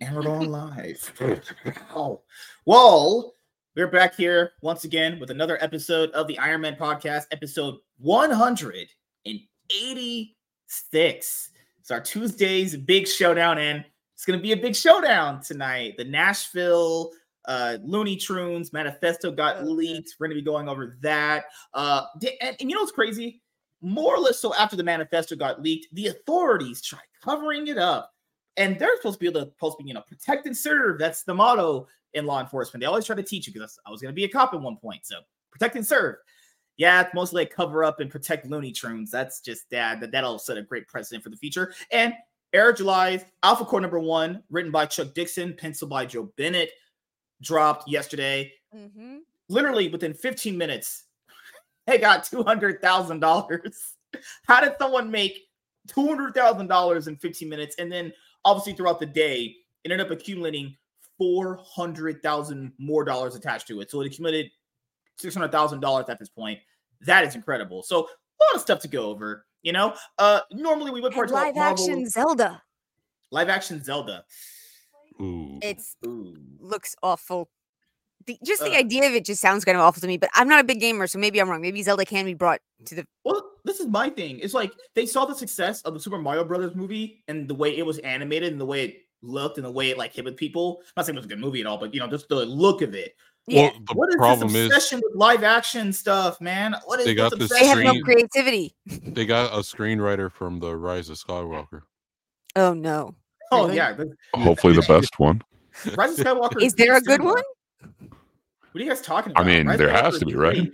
And we're going live. oh. Well, we're back here once again with another episode of the Iron Man podcast, episode 186. It's our Tuesday's big showdown, and it's going to be a big showdown tonight. The Nashville uh, Looney Tunes manifesto got Oh, leaked. We're going to be going over that. Uh, and, and you know what's crazy? More or less so after the manifesto got leaked, the authorities tried covering it up. And they're supposed to be able to, supposed to be, you know, protect and serve. That's the motto in law enforcement. They always try to teach you because I was going to be a cop at one point. So protect and serve. Yeah, it's mostly like cover up and protect Looney Tunes. That's just that. that that'll set a great precedent for the future. And Eric July's Alpha Core number one, written by Chuck Dixon, penciled by Joe Bennett, dropped yesterday. Mm-hmm. Literally within 15 minutes, they got two hundred thousand dollars. How did someone make two hundred thousand dollars in 15 minutes? And then obviously throughout the day, it ended up accumulating four hundred thousand more dollars attached to it. So it accumulated six hundred thousand dollars at this point. That is incredible. So a lot of stuff to go over. You know, uh, normally we would And part live Marvel- action Zelda. live action Zelda. Ooh. It's Ooh. looks awful. The, just the Uh, idea of it just sounds kind of awful to me. But I'm not a big gamer, so maybe I'm wrong. Maybe Zelda can be brought to the. Well, this is my thing. It's like they saw the success of the Super Mario Brothers movie and the way it was animated and the way it looked and the way it like hit with people. I'm not saying it was a good movie at all, but you know, just the look of it. Yeah, Well, the What is problem this is obsession with live action stuff, man? What is They got this they have no creativity. they got a screenwriter from the Rise of Skywalker. Oh no! Oh really? yeah, Hopefully, the best one. Rise of Skywalker. Is there a good one? What are you guys talking about? I mean, Rise there has to be, is right?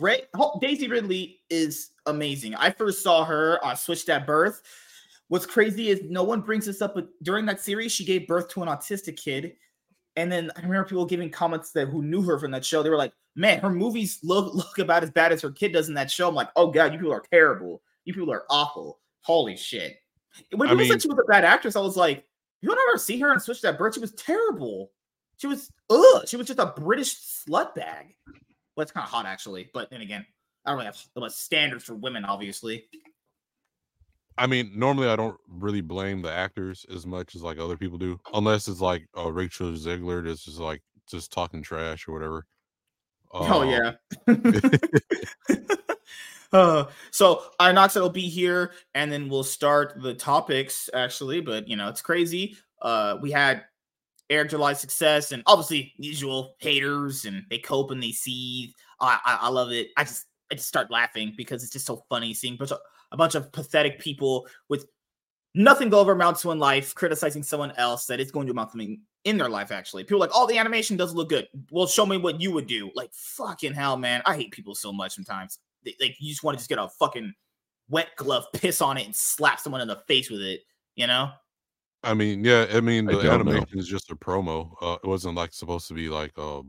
Ray, Daisy Ridley is amazing. I first saw her on Switched at Birth. What's crazy is no one brings this up, but during that series, she gave birth to an autistic kid. And then I remember people giving comments that who knew her from that show. They were like, "Man, her movies look look about as bad as her kid does in that show." I'm like, "Oh god, you people are terrible. You people are awful. Holy shit!" When I people mean- said she was a bad actress, I was like, "You don't ever see her on Switched at Birth? She was terrible. She was ugh. She was just a British slut bag." Well, it's kind of hot actually, but then again, I don't really have standards for women, obviously. I mean, normally I don't really blame the actors as much as like other people do, unless it's like uh, Rachel Zegler that's just like just talking trash or whatever. oh yeah. uh, so Inox will be here, and then we'll start the topics actually. But you know, it's crazy. Uh, we had Eric July's success, and obviously usual haters, and they cope and they seethe. I, I, I love it. I just I just start laughing because it's just so funny seeing a bunch of, a bunch of pathetic people with nothing to amount to in life criticizing someone else that is going to amount to something in their life. Actually, people like, oh, the animation doesn't look good. Well, show me what you would do. Like fucking hell, man. I hate people so much sometimes. Like you just want to just get a fucking wet glove, piss on it, and slap someone in the face with it. You know? I mean, yeah, I mean I the don't know. animation is just a promo. Uh, it wasn't like supposed to be like a,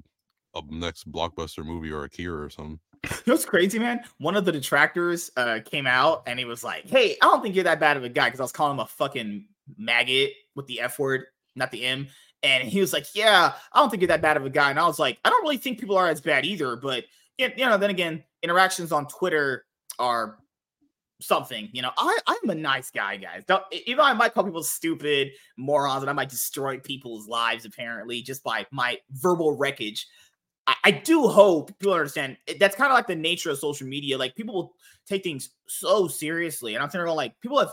a next blockbuster movie or a Kira or something. Know crazy, man? One of the detractors uh, came out and he was like, "Hey, I don't think you're that bad of a guy," because I was calling him a fucking maggot with the F word, not the M. And he was like, "Yeah, I don't think you're that bad of a guy." And I was like, "I don't really think people are as bad either." But you know, then again, interactions on Twitter are something. You know, I I'm a nice guy, guys. Don't even I might call people stupid morons, and I might destroy people's lives apparently just by my verbal wreckage. I, I do hope people understand eh, that's kind of like the nature of social media. Like people will take things so seriously, and I'm saying like people have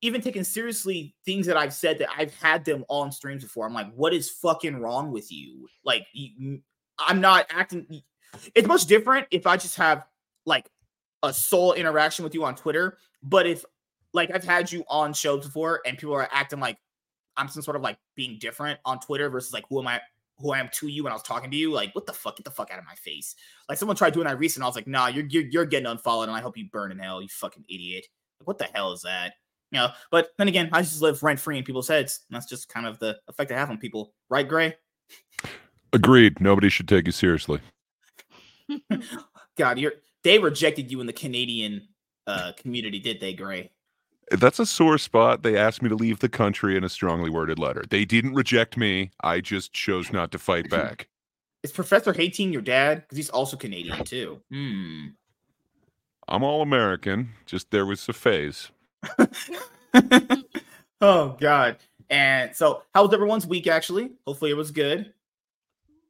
even taken seriously things that I've said that I've had them on streams before. I'm like, what is fucking wrong with you? Like, you, I'm not acting. It's much different if I just have like a soul interaction with you on Twitter, but if like I've had you on shows before and people are acting like I'm some sort of like being different on Twitter versus like who am I who I am to you when I was talking to you. Like, what the fuck? Get the fuck out of my face. Like, someone tried doing that recently. I was like, nah, you're, you're, you're getting unfollowed, and I hope you burn in hell, you fucking idiot. Like, what the hell is that? You know, but then again, I just live rent free in people's heads. And that's just kind of the effect I have on people. Right, Gray? Agreed. Nobody should take you seriously. God, you're they rejected you in the Canadian uh community, did they, Gray? That's a sore spot. They asked me to leave the country in a strongly worded letter. They didn't reject me. I just chose not to fight back. Is Professor Hating your dad? Because he's also Canadian too. Hmm. I'm all American. Just there was a phase. oh God. And so, how was everyone's week? Actually, hopefully, it was good.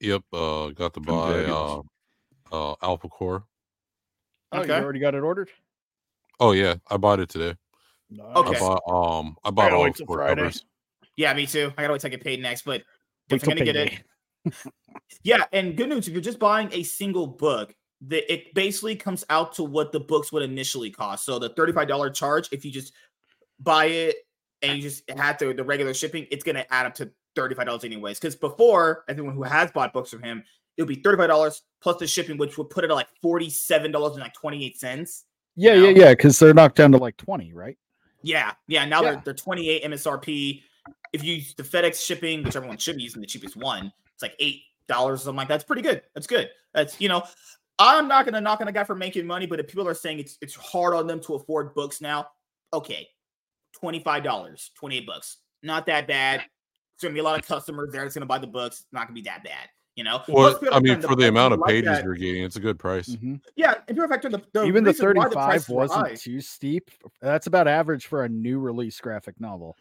Yep. Uh, got to buy uh, uh Alpha Core. Oh, Okay. you already got it ordered? Oh yeah, I bought it today. Okay. I bought um I bought gotta all wait four Friday. covers. Yeah, me too. I gotta wait till I get paid next, but Wait till definitely gonna get it. Yeah, and good news if you're just buying a single book, the, it basically comes out to what the books would initially cost. So the $35 charge, if you just buy it and you just had the, the regular shipping, it's gonna add up to $35 anyways. Because before, everyone who has bought books from him, it would be $35 plus the shipping, which would put it at like $47 and like 28 cents. Yeah, yeah, yeah. Because they're knocked down to like 20, right? Yeah, yeah. Now Yeah. they're they're 28 MSRP. If you use the FedEx shipping, which everyone should be using the cheapest one, it's like eight dollars or something like. That's pretty good. That's good. That's you know, I'm not gonna knock on a guy for making money, but if people are saying it's it's hard on them to afford books now, okay, twenty five dollars, twenty eight bucks, not that bad. There's gonna be a lot of customers there that's gonna buy the books. It's not gonna be that bad, you know. Well, I mean, understand for the prices amount of like pages that- you're getting, it's a good price. Mhm. yeah, and people factor the, the Even the 35 prices were high- wasn't too steep. That's about average for a new release graphic novel.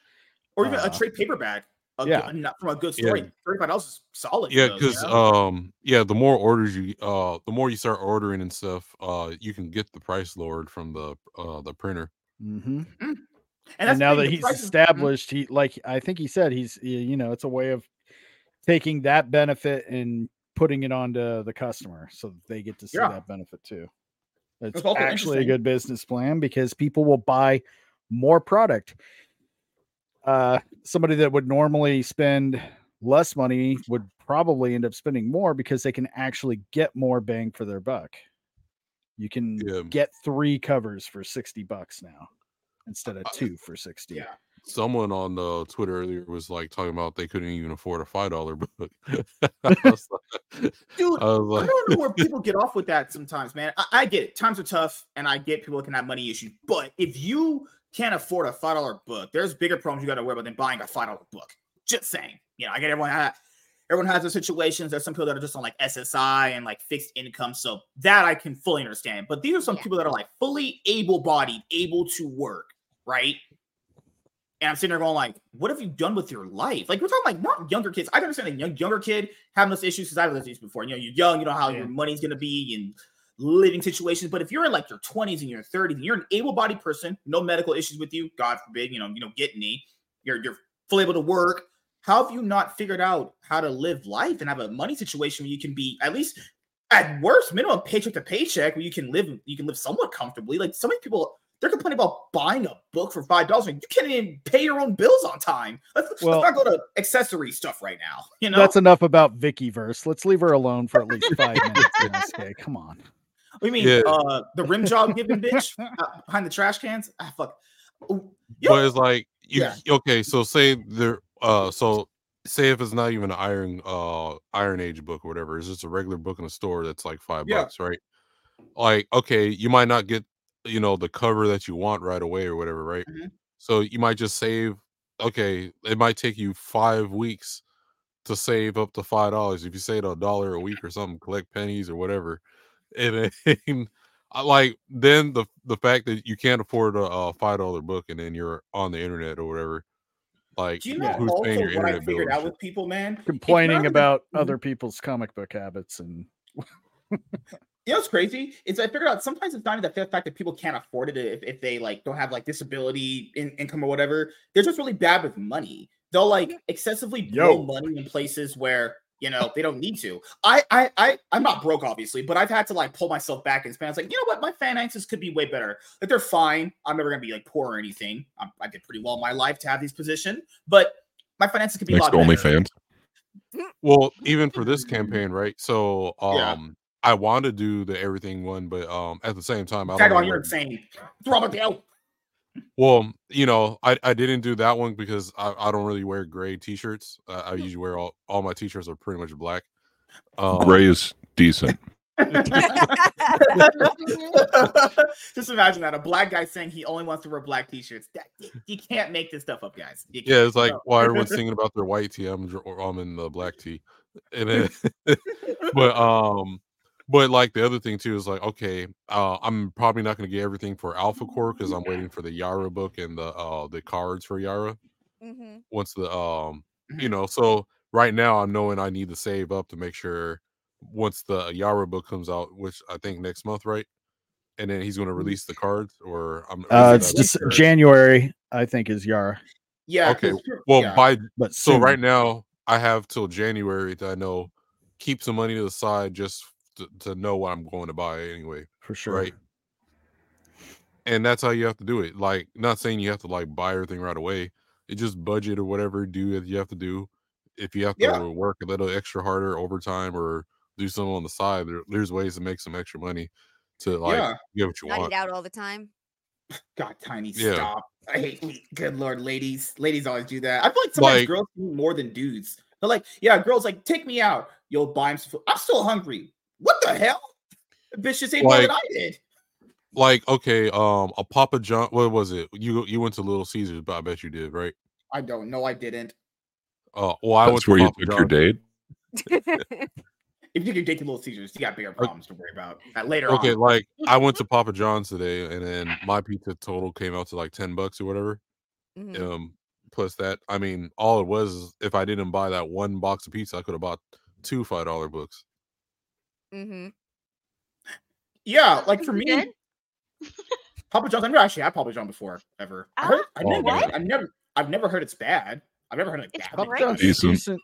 or even a uh, trade paperback. A, yeah. yeah, not from a good Yeah. story. Thirty-five dollars is solid. Yeah, those, you because know? um, yeah, the more orders you uh, the more you start ordering and stuff, uh, you can get the price lowered from the uh the printer. hmm and, And, now that he's prices- mhm. established, he like I think he said he's you know it's a way of taking that benefit and putting it onto the customer so that they get to see Yeah. that benefit too. It's It's actually a good business plan because people will buy more product. Uh, somebody that would normally spend less money would probably end up spending more because they can actually get more bang for their buck. You can Yeah. get three covers for 60 bucks now instead of two for 60. Yeah. Someone on uh, Twitter earlier was like talking about they couldn't even afford a five dollar book. I like, Dude, I was I don't know where people get off with that sometimes, man. I, I get it. Times are tough, and I get people can have money issues. But if you can't afford a five dollar book, there's bigger problems you got to worry about than buying a five dollar book. Just saying. You know, I get everyone. ha- Everyone has their situations. There's some people that are just on like SSI and like fixed income, so that I can fully understand. But these are some Yeah. people that are like fully able-bodied, able to work, right? And I'm sitting there going like, what have you done with your life? Like we're talking like not younger kids. I can understand a young younger kid having those issues because I've had those issues before. You know, you're young, you know how Yeah. your money's gonna be and living situations. But if you're in like your 20s and your 30s and you're an able-bodied person, no medical issues with you, God forbid, you know, you know, get any, you're you're fully able to work. How have you not figured out how to live life and have a money situation where you can be at least at worst minimum paycheck to paycheck where you can live you can live somewhat comfortably? Like so many people they're complaining about buying a book for five dollars. You can't even pay your own bills on time. Let's, Well- let's not go to accessory stuff right now. You know, That's enough about Vicky verse. Let's leave her alone for at least five minutes. Okay, come on. what do you mean? Yeah. Uh, the rim job giving bitch uh, behind the trash cans. Ah, fuck. Ooh, you but it's like you Yeah. okay. So say there, uh, so say if it's not even an Iron uh Iron Age book or whatever, it's just a regular book in a store that's like five Yeah. bucks, right? Like okay, you might not get you know the cover that you want right away or whatever, right? Mhm. So you might just save. Okay, it might take you five weeks to save up to five dollars. If you save a dollar a week or something, collect pennies or whatever, and then like then the the fact that you can't afford a, a five dollar book and then you're on the internet or whatever. Like, Do you know who's paying your what I internet bill? figured and out with people, man? Complaining about Mhm. other people's comic book habits and You know what's crazy? Is I figured out sometimes it's not even the fact that people can't afford it if, if they like don't have like disability in, income or whatever. They're just really bad with money. They'll like excessively blow Yo. money in places where you know they don't need to. I I I I'm not broke obviously, but I've had to like pull myself back and spend. It's like you know what, my finances could be way better. Like they're fine. I'm never gonna be like poor or anything. i I did pretty well in my life to have these position, but my finances could be a Next lot to better. OnlyFans. Mm. Well, even for this campaign, right? So, Yeah. Um, I want to do the everything one, but um, at the same time, I Tag don't on, know you're insane. What's wrong with? Well, you know, I, I didn't do that one because I, I don't really wear gray t-shirts. Uh, I usually wear all all my t-shirts are pretty much black. Um, Gray is decent. Just imagine that a black guy saying he only wants to wear black t-shirts. That, you, you can't make this stuff up, guys. Yeah, it's like No. why everyone's singing about their white tee. I'm I'm in the black tee, and then, but um, but like the other thing too is like okay, uh, I'm probably not going to get everything for Alpha Core because I'm waiting for the Yara book and the uh the cards for Yara. hmm once the um you Mhm. know so right now i'm knowing i need to save up to make sure once the yara book comes out which i think next month right and then he's going to release the cards or i'm Uh, it's just after? January, I think, is Yara. Yeah. Okay. well yeah. by But so soon. right now i have till january that I know keep some money to the side just to, to know what i'm going to buy anyway for sure. right and that's how you have to do it like not saying you have to like buy everything right away it just budget or whatever do that you have to do if you have to Yeah. work a little extra harder overtime or do something on the side there, there's ways to make some extra money to like Yeah. get what you Not want eat out all the time. God, tiny, Yeah. stop. I hate me. Good lord, ladies. Ladies always do that. I feel like sometimes Like- girls do more than dudes. They're like, yeah, girls like, take me out. You'll buy him some food. I'm still hungry. What the hell? The bitch just ate more than I did. like okay um a papa john what was it you you went to little caesars but i bet you did right I don't know. I didn't. uh well i went That's to where you papa took your date. If you could date the Little Caesars, you got bigger problems to worry about. Uh, later okay on. like i went to papa john's today and then my pizza total came out to like 10 bucks or whatever Mhm. um plus that i mean all it was if i didn't buy that one box of pizza i could have bought two five dollar books Mhm. Yeah, like for me. Papa John's. I've never actually had Papa John before ever. I Oh, heard, I Oh, never, what? I've never, I've never heard it's bad. I've never heard like It's bad. Papa great. things. Decent. decent.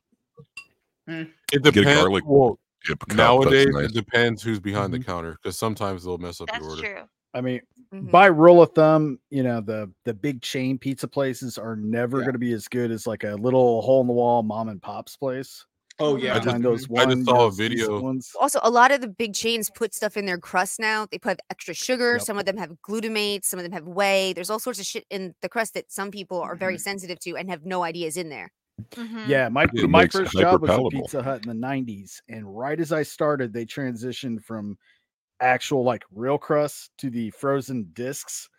it Get depends garlic well Dip cup, nowadays nice. it depends who's behind Mhm. the counter because sometimes they'll mess up That's your order true. I mean, Mhm. by rule of thumb, you know, the the big chain pizza places are never Yeah. going to be as good as like a little hole in the wall mom and pop's place. Oh yeah, I just- Find those I just saw a video- Ones. Also, a lot of the big chains put stuff in their crust now. They put extra sugar. Yep. Some of them have glutamate. Some of them have whey. There's all sorts of shit in the crust that some people are very Mhm. sensitive to and have no idea is in there. Mhm. Yeah, my It my first job was at. Pizza Hut in the '90s, and right as I started, they transitioned from actual like real crust to the frozen discs,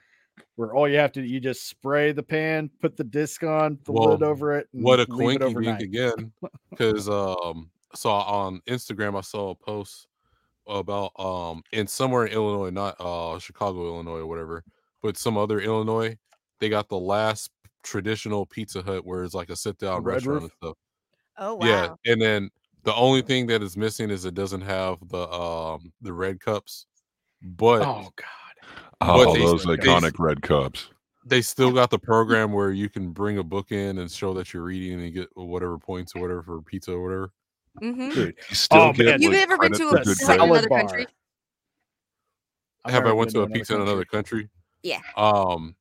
where all you have to you just spray the pan, put the disc on, the lid over it, and what a leave it coinky dink overnight. again because um so on instagram i saw a post about um in somewhere in illinois not uh chicago illinois or whatever but some other illinois they got the last traditional pizza hut where it's like a sit down restaurant Roof? and stuff Oh wow. yeah and then the only thing that is missing is it doesn't have the um the red cups but Oh God, But Oh, they- those they- iconic red cups. they still got the program where you can bring a book in and show that you're reading and get whatever points or whatever for pizza or whatever Mm-hmm. dude, You still Oh, get man. You've like, ever been to a good pizza hut in grades. another salad country? bar. I've have I went been to a pizza in another country? Yeah. Um,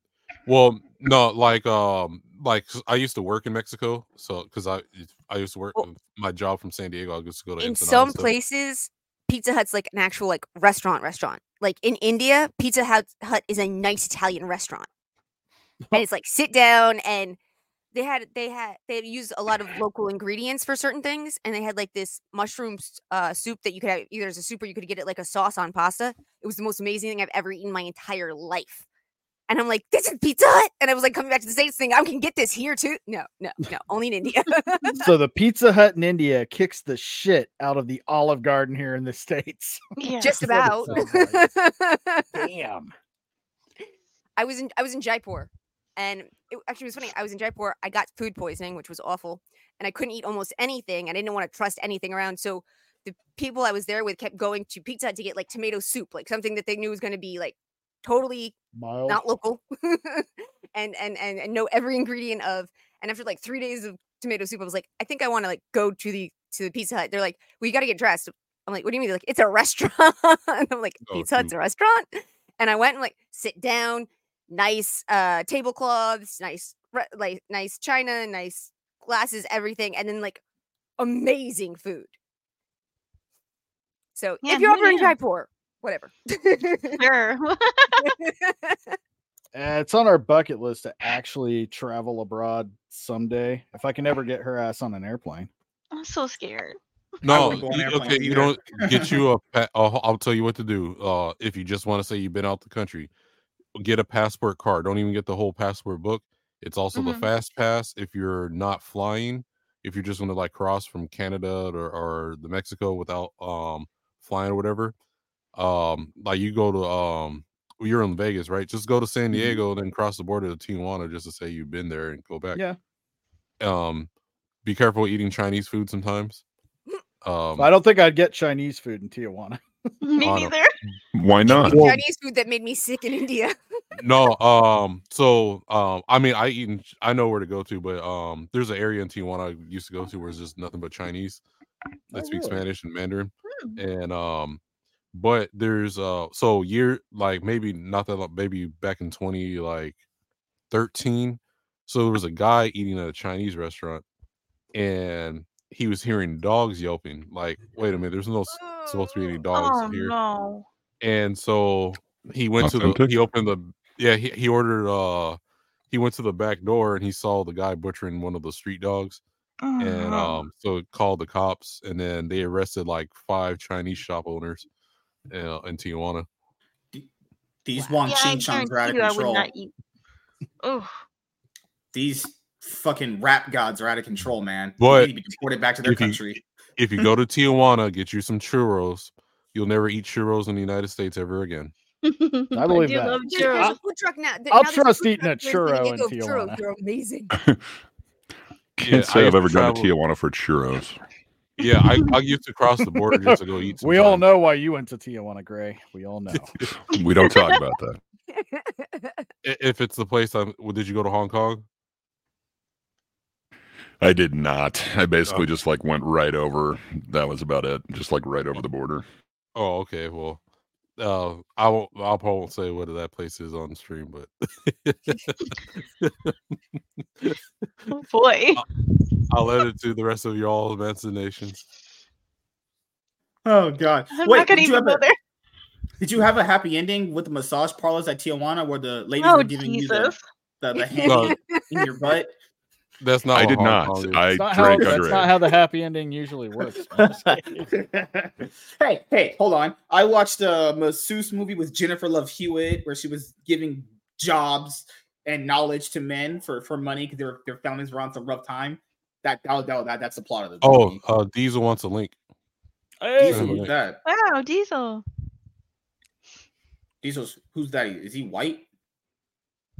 well, no, like um, like I used to work in Mexico, so because I I used to work Well- my job from San Diego, I used to go to In Ensenada some and places, Pizza Hut's like an actual like restaurant restaurant. Like in India, Pizza Hut is a nice Italian restaurant. and it's like sit down and they had they had they used a lot of local ingredients for certain things and they had like this mushroom uh, soup that you could have either as a soup or you could get it like a sauce on pasta. It was the most amazing thing i've ever eaten in my entire life and i'm like this is pizza hut and i was like coming back to the states thing i can get this here too no no no only in india so the Pizza Hut in India kicks the shit out of the Olive Garden here in the states. Yeah. just about what it sounds Damn. I was in I was in Jaipur, and it actually was funny. I was in Jaipur. I got food poisoning, which was awful, and I couldn't eat almost anything. I didn't want to trust anything around. So the people I was there with kept going to Pizza Hut to get like tomato soup, like something that they knew was going to be like totally Mild. not local, and and and and know every ingredient of. And after like three days of tomato soup, I was like, I think I want to like go to the to the Pizza Hut. They're like, well, you got to get dressed. I'm like, what do you mean? They're like, it's a restaurant. and I'm like, Oh, Pizza Hut's a restaurant. And I went and like sit down, nice uh tablecloths, nice re- like nice china, nice glasses, everything, and then like amazing food. So Yeah, if you're ever in. Jaipur, whatever. Sure. Uh, it's on our bucket list to actually travel abroad someday. If I can ever get her ass on an airplane. I'm so scared. No, wouldn't go on you- airplanes okay, you don't get you a. Pa- uh, I'll tell you what to do. Uh, if you just want to say you've been out the country, get a passport card. Don't even get the whole passport book. It's also the Mhm. fast pass if you're not flying. If you're just going to like cross from Canada or, or the Mexico without um flying or whatever, um, like you go to um, you're in Vegas, right? Just go to San Mhm. Diego, then cross the border to Tijuana just to say you've been there and go back. Yeah. Um, be careful eating Chinese food sometimes. Um, I don't think I'd get Chinese food in Tijuana. Me Anna. neither. Why not? Well- Chinese food that made me sick in India. no, um, so um, I mean, I eat, in, I know where to go to, but um, there's an area in Tijuana I used to go to where it's just nothing but Chinese that Oh, speak really? Spanish and Mandarin, Hmm. and um, but there's uh, so year like maybe not that long, maybe back in twenty like thirteen, so there was a guy eating at a Chinese restaurant, and he was hearing dogs yelping. Like, wait a minute, there's no supposed to be any dogs Oh here no. and so he went to the he opened the yeah he, he ordered uh he went to the back door and he saw the guy butchering one of the street dogs Oh, and um so it called the cops and then they arrested like five chinese shop owners uh, in tijuana These Wow. Wong yeah, I Ching are out of guarantee you I would control. Oh, These fucking rap gods are out of control, man. But they need to be deported back to their if you- country. if you go to tijuana get you some churros you'll never eat churros in the united states ever again I believe do that. love There's, there's a food truck now. I'll now trust food eating a truck where churro in Tijuana. Churros. They're amazing. Can't Yeah, say I I've ever to gone to Tijuana for churros. Yeah i, I used to cross the border just to go eat We all know why you went to Tijuana, Gray. We all know. We don't talk about that. If it's the place i'm well, did you go to hong kong I did not. I basically just like went right over. That was about it. Just like right over the border. Oh, okay. Well, uh, I won't. I probably won't say what that place is on stream, but Oh boy. I'll let it to the rest of y'all imaginations. Oh god. I'm Wait, not gonna did you even have go a, there. did you have a happy ending with the massage parlors at Tijuana where the ladies Oh were giving you the, the, the hand No. in your butt? That's not. I did Hong not. I That's not, how, drank that's underage. not how the happy ending usually works. hey, hey, hold on. I watched a masseuse movie with Jennifer Love Hewitt where she was giving jobs and knowledge to men for for money because their their families were on some rough time. That that, that, that that's the plot of the oh, uh, Diesel wants a link. Hey, Diesel, who's that? Wow, Diesel. Diesel's who's that? Is he white?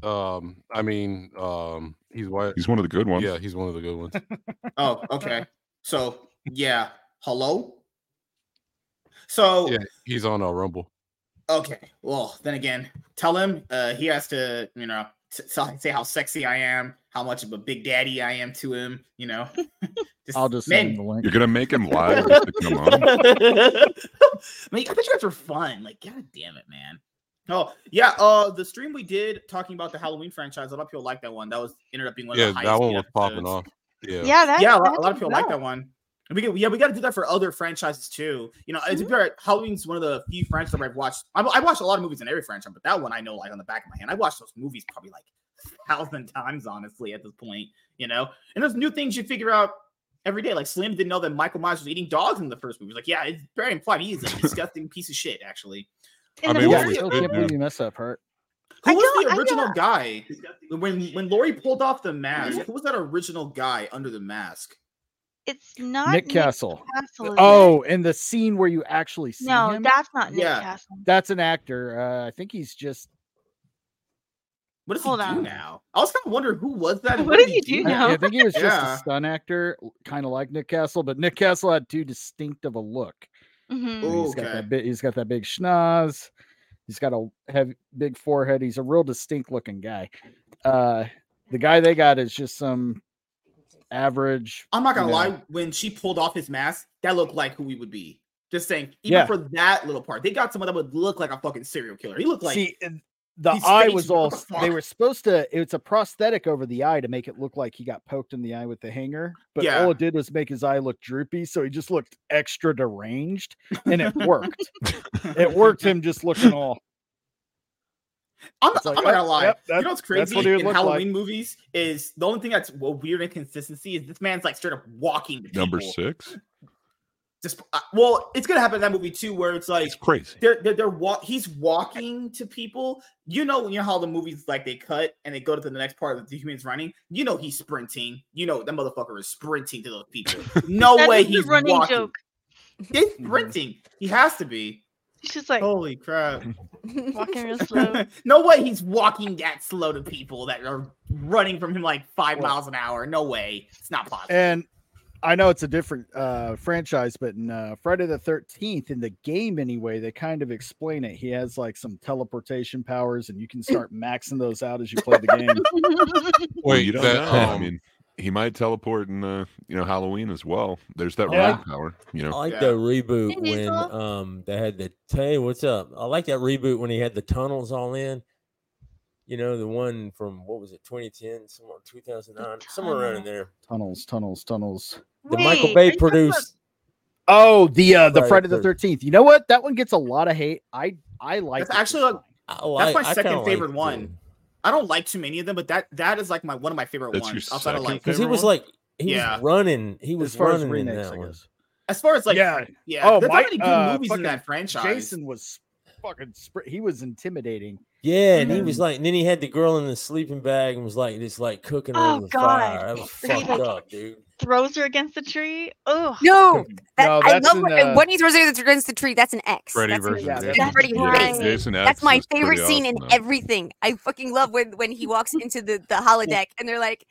Um, I mean, um, he's white. He's one of the good ones. Yeah, he's one of the good ones. Oh, okay. So yeah, hello. So yeah, he's on a Rumble. okay. Well, then again, tell him uh, he has to, you know, t- t- say how sexy I am, how much of a big daddy I am to him. You know, I'll just man. send him the link. You're gonna make him lie come on. I mean, I bet you guys were fun. Like, god damn it, man. Oh yeah, uh, the stream we did talking about the Halloween franchise. A lot of people like that one. That was ended up being one Yeah, of the that one paid was popping off. Yeah. Yeah, that, yeah, a lot, a lot of did people like that one. And we get, yeah, we got to do that for other franchises too. You know, it's fair. Halloween's one of the few franchises I've watched. I, I watched a lot of movies in every franchise, but that one I know like on the back of my hand. I watched those movies probably like a thousand times, honestly, at this point. You know, and there's new things you figure out every day. Like Slim didn't know that Michael Myers was eating dogs in the first movie. He's like, yeah, it's very implied. He is a disgusting piece of shit, actually. In I mean, Yeah, I still can't believe you missed that part. Who I was the original guy when when Laurie pulled off the mask? Who was that original guy under the mask? It's not Nick Castle. Castle, is it? Oh, in the scene where you actually see no, him, that's not Nick Yeah. Castle. that's an actor. Uh, I think he's just. What does Hold he do now? I was kind of wondering who was that. and What did did he do I, now? I think he was just Yeah. a stunt actor, kind of like Nick Castle, but Nick Castle had too distinctive a look. Mhm. Oh, He's got okay. that bit. He's got that big schnoz. He's got a heavy, big forehead. He's a real distinct looking guy. Uh, the guy they got is just some average. I'm not gonna you know, lie. When she pulled off his mask, that looked like who we would be. Just saying, even Yeah. for that little part, they got someone that would look like a fucking serial killer. He looked like See, the eye was all. the They were supposed to. It's a prosthetic over the eye to make it look like he got poked in the eye with the hanger. But Yeah. all it did was make his eye look droopy, so he just looked extra deranged, and it worked. it worked him just looking all. I'm, It's I'm like, not gonna lie. yep, you know what's crazy what in look like." Halloween movies is the only thing that's a weird inconsistency is this man's like straight up walking. to Number people. six. Just uh, well, it's gonna happen in that movie too, where it's like It's crazy. they're they're, they're wa- he's walking to people. You know, when you know how the movies like they cut and they go to the next part of the humans running. You know he's sprinting. You know that motherfucker is sprinting to those people. No way he's running walking. joke. He's sprinting. He has to be. He's just like Holy crap. walking real slow. no way he's walking that slow to people that are running from him like five Well- miles an hour. No way. It's not possible. And I know it's a different uh, franchise, but in uh, Friday the 13th, in the game anyway, they kind of explain it. He has like some teleportation powers, and you can start maxing those out as you play the game. Well, Wait, you don't that, know. I um, mean, he might teleport in uh, you know Halloween as well. There's that Yeah. running power. You know. I like Yeah. that reboot Hey, when um they had the hey, what's up? I like that reboot when he had the tunnels all in. You know, the one from what was it, 2010, somewhere 2009, somewhere around in there. tunnels, tunnels, tunnels. The Michael Bay are about- produced. Oh, the uh, the Friday Friday the the 13th. You know what? That one gets a lot of hate. I I like. That's actually just like- fine. I like, my I second favorite liked one. it. I don't like too many of them, but that that is like my one of my favorite That's ones. Outside of like because he was one? like he Yeah. was running. He as was far as running in that one. as far as like yeah. yeah, Oh, there's my- not many good uh, movies in that franchise. Jason was fucking. Sp- he was intimidating. Yeah, and he was like, and then he had the girl in the sleeping bag and was like, just like cooking Oh, over the God. fire. That was he, fucked like, up, dude. Throws her against the tree. Oh, No, that, No, I love in, when, uh, when he throws it against the tree. That's an X. Freddy that's, versus Yeah, Jason. that's Freddy Yeah, Jason. Jason. Jason That's my favorite pretty scene in though. everything. I fucking love when when he walks into the the holodeck and they're like,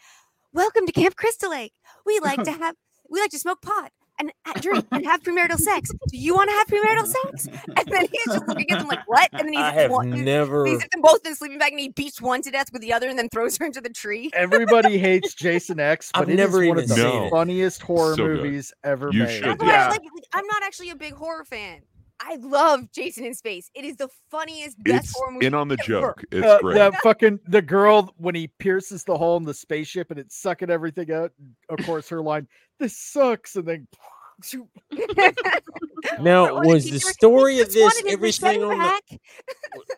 "Welcome to Camp Crystal Lake. We like to have we like to smoke pot and ha- drink and have premarital sex. Do you want to have premarital sex?" And then he's just looking at them like, "What?" And then he's I have one, never. He's sits them both in sleeping bag and he beats one to death with the other and then throws her into the tree. Everybody hates Jason X, but I've it is never one of even the seen it. funniest horror So good. movies ever You made. should, That's why I Yeah. like it. Like, I'm not actually a big horror fan. I love Jason in Space. It is the funniest, best it's horror movie. in on the ever. joke. It's Uh, great. the fucking the girl when he pierces the hole in the spaceship and it's sucking everything out. Of course, her line, "This sucks," and then Now, was the story of this everything machete on the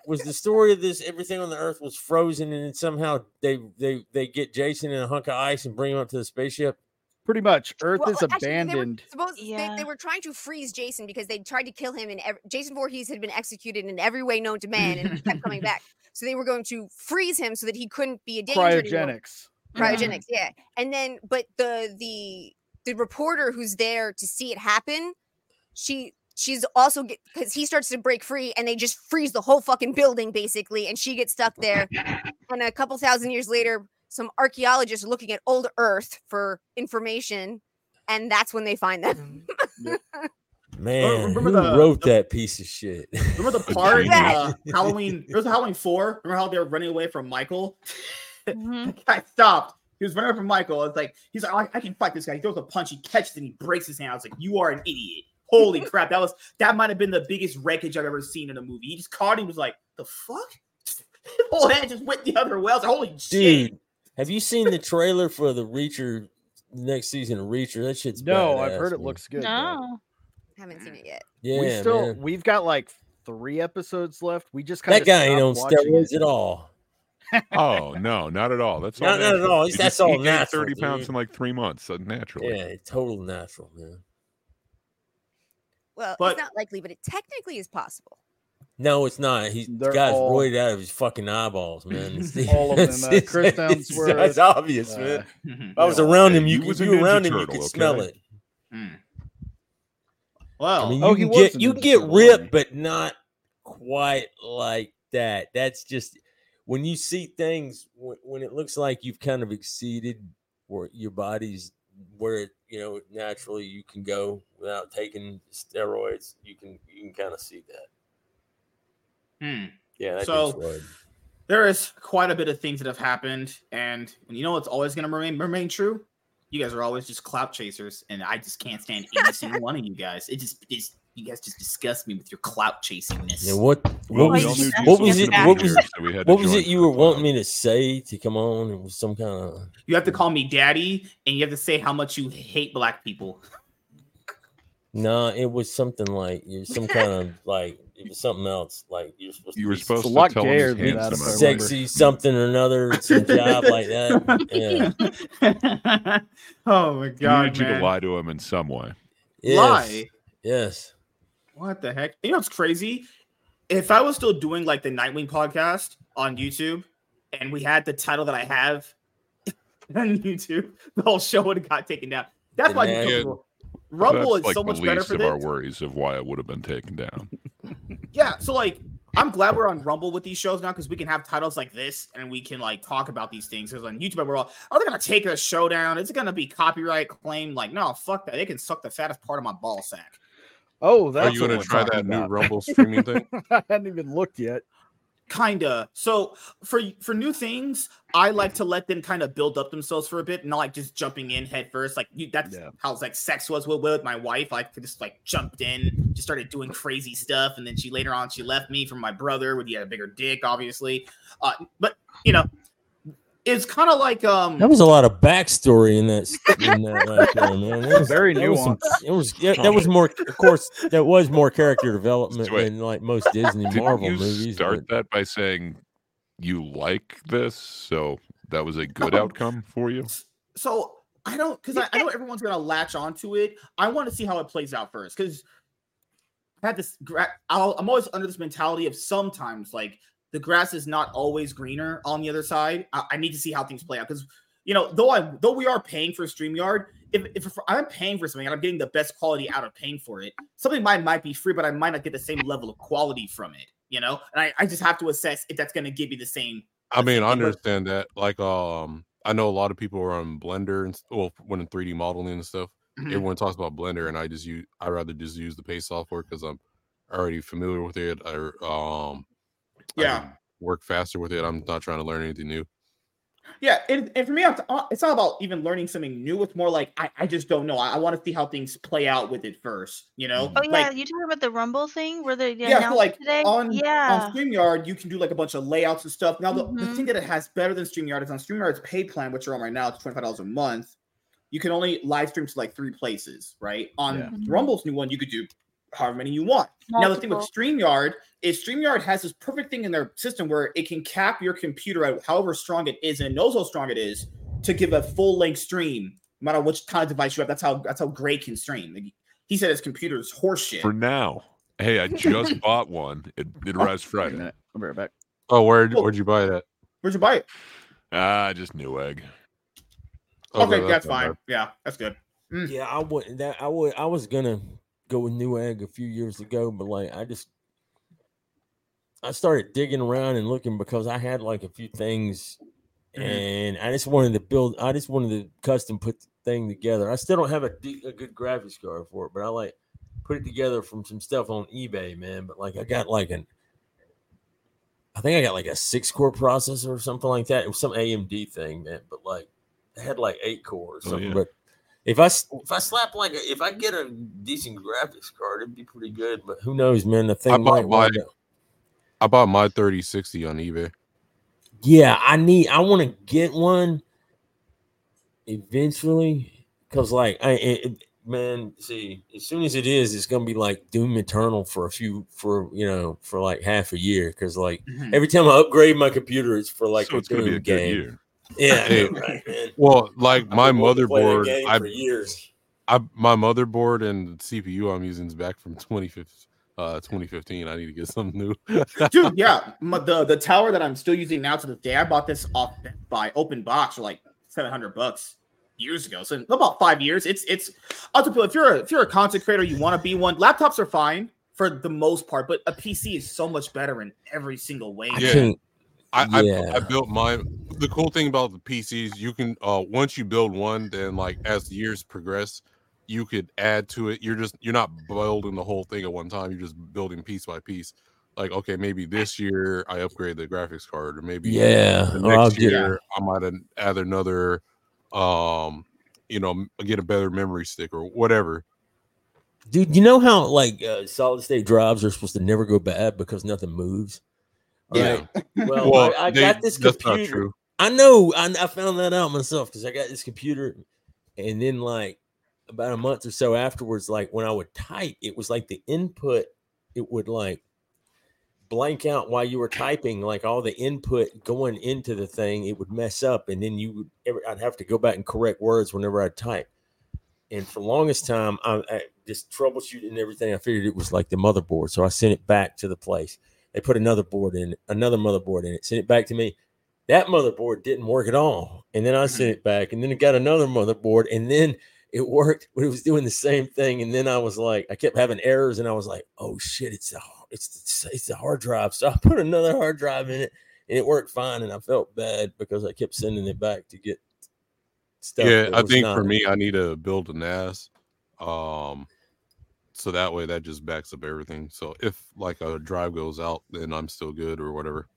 was the story of this everything on the earth was frozen and then somehow they they they get Jason in a hunk of ice and bring him up to the spaceship? pretty much Earth Well, is actually, they were abandoned. supposed- they, Yeah. they were trying to freeze Jason because they tried to kill him, and ev- Jason Voorhees had been executed in every way known to man, and he kept coming back. So they were going to freeze him so that he couldn't be a danger anymore. Cryogenics. cryogenics mm-hmm. yeah and then but the the the reporter who's there to see it happen she she's also because he starts to break free and they just freeze the whole fucking building basically and she gets stuck there and a couple thousand years later some archaeologists looking at old earth for information and that's when they find them Man, remember who the- wrote that piece of shit? Remember the part in uh, Halloween? It was Halloween four. Remember how they were running away from Michael? Mhm. The guy stopped. He was running away from Michael. It's like he's like, "Oh, I can fight this guy. He throws a punch, he catches, it, and he breaks his hand. I was like, you are an idiot. Holy crap! That was that might have been the biggest wreckage I've ever seen in a movie. He just caught. Him, was like, the fuck? His whole hand just went the other way. I was like, holy shit! Dude, have you seen the trailer for the Reacher next season of Reacher? That shit's No, I've badass, heard it looks good. though. No. haven't seen it yet Yeah, we still man. we've got like three episodes left. We just kind that guy ain't on steroids at all. Oh no, not at all. That's all Not- not at all. That's just- all he gained natural, Thirty pounds in like three months, uh, naturally. Yeah, total natural, man. well But- it's not likely but it technically is possible No, it's not. He's the They're guy's all- roided out of his fucking eyeballs, man. It's- All of them, uh, it's- Chris it's- Downsworth, That's obvious, uh, man. Mhm. If I was yeah. around him, you could was a you were Ninja him, you Turtle, could smell it. Mm. I Well, mean, Oh, you he can get you Ninja get ripped, but not quite like that. That's just when you see things when, when it looks like you've kind of exceeded where your body's where it, you know naturally you can go without taking steroids. You can you can kind of see that. hmm. Yeah, that So- there is quite a bit of things that have happened, and you know what's always going to remain remain true. You guys are always just clout chasers, and I just can't stand any single one of you guys. It just is. You guys just disgust me with your clout chasingness. Now, what what we was, all it- what was it? What was so we had What was it you were wanting me to say to come on? It was some kind of You have to call me daddy, and you have to say how much you hate black people. no. It was something like some kind of like it was something else. Like you're supposed You to were be supposed It's to lot tell him gayer that, handsome, if I I remember. sexy something or another, some job like that. Yeah. oh my He god, needed you to lie to him in some way. Yes. Lie? Yes. What the heck? You know what's crazy? If I was still doing like the Nightwing podcast on YouTube, and we had the title that I have on YouTube, the whole show would have got taken down. That's why nag- Rumble, Rumble That's is like so much better for of our worries of why it would have been taken down. Yeah, so like I'm glad we're on Rumble with these shows now because we can have titles like this and we can like talk about these things. Because on YouTube, we're all, oh, are they gonna take a show down? Is it gonna be copyright claim? Like, no, fuck that. They can suck the fattest part of my ball sack. Oh, Are you what gonna try talking that new about. Rumble streaming thing? I hadn't even looked yet. Kinda. So for for new things, I like to let them kind of build up themselves for a bit, not like just jumping in head first. Like you, that's Yeah. how like sex was with, with my wife. I just like jumped in, just started doing crazy stuff, and then she later on she left me for my brother, with he had a bigger dick, obviously. Uh, but you know, it's kind of like um. There was a lot of backstory in that. In that right there, man. That was, Very that was some- it was yeah, that was more, of course, that was more character development Wait. than like most Disney Didn't Marvel you movies. start but- that by saying you like this, so that was a good outcome for you? so I don't because I, I know everyone's gonna latch onto it. I want to see how it plays out first because I had this. gra- I'll, I'm always under this mentality of sometimes like the grass is not always greener on the other side. I, I need to see how things play out because you know though I though we are paying for Streamyard, if if I'm paying for something and I'm getting the best quality out of paying for it, something might might be free, but I might not get the same level of quality from it. You know, and I, I just have to assess if that's going to give me the same. I mean, I understand that. Like, um, I know a lot of people are on Blender and well, when in 3D modeling and stuff. Mhm. Everyone talks about Blender, and I just use. I rather just use the Pay software because I'm already familiar with it. I um, Yeah. can work faster with it. I'm not trying to learn anything new. Yeah, and, and for me, I'm- it's not about even learning something new. It's more like I, I just don't know. I, I want to see how things play out with it first. You know, Oh yeah, like you talking about the Rumble thing where they yeah, so like today? on yeah. on Streamyard, you can do like a bunch of layouts and stuff. Now, the, the Mhm. thing that it has better than Streamyard is on Streamyard's paid plan, which you're on right now, it's twenty five dollars a month. You can only live stream to like three places, right? On Yeah. Mhm. Rumble's new one, you could do however many you want. Now the thing with Multiple. StreamYard is StreamYard has this perfect thing in their system where it can cap your computer at however strong it is, and it knows how strong it is to give a full length stream, no matter which kind of device you have. That's how that's how Gray can stream. Like, he said his computer is horseshit. For now. Hey, I just bought one. It, it arrives Friday. minute. I'll be right back. Oh, where Well- where'd you buy that? Where'd you buy it? Ah, just Newegg. Okay, that's not fine. bad. Yeah, that's good. Yeah, I wouldn't. That I would. I was gonna go with Newegg a few years ago, but like I just, I started digging around and looking because I had like a few things, Mhm. and I just wanted to build. I just wanted to custom put the thing together. I still don't have a, a good graphics card for it, but I like put it together from some stuff on eBay, man. But like I got like an. I think I got like a six core processor or something like that. It was some AMD thing, man. But like, it had like eight cores or Oh, something. yeah. But if I s- if I slap like a, if I get a decent graphics card, it'd be pretty good. But who knows, man? The thing I bought might wind mine. I bought my 3060 on eBay. Yeah, I need. I want to get one eventually because, like, I it, it- man, see, as soon as it is, it's gonna be like Doom Eternal for a few for you know for like half a year because like Mhm. every time I upgrade my computer, it's for like so a it's going to Doom be a good game. Year. Yeah, Hey. right, man. Well, like my I've been wanting to play that motherboard, I years. I my motherboard and CPU I'm using is back from 2015. Uh, 2015. I need to get something new. Dude, yeah, my, the the tower that I'm still using now to this day, I bought this off by open box for like seven hundred bucks years ago. So in about five years, it's it's. I'll tell people if you're a, if you're a content creator, you want to be one. Laptops are fine for the most part, but a PC is so much better in every single way. I Yeah. I, I Yeah. I built my the cool thing about the PCs, you can uh once you build one, then like as the years progress, you could add to it. You're just you're not building the whole thing at one time. You're just building piece by piece. Like okay, maybe this year I upgrade the graphics card, or maybe Yeah, the or I'll next get year I might an- add another, um, you know, m- get a better memory stick or whatever. Dude, you know how like uh, solid state drives are supposed to never go bad because nothing moves. Yeah. Well, Well, I, I they- got this that's computer. I know. I, I found that out myself because I got this computer, and then like about a month or so afterwards, like when I would type, it was like the input, it would like blank out while you were typing, like all the input going into the thing, it would mess up, and then you would. I'd have to go back and correct words whenever I type. And for the longest time, I, I just troubleshooting everything. I figured it was like the motherboard, so I sent it back to the place. They put another board in, another motherboard in it, sent it back to me. That motherboard didn't work at all, and then I sent it back, and then it got another motherboard, and then it worked, but it was doing the same thing. And then I was like, I kept having errors, and I was like, oh shit, it's the it's the, it's the hard drive. So I put another hard drive in it, and it worked fine. And I felt bad because I kept sending it back to get stuff. yeah, I think not- for me, I need to build a NAS. Um, so that way that just backs up everything. So if like a drive goes out, then I'm still good or whatever.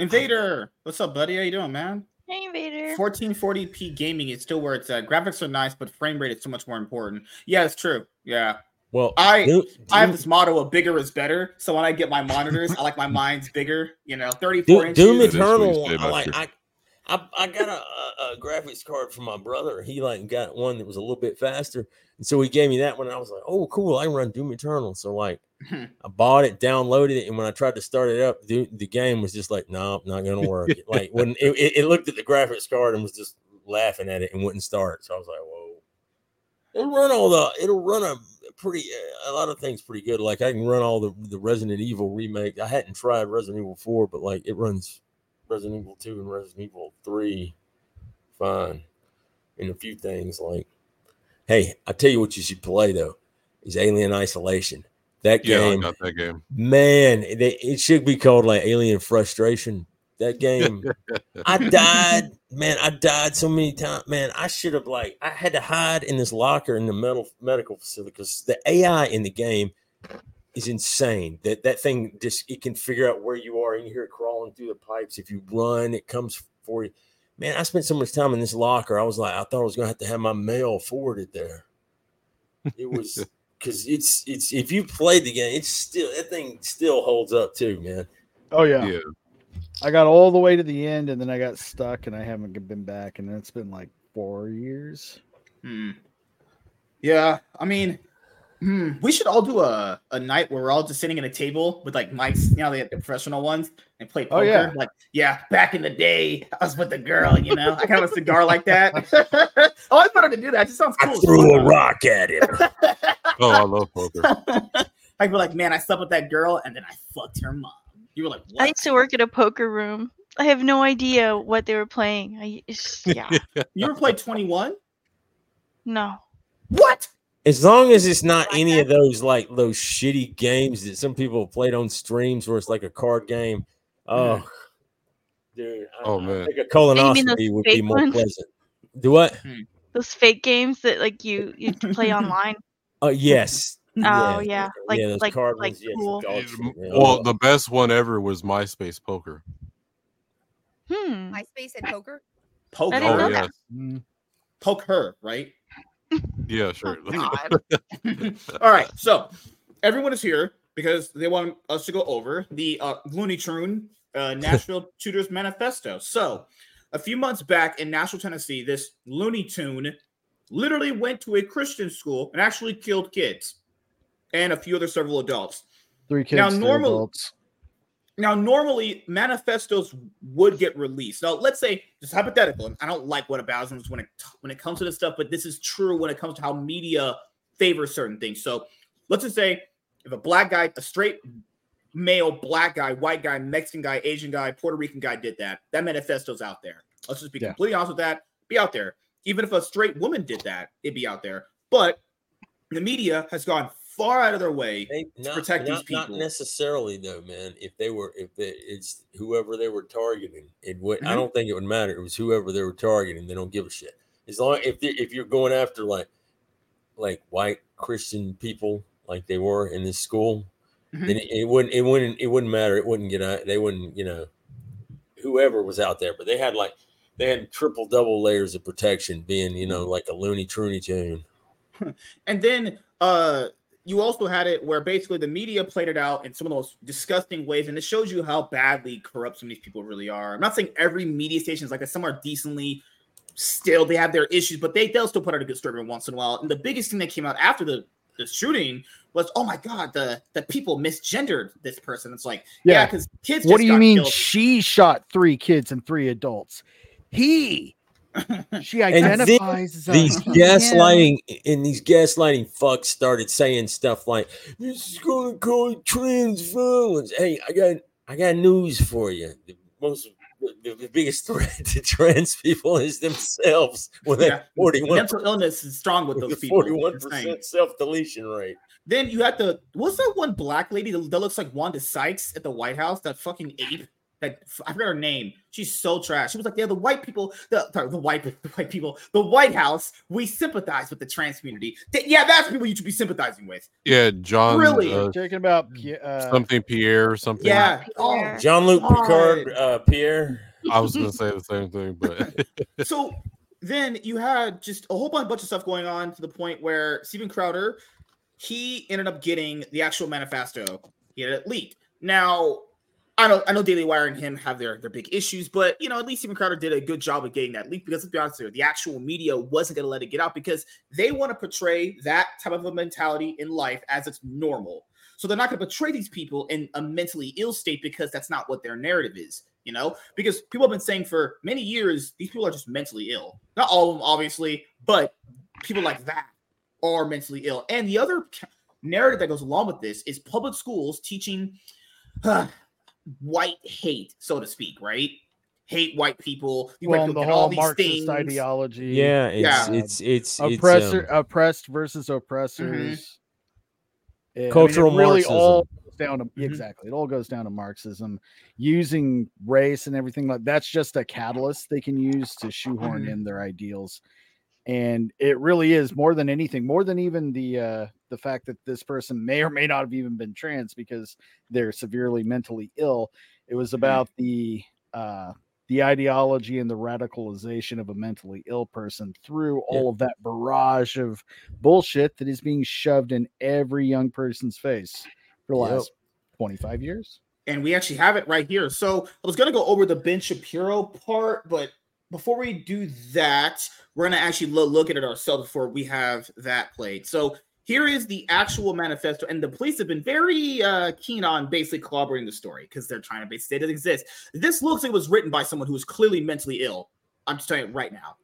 Invader, what's up, buddy? How you doing, man? Hey, Invader. 1440p gaming is still where it's at. Graphics are nice, but frame rate is so much more important. Yeah, it's true. Yeah, Well, I Doom- I have this motto of bigger is better. So when I get my monitors, I like my minds bigger. You know, 34 Doom, inches. Doom That is Eternal. I like I, I I got a, a, graphics card from my brother. He like got one that was a little bit faster, and so he gave me that one. And I was like, "Oh, cool! I can run Doom Eternal." So like. I bought it, downloaded it, and when I tried to start it up, the, the game was just like, "No, not gonna work." Like when it, it, it looked at the graphics card and was just laughing at it and wouldn't start. So I was like, "Whoa!" It'll run all the. It'll run a pretty a lot of things pretty good. Like I can run all the the Resident Evil remake. I hadn't tried Resident Evil Four, but like it runs Resident Evil Two and Resident Evil Three fine, and a few things like. Hey, I tell you what you should play though is Alien Isolation. That Yeah, I game, got that game. man, it, it should be called like Alien Frustration. That game, I died, man. I died so many times, man. I should have like I had to hide in this locker in the mental medical facility because the AI in the game is insane. That that thing just it can figure out where you are and you hear it crawling through the pipes. If you run, it comes for you. Man, I spent so much time in this locker. I was like, I thought I was gonna have to have my mail forwarded there. It was because it's it's if you played the game, it's still that thing still holds up too, man. Oh yeah. Yeah. I got all the way to the end and then I got stuck and I haven't been back and it's been like four years. Hmm. Yeah, I mean, hmm, we should all do a, a night where we're all just sitting at a table with like mics, you know, they have the professional ones and play Oh, poker. yeah. Like, yeah, back in the day, I was with a girl, you know, I kind of a cigar like that. oh, I better to do that. It just sounds I cool. threw a rock at it. Oh, I love poker. I'd be like, man, I slept with that girl and then I fucked her mom. You were like, I used to work at a poker room. I have no idea what they were playing. I it's, yeah, You ever played 21? no. What? As long as it's not Like any that? of those like those shitty games that some people have played on streams where it's like a card game. Oh, dude. I, Oh, I man. think a you colonoscopy would be more ones? pleasant. Do what? Those fake games that like you you play online. Oh yes. Oh yeah, like those like like ones, cool. dog. Well, the best one ever was MySpace Poker. Hmm. MySpace and poker. Poker. I didn't Oh know her. yeah, Mm. Poke her, right? Yeah, sure. Oh, All right, so everyone is here because they want us to go over the uh, Looney Tune uh, Nashville Tutors Manifesto. So, a few months back in Nashville, Tennessee, this Looney Tune literally went to a Christian school and actually killed kids and a few other several adults. Three kids, Now, three normal- adults. Now, normally manifestos would get released. Now, let's say just hypothetical. I don't like what aboutisms when it when it comes to this stuff, but this is true when it comes to how media favors certain things. So, let's just say if a black guy, a straight male black guy, white guy, Mexican guy, Asian guy, Puerto Rican guy did that, that manifesto's out there. Let's just be Yeah. completely honest with that. Be out there. Even if a straight woman did that, it'd be out there. But the media has gone far out of their way They, not, protect these not, not people. necessarily though, man. If they were, if they, it's whoever they were targeting, it would. I Mhm. don't think it would matter. It was whoever they were targeting. They don't give a shit. As long if they, if you're going after like like white Christian people, like they were in this school, Mhm. then it, it wouldn't it wouldn't it wouldn't matter. It wouldn't get out. They wouldn't you know whoever was out there, but they had like they had triple double layers of protection, being you know like a loony tune. And then uh you also had it where basically the media played it out in some of those disgusting ways, and it shows you how badly corrupt some of these people really are. I'm not saying every media station is like that. Some are decently still they have their issues, but they they'll still put out a good story once in a while. And the biggest thing that came out after the the shooting was, oh my god, the the people misgendered this person. It's like, yeah, Yeah. because kids. What do you mean killed. she shot three kids and three adults? He. She And then identifies as these he, gaslighting and these gaslighting fucks started saying stuff like this is gonna cause trans violence. Hey, I got I got news for you. The most the, the biggest threat to trans people is themselves with Yeah. that 41 Mental illness is strong with those people. 41% self deletion rate. Then you had the what's that one black lady that, that looks like Wanda Sykes at the White House? That fucking ape. That I forgot her name. She's so trash. She was like, "Yeah, the white people, the sorry, the white, the white people, the White House. We sympathize with the trans community. Th- yeah, that's people you should be sympathizing with. Yeah, John. Really? uh, Talking about uh, something Pierre or something. Yeah. Oh, Pierre. Jean Luc Picard, uh, Pierre. I was gonna say the same thing, but so then you had just a whole bunch, bunch of stuff going on to the point where Steven Crowder, he ended up getting the actual manifesto. He had it leaked. Now, I know I know Daily Wire and him have their, their big issues, but you know, at least Steven Crowder did a good job of getting that leak because let's be honest here, the actual media wasn't gonna let it get out because they want to portray that type of a mentality in life as it's normal. So they're not gonna portray these people in a mentally ill state because that's not what their narrative is you know? Because people have been saying for many years these people are just mentally ill. Not all of them obviously but people like that are mentally ill. And the other narrative that goes along with this is public schools teaching white hate so to speak right hate white people you well, the get all whole Marxist things. ideology. Yeah, it's Yeah. it's it's oppressor, um, oppressed versus oppressors. Yeah, I mean, it Cultural really Marxism. all goes down to Mhm. exactly. It all goes down to Marxism, using race and everything like that's just a catalyst they can use to shoehorn Mhm. in their ideals. And it really is more than anything, more than even the uh, the fact that this person may or may not have even been trans because they're severely mentally ill. It was about the uh, the ideology and the radicalization of a mentally ill person through all of that barrage of bullshit that is being shoved in every young person's face for the Yep. last 25 years. and we actually have it right here. So I was gonna go over the Ben Shapiro part, but before we do that, we're gonna actually lo- look at it ourselves before we have that played. So here is the actual manifesto, and the police have been very uh, keen on basically corroborating the story because they're trying to basically say it doesn't exist. This looks like it was written by someone who is clearly mentally ill. I'm just telling you right now.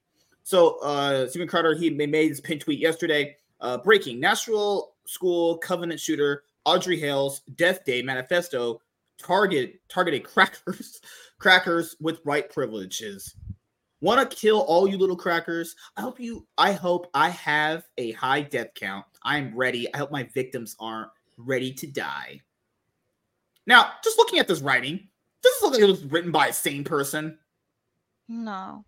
So uh, Steven Crowder he made his pin tweet yesterday. Uh, breaking Nashville School Covenant shooter Audrey Hale's Death Day manifesto target targeted crackers crackers with white privileges. Want to kill all you little crackers? I hope you. I hope I have a high death count. I'm ready. I hope my victims aren't ready to die. Now, just looking at this writing, does this look like it was written by a sane person? No.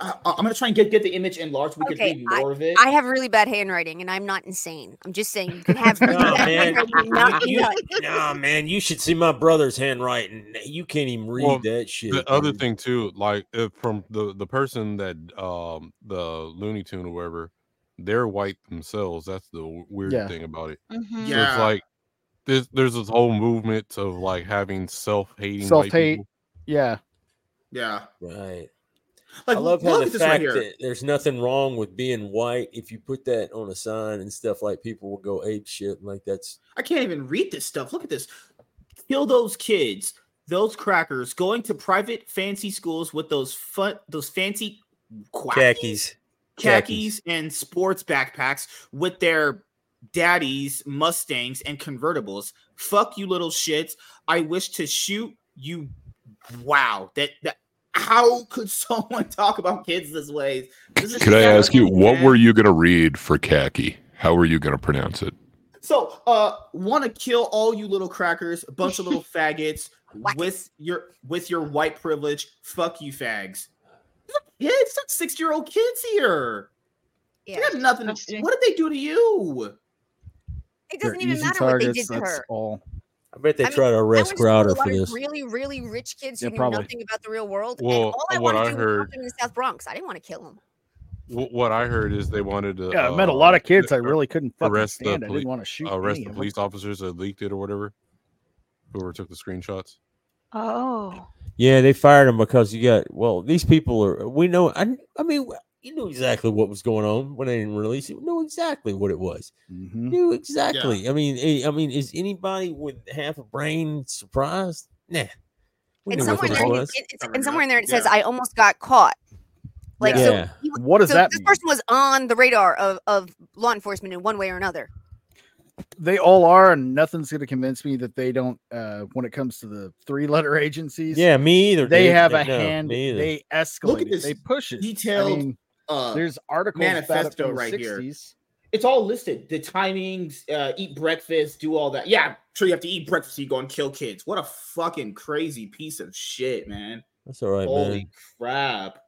Uh, I'm gonna try and get get the image enlarged. We Okay, can see more of it. I have really bad handwriting, and I'm not insane. I'm just saying you can have No, bad man. not You- nah, man, you should see my brother's handwriting. You can't even read Well, that shit. the other thing too, like if from the the person that um the Looney Tune or whatever, they're white themselves. That's the weird Yeah. thing about it. Mhm. So Yeah. it's like there's there's this whole movement of like having self hating Self-hate. Yeah. yeah, right. Like I love how the this right fact that there's nothing wrong with being white. If you put that on a sign and stuff, like people will go ape shit. Like that's I can't even read this stuff. Look at this. Kill those kids, those crackers, going to private fancy schools with those fun, those fancy quackies, khakis. khakis, and sports backpacks with their daddies, Mustangs, and convertibles. Fuck you, little shits. I wish to shoot you. Wow, that that. How could someone talk about kids this way? This is Could I ask you, terrible, what were you going to read for khaki? How were you going to pronounce it? So, uh, want to kill all you little crackers, a bunch of little faggots with your with your white privilege. Fuck you, fags. Yeah, it's not six year old kids here. Yeah. They got nothing. Disgusting. What did they do to you? It They're doesn't even easy matter what they did to her. all. I bet they I mean, try to arrest went to school with Crowder for this. Really, really rich kids who Yeah, knew probably. nothing about the real world. and Well, all I what wanted I to do was heard- drop in the South Bronx. I didn't want to kill them. What I heard is they wanted to. Yeah, I met a uh, lot of kids I really couldn't fucking arrest the stand. I didn't want to shoot arrest any the of them. police officers that leaked it or whatever. Whoever took the screenshots. Oh. Yeah, they fired him because you got well. These people are. We know. I. I mean, you knew exactly what was going on when they didn't release it. Knew exactly what it was. Mhm. Knew exactly. I mean, eh, I mean, is anybody with half a brain surprised? Nah. And somewhere in there, it, it's, Covered and somewhere in there it says, "I almost got caught." Like, so, Yeah. he What does so that this mean? person was on the radar of of law enforcement in one way or another. they all are, and nothing's going to convince me that they don't. Uh, when it comes to the three-letter agencies, Yeah, me either. they dude. have No, a hand. me. They escalate it. this They push it. detailed, I mean, Uh, there's articles manifesto right here. it's all listed. The timings, uh, eat breakfast, do all that. Yeah, sure you have to eat breakfast so you go and kill kids. What a fucking crazy piece of shit, man. That's all right, Holy man. crap.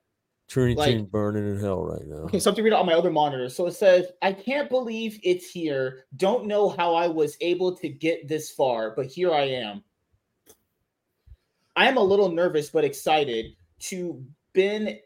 Trinity like- burning in hell right now. Okay, so I have to read it on my other monitor. So it says, I can't believe it's here. Don't know how I was able to get this far, but here I am. I am a little nervous but excited to been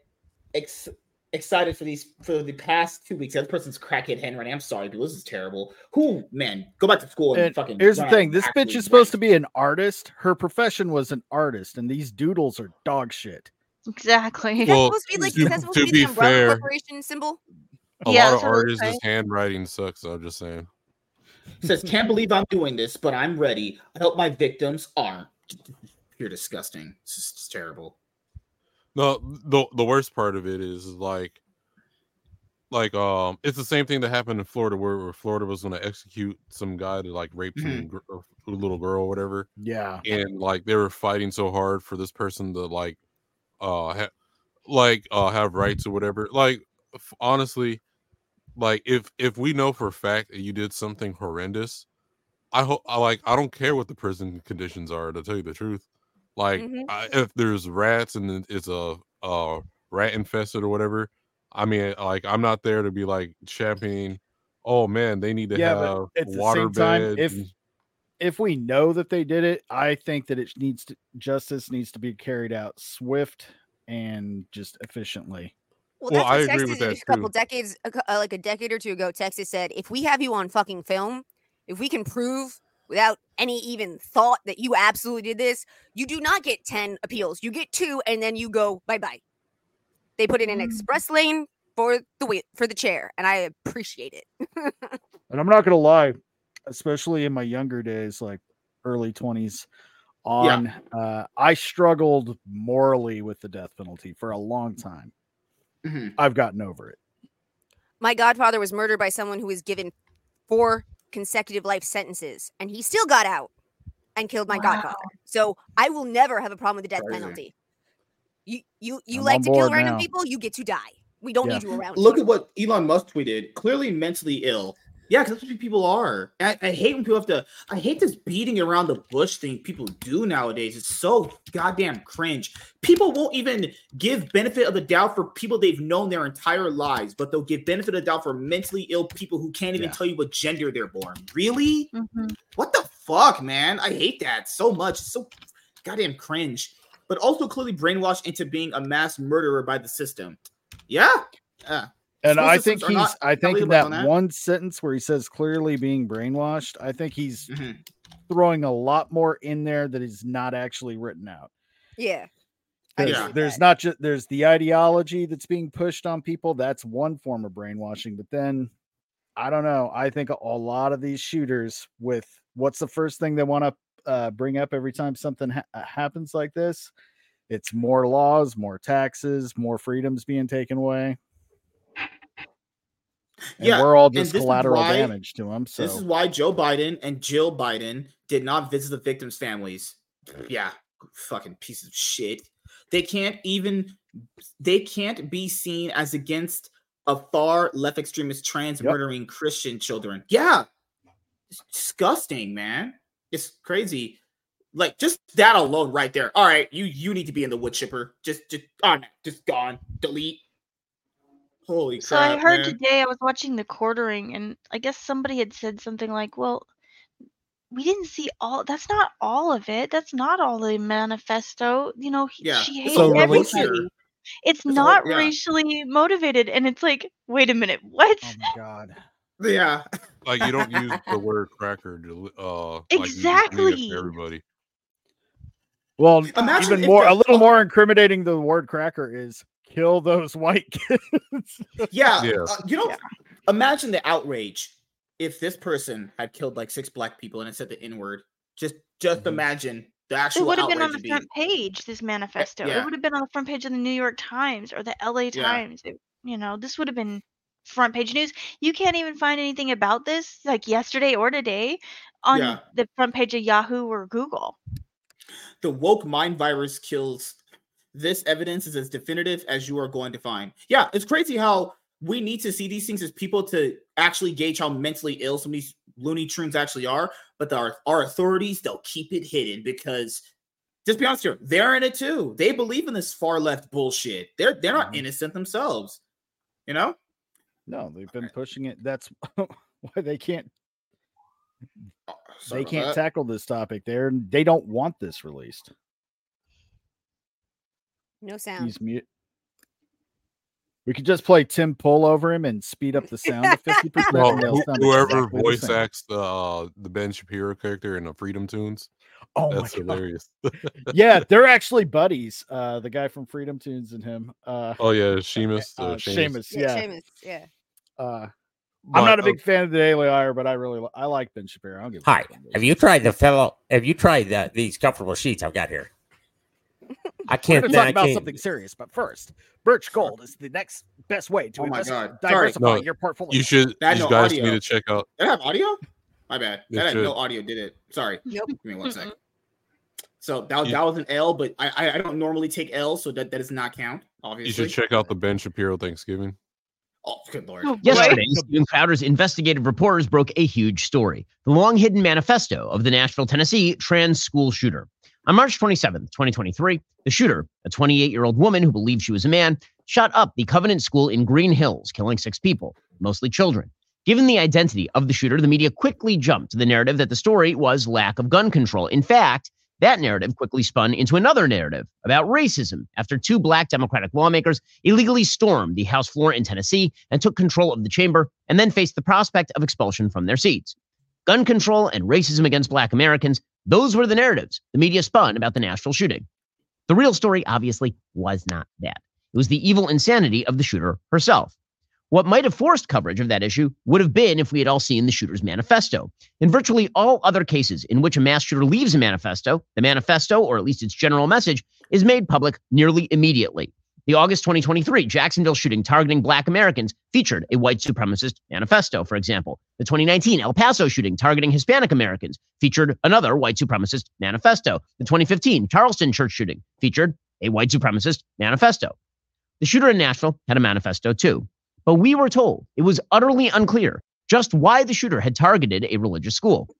ex- excited for these for the past two weeks. The other person's crackhead handwriting. I'm sorry, dude. This is terrible. Who man, go back to school and, And fucking. Here's the thing: this bitch is supposed to be an artist. Her profession was an artist, and these doodles are dog shit. Exactly. Is that supposed to be like to- is that supposed to, to be the be umbrella fair- corporation symbol? A Yeah, lot of that's what I was artists' saying. handwriting sucks. I'm just saying. says, "Can't believe I'm doing this, but I'm ready. I hope my victims aren't." You're disgusting. It's just it's terrible. No, the the worst part of it is like, like um, it's the same thing that happened in Florida, where, where Florida was going to execute some guy that like raped some gr- uh, little girl or whatever, Yeah, and like they were fighting so hard for this person to like, uh, ha- like uh have rights or whatever. Like f- honestly, like if if we know for a fact that you did something horrendous, I hope I like I don't care what the prison conditions are to tell you the truth. Like Mhm. I, if there's rats and it's a uh rat infested or whatever, I mean like I'm not there to be like championing. Oh man, they need to Yeah, but have at the water same time, if- and- if we know that they did it, I think that it needs to justice needs to be carried out swift and just efficiently. Well, Well, that's what I agree Texas with that a couple too. decades, a uh, like a decade or two ago. Texas said, if we have you on fucking film, if we can prove without any even thought that you absolutely did this, you do not get ten appeals. You get two, and then you go bye bye. They put in an Mm. express lane for the wait for the chair, and I appreciate it. And I'm not gonna lie, especially in my younger days, like early 20s, on uh, I struggled morally with the death penalty for a long time. Mhm. I've gotten over it. My godfather was murdered by someone who was given four consecutive life sentences, and he still got out and killed my Wow. godfather. So I will never have a problem with the death Crazy. penalty. You you you I'm like to kill random now. people, you get to die. We don't Yeah. need you around. Look here. at what Elon Musk tweeted. Clearly mentally ill. Yeah, because that's what people are. I, I hate when people have to. I hate this beating around the bush thing people do nowadays. It's so goddamn cringe. People won't even give benefit of the doubt for people they've known their entire lives, but they'll give benefit of the doubt for mentally ill people who can't even Yeah. tell you what gender they're born. Really? Mhm. What the fuck, man? I hate that so much. It's so goddamn cringe. But also clearly brainwashed into being a mass murderer by the system. Yeah. Yeah. And I think he's I think in that, on that. one sentence where he says clearly being brainwashed, I think he's Mhm. throwing a lot more in there that is not actually written out. Yeah. I 'Cause Yeah. There's not just there's the ideology that's being pushed on people. That's one form of brainwashing. But then I don't know. I think a, a lot of these shooters with what's the first thing they want to uh, bring up every time something ha- uh, happens like this? It's more laws, more taxes, more freedoms being taken away. And Yeah, we're all just collateral why- damage to them. So This is why Joe Biden and Jill Biden did not visit the victims' families. Yeah, fucking piece of shit. They can't even they can't be seen as against a far left extremist trans Yep. murdering Christian children. Yeah. It's disgusting, man. It's crazy. Like just that alone right there. All right, you you need to be in the wood chipper. Just just on just gone. Delete. Holy So. I heard man. today I was watching the quartering and I guess somebody had said something like, "Well, we didn't see all that's not all of it. That's not all the manifesto. You know, he, Yeah, she it's hates a whole everybody. It's It's a whole- not yeah. racially motivated." And it's like, "Wait a minute. What?" oh my god. Yeah. like you don't use the word cracker to uh like, you just mean it Exactly. to everybody. Well, Imagine even more a little more incriminating the word cracker is kill those white kids. Yeah. Yeah. uh, you know, Yeah. imagine the outrage if this person had killed like six black people and it said the N word. Just just Mhm. imagine the actual. It would have been on the would be. front page. This manifesto. yeah. It would have been on the front page of the New York Times or the L.A. Yeah. Times. It- you know, this would have been front page news. You can't even find anything about this like yesterday or today on Yeah. the front page of Yahoo or Google. The woke mind virus kills. This evidence is as definitive as you are going to find. Yeah, it's crazy how we need to see these things as people to actually gauge how mentally ill some of these looney tunes actually are. But the, our, our authorities, they'll keep it hidden because, just be honest here, they're in it too. They believe in this far left bullshit. They're they're not Mhm. innocent themselves. You know? No, they've been pushing it. That's why they can't sorry they can't that. tackle this topic. They're they don't want this released. No sound. He's mute. We could just play Tim Pool over him and speed up the sound to fifty percent. Well, who- whoever voice acts the uh, the Ben Shapiro character in the Freedom Tunes, Oh that's my god! hilarious. Yeah, they're actually buddies. Uh, the guy from Freedom Tunes and him. Uh, oh yeah, Seamus. Uh, uh, Sheamus. Seamus. yeah, Yeah. Seamus, yeah. Uh, I'm not a uh, big fan of the Daily Wire, but I really I like Ben Shapiro. I don't give a Hi. fuck Have you tried the fellow? Have you tried the, these comfortable sheets I've got here? I We're can't. going to talk I about can't- something serious, but first, Birch Gold is the next best way to Oh my invest- God. Diversify No, your portfolio. You should. That You no guys audio. need to check out. Did it have audio? My bad. It That had no audio, did it? Sorry. Nope. Give me one So that, You- that was an L, but I, I I don't normally take L, so that, that does not count. Obviously, You should check out the Ben Shapiro Thanksgiving. Oh, good lord! Oh, Yesterday, Steven Crowder's investigative reporters broke a huge story the long hidden manifesto of the Nashville, Tennessee trans school shooter. On March 27, 2023, the shooter, a 28 year old woman who believed she was a man, shot up the Covenant School in Green Hills, killing six people, mostly children. Given the identity of the shooter, the media quickly jumped to the narrative that the story was lack of gun control. In fact, that narrative quickly spun into another narrative about racism after two black Democratic lawmakers illegally stormed the House floor in Tennessee and took control of the chamber and then faced the prospect of expulsion from their seats. Gun control and racism against black Americans, those were the narratives the media spun about the Nashville shooting. The real story, obviously, was not that. It was the evil insanity of the shooter herself. What might have forced coverage of that issue would have been if we had all seen the shooter's manifesto. In virtually all other cases in which a mass shooter leaves a manifesto, the manifesto, or at least its general message, is made public nearly immediately. The August 2023 Jacksonville shooting targeting black Americans featured a white supremacist manifesto, for example. The 2019 El Paso shooting targeting Hispanic Americans featured another white supremacist manifesto. The 2015 Charleston church shooting featured a white supremacist manifesto. The shooter in Nashville had a manifesto too. But we were told it was utterly unclear just why the shooter had targeted a religious school.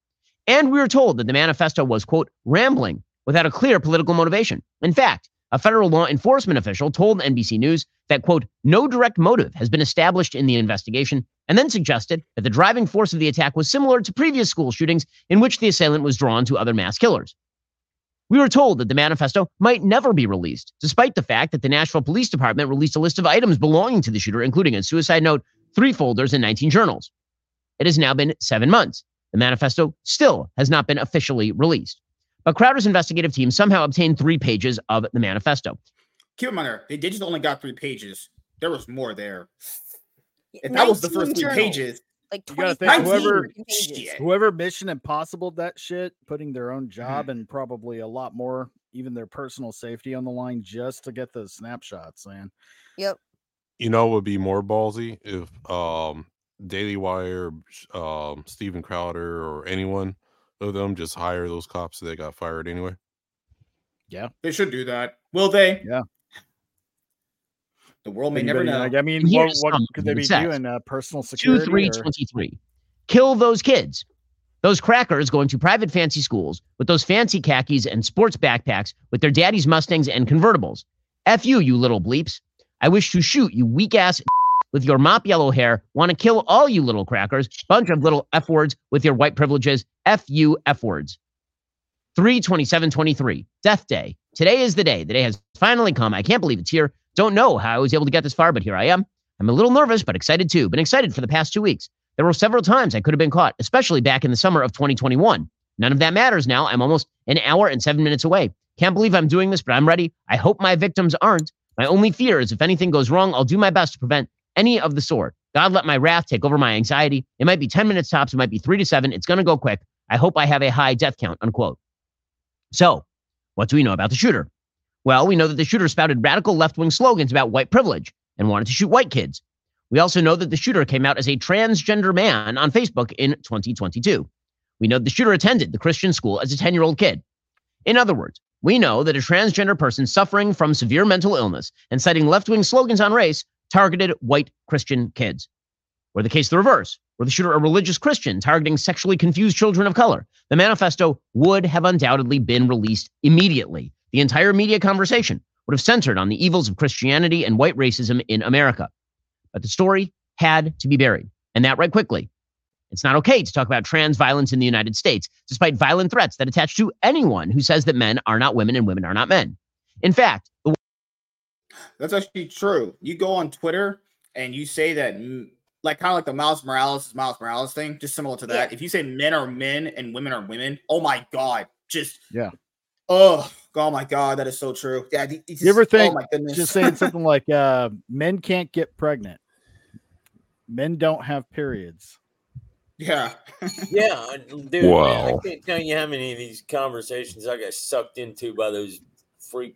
And we were told that the manifesto was, quote, rambling without a clear political motivation. In fact, a federal law enforcement official told NBC News that, quote, no direct motive has been established in the investigation, and then suggested that the driving force of the attack was similar to previous school shootings in which the assailant was drawn to other mass killers. We were told that the manifesto might never be released, despite the fact that the Nashville Police Department released a list of items belonging to the shooter, including a suicide note, three folders, and 19 journals. It has now been seven months. The manifesto still has not been officially released. But Crowder's investigative team somehow obtained three pages of the manifesto. Keep in mind, they, they just only got three pages. There was more there. If that was the first three journals, pages, like You gotta 20 think whoever- pages. Whoever Mission Impossible that shit, putting their own job Mm-hmm. and probably a lot more, even their personal safety on the line just to get those snapshots, man. Yep. You know, what would be more ballsy if um Daily Wire, sh- um Steven Crowder, or anyone of them just hire those cops that got fired anyway. Yeah, they should do that. Will they? Yeah. The world may never know. Like, I mean, And what, here's what could they of be says. doing? Uh, personal 2 security? 3 or- 23. Kill those kids. Those crackers going to private fancy schools with those fancy khakis and sports backpacks with their daddy's Mustangs and convertibles. F you, you little bleeps. I wish to shoot you weak ass with your mop yellow hair. Want to kill all you little crackers. Bunch of little F words with your white privileges. F you, F words. 3 27 23. Death Day. Today is the day. The day has finally come. I can't believe it's here. Don't know how I was able to get this far, but here I am. I'm a little nervous, but excited too. Been excited for the past two weeks. There were several times I could have been caught, especially back in the summer of 2021. None of that matters now. I'm almost an hour and seven minutes away. Can't believe I'm doing this, but I'm ready. I hope my victims aren't. My only fear is if anything goes wrong, I'll do my best to prevent any of the sort. God let my wrath take over my anxiety. It might be 10 minutes tops. It might be three to seven. It's going to go quick. I hope I have a high death count, unquote. So, what do we know about the shooter? Well, we know that the shooter spouted radical left wing slogans about white privilege and wanted to shoot white kids. We also know that the shooter came out as a transgender man on Facebook in 2022. We know the shooter attended the Christian school as a 10 year old kid. In other words, we know that a transgender person suffering from severe mental illness and citing left wing slogans on race targeted white Christian kids. Or the case the reverse, were the shooter a religious Christian targeting sexually confused children of color, the manifesto would have undoubtedly been released immediately. The entire media conversation would have centered on the evils of Christianity and white racism in America. But the story had to be buried, and that right quickly. It's not okay to talk about trans violence in the United States, despite violent threats that attach to anyone who says that men are not women and women are not men. In fact, the That's actually true. You go on Twitter and you say that, like kind of like the Miles Morales is Miles Morales thing, just similar to that. If you say men are men and women are women, oh my god, just Yeah. Oh, oh my god, that is so true. Yeah, it- it's You ever just- oh my goodness. just saying something like uh, men can't get pregnant, men don't have periods. yeah, Yeah, I- dude. Man, I Wow. can't tell you how many of these conversations I got sucked into by those freak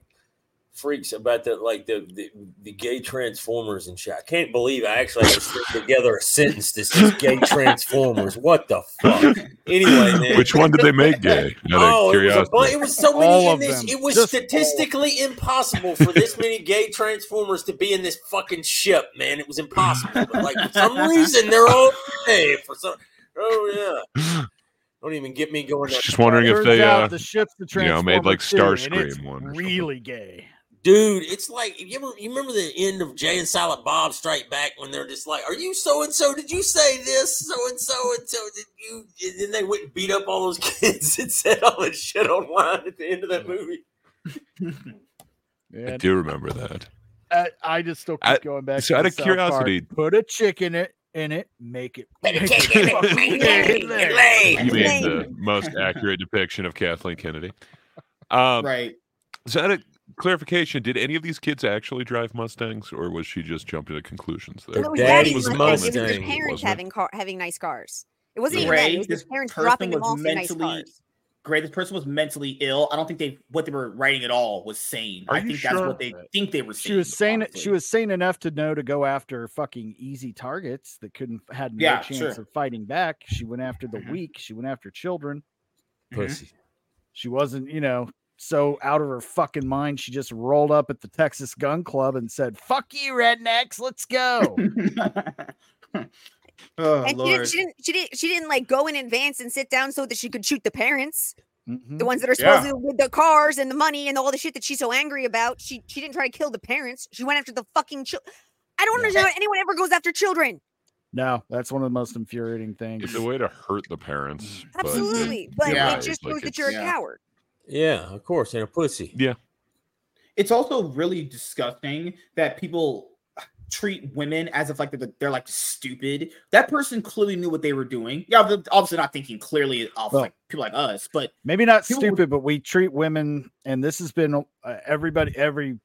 freaks about the like the the, the gay transformers and shit. I can't believe I actually had to string together a sentence that says gay transformers. What the fuck? Anyway, man. Which one did they make gay? Out of Oh, it was, bu- it was so many All in of this. them. It was Just statistically impossible for this many gay transformers to be in this fucking ship, man. It was impossible. But like for some reason, they're all gay. For some, oh yeah. Don't even get me going. Just wondering if they, uh, the ship's the you know, made, like, Transformer 2, and Starscream one. Really gay. Dude, it's like you ever you remember the end of Jay and Silent Bob Strike Back when they're just like, "Are you so and so? Did you say this? So and so and so? Did you?" And then they went and beat up all those kids and said all that shit online at the end of that movie. I do remember that. I, I just still keep I- going back. so to out the of South Park. curiosity- put a chicken in it in it, make it. Make a make chicken in it, it gay lay, in make it You mean the most accurate depiction of Kathleen Kennedy? Um, right. So, out of clarification, did any of these kids actually drive Mustangs, or was she just jumping to conclusions there? Their No, he daddy had was Mustangs. It was Mustang, parents having car having nice cars. It wasn't Yeah. even that. It was his this parents person dropping them was off in nice mentally cars. great. This person was mentally ill. I don't think they what they were writing at all was sane. Are I you think that's what they think they were saying. She was sane. She was sane enough to know to go after fucking easy targets that couldn't had no Yeah, chance sure. of fighting back. She went after the Mhm. weak. She went after children. Mhm. Pussy. She wasn't, you know, so out of her fucking mind. She just rolled up at the Texas Gun Club and said, "Fuck you, rednecks, let's go." oh And she lord. didn't, she didn't. She didn't. She didn't like go in advance and sit down so that she could shoot the parents, Mhm. the ones that are Yeah. supposed to with the cars and the money and all the shit that she's so angry about. She she didn't try to kill the parents. She went after the fucking. Chil- I don't Yeah. understand why anyone ever goes after children. No, that's one of the most infuriating things. It's a way to hurt the parents. but it- Absolutely, but Yeah. it just like shows that you're a coward. Yeah, of course, and a pussy. Yeah. it's also really disgusting that people treat women as if like they're, they're like stupid. That person clearly knew what they were doing. Yeah, obviously not thinking clearly off Well- like people like us, but Maybe not People- stupid, but we treat women, and this has been uh, everybody, every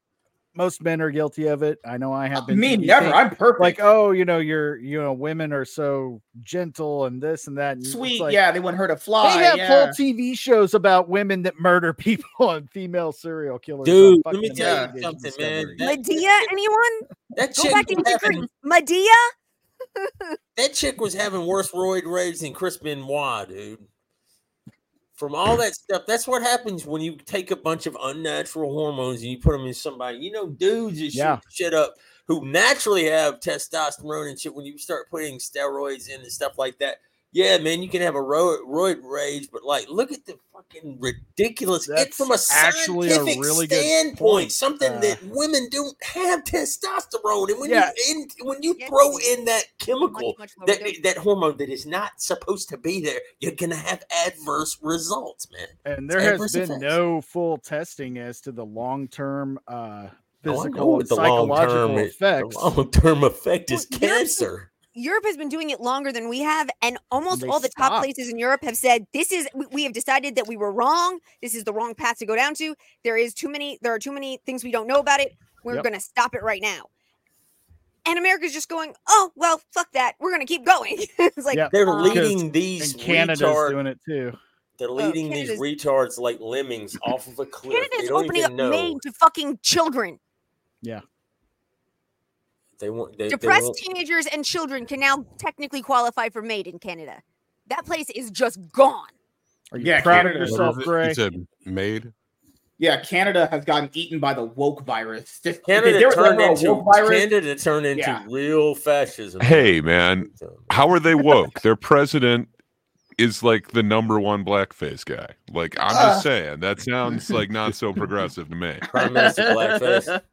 most men are guilty of it. I know I have been. me never. think, I'm perfect. like, oh, you know, you're, you know, women are so gentle and this and that. And sweet. like, yeah, they wouldn't hurt a fly. They have yeah. whole TV shows about women that murder people and female serial killers. Dude, let me tell you something, man. Discovery. That- Medea, anyone? That Go chick, back and was having, Medea. that chick was having worse roid rage than Chris Benoit, dude. From all that stuff, that's what happens when you take a bunch of unnatural hormones and you put them in somebody. You know, dudes just Yeah. shit up who naturally have testosterone and shit. When you start putting steroids in and stuff like that, yeah, man, you can have a ro- roid rage, but like, look at the fucking ridiculous. it's That's from a actually a scientific really good standpoint, point. something Uh, that women don't have testosterone, and when Yeah. you in, when you Yes, throw in that chemical, much lower that dose. that hormone that is not supposed to be there, you're gonna have adverse results, man. And there adverse has been effects. no full testing as to the long term uh, Oh, I know physical what and the long-term psychological effects. The long term effect is Well, you're- cancer. Europe has been doing it longer than we have, and almost they all the top places in Europe have said this is we, we have decided that we were wrong. This is the wrong path to go down to. There is too many. There are too many things we don't know about it. We're Yep. going to stop it right now. And America's just going, oh well, fuck that. We're going to keep going. it's like Yeah, They're um, leading these and Canada's retard- doing it too. They're leading these retards like lemmings off of a cliff. they Canada's don't opening even up know. MAID to fucking children. They want they, they Depressed want- teenagers and children can now technically qualify for MAID in Canada. That place is just gone. Are you Yeah, proud of Canada. yourself, What is it? Gray? You said made. Yeah, Canada has gotten eaten by the woke virus. Just, Canada there turned into woke virus. Canada turned into Yeah. real fascism. Hey, man, how are they woke? Their president is like the number one blackface guy. Like I'm Uh. just saying, that sounds like not so progressive to me. Prime Minister Blackface.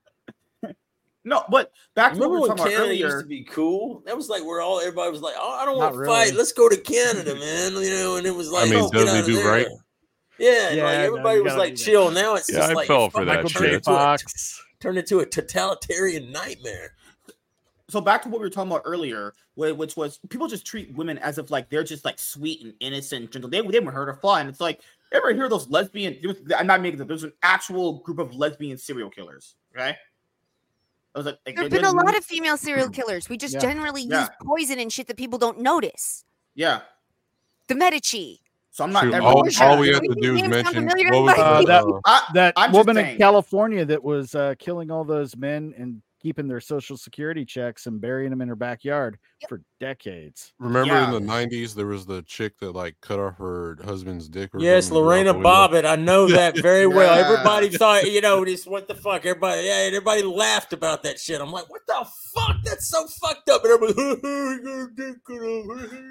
No, but back to what we were when talking about Canada used to be cool? That was like where all everybody was like, "Oh, I don't want to fight. really. Let's go to Canada, man." You know, and it was like, mean, "Oh, get does he out do there." right? Yeah, Yeah, like everybody you was like do that. chill. Now it's Yeah, just I like fell for that Michael turned J. into a- Fox. Turned into a totalitarian nightmare. So back to what we were talking about earlier, which was people just treat women as if like they're just like sweet and innocent, and gentle. They, they haven't hurt a fly, and it's like ever hear those lesbian? I'm not making that. There's an actual group of lesbian serial killers. Okay, I was like, like, There have they- been a lot of female serial killers. We just Yeah. generally use poison and shit that people don't notice. yeah. The Medici. So I'm not. Shoot, every- all, Version. all we Do have to do is mention familiar to what was anybody? the, Uh, uh, That I'm just woman in. California that was uh, killing all those men and keeping their social security checks and burying them in her backyard Yep. For decades. remember Yeah. in the '90s there was the chick that like cut off her husband's dick. Or Yes, something and threw it Lorena out the window? Bobbitt. I know that very well. Everybody thought, you know, this what the fuck. Everybody, yeah, everybody laughed about that shit. I'm like, what the fuck? That's so fucked up. And everybody,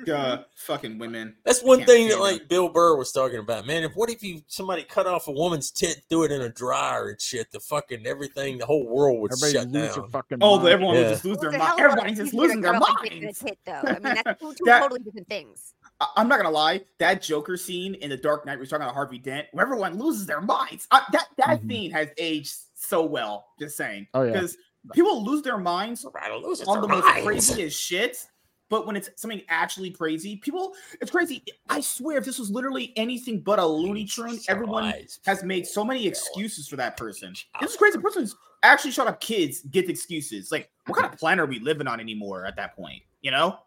uh, fucking women. That's one thing that stand like Bill Burr was talking about, man. If what if you somebody cut off a woman's tit, threw it in a dryer and shit, the fucking everything, the whole world would Everybody shut down. fucking Oh, mind. everyone Yeah. would just lose Well, their it's mind. hell of a lot Everybody's just losing their cut off a dick than a minds. tit, though. I mean, that's two, two That- totally different things. I- I'm not gonna lie. That Joker scene in The Dark Knight, we're talking about Harvey Dent, where everyone loses their minds. Uh, that that Mhm. scene has aged so well. Just saying. Oh, yeah. Because people lose their minds Everybody loses on the their most minds. craziest shit. But when it's something actually crazy, people, it's crazy. I swear, if this was literally anything but a Looney Tune, everyone has made so many excuses for that person. This is crazy. The person who's actually shot up kids gets excuses. Like, what kind of planet are we living on anymore at that point? You know?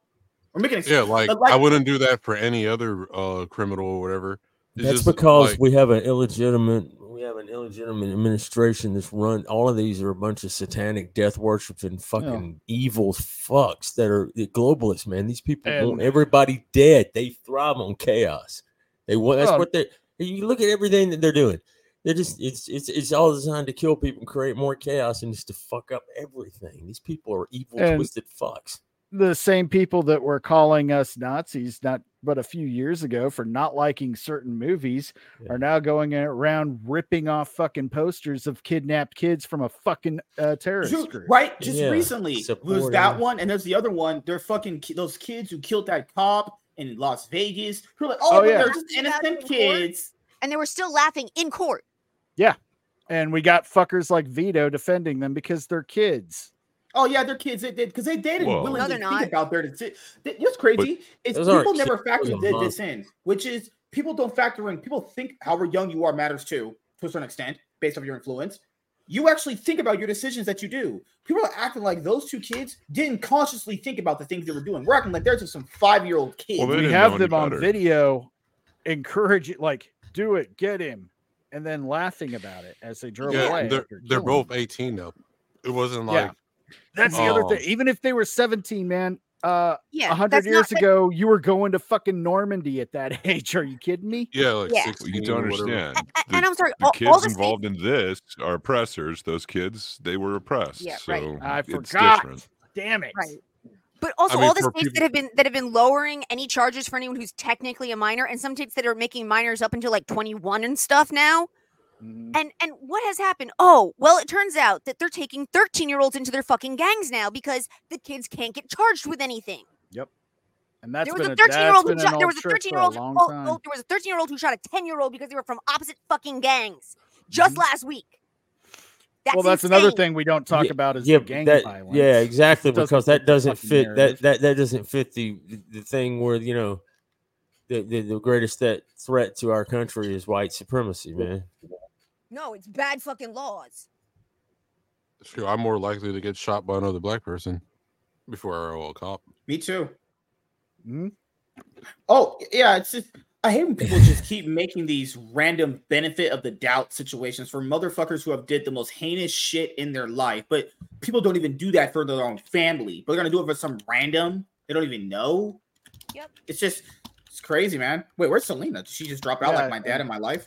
We're making Yeah, like, like- I wouldn't do that for any other uh criminal or whatever. It's That's just, because like, we have an illegitimate we have an illegitimate administration that's run all of these are a bunch of satanic death worshiping fucking evil fucks that are the globalists, man. These people want everybody dead. They thrive on chaos. They want that's Well- what they you look at everything that they're doing. They're just it's it's it's all designed to kill people and create more chaos and just to fuck up everything. These people are evil, And- twisted fucks. the same people that were calling us Nazis not but a few years ago for not liking certain movies Yeah. are now going around ripping off fucking posters of kidnapped kids from a fucking uh, terrorist Ju- group. Right, just Yeah, recently was that one, and there's the other one. They're fucking ki- those kids who killed that cop in Las Vegas. Who are like, oh, Oh, yeah. they're just innocent it in court. kids. And they were still laughing in court. And we got fuckers like Vito defending them because they're kids. Oh yeah, they're kids. They did because they, they didn't Whoa. willingly No, they're think not. about their decision. What's crazy is those people never kids, factor those are thi- monks. this in, which is people don't factor in. People think however young you are matters too, to a certain extent, based off your influence. You actually think about your decisions that you do. People are acting like those two kids didn't consciously think about the things they were doing. We're acting like they're just some five year old kid. Well, we have them on video encourage it like do it, get him, and then laughing about it as they drove yeah, away. they're they're both 18 though. It wasn't Yeah. like That's the other Oh. thing. Even if they were 17, man, uh Yeah. a hundred years not- ago, you were going to fucking Normandy at that age. Are you kidding me? yeah, like Yeah. 16 you don't understand. A- The, and I'm sorry, the all, kids all the involved in this are oppressors. Those kids, they were oppressed. Yeah, so right. I forgot. different. Damn it. Right. But also mean, all the states people- that have been that have been lowering any charges for anyone who's technically a minor, and some states that are making minors up until like 21 and stuff now. Mhm. And and what has happened? Oh, well, it turns out that they're taking 13 year olds into their fucking gangs now because the kids can't get charged with anything. Yep. And that's there was a 13 year old who that's shot. There was a 13-year-old Oh, oh, there was a 13 year old who shot a 10 year old because they were from opposite fucking gangs just Mhm. last week. That's well, that's another thing we don't talk Yeah, about is yeah, the gang that, violence. Yeah, exactly. Because that doesn't fucking fit that, that that doesn't fit the the thing where you know the the, the greatest that threat to our country is white supremacy, man. No, it's bad fucking laws. Sure, I'm more likely to get shot by another black person before I roll a cop. Me too. Mhm. Oh yeah, it's just I hate when people just keep making these random benefit of the doubt situations for motherfuckers who have did the most heinous shit in their life. But people don't even do that for their own family. But they're gonna do it for some random they don't even know. Yep. It's just it's crazy, man. Wait, where's Selena? Did she just drop out Yeah, like my dad in my life?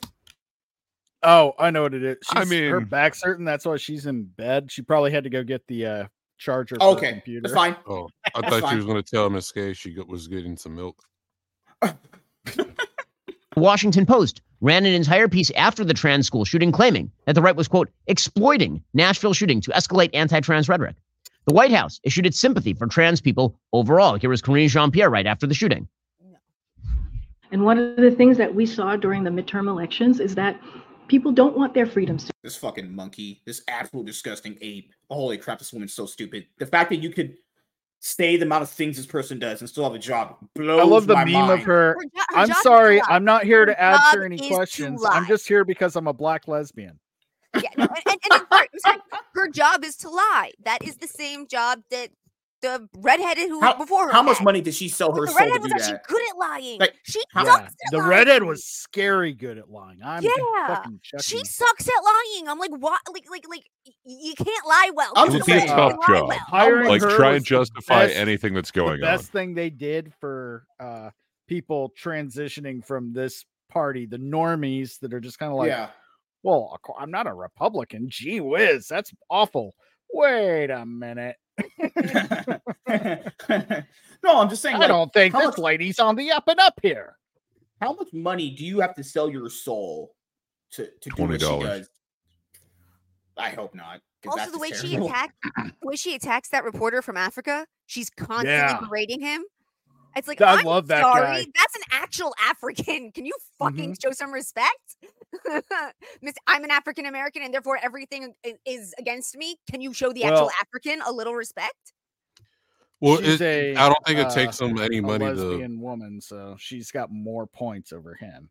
Oh, I know what it is. She's, I her mean- back's certain. That's why she's in bed. She probably had to go get the uh, charger. Oh, for okay, computer. that's fine. Oh, I thought fine. she was going to tell Miss Kay she was getting some milk. The Washington Post ran an entire piece after the trans school shooting, claiming that the right was, quote, exploiting Nashville shooting to escalate anti trans rhetoric. The White House issued its sympathy for trans people overall. Here was Karine Jean Pierre right after the shooting. And one of the things that we saw during the midterm elections is that people don't want their freedoms to This fucking monkey, this absolute disgusting ape. Holy crap, this woman's so stupid. The fact that you could say the amount of things this person does and still have a job blows I love the my meme mind. of her. Her jo- I'm job sorry, lie. I'm not here to answer job any questions. I'm just here because I'm a black lesbian. Yeah, no, and, and, and in part, I'm sorry, her job is to lie. That is the same job that the redheaded who How- before her. How much money did she sell her the soul to redhead do was actually that? good at lying. Like, she how- sucks Yeah, at the lying. redhead was scary good at lying. I'm Yeah, fucking She sucks at lying. I'm like, what? Like, like, like, you can't lie well. I'm There's just no way saying, you tough job. well. Hiring Like try and justify best- anything that's the going on. best thing they did for uh people transitioning from this party, the normies that are just kind of like, yeah. well, I'm not a Republican. Gee whiz, that's awful. Wait a minute. no, I'm just saying. I like, don't think how this much- lady's on the up and up here. How much money do you have to sell your soul to to do what she does? I hope not. Also, the way just she terrible. attacked, the way she attacks that reporter from Africa, she's constantly Yeah. berating him. It's like I I'm love that sorry, guy. that's an actual African. Can you fucking mm-hmm. show some respect? Miss, I'm an African American, and therefore everything is against me. Can you show the actual African a little respect? Well, She's it, a, I don't think it uh, takes them any a money to. lesbian woman, so she's got more points over him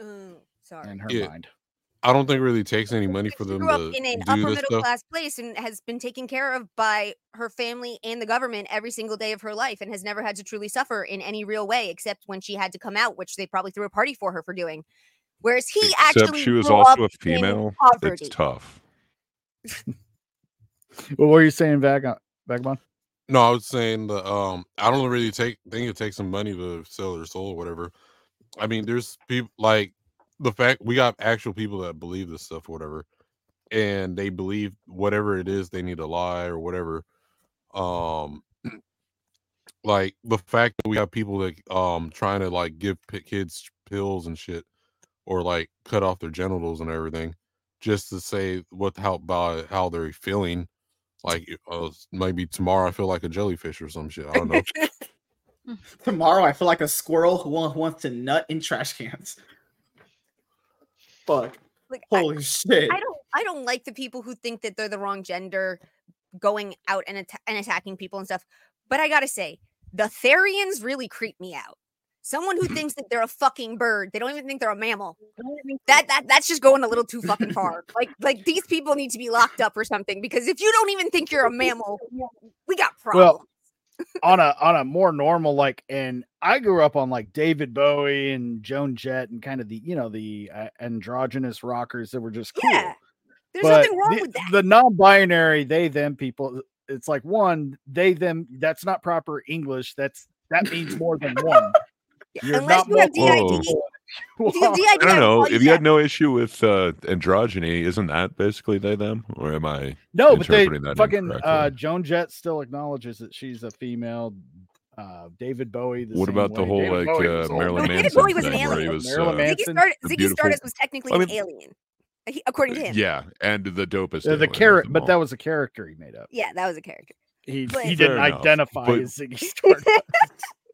Mm, sorry. in her Yeah. mind. I don't think it really takes any money for them grew up to in an do upper middle stuff. class place and has been taken care of by her family and the government every single day of her life and has never had to truly suffer in any real way except when she had to come out which they probably threw a party for her for doing whereas he Except actually she was also a female. It's tough. What were you saying, Vag- Vagabond? No, I was saying the um I don't really take think it takes some money to sell their soul or whatever. I mean, there's people like the fact we got actual people that believe this stuff or whatever, and they believe whatever it is they need to lie or whatever. Um like the fact that we have people that um trying to like give p- kids pills and shit or like cut off their genitals and everything just to say what how about how they're feeling like uh, maybe tomorrow I feel like a jellyfish or some shit. I don't know. Tomorrow, I feel like a squirrel who wants to nut in trash cans. Fuck. like I- Holy shit. I don't I don't like the people who think that they're the wrong gender going out and, atta- and attacking people and stuff. But I gotta say, the Therians really creep me out. Someone who thinks that they're a fucking bird, they don't even think they're a mammal. That that that's just going a little too fucking far. Like like these people need to be locked up or something because if you don't even think you're a mammal, we got problems. Well, on a on a more normal like, and I grew up on like David Bowie and Joan Jett and kind of the you know the uh, androgynous rockers that were just cool. yeah. There's but nothing wrong the, with that. the non-binary they them people it's like one they them that's not proper english that's that means more than one you're Unless not you have DID. people. If you have DID, I don't know. If you had no issue with uh, androgyny, isn't that basically they them, or am I? no but they that fucking uh joan jett still acknowledges that she's a female uh david bowie the What same about the whole David like Bowie uh. Marilyn No, David Manson Bowie was an he alien. was Marilyn uh, Manson. Ziggy Stardust, the Ziggy beautiful- Stardust was technically I an mean- alien, he- according to him. yeah, and the dopest. Uh, the alien of carrot but that was a character he made up Yeah, that was a character. he, But- he didn't enough, identify but- as ziggy stardust Well,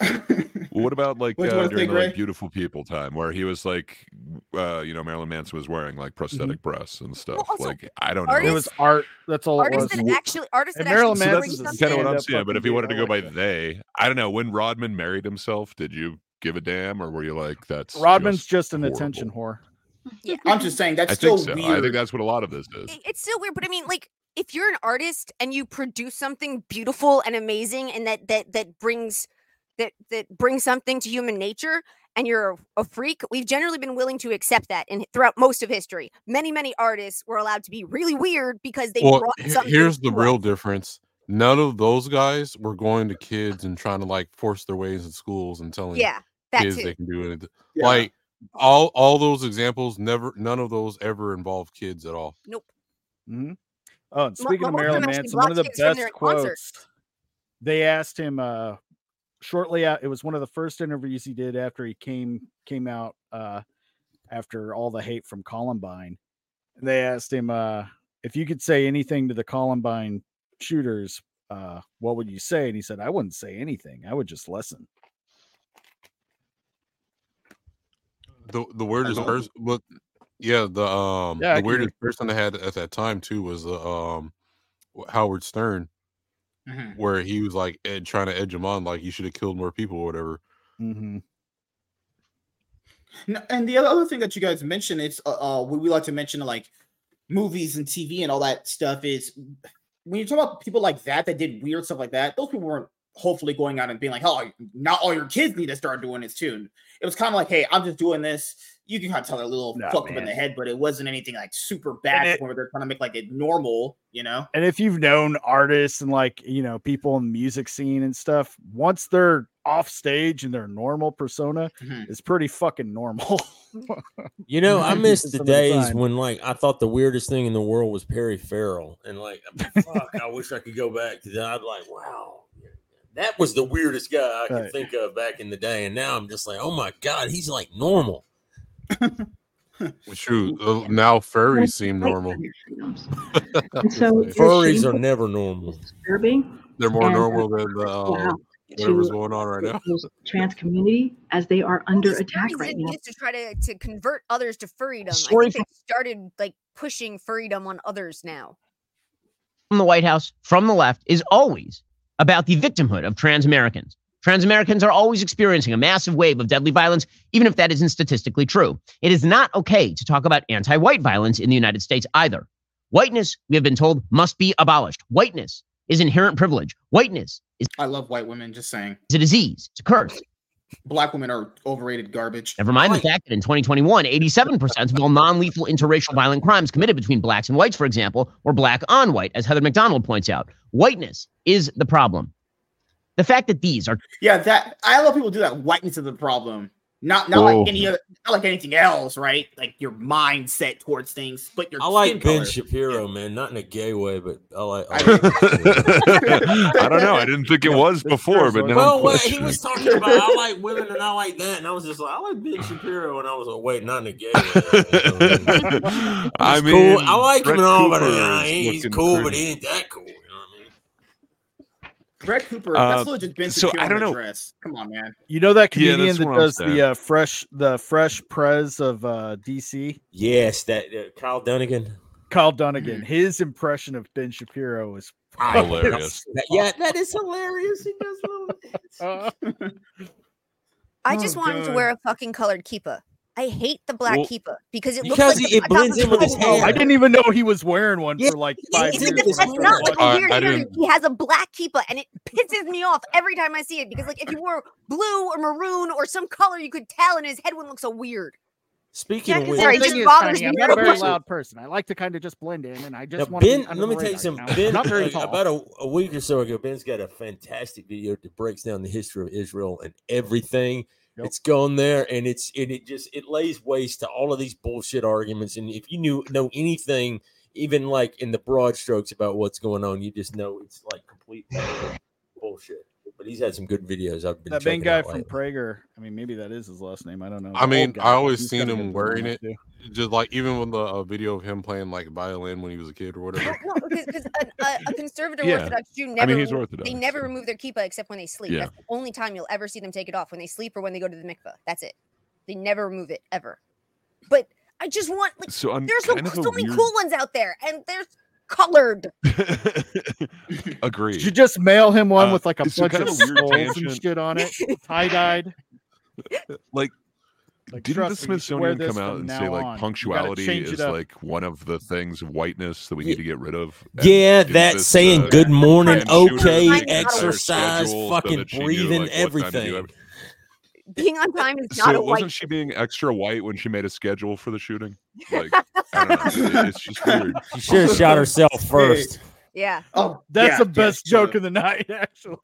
what about like uh, during Big the like, beautiful people time where he was like, uh, you know, Marilyn Manson was wearing like prosthetic breasts and stuff. also, like, I don't know. it was art that's all it was Artists that actually, artists And Marilyn actually Manson's bring a That's kind of what I'm stand-up saying. But if he wanted to go by that. they, I don't know. When Rodman married himself, did you give a damn, or were you like, that's rodman's just, just an horrible? attention whore Yeah, I'm just saying that's I still think so. weird. I think that's what a lot of this is. it's still weird, but I mean, like, if you're an artist and you produce something beautiful and amazing, and that that that brings that that brings something to human nature, and you're a freak, we've generally been willing to accept that. And throughout most of history, many, many artists were allowed to be really weird because they well, brought he- something. here's the real us. difference. None of those guys were going to kids and trying to like force their ways in schools and telling Yeah, that kids too. they can do anything. Yeah. Like all all those examples, never none of those ever involve kids at all. Nope. Mm-hmm. Oh, and speaking of of Marilyn actually Manson, one of the blocked kids from their best quotes concerts. they asked him uh shortly out it was one of the first interviews he did after he came came out uh after all the hate from Columbine. And they asked him uh if you could say anything to the Columbine shooters, uh what would you say? And he said, I wouldn't say anything. I would just listen. The the weirdest don't- person, but yeah, the um Yeah, the weirdest person I had at that time too was uh, um Howard Stern, Mhm. where he was like ed, trying to edge him on, like you should have killed more people or whatever. Mm-hmm. No, and the other thing that you guys mentioned, it's uh, uh we, we like to mention like movies and TV and all that stuff is when you talk about people like that that did weird stuff like that, those people weren't hopefully going out and being like, oh, not all your kids need to start doing this too. It was kind of like, hey, I'm just doing this. You can kind of tell they're a little Nah, fucked up in the head, but it wasn't anything like super bad it- where they're trying to make like it normal, you know? And if you've known artists and like, you know, people in the music scene and stuff, once they're off stage and their normal persona Mhm. is pretty fucking normal. You know, I miss the the days time. when like I thought the weirdest thing in the world was Perry Farrell, and like, fuck, I wish I could go back to that. I'd like, wow, that was the weirdest guy I could Right. think of back in the day, and now I'm just like, oh my god, he's like normal. Shoot, uh, now furries seem normal. And so It's it's Furries are never normal. disturbing They're more and, uh, normal than the wow, um, whatever's going on right now. trans community as they are under These attack right now. to try to, to convert others to furrydom. I think they started like pushing furrydom on others now. from the White House, from the left, is always about the victimhood of trans Americans. Trans Americans are always experiencing a massive wave of deadly violence, even if that isn't statistically true. It is not okay to talk about anti white violence in the United States either. Whiteness, we have been told, must be abolished. Whiteness is inherent privilege. Whiteness is I love white women, just saying. It's a disease, it's a curse. Black women are overrated garbage. Never mind the fact that in 2021, 87% of all non lethal interracial violent crimes committed between blacks and whites, for example, were black on white, as Heather Mac Donald points out. Whiteness is the problem. The fact that these are Yeah, that I love people do that. Whiteness of the problem. Not not Whoa. like any other, not like anything else, right? Like your mindset towards things, but your I like skin Ben color. Shapiro, man, not in a gay way, but I like. I I like mean- Ben Shapiro. I don't know. I didn't think it was before, but now Well, I'm well, he was talking about I like women and I like that, and I was just like, I like Ben Shapiro, and I was like, wait, not in a gay way. I mean, cool. I like him Brett and all, but Cooper is he's looking cool, but he ain't that cool. You know what I mean? Brett Cooper. Uh, that's legit Ben so Shapiro I don't know. dress. Come on, man. You know that Yeah, comedian that's that what does the uh, fresh the fresh prez of uh, DC, Yes, that uh, Kyle Dunnigan. Kyle Dunnigan. His impression of Ben Shapiro is Hilarious. that- yeah, that is hilarious. He does little. uh, I Oh, just want him to wear a fucking colored kippah. I hate the black Well, kippah because it looks because like he- it blends in with his his head. hair. I didn't even know he was wearing one Yeah, for like five it's years. like It's this before I not like I- a weird I hair. He has a black kippah, and it pisses me off every time I see it because, like, if you wore blue or maroon or some color, you could tell, and his head wouldn't look so weird. Speaking Yeah, of 'cause which, sorry, it just bothers Tiny, I'm not a very loud person. I like to kind of just blend in, and I just Now, want to Ben, be let me tell you something. Ben, not very uh, tall. about a, a week or so ago, Ben's got a fantastic video that breaks down the history of Israel and everything. Yep. It's gone there, and it's and it just it lays waste to all of these bullshit arguments. And if you knew know anything, even like in the broad strokes about what's going on, you just know it's like complete bullshit. But he's had some good videos. I've been that Ben checking guy out from lately. Prager. I mean, maybe that is his last name. I don't know. I The mean, guy, I always he's seen him wearing it. too. Just like even with the uh, video of him playing like violin when he was a kid or whatever. No, because a, a, a conservative Yeah. Orthodox Jew never. I never mean, he's Orthodox. they never so- remove their kippah except when they sleep. Yeah. That's the only time you'll ever see them take it off when they sleep or when they go to the mikveh. That's it. They never remove it ever. But I just want like So I'm there's so, kind of a so many weird- cool ones out there, and there's colored. Agreed. Did you just mail him one Uh, with like a bunch kind of of weird skulls and shit on it, tie dyed? like Like, Didn't the trust me, you should wear Smithsonian come out and say like on. Punctuality change it is up. like one of the things of whiteness that we Ye- need to get rid of? Yeah, that this, saying uh, good morning, okay, exercise, schedule so fucking that knew, breathing, like, what time to do everything. Every- being on time is So not a wasn't white. she being extra white when she made a schedule for the shooting? Like I don't know. It's just weird. She should have shot herself first. Yeah. Oh, That's yeah, the best she joke of the night, actually.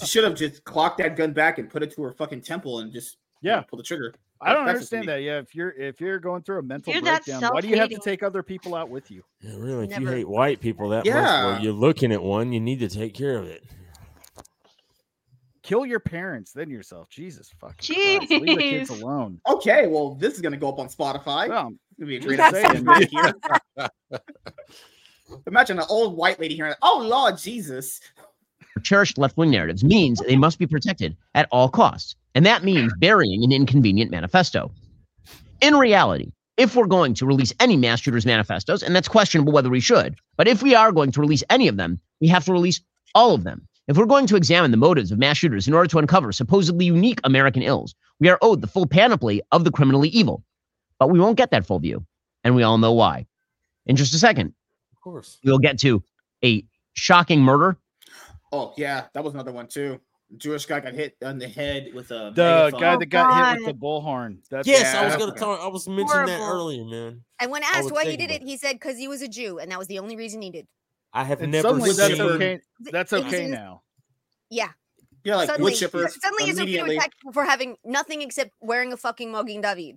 she should have just clocked that gun back and put it to her fucking temple and just you know, Yeah. pull the trigger. I don't That's understand that. Yeah, if you're if you're going through a mental You're breakdown, why do you have to take other people out with you? Yeah, really, if you hate white people that much, Yeah. well, you're looking at one, you need to take care of it. Kill your parents, then yourself. Jesus fucking Christ. Leave the kids alone. Okay, well, this is gonna go up on Spotify. Well, It's gonna be a great saying, episode. man. here. Imagine an old white lady hearing, "Oh Lord Jesus." cherished left wing narratives means they must be protected at all costs. And that means burying an inconvenient manifesto. In reality, if we're going to release any mass shooters manifestos, and that's questionable whether we should, but if we are going to release any of them, we have to release all of them. If we're going to examine the motives of mass shooters in order to uncover supposedly unique American ills, we are owed the full panoply of the criminally evil. But we won't get that full view, and we all know why. In just a second, Of course. we'll get to a shocking murder Oh yeah, that was another one too. Jewish guy got hit on the head with a The megaphone. guy Oh, that got hit with God. the bullhorn. That's Yes, I was gonna tell. I was mentioning that earlier, man. And when asked why he did about it, he said because he was a Jew, and that was the only reason he did. I have And never suddenly that's okay. That's okay in- now. Yeah. yeah, like suddenly, wood chippers. suddenly it's okay to immediately. attack people for having nothing except wearing a fucking Magen David.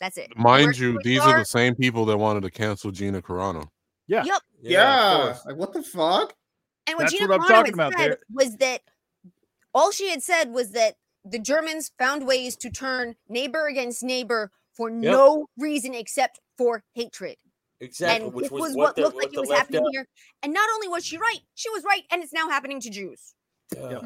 That's it. Mind Where's you, these star? are the same people that wanted to cancel Gina Carano. Yeah. Yep. Yeah, of course. like what the fuck? And what That's Gina what I'm Carano talking about said there. was that all she had said was that the Germans found ways to turn neighbor against neighbor for no reason except for hatred. Exactly, and which was, was what, what the, looked what like it was happening out- here. And not only was she right, she was right, and it's now happening to Jews. Uh,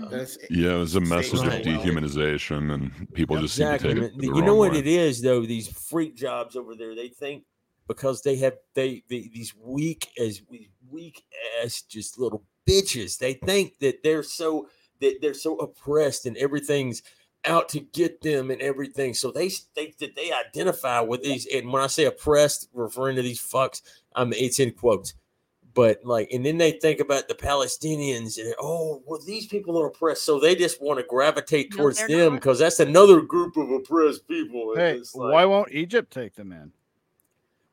Yeah, it was a message Right. of dehumanization, and people just seem to take it the You know what way. it is though? These freak jobs over there, they think because they have they, they these weak as weak ass just little bitches. They think that they're so that they're so oppressed and everything's out to get them and everything. So they think that they identify with these. And when I say oppressed, referring to these fucks, um, it's in quotes. But like, and then they think about the Palestinians and oh, well, these people are oppressed, so they just want to gravitate No, towards they're them because that's another group of oppressed people. Hey, like, why won't Egypt take them in?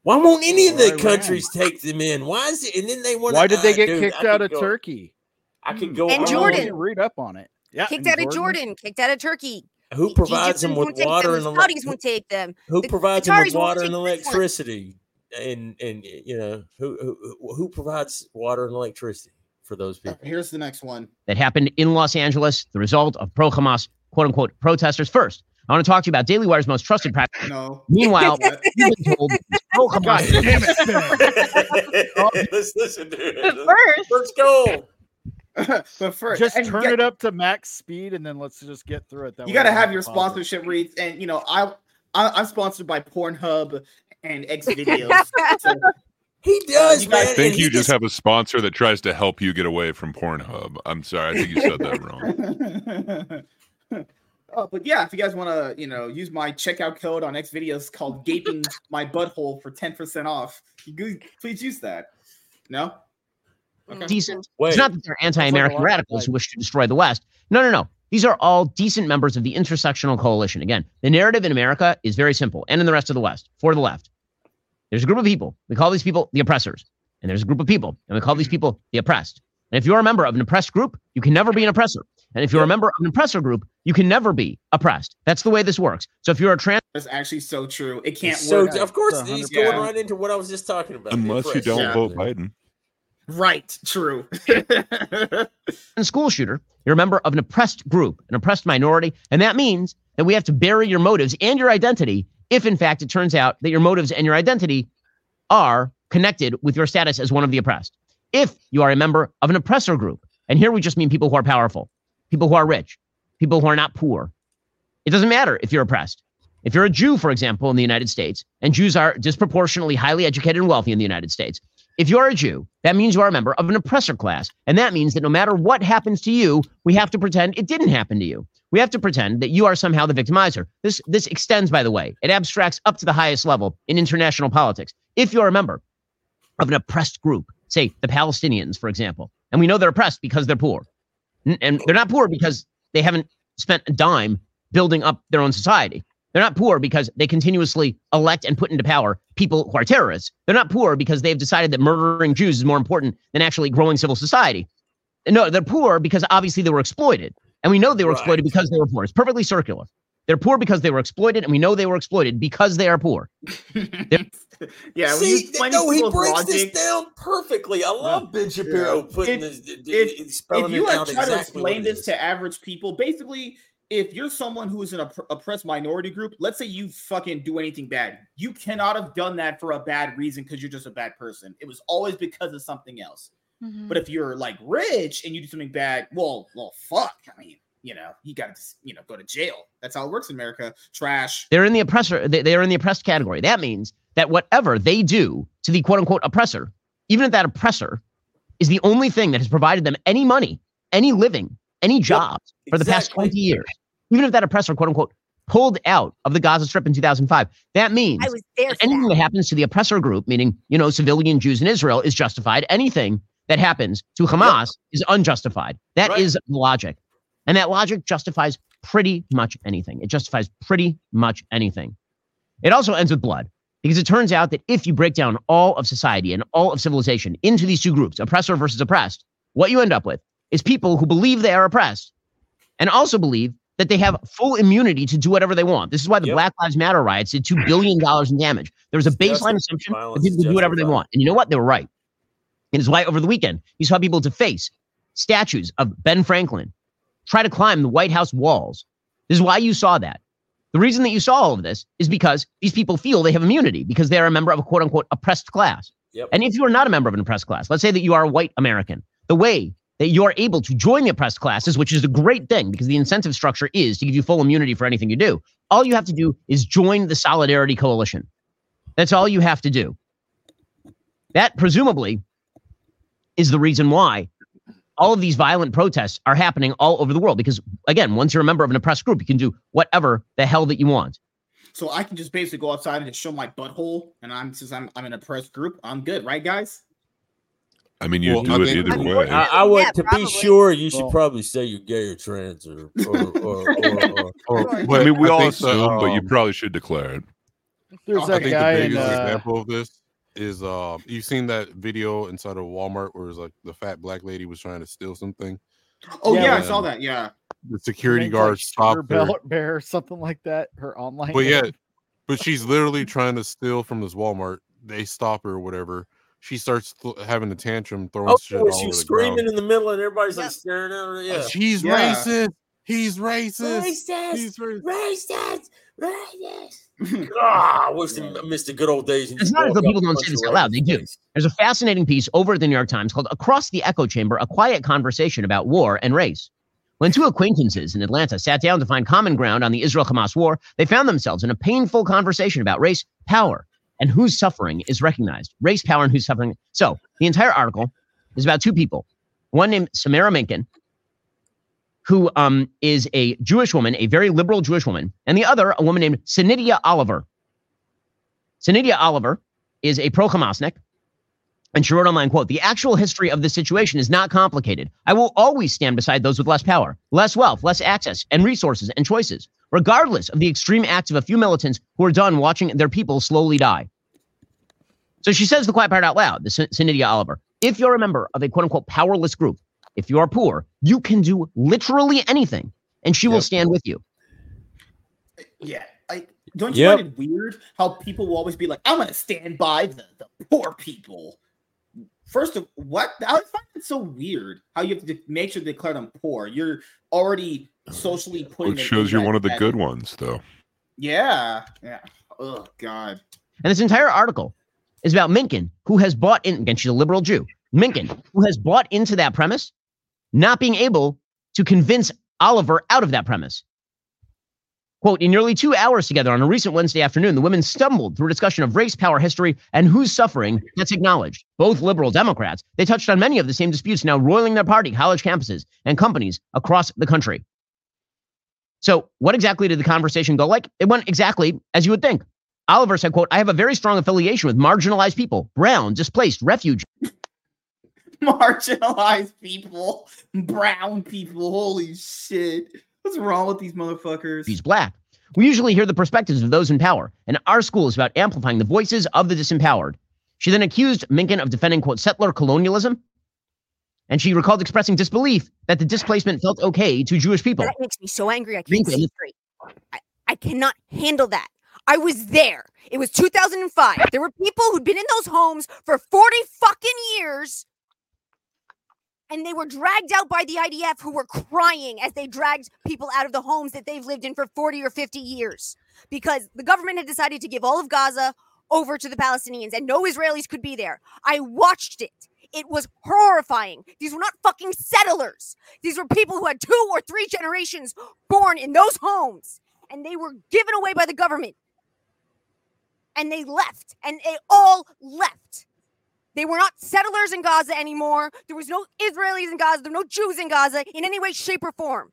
why won't any of the Iran? countries take them in? Why is it? And then they want. Why did they uh, get dude, kicked I out of go- Turkey? I could go. And on. Jordan. Read up on it. Yeah, kicked and out of Jordan, kicked out of Turkey. Who The provides them with water and the Saudis won't take them. Who The provides them with water and electricity? And and you know who who who provides water and electricity for those uh, people? Here's the next one. that happened in Los Angeles, the result of pro Hamas, quote unquote, protesters. First, I want to talk to you about Daily Wire's most trusted practice. No. Meanwhile, What? you've been told these pro God Hamas damn it, Ben. Let's listen to it. first, Let's go. but first, Just turn get- it up to max speed and then let's just get through it. That You got to have your pause it. sponsorship reads, and you know, I, I I'm sponsored by Pornhub and X videos. so, He uh, does, you man. guys I think and you he just have a sponsor that tries to help you get away from Pornhub. I'm sorry, I think you said that wrong. oh, but yeah, if you guys want to, you know, use my checkout code on X videos called "Gaping My Butthole" for ten percent off, you go- please use that. No. Okay. decent. Wait, It's not that they're anti-American lot of radicals like- who wish to destroy the West. No, no, no. These are all decent members of the intersectional coalition. Again, the narrative in America is very simple, and in the rest of the West, for the left. There's a group of people. We call these people the oppressors, and there's a group of people, and we call these people the oppressed. And if you're a member of an oppressed group, you can never be an oppressor. And if you're a member of an oppressor group, you can never be oppressed. That's the way this works. So if you're a trans That's actually so true. It can't so work. of course he's going percent. right into what I was just talking about. Unless you don't Yeah. vote Biden. Right. True. And school shooter, you're a member of an oppressed group, an oppressed minority, and that means that we have to bury your motives and your identity if, in fact, it turns out that your motives and your identity are connected with your status as one of the oppressed. If you are a member of an oppressor group, and here we just mean people who are powerful, people who are rich, people who are not poor, it doesn't matter if you're oppressed. If you're a Jew, for example, in the United States, and Jews are disproportionately highly educated and wealthy in the United States, if you're a Jew, that means you are a member of an oppressor class. And that means that no matter what happens to you, we have to pretend it didn't happen to you. We have to pretend that you are somehow the victimizer. This, this extends, by the way, it abstracts up to the highest level in international politics. If you're a member of an oppressed group, say the Palestinians, for example, and we know they're oppressed because they're poor, and they're not poor because they haven't spent a dime building up their own society. They're not poor because they continuously elect and put into power people who are terrorists. They're not poor because they've decided that murdering Jews is more important than actually growing civil society. No, they're poor because obviously they were exploited. And we know they were Right. exploited because they were poor. It's perfectly circular. They're poor because they were exploited, and we know they were exploited because they are poor. yeah, when you See, explain no, he people's breaks logic, this down perfectly. I love Ben Shapiro putting If- this, if- if, spelling if you it like out try to exactly what explain this is. to average people, basically, if you're someone who is an opp- oppressed minority group, let's say you fucking do anything bad, you cannot have done that for a bad reason because you're just a bad person. It was always because of something else. Mhm. But if you're like rich and you do something bad, well, well, fuck. I mean, you know, you got to, you know, go to jail. That's how it works in America. Trash. They're in the oppressor. They, they are in the oppressed category. That means that whatever they do to the quote unquote oppressor, even if that oppressor is the only thing that has provided them any money, any living, any jobs for the past 20 years, even if that oppressor, quote unquote, pulled out of the Gaza Strip in 2005, that means I was there for anything that. that happens to the oppressor group, meaning, you know, civilian Jews in Israel, is justified. Anything that happens to Hamas is unjustified. That is Right. the logic. And that logic justifies pretty much anything. It justifies pretty much anything. It also ends with blood because it turns out that if you break down all of society and all of civilization into these two groups, oppressor versus oppressed, what you end up with is people who believe they are oppressed and also believe that they have full immunity to do whatever they want. This is why the Yep. Black Lives Matter riots did $2 billion in damage. There was a baseline assumption that people could do whatever they want. And you know what? They were right. And it's why over the weekend, you saw people deface statues of Ben Franklin, try to climb the White House walls. This is why you saw that. The reason that you saw all of this is because these people feel they have immunity because they are a member of a quote unquote oppressed class. Yep. And if you are not a member of an oppressed class, let's say that you are a white American, the way that you are able to join the oppressed classes, which is a great thing because the incentive structure is to give you full immunity for anything you do. All you have to do is join the Solidarity Coalition. That's all you have to do. That presumably is the reason why all of these violent protests are happening all over the world. Because again, once you're a member of an oppressed group, you can do whatever the hell that you want. So I can just basically go outside and just show my butthole, and I'm since I'm I'm in a press group, I'm good, right, guys? I mean, you Well, do I it either I way. I, I would Yeah, to probably. be sure. You should Well- probably say you're gay or trans or or or, or, or, Or- Sure. I mean, we all think that, assume, but you um, probably should declare it. There's I that I think guy the in biggest uh, example of this is uh you've seen that video inside of Walmart where it's like the fat black lady was trying to steal something. Oh Yeah, yeah, I saw that. Yeah. The security name's, guard like, stopped her. Belt Bear, something like that. Her online. But yeah, but she's literally trying to steal from this Walmart. They stop her or whatever. She starts th- having a tantrum, throwing oh, shit all she over was the screaming ground. in the middle, and everybody's like Yep. staring at her. Uh, Yeah, She's Yeah. racist. He's racist. racist, He's racist. racist, racist. Ah, I wish I missed the good old days. It's not as though people don't say this out loud. They do. There's a fascinating piece over at the New York Times called Across the Echo Chamber A Quiet Conversation About War and Race. When two acquaintances in Atlanta sat down to find common ground on the Israel Hamas war, they found themselves in a painful conversation about race, power, and whose suffering is recognized. Race, power, and whose suffering. So the entire article is about two people. One named Samara Minkin, who um, is a Jewish woman, a very liberal Jewish woman, and the other, a woman named Sinidia Oliver. Sinidia Oliver is a pro Hamasnik. And she wrote online, quote, the actual history of the situation is not complicated. I will always stand beside those with less power, less wealth, less access, and resources and choices, regardless of the extreme acts of a few militants who are done watching their people slowly die. So she says the quiet part out loud, the Sin- Sinidia Oliver. If you're a member of a quote unquote powerless group, if you are poor, you can do literally anything, and she will stand with you. Yeah. I don't you Yep. find it weird how people will always be like, I'm gonna stand by the, the poor people. First of what I find it so weird how you have to make sure to declare them poor. You're already uh, socially putting Which shows you're one of the that- good ones, though. Yeah. Yeah. Oh god. And this entire article is about Minkin, who has bought in, again, she's a liberal Jew. Minkin, who has bought into that premise, not being able to convince Oliver out of that premise. Quote, in nearly two hours together on a recent Wednesday afternoon, the women stumbled through a discussion of race, power, history, and whose suffering gets acknowledged. Both liberal Democrats, they touched on many of the same disputes now roiling their party, college campuses, and companies across the country. So, what exactly did the conversation go like? It went exactly as you would think. Oliver said, quote, I have a very strong affiliation with marginalized people, brown, displaced, refugees, Marginalized people, brown people. Holy shit. What's wrong with these motherfuckers? She's black. We usually hear the perspectives of those in power, and our school is about amplifying the voices of the disempowered. She then accused Minkin of defending, quote, settler colonialism. And she recalled expressing disbelief that the displacement felt okay to Jewish people. That makes me so angry. I can't Lincoln. see straight. I, I cannot handle that. I was there. It was 2005. There were people who'd been in those homes for 40 fucking years. And they were dragged out by the IDF who were crying as they dragged people out of the homes that they've lived in for 40 or 50 years because the government had decided to give all of Gaza over to the Palestinians and no Israelis could be there. I watched it. It was horrifying. These were not fucking settlers. These were people who had two or three generations born in those homes and they were given away by the government. And they left and they all left. They were not settlers in Gaza anymore. There was no Israelis in Gaza. There were no Jews in Gaza in any way, shape, or form.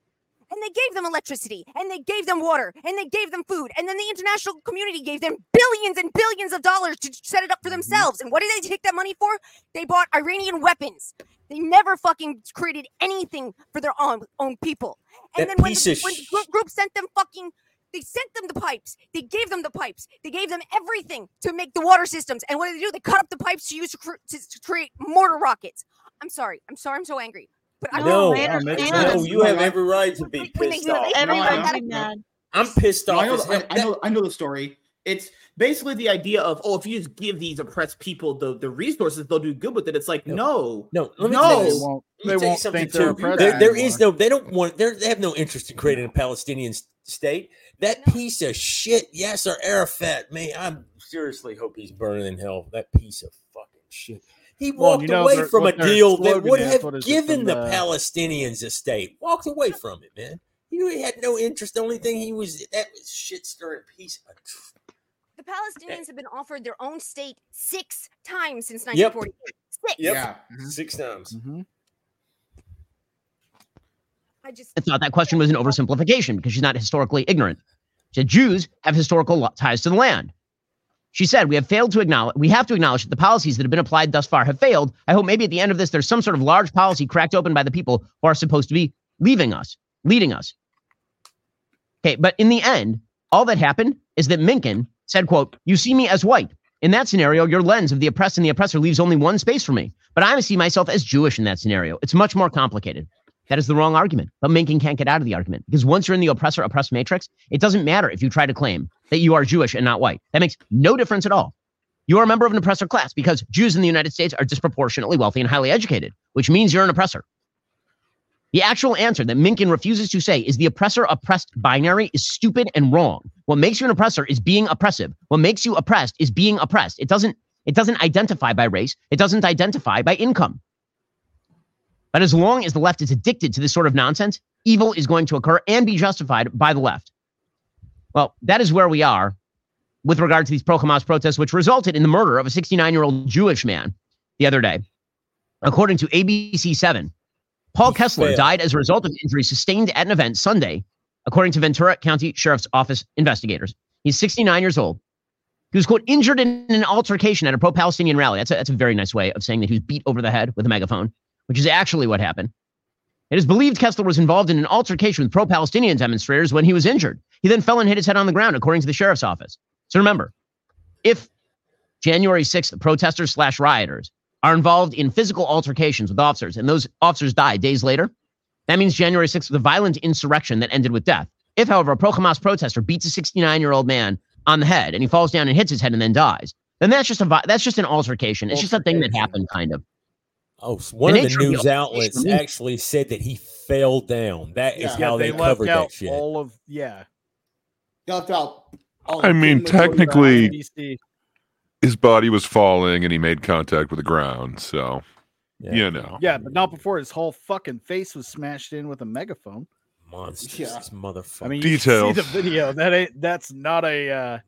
And they gave them electricity, and they gave them water, and they gave them food. And then the international community gave them billions and billions of dollars to set it up for themselves. And what did they take that money for? They bought Iranian weapons. They never fucking created anything for their own, own people. And That then when the, when the group sent them fucking they sent them the pipes. They gave them the pipes. They gave them everything to make the water systems. And what did they do? They cut up the pipes to use to, cr- to, to create mortar rockets. I'm sorry. I'm sorry. I'm so angry. But I No, I No, understand. no, you have every right to be When- when they pissed off. they- Everyone I should know. be mad. I'm pissed No, off. I know, I. I know, I know the story. It's basically the idea of oh, if you just give these oppressed people the, the resources, they'll do good with it. It's like No. no, No, let me No. tell you They this. won't. They won't something think they're oppressed There, there is no. They don't want. they're- have no interest in creating a Palestinian state. That piece of shit, Yasser Arafat. Man, I seriously hope he's burning in hell. That piece of fucking shit. He Well, walked you know away their- from a deal that would is, have what is it, given from the the- Palestinians a state. Walked away from it, man. He had no interest. The only thing he was that was shit stirring piece of. the Palestinians have been offered their own state six times since Yep. 1948. Six. Yep. yeah, mhm. Six times. Mhm. I just I thought that question was an oversimplification because she's not historically ignorant. She said Jews have historical ties to the land. She said, We have failed to acknowledge, we have to acknowledge that the policies that have been applied thus far have failed. I hope maybe at the end of this, there's some sort of large policy cracked open by the people who are supposed to be leaving us, leading us. Okay, but in the end, all that happened is that Minkin said, quote, You see me as white. In that scenario, your lens of the oppressed and the oppressor leaves only one space for me. But I see myself as Jewish in that scenario. It's much more complicated. That is the wrong argument. But Minkin can't get out of the argument because once you're in the oppressor oppressed matrix, it doesn't matter if you try to claim that you are Jewish and not white. That makes no difference at all. You are a member of an oppressor class because Jews in the United States are disproportionately wealthy and highly educated, which means you're an oppressor. The actual answer that Minkin refuses to say is the oppressor oppressed binary is stupid and wrong. What makes you an oppressor is being oppressive. What makes you oppressed is being oppressed. It doesn't it doesn't identify by race. It doesn't identify by income. But as long as the left is addicted to this sort of nonsense, evil is going to occur and be justified by the left. Well, that is where we are with regard to these pro Hamas protests, which resulted in the murder of a 69 year old Jewish man the other day. According to ABC 7, Paul Kessler failed. died as a result of injuries sustained at an event Sunday, according to Ventura County Sheriff's Office investigators. He's 69 years old. He was, quote, injured in an altercation at a pro Palestinian rally. That's a, that's a very nice way of saying that he was beat over the head with a megaphone, which is actually what happened. It is believed Kessler was involved in an altercation with pro Palestinian demonstrators when he was injured. He then fell and hit his head on the ground, according to the sheriff's office. So remember, if January 6th protesters slash rioters are involved in physical altercations with officers and those officers die days later, that means January 6th was a violent insurrection that ended with death. If, however, a pro Hamas protester beats a 69 year old man on the head and he falls down and hits his head and then dies, then that's just a that's just an altercation. It's just a thing that happened, kind of. Oh, s- one of the of the news outlets altercation- actually said that he fell down. That is Yeah. Yeah, how they, they, left covered out that shit. all of yeah. They left out. all I mean, majority of the technically- His body was falling and he made contact with the ground. So, Yeah. you know. Yeah, but not before his whole fucking face was smashed in with a megaphone. Monsters, Yeah. these motherfuckers. I mean, you see Details. the video. That ain't that's not a uh,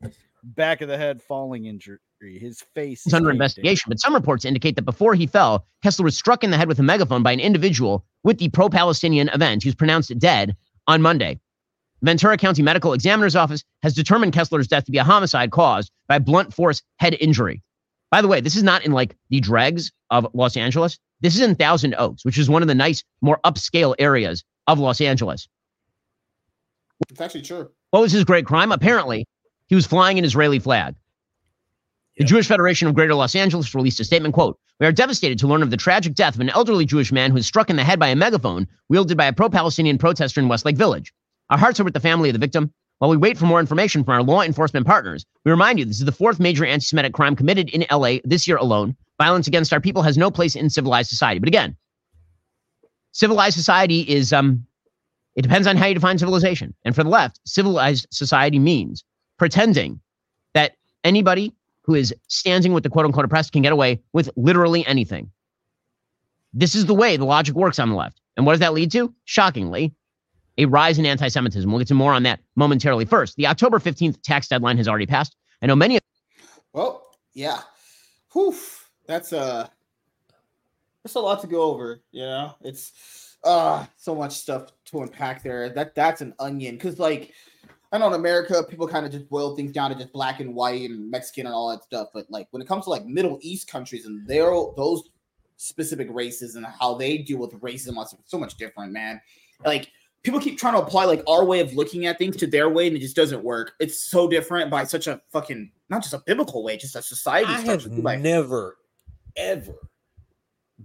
back of the head falling injury. His face It's is under caved in. investigation, but some reports indicate that before he fell, Kessler was struck in the head with a megaphone by an individual with the pro Palestinian event. He was pronounced dead on Monday. Ventura County Medical Examiner's Office has determined Kessler's death to be a homicide caused by blunt force head injury. By the way, this is not in like the dregs of Los Angeles. This is in Thousand Oaks, which is one of the nice, more upscale areas of Los Angeles. It's actually true. What was his great crime? Apparently, he was flying an Israeli flag. The Jewish Federation of Greater Los Angeles released a statement, quote, We are devastated to learn of the tragic death of an elderly Jewish man who was struck in the head by a megaphone wielded by a pro-Palestinian protester in Westlake Village. Our hearts are with the family of the victim. While we wait for more information from our law enforcement partners, we remind you this is the fourth major anti-Semitic crime committed in LA this year alone. Violence against our people has no place in civilized society. But again, civilized society is um it depends on how you define civilization. And for the left, civilized society means pretending that anybody who is standing with the quote unquote oppressed can get away with literally anything. This is the way the logic works on the left. And what does that lead to? Shockingly, a rise in anti Semitism. We'll get to more on that momentarily. First, the October 15th tax deadline has already passed. I know many of Well, yeah. Whew. That's uh that's a lot to go over, you know. It's uh so much stuff to unpack there. That that's an onion because like I know in America people kind of just boil things down to just black and white and Mexican and all that stuff. But like when it comes to like Middle East countries and their those specific races and how they deal with racism, it's so much different, man. Like people keep trying to apply like our way of looking at things to their way, and it just doesn't work. It's so different by such a fucking not just a biblical way, just a society I structure. have Like, never, ever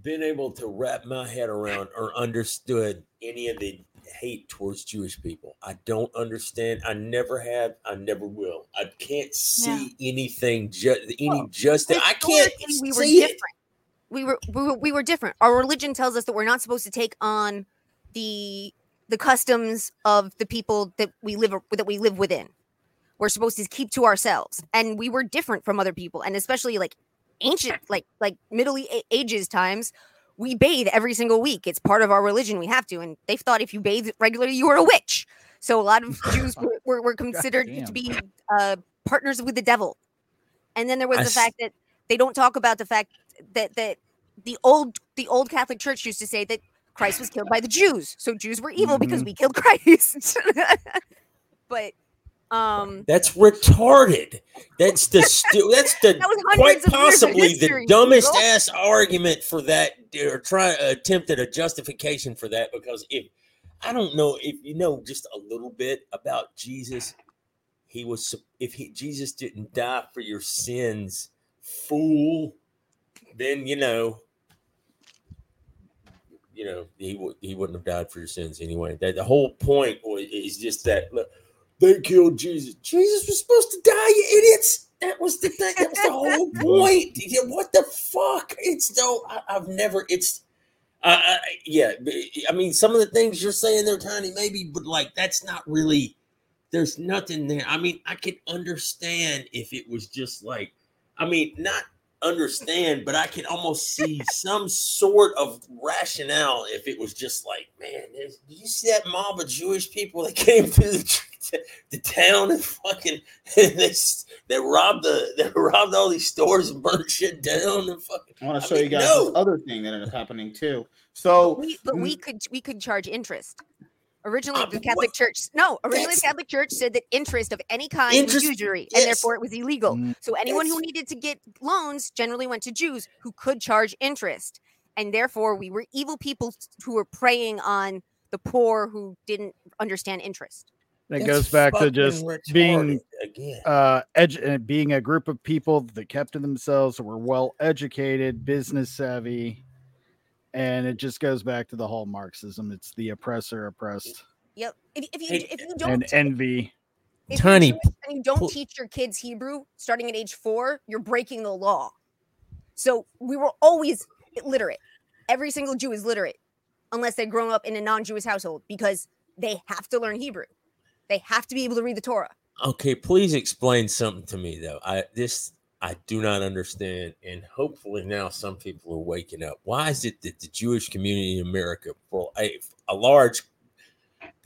been able to wrap my head around or understood any of the hate towards Jewish people. I don't understand. I never have. I never will. I can't see anything. Ju- any justice. I can't we were see it. different. We were, we were we were different. Our religion tells us that we're not supposed to take on the the customs of the people that we live that we live within. We're supposed to keep to ourselves, and we were different from other people, and especially like ancient, like like Middle Ages times. We bathe every single week. It's part of our religion. We have to, and they thought if you bathe regularly, you were a witch. So a lot of Jews were, were, were considered to be uh, partners with the devil. And then there was I the s- fact that they don't talk about the fact that that the old the old Catholic Church used to say that Christ was killed by the Jews. So Jews were evil because Mhm. we killed Christ. but um That's retarded. That's the stu- that's the That quite hundreds of years of possibly the dumbest Google. ass argument for that or try attempted a justification for that because if I don't know if you know just a little bit about Jesus, he was if he Jesus didn't die for your sins, fool, then you know you know he would he wouldn't have died for your sins anyway. That the whole point was, is just that look, they killed Jesus. Jesus was supposed to die, you idiots. That was the thing. That was the whole point. What the fuck? It's no. I, I've never. It's. Uh, I, yeah. I mean, some of the things you're saying they're tiny, maybe, but like that's not really. There's nothing there. I mean, I could understand if it was just like. I mean, not understand, but I can almost see some sort of rationale if it was just like, man, did you see that mob of Jewish people that came through the, tr- the town and fucking they they robbed the they robbed all these stores and burned shit down and fucking. I want to show mean, you guys no. this other thing that ended up happening too. So we but we could we could charge interest. Originally, Uh, the Catholic what- Church no. Originally, the Catholic Church said that interest of any kind Interest- was usury, yes. and therefore it was illegal. Mm. So anyone who needed to get loans generally went to Jews who could charge interest, and therefore we were evil people who were preying on the poor who didn't understand interest. It That's goes back to fucking just being again. uh, edu- uh, being a group of people that kept to themselves, were well educated, business savvy, and it just goes back to the whole Marxism. It's the oppressor oppressed Yep. If, if you if you don't and envy. if you're Tiny and you don't teach your kids Hebrew starting at age four, you're breaking the law. So we were always literate. Every single Jew is literate, unless they've grown up in a non-Jewish household, because they have to learn Hebrew. They have to be able to read the Torah. Okay, please explain something to me though. I this I do not understand, and hopefully now some people are waking up. Why is it that the Jewish community in America, for a, a large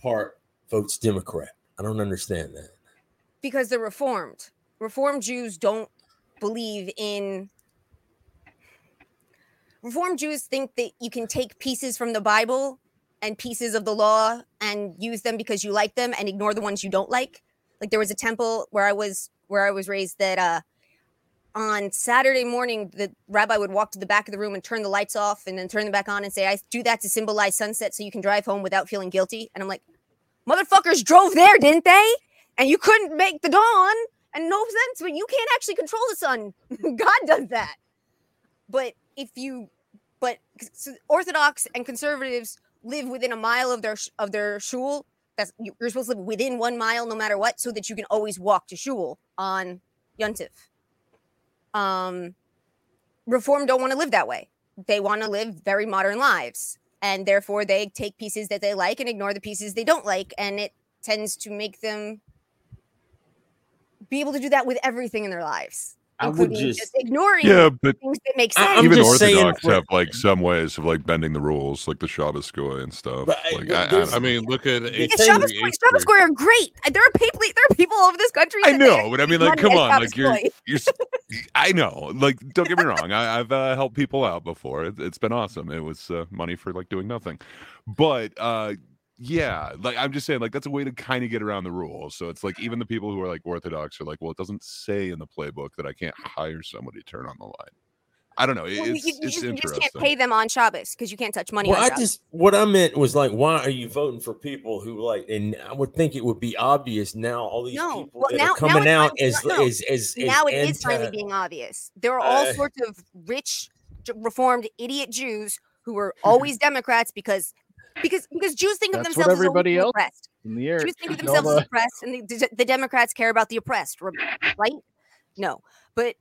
part, votes Democrat? I don't understand that. because they're reformed. Reformed Jews don't believe in. Reformed Jews think that you can take pieces from the Bible and pieces of the law and use them because you like them and ignore the ones you don't like. Like there was a temple where I was where I was raised that uh on Saturday morning the rabbi would walk to the back of the room and turn the lights off and then turn them back on and say I do that to symbolize sunset so you can drive home without feeling guilty and I'm like Motherfuckers drove there, didn't they? And you couldn't make the dawn. And no sense, but you can't actually control the sun. God does that. But if you, but Orthodox and conservatives live within a mile of their of their shul. That's you- you're supposed to live within one mile, no matter what, so that you can always walk to shul on Yontif. Um, Reform don't want to live that way. They want to live very modern lives, and therefore they take pieces that they like and ignore the pieces they don't like, and it tends to make them be able to do that with everything in their lives, I would including just- just, ignoring Yeah, but things that make sense. I'm even just saying Orthodox for- have like some ways of like bending the rules, like the Shabbos school and stuff. But, uh, like I, I, I mean, look at The eighth Shabbos, Street, Square- Shabbos Square are great. There are people. There are people all over this country. I know, but I mean, like, come on, Shabbos like you're, Square. you're. s- I know, like, don't get me wrong. I, I've uh, helped people out before. It, it's been awesome. It was uh, money for like doing nothing, but uh, yeah, like I'm just saying, like that's a way to kind of get around the rules. So it's like even the people who are like Orthodox are like, well, it doesn't say in the playbook that I can't hire somebody to turn on the light. I don't know. it- Well, you, it's you, you it's just, you just can't pay them on Shabbos because you can't touch money Well, on I Shabbos. just what I meant was like, why are you voting for people who like? And I would think it would be obvious now. All these No, people well, that now- are coming it's out finally- as, no, no. as as as now it is anti- finally being obvious. There are all Uh, sorts of rich, reformed idiot Jews who were always Democrats because because because Jews think of That's themselves as always everybody being else oppressed. in the air. Jews think of themselves as oppressed, and the, the, the Democrats care about the oppressed, right? No, but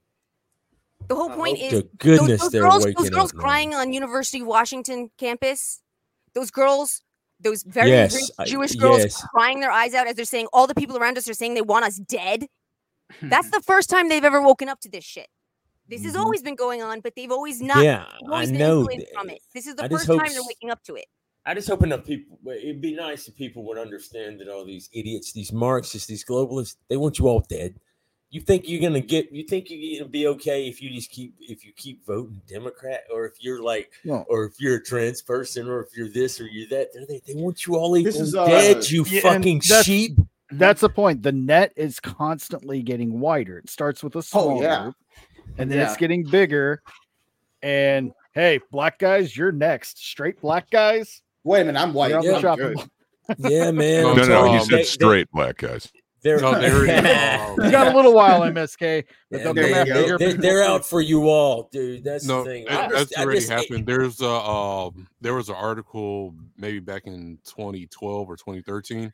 the whole point is to goodness those, those girls, those girls up now. crying on University of Washington campus, those girls, those very Yes, rich I- Jewish girls yes. crying their eyes out as they're saying all the people around us are saying they want us dead. That's the first time they've ever woken up to this shit. This has Mhm. always been going on, but they've always not. Yeah, they've I always been know. from it. This is the I first time they're waking up to it. I just hope enough people. It'd be nice if people would understand that all these idiots, these Marxists, these globalists, they want you all dead. You think you're gonna get? You think you're gonna be okay if you just keep if you keep voting Democrat, or if you're like, No. or if you're a trans person, or if you're this or you're that? They, they want you all equal This is, uh, dead. You Yeah, fucking that's- sheep. That's the point. The net is constantly getting wider. It starts with a small yeah. group, and then Yeah. it's getting bigger. And hey, black guys, you're next. Straight black guys, Wait a minute, I'm white. you're on the Yeah. I'm good. Yeah, man. No, No, no, he said they- straight black guys. They're, No, they already, um, You got a little while, MSK, but Yeah, they'll there come after they, people they're out for you all, dude. That's no, the thing. that- I that's I already just- it- happened. There's a um, there was an article maybe back in 2012 or 2013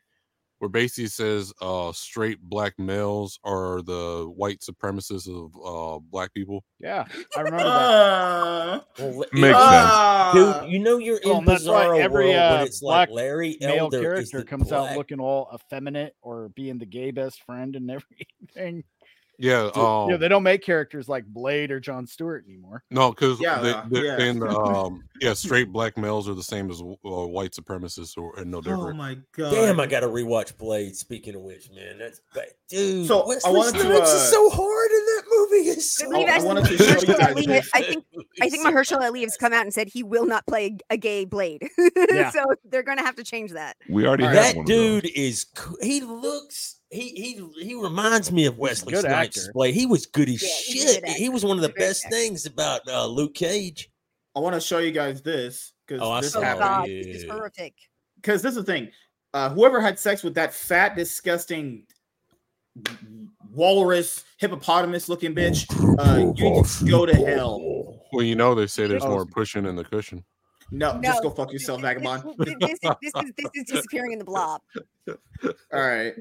where basically says uh, straight black males are the white supremacists of uh, black people. Yeah, I remember that. Well, it- Makes sense. Dude, you know you're in Well, and that's why bizarro every, world uh, when it's like black Larry Male Elder character the comes out looking all effeminate or being the gay best friend and everything. Yeah, um, yeah, they don't make characters like Blade or John Stewart anymore. no, because Yeah, they, uh, they're yeah. saying um, yeah, straight black males are the same as uh, white supremacists or and no oh different. my god. Damn, I gotta rewatch Blade. Speaking of which, man, that's ba- dude. So, I Wesley wanted to, Snipes uh, is so hard in that movie. It's I so believe I wanted to show you guys Ali- I think I think Mahershala Ali has come out and said he will not play a gay Blade. Yeah. so they're gonna have to change that. We already All have right. that one dude is. He looks. He he he reminds me of Wesley good Snipes. actor. Blade. He was good as Yeah, shit. good He was one of the He's a very best actor. things about uh, Luke Cage. I want to show you guys this because Oh, this Oh happened. this is horrific. Because this is the thing. Uh, whoever had sex with that fat, disgusting walrus, hippopotamus looking bitch, uh, you need to go to hell. Well, you know they say there's Oh. more pushing in the cushion. No, No, just go fuck yourself, This- vagabond. This, this, is, this is this is disappearing in the blob. All right.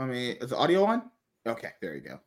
I mean, is the audio on? Okay, there you go.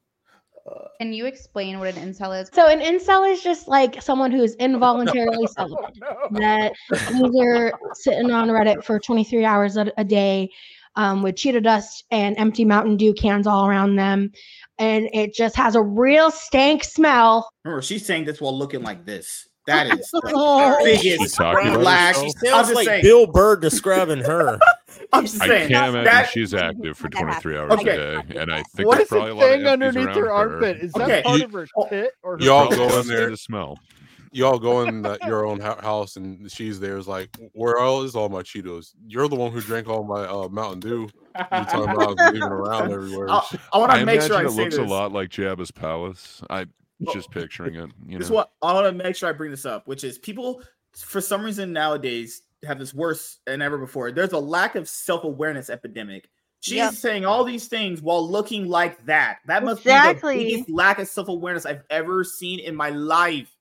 Can you explain what an incel is? So an incel is just like someone who's involuntarily celibate. That either sitting on Reddit for 23 hours a, a day um, with Cheeto dust and empty Mountain Dew cans all around them. And it just has a real stank smell. Remember, she's saying this while looking like this. That is the Oh. biggest talking about flash. She sounds like saying. Bill Burr describing her. I'm just I saying. can't imagine that- she's active for 23 hours Okay. a day, and I think What there's is the probably a lot of thing empties underneath around her her. armpit? Is that Okay. part You- of her tit or her y'all go in there. the smell. Y'all go in the, your own house and she's there. Is like, where all is all my Cheetos? You're the one who drank all my uh, Mountain Dew. You're talking about leaving around everywhere? I, I want to make sure I it say looks this. a lot like Jabba's palace. I just picturing it. You This is know, what I want to make sure I bring this up, which is people for some reason nowadays have this worse than ever before. There's a lack of self awareness epidemic. She's Yep. saying all these things while looking like that. That must Exactly. be the biggest lack of self awareness I've ever seen in my life.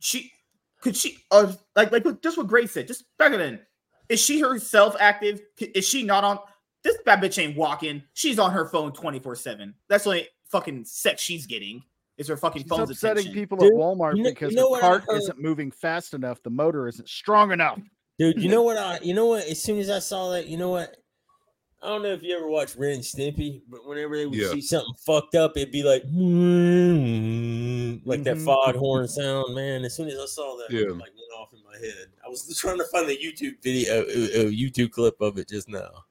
She could she uh like like just what Grace said. Just back it in. Is she herself active? Is she not on? This bad bitch ain't walking. She's on her phone twenty four seven. That's the only fucking sex she's getting. Is her fucking She's phone's upsetting attention. people Dude, at Walmart you know- because you know the cart heard? isn't moving fast enough. The motor isn't strong enough. Dude, you know what I you know what? As soon as I saw that, you know what? I don't know if you ever watched Ren and Stimpy, but whenever they would Yeah. see something fucked up, it'd be like like that Mhm. foghorn sound, man. As soon as I saw that, it Yeah. like went off in my head. I was trying to find the YouTube video, a, YouTube clip of it just now.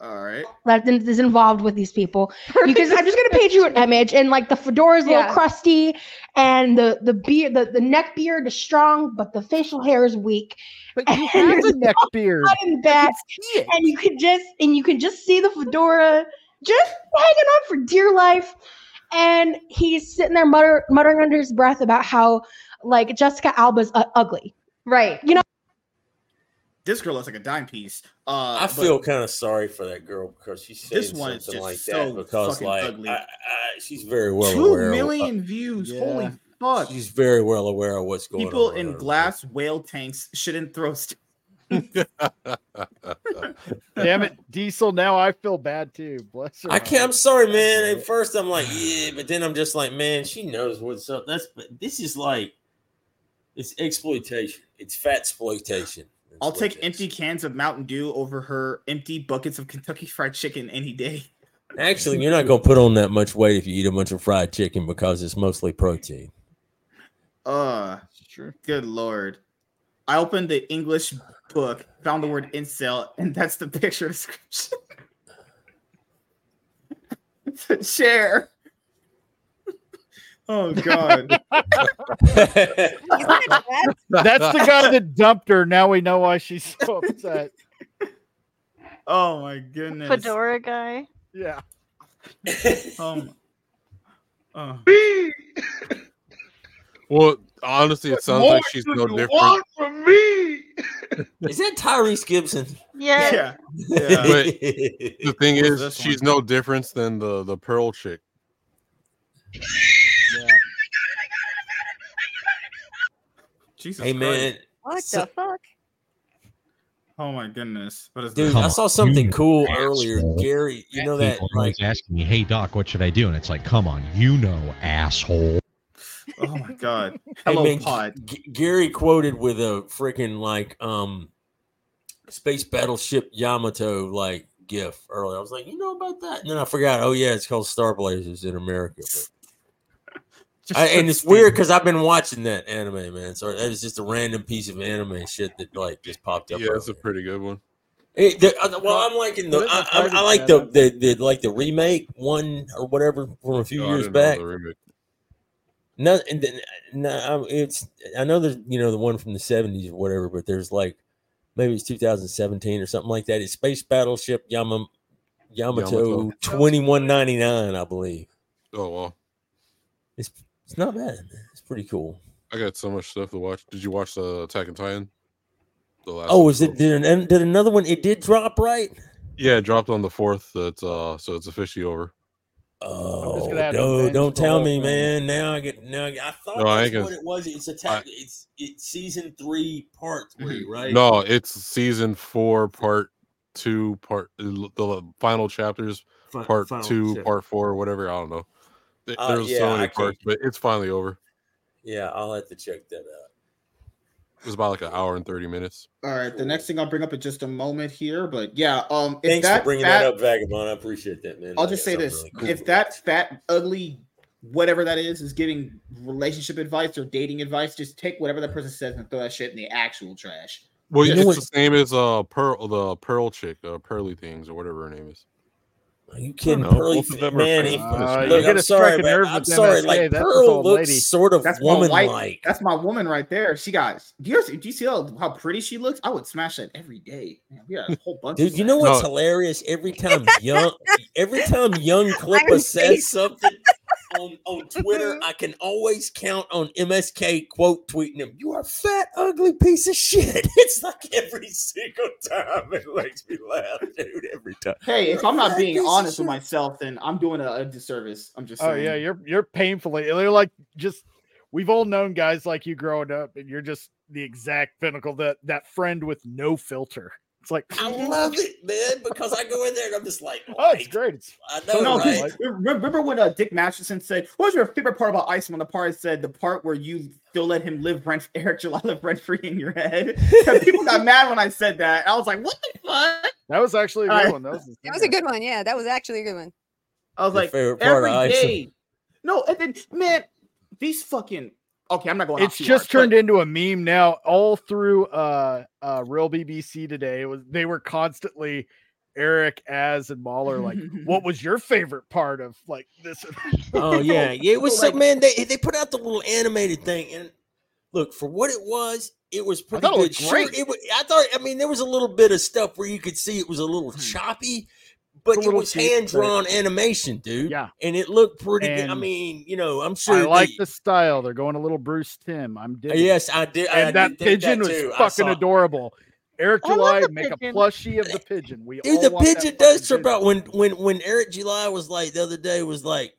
All right. that is involved with these people because I'm just gonna paint you an image and like the fedora's a Yeah. little crusty and the the beard the, the neck beard is strong but the facial hair is weak But you And have a there's neck beard. blood in the back and you can just and you can just see the fedora just hanging on for dear life and he's sitting there mutter, muttering under his breath about how like Jessica Alba's uh, ugly Right. you know This girl looks like a dime piece. Uh, I feel kind of sorry for that girl because she's saying This one is something just like so that because like ugly. I, I, she's very well two aware. of- views. Yeah. Holy fuck! she's very well aware of what's going People on. People in with her. glass whale tanks shouldn't throw. St- Damn it, Diesel. Now I feel bad too. Bless her. I can't. I'm sorry, man. At first, I'm like, yeah, but then I'm just like, man, she knows what's up. That's this is like, it's exploitation. It's fat exploitation. That's I'll what take it is. empty cans of Mountain Dew over her empty buckets of Kentucky Fried Chicken any day. Actually, you're not gonna put on that much weight if you eat a bunch of fried chicken because it's mostly protein. Uh, Sure. good lord. I opened the English book, found the word incel, and that's the picture description. Share. Oh god. Isn't that bad? That's the guy that dumped her. Now we know why she's so upset. Oh my goodness. Fedora guy. Yeah. Um, oh. Well, honestly, it sounds like she's no different. From me? Is that Tyrese Gibson? Yeah. Yeah. Yeah. But the thing is, she's one? no different than the the Pearl chick. Jesus hey Christ. man, What So- the fuck? Oh my goodness. What is dude, I saw something cool asshole. earlier. Gary, you know that People like asking me, "Hey doc, what should I do?" And it's like, "Come on, you know, asshole." Oh my god. Hey, Hello man, pod. G- Gary quoted with a freaking like um space battleship Yamato like gif earlier. I was like, you know about that? And then I forgot. Oh yeah, it's called Star Blazers in America. But Just I, and it's weird because I've been watching that anime, man. So that was just a random piece of anime shit that like just popped up. Yeah, that's a pretty good one. It- the- uh, well, I'm liking the. Put it in I, I, I like the, the the like the remake one or whatever from a few Oh, years didn't back. the remake. No, and then, no, it's I know there's you know the one from the '70s or whatever, but there's like maybe it's 2017 or something like that. It's Space Battleship Yama, Yamato, Yamato. 2199, I believe. Oh well, It's it's not bad. It's pretty cool. I got so much stuff to watch. Did you watch the Attack on Titan? The last Oh, is it did, an, did another one? It did drop right. Yeah, it dropped on the fourth. That's uh, so it's officially over. Oh gonna have no! Don't tell me, thing. man. Now I get now. I, I thought No, I that's ain't what gonna- it was. It's attack. It's it's season three, part three, right? No, it's season four, part two, part the final chapters, part final two, chapter. part four, whatever. I don't know. Th- Uh, yeah, so many parts, but it's finally over. Yeah, I'll have to check that out. It was about like an hour and thirty minutes. All right, the next thing I'll bring up in just a moment here, but yeah, um, if Thanks that for bringing fat, that up, Vagabond. I appreciate that, man. I'll just say this: really cool if for that fat, ugly, whatever that is, is giving relationship advice or dating advice, just take whatever that person says and throw that shit in the actual trash. Well, You it's know the same as uh Pearl, the Pearl chick, uh, Pearly Things, or whatever her name is. Are you kidding? know. Pearly, Both of them are man. if- Uh, look, you gotta I'm sorry, man. I'm with sorry. Like "That's Pearl looks lady." sort of That's woman-like. That's my woman right there. She got. Do you, do you see how, how pretty she looks? I would smash that every day. Man, we got a whole bunch. Dude, of you know what's No. hilarious? Every time young, every time young Clipper says something on on Twitter, mm-hmm. I can always count on MSK quote tweeting him, "You are fat, ugly piece of shit." It's like every single time it makes me laugh, dude. Every time. Hey, if I'm not being honest with myself, then I'm doing a, a disservice. I'm just Oh yeah, you're you're painfully. They're like just we've all known guys like you growing up, and you're just the exact pinnacle that that friend with no filter. It's like I love it, man, because I go in there and I'm just like, oh, it's great. It's I So know, no, 'cause right? remember when uh, Dick Masterson said, "What was your favorite part about Ice?" Isom?" The part said the part where you still let him live rent, Eric July live rent free in your head." people got mad when I said that. I was like, "What the fuck?" that was actually a good Alright. one. That was, It was a good one. Yeah, that was actually a good one. I was Your like, favorite part of Isom. No, and then man, these fucking. Okay, I'm not going. To. It's just turned into a meme now. All through uh uh real BBC today, it was they were constantly Eric, Az, and Mahler like, what was your favorite part of like this? Oh yeah, yeah. It was So, so man. They they put out the little animated thing, and look for what it was. It was pretty thought it good. looked Sure, great. it was, I thought. I mean, there was a little bit of stuff where you could see it was a little choppy, but. It's a it was hand drawn animation, dude. Yeah. and it looked pretty good. I mean, you know, I'm sure. I like they- the style. They're going a little Bruce Timm. I'm uh, digging. Yes, I did. I and that did pigeon that was too. Fucking adorable. Eric I July the make a pigeon. plushie of the pigeon. We Dude, all the pigeon does fucking trip pigeon. out when when when Eric July was like the other day was like,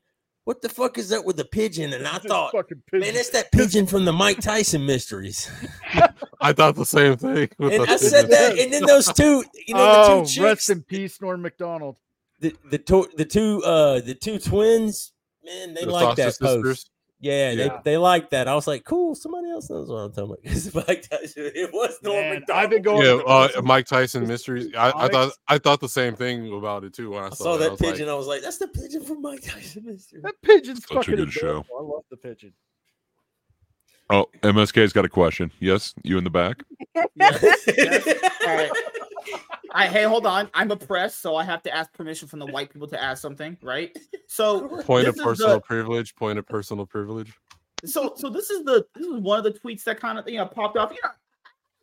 "What the fuck is that with the pigeon?" And I This thought, fucking man, it's that pigeon from the Mike Tyson mysteries. I thought the same thing. with And the I said that, and then those two, you know, oh, the two rest in peace, Norm Macdonald. the the, to, the two uh the two twins, man, they The like that Sausage Sisters. Post. Yeah, Yeah. they they like that. I was like, cool. Somebody else knows what I'm talking about. Mike Tyson, it was Norm Man, Macdonald. I've been going. Yeah, uh, Mike Tyson mysteries. I, I thought I thought the same thing about it too when I I saw, saw it. I that like, pigeon. I was like, that's the pigeon from Mike Tyson mysteries. That pigeon's Such a fucking good show. I love the pigeon. Oh, MSK's got a question. Yes, you in the back. All right. I hey, hold on. I'm oppressed, so I have to ask permission from the white people to ask something, right? So point of personal the- privilege. Point of personal privilege. so so this is the this is one of the tweets that kind of you know popped off. You know,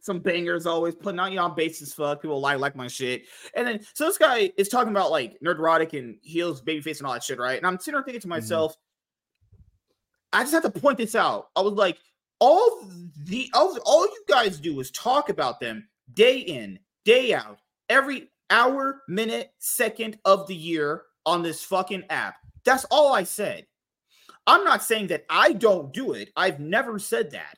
some bangers always putting out you know I'm base as fuck. People like like my shit, and then so this guy is talking about like nerdrotic and heels, babyface, and all that shit, right? And I'm sitting there thinking to mm-hmm. myself, I just have to point this out. I was like, all the all, all you guys do is talk about them day in, day out, every hour, minute, second of the year on this fucking app. That's all I said. I'm not saying that I don't do it. I've never said that.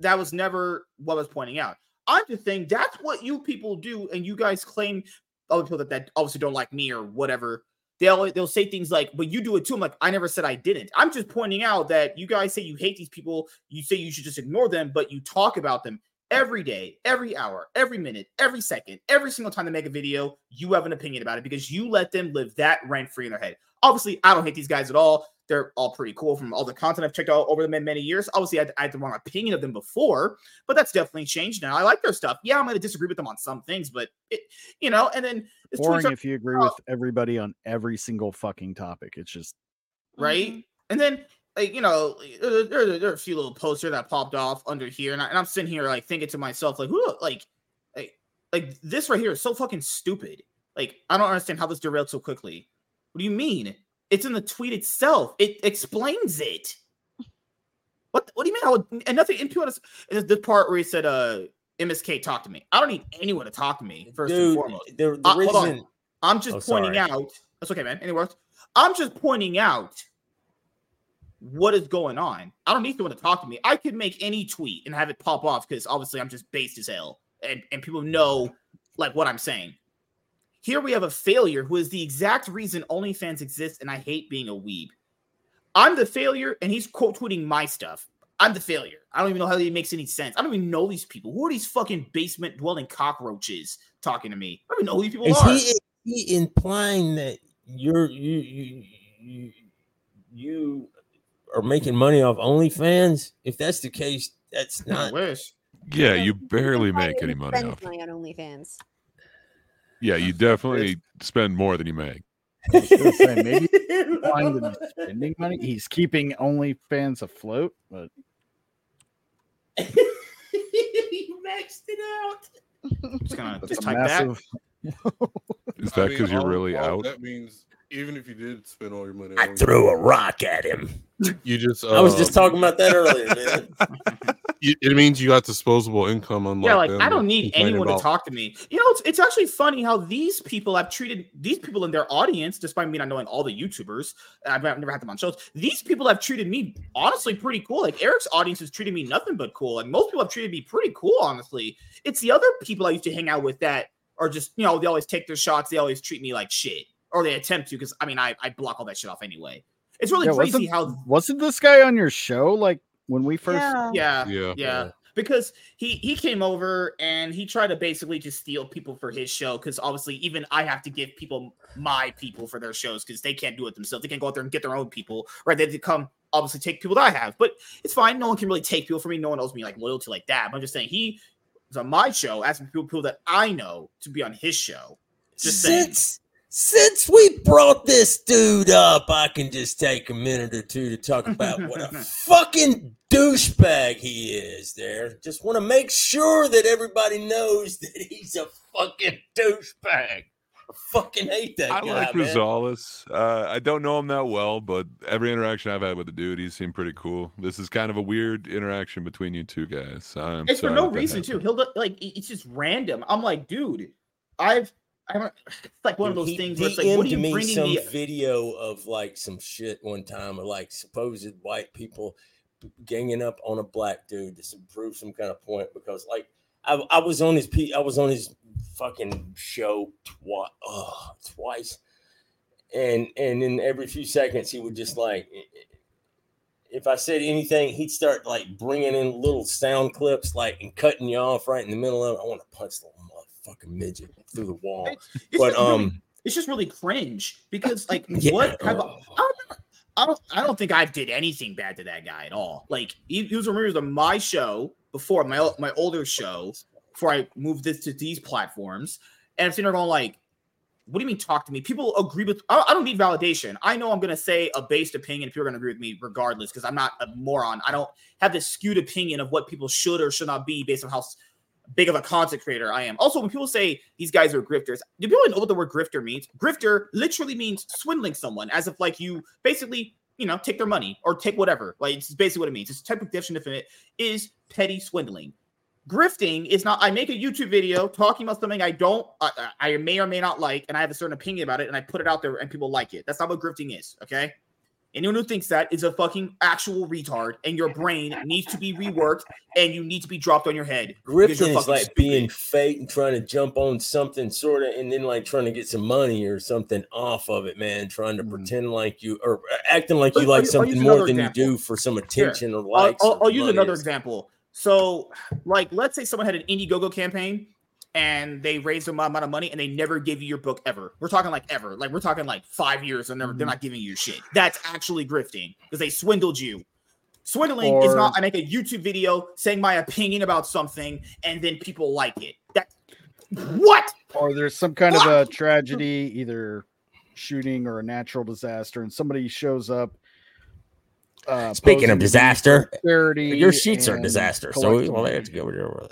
That was never what I was pointing out. I'm just saying that's what you people do, and you guys claim other people that, that obviously don't like me or whatever. They'll they'll say things like, "But you do it too." I'm like, I never said I didn't. I'm just pointing out that you guys say you hate these people. You say you should just ignore them, but you talk about them every day, every hour, every minute, every second, every single time they make a video. You have an opinion about it because you let them live that rent free in their head. Obviously, I don't hate these guys at all. They're all pretty cool from all the content I've checked out over the many, many years. Obviously, I had, I had the wrong opinion of them before, but that's definitely changed now. I like their stuff. Yeah, I'm going to disagree with them on some things, but it, you know, and then this tweet's Boring are- if you agree with everybody on every single fucking topic. It's just right? Mm-hmm. And then like you know, there, there, there are a few little posts here that popped off under here, and, I, and I'm sitting here like thinking to myself, like, who, like, like, like this right here is so fucking stupid. Like, I don't understand how this derailed so quickly. What do you mean? It's in the tweet itself. It explains it. What What do you mean? How and nothing into it is the part where he said, "Uh, MSK, talk to me." I don't need anyone to talk to me first and Dude, foremost. the, the Uh, hold on. reason I'm just Oh, pointing sorry. out. That's okay, man. Anyway, I'm just pointing out what is going on. I don't need someone to talk to me. I could make any tweet and have it pop off because obviously I'm just based as hell, and and people know like what I'm saying. Here we have a failure who is the exact reason OnlyFans exists, and I hate being a weeb. I'm the failure, and he's quote tweeting my stuff. I'm the failure. I don't even know how it makes any sense. I don't even know these people. Who are these fucking basement dwelling cockroaches talking to me? I don't even know who these people is are. he is he implying that you're you you you you are making money off OnlyFans? If that's the case, that's I not. wish. Yeah, you barely make any money off. money on OnlyFans. Yeah, you definitely spend more than you make. I was gonna say, maybe find that he's spending money. He's keeping OnlyFans afloat, but you maxed it out. Just gonna that's just a type massive. Is that because you're really all out? That means Even if you did spend all your money, I threw a rock at him. You just. I was just um, talking about that earlier, man. It means you got disposable income. Unlike yeah, like them I don't need anyone about- to talk to me. You know, it's, it's actually funny how these people have treated these people in their audience, despite me not knowing all the YouTubers. I've, I've never had them on shows. These people have treated me honestly pretty cool. Like Eric's audience has treated me nothing but cool. Like most people have treated me pretty cool, honestly. It's the other people I used to hang out with that are just, you know, they always take their shots. They always treat me like shit, or they attempt to, because I mean, I, I block all that shit off anyway. It's really Yeah, crazy wasn't, how wasn't this guy on your show like when we first? Yeah. yeah, Yeah. yeah. Because he he came over and he tried to basically just steal people for his show. Because obviously, even I have to give people my people for their shows because they can't do it themselves. They can't go out there and get their own people, right? They have to come obviously take people that I have. But it's fine. No one can really take people from me. No one owes me like loyalty like that. But I'm just saying he was on my show asking people, people that I know to be on his show. Just saying. Since since we brought this dude up, I can just take a minute or two to talk about what a fucking douchebag he is. There, just want to make sure that everybody knows that he's a fucking douchebag. I fucking hate that I guy, like man. Rosales. Uh, I don't know him that well, but every interaction I've had with the dude, he seemed pretty cool. This is kind of a weird interaction between you two guys. I'm it's for no that that reason happened. too. He'll like it's just random. I'm like, dude, I've I don't. It's like one of those He things where it's like, what are you me bringing some me? video of like some shit one time of like supposed white people ganging up on a black dude to prove some kind of point because like I, I was on his I was on his fucking show twice, oh, twice, and and then every few seconds he would just like if I said anything, he'd start like bringing in little sound clips, like and cutting you off right in the middle of it. I want to punch the motherfucking midget through the wall. It's but just really- um, it's just really cringe because like Yeah. what have I, I don't, I don't I don't think I did anything bad to that guy at all. Like he, he was removed on my show before my my older show before I moved this to these platforms, and I'm sitting there going like, what do you mean talk to me? People agree with I, I don't need validation. I know I'm gonna say a based opinion if you're gonna agree with me regardless because I'm not a moron. I don't have this skewed opinion of what people should or should not be based on how big of a content creator I am. Also, when people say these guys are grifters, do people know what the word grifter means? Grifter literally means swindling someone, as if like you basically, you know, take their money or take whatever. Like it's basically what it means. It's type of definition it is petty swindling. Grifting is not. I make a YouTube video talking about something I don't, I, I may or may not like, and I have a certain opinion about it, and I put it out there, and people like it. That's not what grifting is. Okay. Anyone who thinks that is a fucking actual retard, and your brain needs to be reworked, and you need to be dropped on your head. because is like stupid. being fake and trying to jump on something sort of, and then like trying to get some money or something off of it, man. Trying to mm. pretend like you or acting like I'll- you like I'll- I'll something more than example. you do for some Here, attention or I'll- likes. I'll, or use another or example. So, like, let's say someone had an Indiegogo campaign and they raised a amount of money and they never gave you your book ever. We're talking like ever. Like, we're talking like five years and they're, they're not giving you shit. That's actually grifting because they swindled you. Swindling is not, I make a YouTube video saying my opinion about something and then people like it. That, what? Or there's some kind of a tragedy, either shooting or a natural disaster, and somebody shows up. Uh, Speaking posing of disaster, your sheets are a and disaster. So we, collecting well, I money.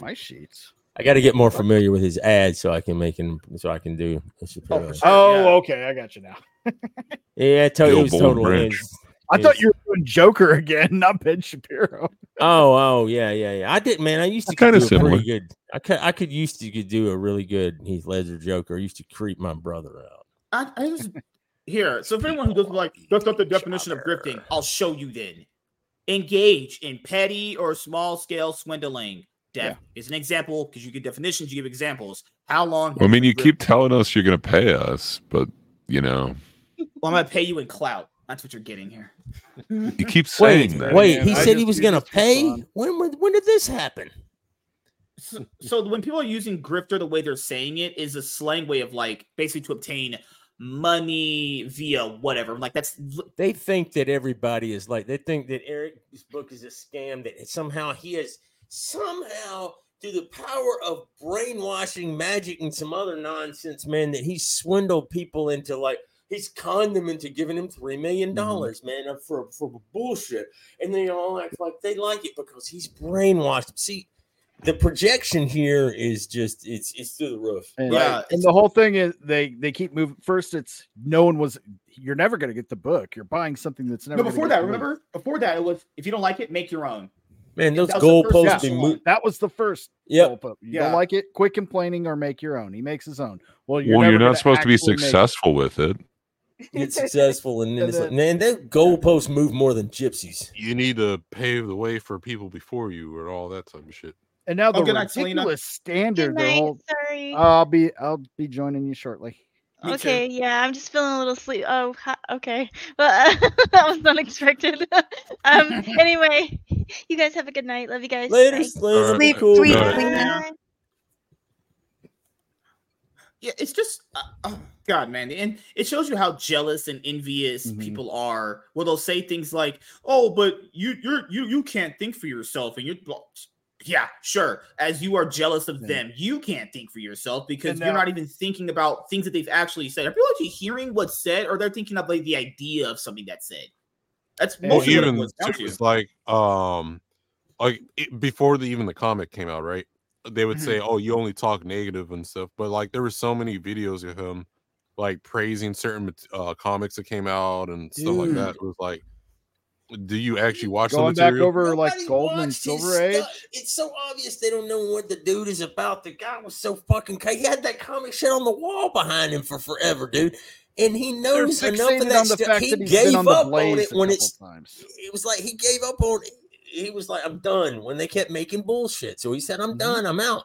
My sheets. I got to get more familiar with his ads so I can make him so I can do. a Chappelle. Oh, oh okay, I got you now. yeah, to- it Yo, was total. Branch. it's- I thought you were doing Joker again, not Ben Shapiro. Oh, oh, yeah, yeah, yeah. I did, man. I used to Kinda similar. pretty good. I could, I could used to could do a really good Heath Ledger Joker. I used to creep my brother out. I, I just here. So if anyone who doesn't like that's not the definition of grifting, I'll show you then. Engage in petty or small scale swindling. Def is an example because you give definitions, you give examples. How long? I mean, you grifted? keep telling us you're going to pay us, but you know, Well, I'm gonna pay you in clout. That's what you're getting here. you keep Wait, saying that. wait. man, He I said he was gonna pay. When, when when did this happen? So, so when people are using grifter, the way they're saying it is a slang way of like basically to obtain money via whatever. Like that's They think that everybody is like. They think that Eric's book is a scam. That somehow he has somehow through the power of brainwashing, magic, and some other nonsense, man, that he swindled people into like. He's conned them into giving him three million dollars, man, uh, for for bullshit, and they all act like they like it because he's brainwashed. See, the projection here is just it's it's through the roof. And, Yeah, and the whole thing is they they keep moving. First, it's no one was. You're never going to get the book. You're buying something that's never. No, before get that, remember? Before that, it was if you don't like it, make your own. Man, those That was the first goalposts official been moved. That was the first. Yep. goalpost. You Yeah. don't like it? Quit complaining or make your own. He makes his own. Well, you're, well, you're not supposed to be actually it. successful with it. Get successful, and then it's like, man, that goalposts move more than gypsies. You need to pave the way for people before you or all that type of shit. And now oh, the Oh, good night, Selena. ridiculous standard. Good The night. whole. Sorry. I'll be. I'll be joining you shortly. Me too. okay, yeah, I'm just feeling a little sleep. Oh, ha- okay. Well, that was unexpected. um. Anyway, you guys have a good night. Love you guys. Later, Bye. later. Alright. Sleep cool. sweet, Alright. Yeah, it's just uh, oh god, man, and it shows you how jealous and envious Mhm. people are. Where they'll say things like, "Oh, but you you're you you can't think for yourself," and you're well, yeah, sure. As you are jealous of Yeah. them, you can't think for yourself because And you're not even thinking about things that they've actually said. Are people actually hearing what's said, or they're thinking of like the idea of something that's said? That's Well, it even too, it's like um, like it, before the even the comic came out, right? They would say, "Oh, you only talk negative and stuff," but like there were so many videos of him like praising certain uh, comics that came out and stuff like that. It was like, do you actually watch the Going back material? over like Nobody Golden and Silver Age. stuff. It's so obvious they don't know what the dude is about. The guy was so fucking. ca- He had that comic shit on the wall behind him for forever, dude. And he They're knows enough of that on the stuff. fact He that he's gave been on the up on it when it's. times. It was like he gave up on it. He was like, "I'm done." When they kept making bullshit, so he said, "I'm Mhm. done. I'm out."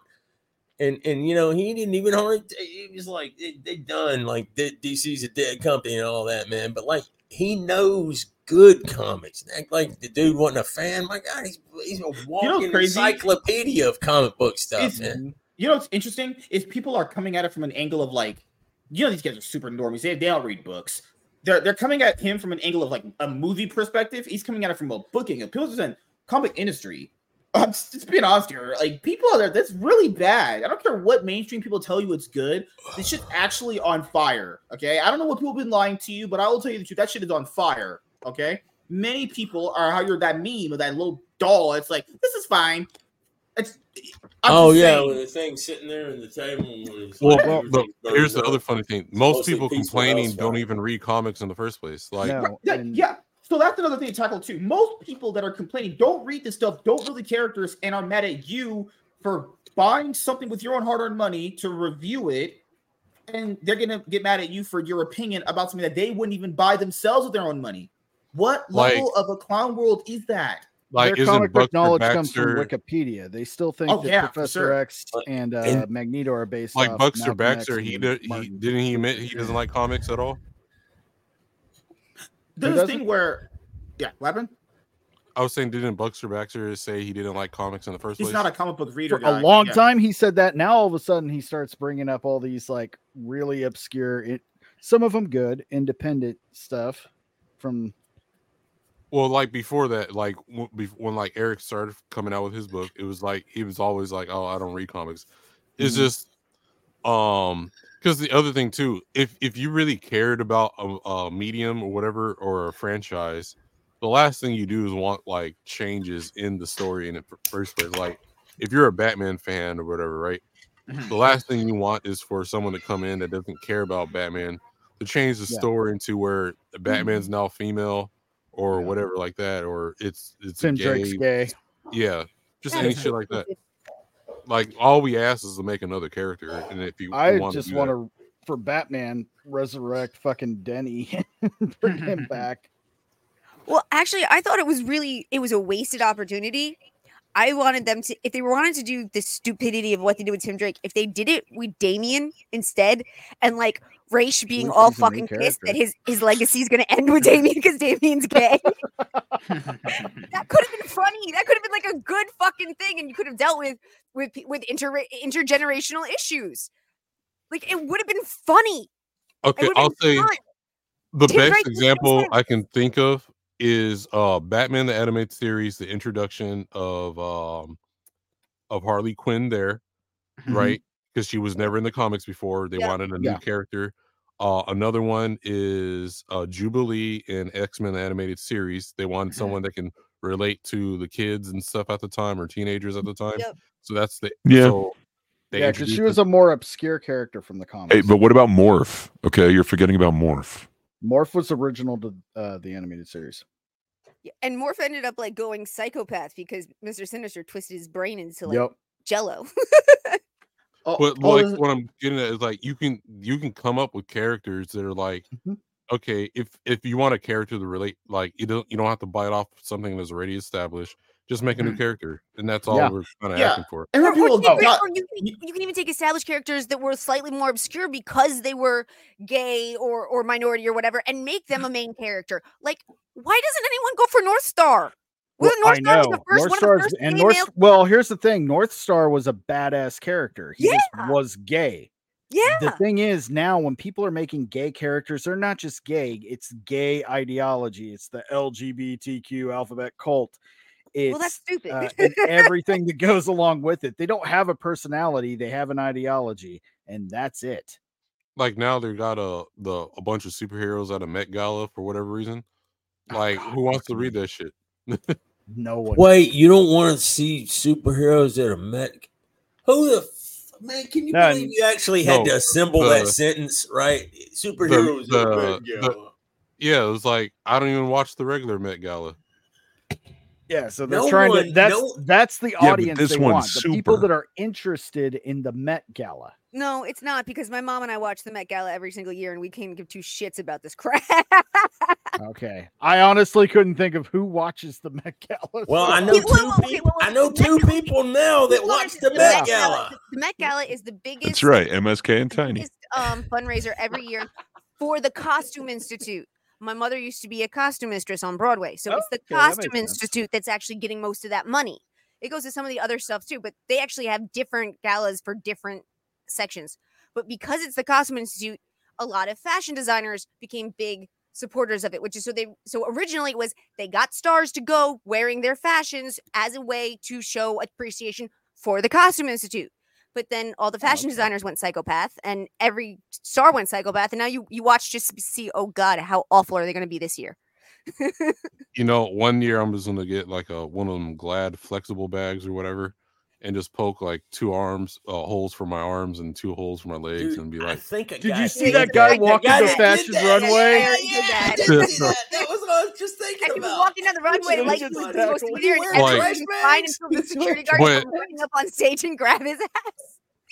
And and you know he didn't even hardly. He was like, "They, they done. Like DC's a dead company and all that, man." But like he knows good comics. Act like the dude wasn't a fan. My God, he's he's a walking crazy? encyclopedia of comic book stuff. You know what's interesting is people are coming at it from an angle of like, you know, these guys are super normies. They, they don't read books. They're they're coming at him from an angle of like a movie perspective. He's coming at it from a booking. People just in comic industry. I'm just, just being honest here. Like people are there. That's really bad. I don't care what mainstream people tell you it's good. This shit's actually on fire. Okay. I don't know what people have been lying to you, but I will tell you the truth. That shit is on fire. Okay. Many people are how you're that meme of that little doll. It's like this is fine. It's. I'm oh yeah, saying- with the thing sitting there in the table. Well, like well, but here's the other funny thing: most Mostly people complaining don't even read comics in the first place. Like, No. Yeah, yeah. So that's another thing to tackle too. Most people that are complaining don't read this stuff, don't know the characters, and are mad at you for buying something with your own hard-earned money to review it, and they're gonna get mad at you for your opinion about something that they wouldn't even buy themselves with their own money. What Like- level of a clown world is that? like Their isn't comic book Buster knowledge comes from Wikipedia. They still think Oh, that yeah, Professor sure. X and uh, And- Magneto are based like off Buster Malcolm X Baxter? He and did. He didn't he admit he doesn't like comics at all? There's this thing where, yeah, what happened? I was saying, didn't Buster Baxter say he didn't like comics in the first He's place? He's not a comic book reader. For guy. a long Yeah. time, he said that. Now all of a sudden, he starts bringing up all these like really obscure, it, some of them good, independent stuff from. Well, like before that, like when like Eric started coming out with his book, it was like he was always like, "Oh, I don't read comics." It's Mhm. just, um, because the other thing too, if if you really cared about a, a medium or whatever or a franchise, the last thing you do is want like changes in the story in the first place. Like, if you're a Batman fan or whatever, right? Mhm. The last thing you want is for someone to come in that doesn't care about Batman to change the Yeah. story into where the Batman's now female or Yeah. whatever like that, or it's it's a Tim Drake's gay, gay. yeah, just any shit like that. Like all we ask is to make another character, and if you I want just want to, for Batman, resurrect fucking Denny and bring him back. Well, actually, I thought it was really it was a wasted opportunity. I wanted them to if they wanted to do the stupidity of what they did with Tim Drake, if they did it with Damian instead, and like Ra's being least all he's a main fucking pissed that his his legacy is gonna end with Damian because Damian's gay. that could have been funny. That could have been like a good fucking thing, and you could have dealt with with with inter intergenerational issues. Like it would have been funny. Okay, would I'll say fun. the Tim best Drake example. I can think of is uh Batman the animated series, the introduction of um of Harley Quinn there, Mhm. right? Because she was never in the comics before. They Yeah. wanted a new Yeah. character. Uh, another one is uh, Jubilee in X Men animated series. They wanted Mhm. someone that can relate to the kids and stuff at the time or teenagers at the time. Yep. So that's the Yeah. So yeah, because she was a more obscure character from the comics. Hey, but what about Morph? Okay, you're forgetting about Morph. Morph was original to uh, the animated series. Yeah, And Morph ended up like going psychopath because Mr. Sinister twisted his brain into like Yep. jello. Oh, But oh, like this- what I'm getting at is like you can you can come up with characters that are like Mhm. okay if if you want a character to relate like you don't you don't have to bite off something that's already established just make a new mm. character and that's all Yeah. we're kind of Yeah. asking for and Or, when or people you, can, or you, can, you can even take established characters that were slightly more obscure because they were gay or or minority or whatever, and make them a main character. Like, why doesn't anyone go for North Star? Well, North I Star know was the first North one of the Star's first and North. male- Well, here's the thing: North Star was a badass character. He just Yeah. was gay. Yeah. The thing is, now when people are making gay characters, they're not just gay; it's gay ideology. It's the LGBTQ alphabet cult. It's well, that's stupid. uh, and everything that goes along with it. They don't have a personality; they have an ideology, and that's it. like now they got a the a bunch of superheroes at a Met Gala for whatever reason Oh, like God, who wants to read that shit No one. Wait, you don't want to see superheroes at a met? Who the f- man? Can you No, believe you actually had no, to assemble the- that sentence? Right, superheroes. that are the- Met the- Gala. yeah it was like I don't even watch the regular Met Gala Yeah, so they're No trying one- to. That's no- that's the but audience this they one's want. The people that are interested in the Met Gala. no, it's not because my mom and I watch the Met Gala every single year, and we can't give two shits about this crap. Okay, I honestly couldn't think of who watches the Met Gala. Well, I know Wait, wait, two wait, people. wait, I know two Met Gala- people now that watch the Met Gala. The Met Gala is the biggest. That's right, MSK and Tiny. biggest um, fundraiser every year for the Costume Institute. My mother used to be a costume mistress on Broadway, so it's the Okay, that Costume sense. Institute that's actually getting most of that money. It goes to some of the other stuff too, but they actually have different galas for different sections. But because it's the Costume Institute, a lot of fashion designers became big supporters of it, which is so they so originally it was they got stars to go wearing their fashions as a way to show appreciation for the Costume Institute. But then all the oh, fashion okay. designers went psychopath, and every star went psychopath, and now you you watch just to see, oh god, how awful are they going to be this year? you know one year I'm just gonna get like a one of them glad flexible bags or whatever and just poke like two arms uh, holes for my arms and two holes for my legs Dude, and be I like think a Did you see did that guy A walking the that fashion runway? Yeah, I did yeah, that. I did see that. That was what I was just thinking And he was about. walking down the runway like just he was tackled supposed to be him. there, and He everyone wearing was trash fine until the security guard But- running up on stage and grab his ass.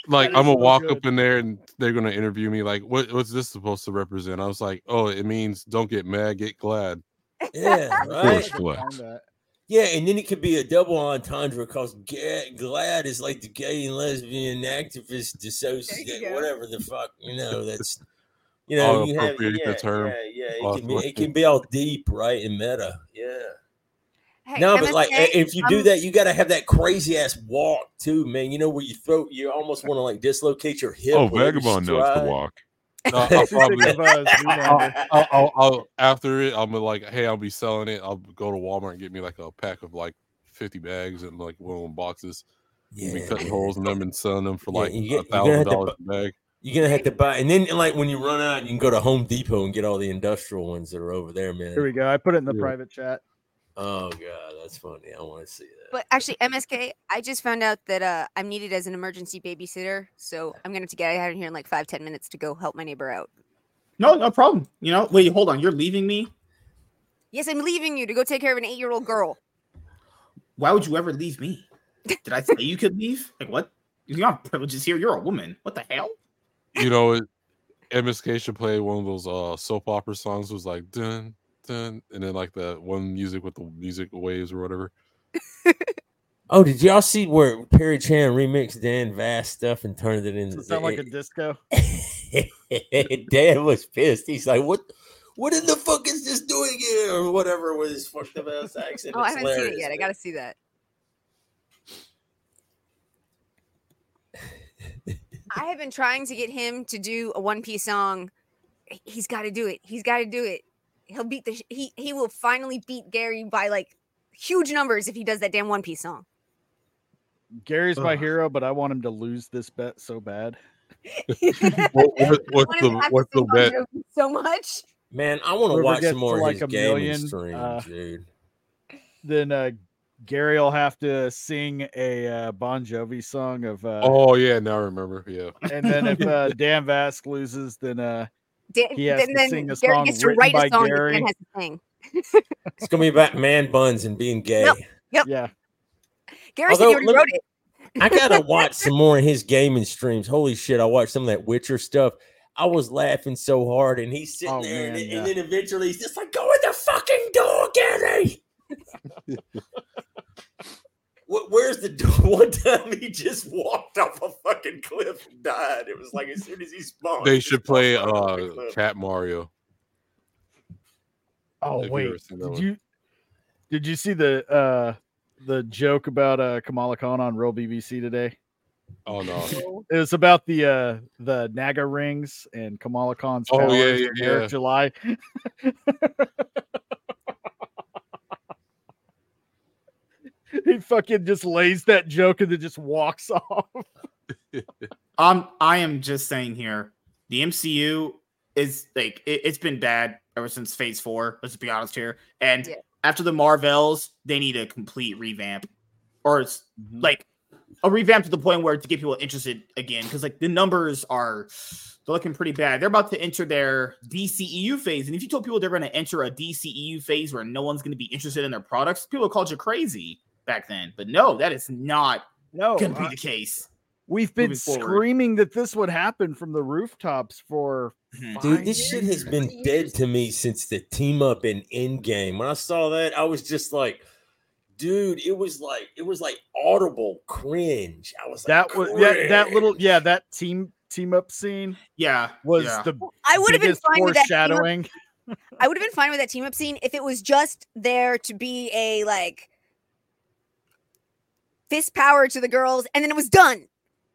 like I'm gonna so walk good. up in there and they're gonna interview me like what what's this supposed to represent? I was like, oh, it means don't get mad, get glad. Yeah, Of right. Course, flex. Find that. Yeah, and then it could be a double entendre because GLAAD is like the gay and lesbian activist dissociate, whatever the fuck, you know, that's, you know, you have, appropriate the yeah, term. yeah, yeah, it can, be, it can be all deep, right, and meta, yeah. Hey, No, but like MSK, if you do I'm- that, you got to have that crazy ass walk too, man. You know where you throw, you almost want to like dislocate your hip. Oh, with every Vagabond knows the walk. No, I'll probably of a I'll, I'll, I'll after it, I'm like, hey, I'll be selling it. I'll go to Walmart and get me like a pack of like 50 bags and like one of them boxes. Yeah, be cutting holes in them and selling them for like you a get- you're gonna thousand have dollars a bag. You're gonna have to buy, and then like when you run out, you can go to Home Depot and get all the industrial ones that are over there, man. Here we go. I put it in the Yeah. private chat. Oh god, that's funny. I want to see that. But actually, MSK, I just found out that uh, I'm needed as an emergency babysitter, so I'm gonna have to get out of here in like five ten minutes to go help my neighbor out. No, no problem. You know, wait, hold on. You're leaving me? Yes, I'm leaving you to go take care of an eight year old girl. Why would you ever leave me? Did I say you could leave? Like what? You don't have privileges here. You're a woman. What the hell? You know, MSK should play one of those uh soap opera songs. Was like dun dun, and then like the one music with the music waves or whatever. Oh, did y'all see where Perry Chan remixed Dan Vasc stuff and turned it into? Does it sound like a disco? Dan was pissed. He's like, "What? What in the fuck is this doing here?" Or whatever with his fucked up ass accent. Oh, I haven't seen it hilarious, yet. I gotta see that. I have been trying to get him to do a One Piece song. He's got to do it. He's got to do it. He'll beat the. He he will finally beat Gary by like huge numbers if he does that damn One Piece song. Gary's my Ugh. hero, but I want him to lose this bet so bad. What, what, what's Want him to the what's the bet? So much. Man, I want to Whoever watch gets some more to, of like, his a gaming million, streams, uh, dude. then uh, Gary will have to sing a uh, Bon Jovi song of. Uh, Oh yeah, now I remember. Yeah. And then if uh, Dan Vasc loses, then uh, Dan, he has then, to then sing a Gary song gets to write a song Gary. that Dan has to sing. It's gonna be about man buns and being gay. Yep. Yep. Yeah. Gary said he Although, already me- wrote it. I gotta watch some more of his gaming streams. Holy shit! I watched some of that Witcher stuff. I was laughing so hard, and he's sitting Oh, there, man, and, yeah. and then eventually he's just like, "Go in the fucking door, Gary." Wh- Where's the door? One time he just walked off a fucking cliff and died. It was like as soon as he spawned. They he should play walked uh. Cat Mario. Oh Have wait, ever did one? you did you see the uh the joke about uh Kamala Khan on Real BBC today? Oh no. It was about the uh the Naga rings and Kamala Khan's Oh, powers yeah, yeah, yeah. July. he fucking just lays that joke and then just walks off. Um, I am just saying here, the MCU is like it, has been bad ever since Phase Four. Let's be honest here. And Yeah. after the Marvels, they need a complete revamp, or it's Mhm. like a revamp to the point where to get people interested again. Because like the numbers are they're looking pretty bad. They're about to enter their DCEU phase, and if you told people they're going to enter a DCEU phase where no one's going to be interested in their products, people called you crazy back then. But no, that is not No, going to be I- the case. we've been screaming that this would happen from the rooftops for Mhm. Dude, five this shit has been dead to me since the team up in Endgame. When I saw that, I was just like, dude, it was like it was like audible cringe. I was like, That was yeah, that little yeah, that team team up scene Yeah, was yeah. the I would have been biggest fine with that. team foreshadowing. I would have been fine with that team up scene if it was just there to be a like fist power to the girls, and then it was done.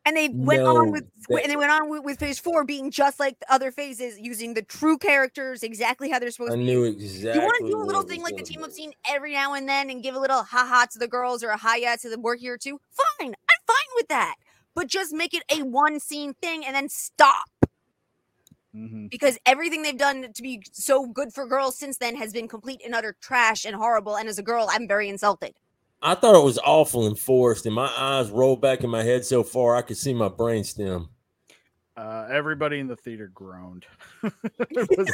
And they went on with that- and they went on with, with phase four being just like the other phases, using the true characters exactly how they're supposed I to be. knew You want to do a little thing like the team up scene every now and then and give a little ha ha to the girls or a hi ya to the work here too. Fine. I'm fine with that. But just make it a one scene thing and then stop Mhm. because everything they've done to be so good for girls since then has been complete and utter trash and horrible. And as a girl, I'm very insulted. I thought it was awful and forced, and my eyes rolled back in my head so far I could see my brainstem. Uh, everybody in the theater groaned. was,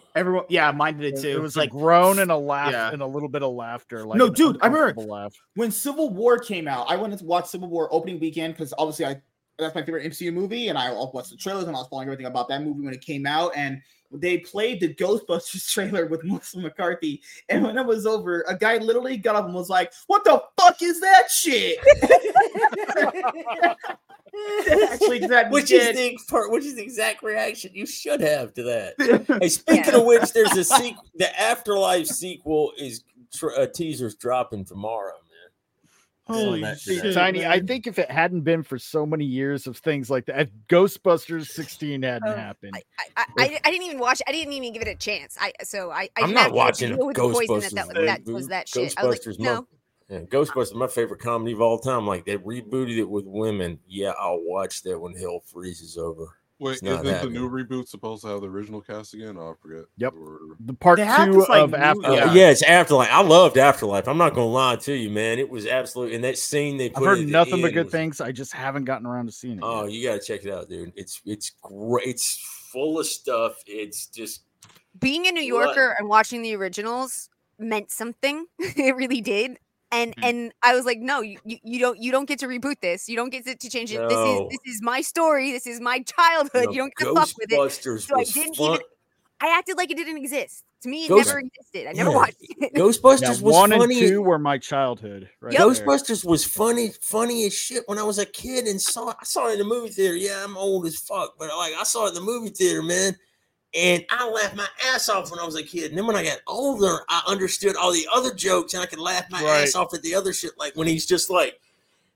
Everyone, yeah, mine did it too. it was like a groan and a laugh yeah. and a little bit of laughter. Like No, dude, I remember- uncomfortable laugh. when Civil War came out, I went to watch Civil War opening weekend because obviously I that's my favorite MCU movie, and I watched the trailers and I was following everything about that movie when it came out. And they played the Ghostbusters trailer with Melissa McCarthy, and when it was over, a guy literally got up and was like, "What the fuck is that shit?" Actually, that which did. is the per- which is the exact reaction you should have to that. Hey, speaking of which, there's a sequel. The Afterlife sequel is tr- uh, teasers dropping tomorrow, man. Holy that shit, Tiny, I think if it hadn't been for so many years of things like that, if Ghostbusters 16 hadn't Um, happened. I, I, I, I didn't even watch. I didn't even give it a chance. I so I. I I'm didn't not have to watching deal with the poison that, that, Ghostbusters that was reboot. that shit. I was Ghostbusters, like, no. Yeah, Ghostbusters, my favorite comedy of all time. Like they rebooted it with women. Yeah, I'll watch that when hell freezes over. Wait, isn't the happening. new reboot supposed to have the original cast again? Oh, I forget. Yep. Or- the part They two this, like, of new- After. Uh, Yeah. yeah. it's Afterlife. I loved Afterlife. I'm not gonna lie to you, man. It was absolutely. And that scene they I've put. heard at the nothing but good was- things. I just haven't gotten around to seeing it. Oh, yet. you gotta check it out, dude. It's it's great. It's full of stuff. It's just being a New What? Yorker and watching the originals meant something. it really did. And Mhm. and I was like, no, you, you you don't you don't get to reboot this. You don't get to, to change it. This is this is my story. This is my childhood. no, you don't get to fuck with it. So I didn't fun. even. I acted like it didn't exist. To me, it Ghost- never existed. I never Yeah. watched it. Ghostbusters Yeah, was one and two were my childhood. Right Yep. Ghostbusters was funny, funny as shit when I was a kid and saw I saw it in the movie theater. Yeah, I'm old as fuck, but like I saw it in the movie theater, man. And I laughed my ass off when I was a kid. And then when I got older, I understood all the other jokes and I could laugh my Right. ass off at the other shit. Like when he's just like,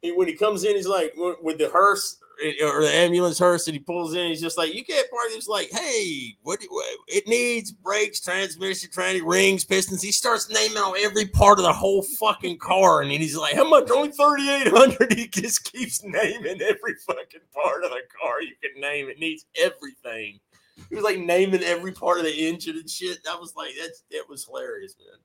when he comes in, he's like with the hearse eh, or the ambulance hearse and he pulls in. He's just like, you can't park. He's like, hey, what, do- what it needs brakes, transmission, tranny, rings, pistons. He starts naming on every part of the whole fucking car, and then he's like, how much? Only thirty eight hundred. He just keeps naming every fucking part of the car you can name. It needs everything. He was like naming every part of the engine and shit. That was like that's it was hilarious, man.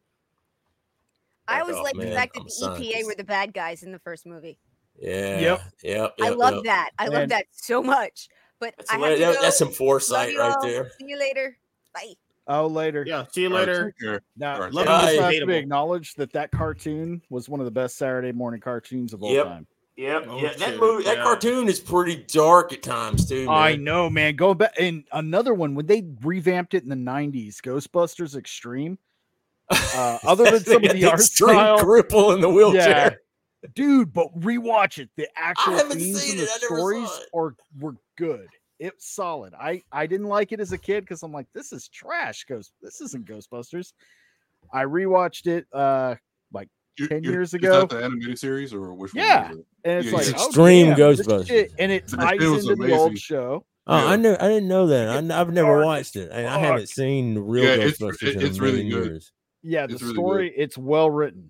I Back always off, liked the fact that I'm the EPA scientist. were the bad guys in the first movie. Yeah. Yep. Yep. I yep, love yep. that. I love that so much. But That's, I a- have to that- go. that's some foresight right there. See you later. Bye. Oh, later. Yeah. See you later. take care. Now, All right, Love it you, just Bye. to Debatable. be acknowledged that that cartoon was one of the best Saturday morning cartoons of all Yep. time. Yep. Oh, yeah. That movie, that yeah. cartoon is pretty dark at times too. Man. I know, man. Go back and another one when they revamped it in the '90s, Ghostbusters Extreme. Uh, other than some of the art extreme style, cripple in the wheelchair. dude. But rewatch it. The actual themes and the it. I never saw stories are were good. It's solid. I I didn't like it as a kid because I'm like, this is trash. Ghost. This isn't Ghostbusters. I rewatched it uh like You- 10 you- years is ago. that the animated series or which Yeah. one? is it? and it's Yeah, like it's oh, Extreme damn, Ghostbusters. shit- and it ties shit was into the old show. Oh, I Yeah. knew. I didn't know that. I, have never Dark watched it. I, I haven't seen the real Yeah, it's- Ghostbusters it- in it's a really good. years. Yeah, the It's really story it's well written.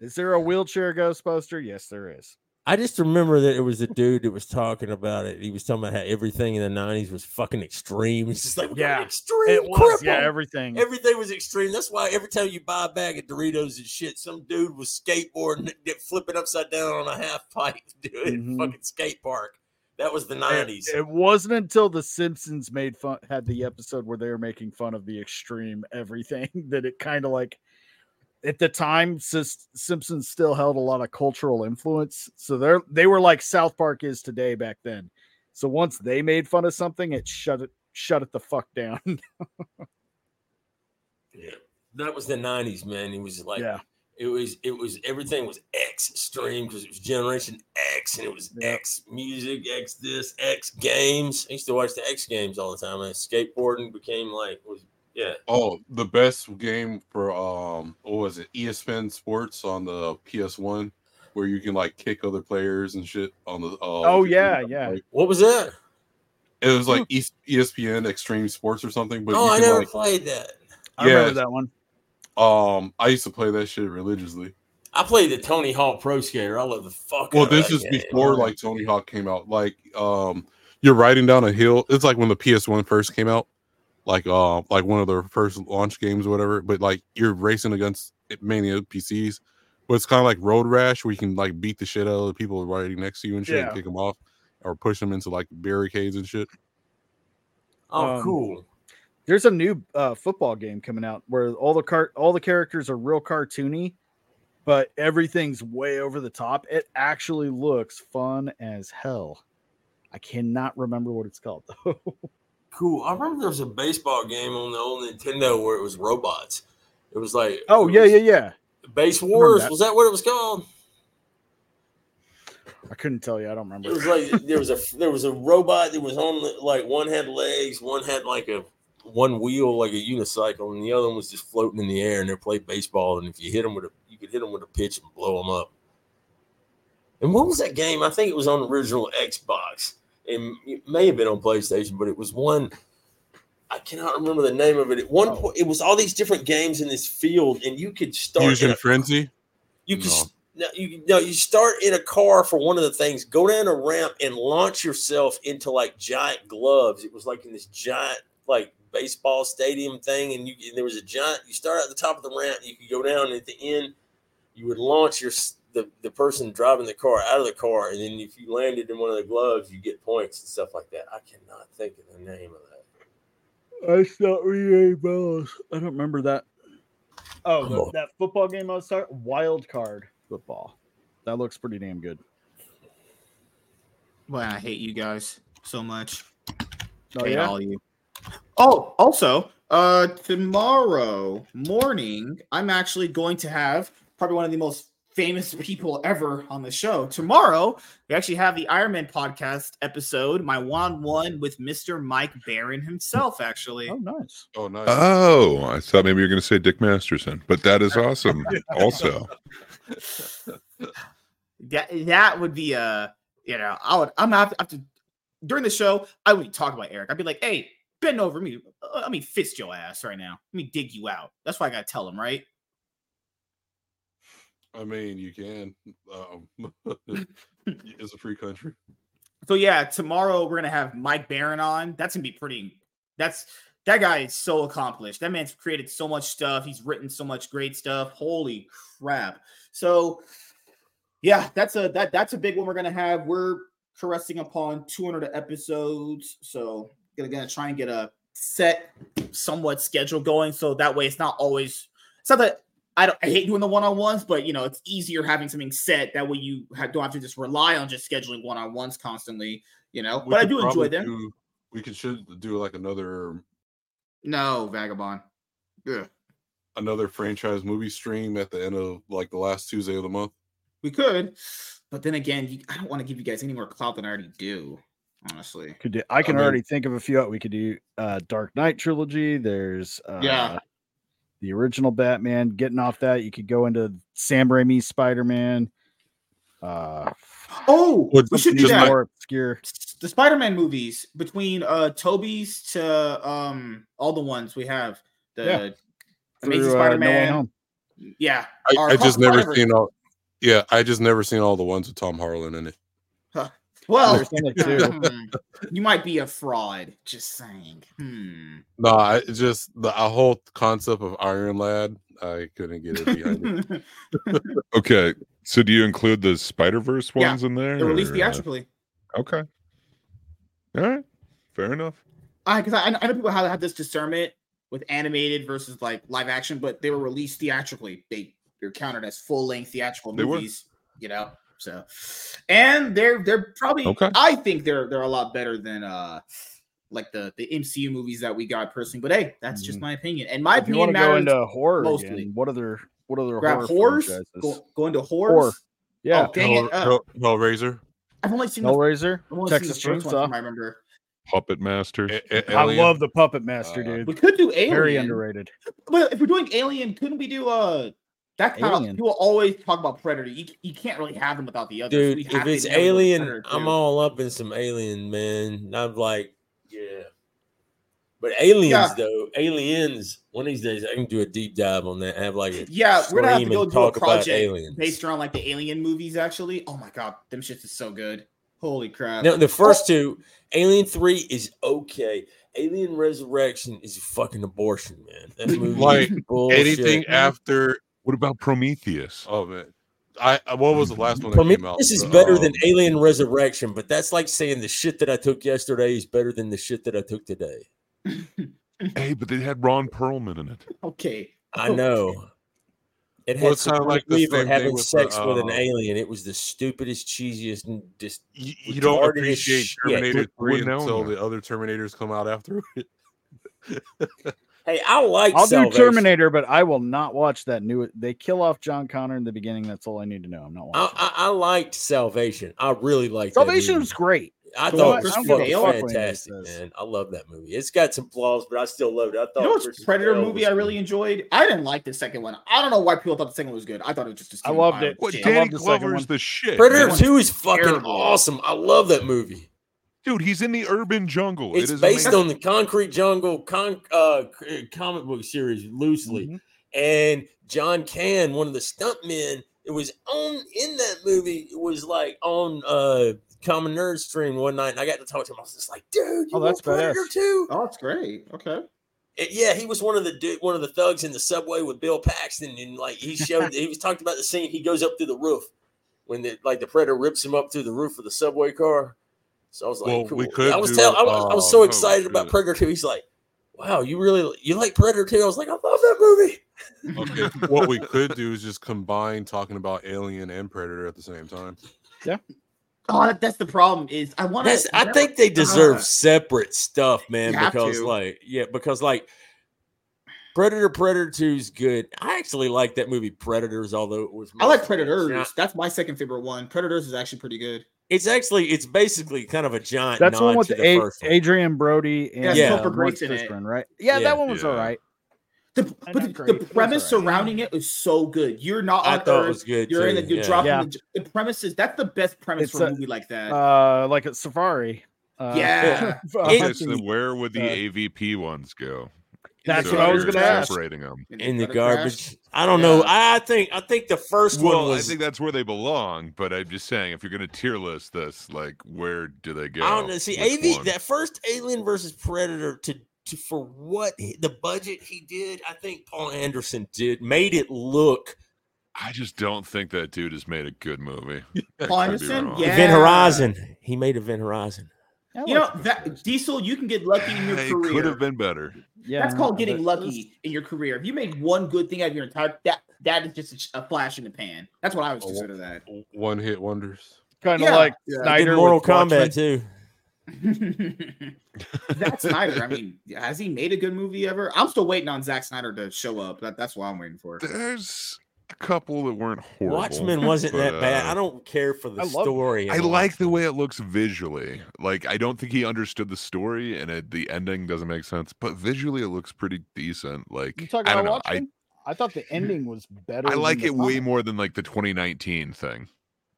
Is there a wheelchair Ghostbuster? Yes, there is. I just remember that it was a dude that was talking about it. He was talking about how everything in the '90s was fucking extreme. It's just like Yeah, extreme. It was, yeah, everything. Everything was extreme. That's why every time you buy a bag of Doritos and shit, some dude was skateboarding, flipping upside down on a half pipe, doing Mhm. fucking skate park. That was the It, '90s. it wasn't until the Simpsons made fun had the episode where they were making fun of the extreme everything that it kind of like at the time Simpsons still held a lot of cultural influence. So they're they were like South Park is today back then. So once they made fun of something, it shut it shut it the fuck down. Yeah, that was the '90s, man. It was like yeah. it was it was everything was X stream because it was Generation X and it was Yeah. X music, X this, X games. I used to watch the X games all the time. And skateboarding became like was yeah. Oh, the best game for um, what was it? ESPN Sports on the PS1, where you can like kick other players and shit on the. Uh, Oh, yeah, yeah. like, What was that? it was like E- ESPN Extreme Sports or something. But oh, you I can, never like, played that. I remember Yeah. that one. Um, I used to play that shit religiously. I played the Tony Hawk Pro Skater. I love the fuck. Well, out of this that is game. before like Tony Hawk came out. Like, um, you're riding down a hill. It's like when the PS1 first came out, like, uh, like one of their first launch games or whatever. But like, you're racing against mainly PCs. But it's kind of like Road Rash, where you can like beat the shit out of the people riding next to you and shit, Yeah. and kick them off, or push them into like barricades and shit. Oh, Um, cool. There's a new uh, football game coming out where all the car all the characters are real cartoony, but everything's way over the top. It actually looks fun as hell. I cannot remember what it's called though. Cool. I remember there was a baseball game on the old Nintendo where it was robots. It was like oh yeah, yeah, yeah. Base Wars. that. Was that what it was called? I couldn't tell you. I don't remember. It was like there was a there was a robot that was on the- like one had legs, one had like a one wheel like a unicycle, and the other one was just floating in the air. And they played baseball, and if you hit them with a you could hit them with a pitch and blow them up. And what was that game? I think it was on the original Xbox. It, it may have been on PlayStation, but it was one. I cannot remember the name of it. At one Oh. point, it was all these different games in this field, and you could start. in Fuzion a- Frenzy. you can No. no, you no, you start in a car for one of the things, go down a ramp and launch yourself into like giant gloves. It was like in this giant like baseball stadium thing, and you and there was a giant. You start at the top of the ramp, you could go down and at the end. You would launch your s- the, the person driving the car out of the car, and then if you landed in one of the gloves, you get points and stuff like that. I cannot think of the name of that. I thought we balls. I don't remember that. Oh, the- that football game I was talking wild card football. That looks pretty damn good. Well, I hate you guys so much. Oh hate yeah. all of you. Oh, also, uh, tomorrow morning, I'm actually going to have probably one of the most famous people ever on the show. Tomorrow, we actually have the Iron Man podcast episode, my one one with Mr. Mike Baron himself. Actually, Oh nice. Oh, nice. Oh, I thought maybe you were going to say Dick Masterson, but that is awesome. also, that that would be uh you know I would I'm have, have to during the show I would talk about Eric. I'd be like, hey, bend over me. uh, Let me fist your ass right now. Let me dig you out. That's why I gotta tell him, right? I mean, you can. Um, it's a free country. So yeah, tomorrow we're gonna have Mike Baron on. That's gonna be pretty. That's that guy is so accomplished. That man's created so much stuff. He's written so much great stuff. Holy crap! So, yeah, that's a that that's a big one we're gonna have. We're caressing upon 200 episodes, so gonna gonna try and get a set, somewhat schedule going. So that way, it's not always. It's not that I don't. I hate doing the one on ones, but you know, it's easier having something set. That way, you have, don't have to just rely on just scheduling one on ones constantly. You know, We but I do enjoy probably them. do- we could should do like another No, vagabond. Yeah, another franchise movie stream at the end of like the last Tuesday of the month. we could, but then again, you, I don't want to give you guys any more clout than I already do. Honestly, Could do, I can mean- already think of a few. Out we could do uh Dark Knight trilogy. There's uh Yeah. The original Batman. Getting off that, you could go into Sam Raimi's Spider Man. Uh Oh, Would- we should do just that. more obscure. the Spider-Man movies between uh Tobey's to um all the ones we have. The Yeah. Amazing through, uh, No Spider-Man. Home. yeah. I, I just never whatever. seen all. Yeah, I just never seen all the ones with Tom Holland in it. Well, There's only two. hmm, you might be a fraud. Just saying. Hmm. No, I just the a whole concept of Iron Lad. I couldn't get it behind it. Okay, so do you include the Spider Verse Yeah, ones in there? They're released or, uh, theatrically. okay, all right, fair enough. I because I, I know people have had this discernment with animated versus like live action, but they were released theatrically. They they're counted as full length theatrical They were. movies. You know, so and they're they're probably Okay. I think they're they're a lot better than uh like the the MCU movies that we got personally. But hey, that's just Mhm. my opinion. And my If you opinion want to go into horror mostly. again, what other what other Grab horror horrors, franchises? go, go into horrors. Horror. Yeah, Oh, dang it! Uh, Hellraiser, I've only seen the, Hellraiser, I've only seen Texas the first Chainsaw. from I remember. Puppet Masters. A- A- I love the Puppet Master, Uh, dude. We could do Alien. Very underrated. But if we're doing Alien, couldn't we do uh that kind Alien. of people always talk about Predator. You, you can't really have them without the others. Dude, We if it's have them with alien, I'm all up in some alien, man. I'm like, yeah. But aliens, Yeah. though, aliens. One of these days, I can do a deep dive on that. Have like a Yeah, we're gonna have to go and do a talk about project aliens. based around like the Alien movies. Actually, oh my god, them shits is so good. Holy crap! No, the oh. first two, Alien Three is okay. Alien Resurrection is a fucking abortion, man. That movie Like, is bullshit. Anything after? What about Prometheus? Oh man, I I- what was the last one that came out? Prometheus is The, better than um, Alien Resurrection, but that's like saying the shit that I took yesterday is better than the shit that I took today. Hey, but they had Ron Perlman in it. okay, I know. It had it's kinda Sigourney like the Weaver thing having with sex the, with an uh, alien. It was the stupidest, cheesiest, and just You, you don't retardedest appreciate shit. Terminator Three until the other Terminators come out after it. Hey, I like I'll Salvation. do Terminator, but I will not watch that new. They kill off John Connor in the beginning. That's all I need to know. I'm not I, watching. I, I liked Salvation. I really liked that Salvation movie. was great. I The thought it was fucking fantastic, man. I love that movie. It's got some flaws, but I still loved it. I thought you know what's Predator Bale movie I really enjoyed? I didn't like the second one. I don't know why people thought the second one was good. I thought it was just. a I stupid loved it. What. I Danny love the second Glover is the shit. Predator man. Two is fucking terrible. awesome. I love that movie. Dude, he's in the urban jungle. It's it is based amazing. on the Concrete Jungle con- uh, comic book series loosely, Mhm. and John Can, one of the stuntmen, it was on in that movie. It was like on uh Common Nerd stream one night, and I got to talk to him. I was just like, "Dude, you Oh, that's Predator too?" Oh, that's great. Okay. And yeah, he was one of the du- one of the thugs in the subway with Bill Paxton, and like he showed, he was talking about the scene. He goes up through the roof when the like the predator rips him up through the roof of the subway car. So I was like, Well, cool. we could I was do, tell, I, was, I was uh, so oh, excited about. Predator 2. He's like, wow, you really you like Predator 2? I was like, I love that movie. Okay, what we could do is just combine talking about Alien and Predator at the same time. Yeah. Oh, that's the problem. Is I want That's, to. I think they deserve Ah. separate stuff, man. Because to. like, yeah, because like Predator Predator 2 is good. I actually like that movie Predators, although it was I like Predators. giant- That's my second favorite one. Predators is actually pretty good. It's actually it's basically kind of a giant. That's nod one with to the the A- first one. Adrien Brody and Yeah, Topher uh, Grace Laurence in it. Fishburne, right? Yeah, Yeah. that one was Yeah. all right. The, but the, the premise alright. surrounding it is so good. You're not I on thought it Earth. was good You're in too, the, you're yeah. dropping Yeah. the, the premises. That's the best premise It's for a a- movie like that. Uh, like a safari. Uh, Yeah. uh, Okay, where would the uh, AVP ones go? That's So what I was gonna ask. Separating them. in the garbage. crash. I don't know. Yeah. I I think I think the first one Well, was. I think that's where they belong. But I'm just saying, if you're going to tier list this, like, where do they go? I don't know. See, Which AV one? that first Alien versus Predator to to, for what he- the budget he did, I think Paul Anderson did made it look. I just don't think that dude has made a good movie. I Paul could Anderson? Yeah. Event Horizon. He made Event Horizon. You know that Diesel, you can get lucky in your It career. could have been better. Yeah, That's called getting lucky in your career. If you made one good thing out of your entire that that is just a, a flash in the pan. That's what I would consider that. One hit wonders. Kind of Yeah. like Yeah. Snyder did Mortal with Watchmen. Kombat too. Zack Snyder. I mean, has he made a good movie ever? I'm still waiting on Zack Snyder to show up. That, that's what I'm waiting for. There's a couple that weren't horrible. Watchmen wasn't that bad. uh, I don't care for the I love- story. I in like the way it looks visually. Like I don't think he understood the story, and it, the ending doesn't make sense. But visually, it looks pretty decent. Like You talking I about don't know. Watchmen? I thought the ending was better. I like it way more than like the 2019 thing.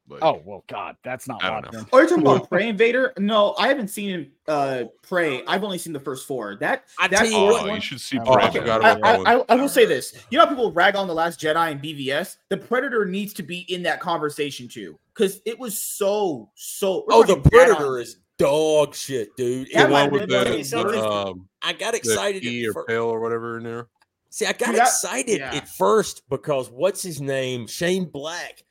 Like, Oh well, God, that's not I don't know. Watchmen. Oh, you're talking about Prey Invader? No, I haven't seen uh Prey. I've only seen the first four. That I that tell you oh, what, one- you should see. Oh, I Prey Okay, forgot Invader. about I. I, I will say this. You know, how people rag on the Last Jedi and BVS. The Predator needs to be in that conversation too, because it was so so. Oh, the talking Predator is dog shit, dude. That It might was- have with been let the, tell you something. um, I got the excited E or fir- pale or whatever in there. See, I got Dude, that- excited yeah. at first because what's his name? Shane Black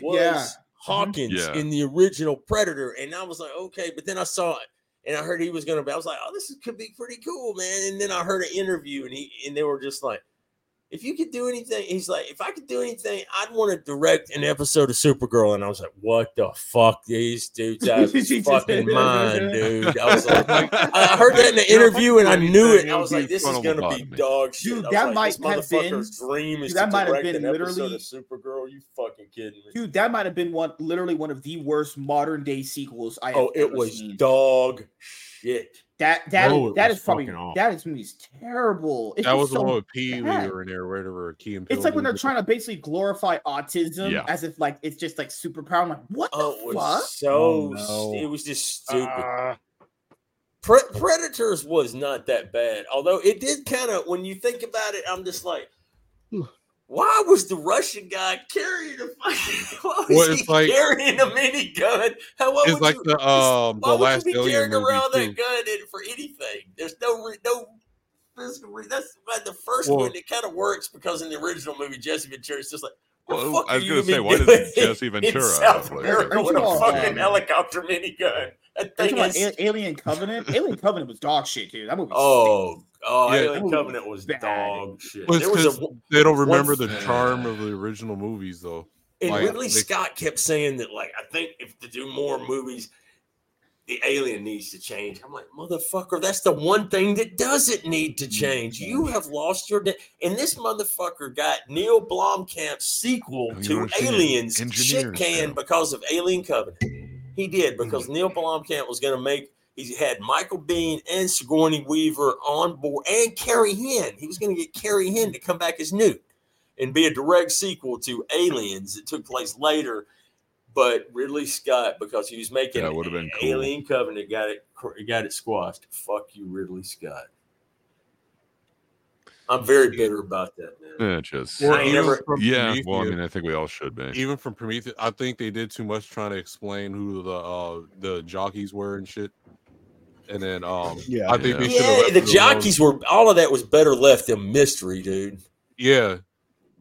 was Yeah. Mm-hmm. Hawkins Yeah. in the original Predator, and I was like, okay, but then I saw it. And I heard he was gonna be. I was like, "Oh, this could be pretty cool, man." And then I heard an interview, and he and they were just like, "If you could do anything," he's like, "If I could do anything, I'd want to direct an episode of Supergirl." And I was like, "What the fuck? These dudes out of his She just- fucking mind, dude." I was like, I heard that in the interview, and I knew it. I was like, "This is gonna be dog shit." Dude, that like, might this have been- dream is dude, that might have been literally- of Supergirl. You fucking kidding me? Dude, that might have been one, literally one of the worst modern day sequels I oh, have Oh, it ever was seen. dog shit. That that No, is- it that was probably fucking awful. that is movie's terrible. It's That just was the one with Pee bad. or in there, whatever. Key and It's like when they're trying to basically glorify autism Yeah. as if like it's just like superpower. I'm like, what Oh, it the was fuck? so Oh, no. it was just stupid. Uh, Pre- Predators was not that bad, although it did kind of. When you think about it, I'm just like, why was the Russian guy carrying a fucking? Why was Well, he it's like- carrying a minigun? How what It's would like you, the um why the would last you be alien carrying movie around too. that gun in for anything? There's no re- no physical. Re- that's why the first Well- one. It kind of works because in the original movie, Jesse Ventura is just like. Well, I was gonna say, even why does doing Jesse in Ventura South have, like- America Are with a all, fucking um, helicopter minigun? That Are thing is A- Alien Covenant? Alien Covenant was dog shit, dude. That movie. Oh, oh, Yeah. Alien Covenant was was bad. dog shit. Well, there was 'cause a they don't remember the f- charm of the original movies though. and like, Ridley they- Scott kept saying that, like, I think if to do more movies, the alien needs to change. I'm like, motherfucker, that's the one thing that doesn't need to change. You mm-hmm. have lost your day. And this motherfucker got Neil Blomkamp's sequel oh, to? Aliens shit Engineers can now. because of Alien Covenant. He did because Neil Blomkamp was going to make. He had Michael Biehn and Sigourney Weaver on board, and Carrie Henn. He was going to get Carrie Henn to come back as Newt and be a direct sequel to Aliens that took place later. But Ridley Scott, because he was making That would've been cool. Alien Covenant, got it got it squashed. Fuck you, Ridley Scott. I'm very bitter about that, man. Yeah, just Well, I never- from yeah. Well, I mean, I think we all should be. even from Prometheus, I think they did too much trying to explain who the uh the jockeys were and shit. And then um Yeah. I think Yeah. they should Yeah, the it alone. jockeys were all of that was better left in mystery, dude. Yeah.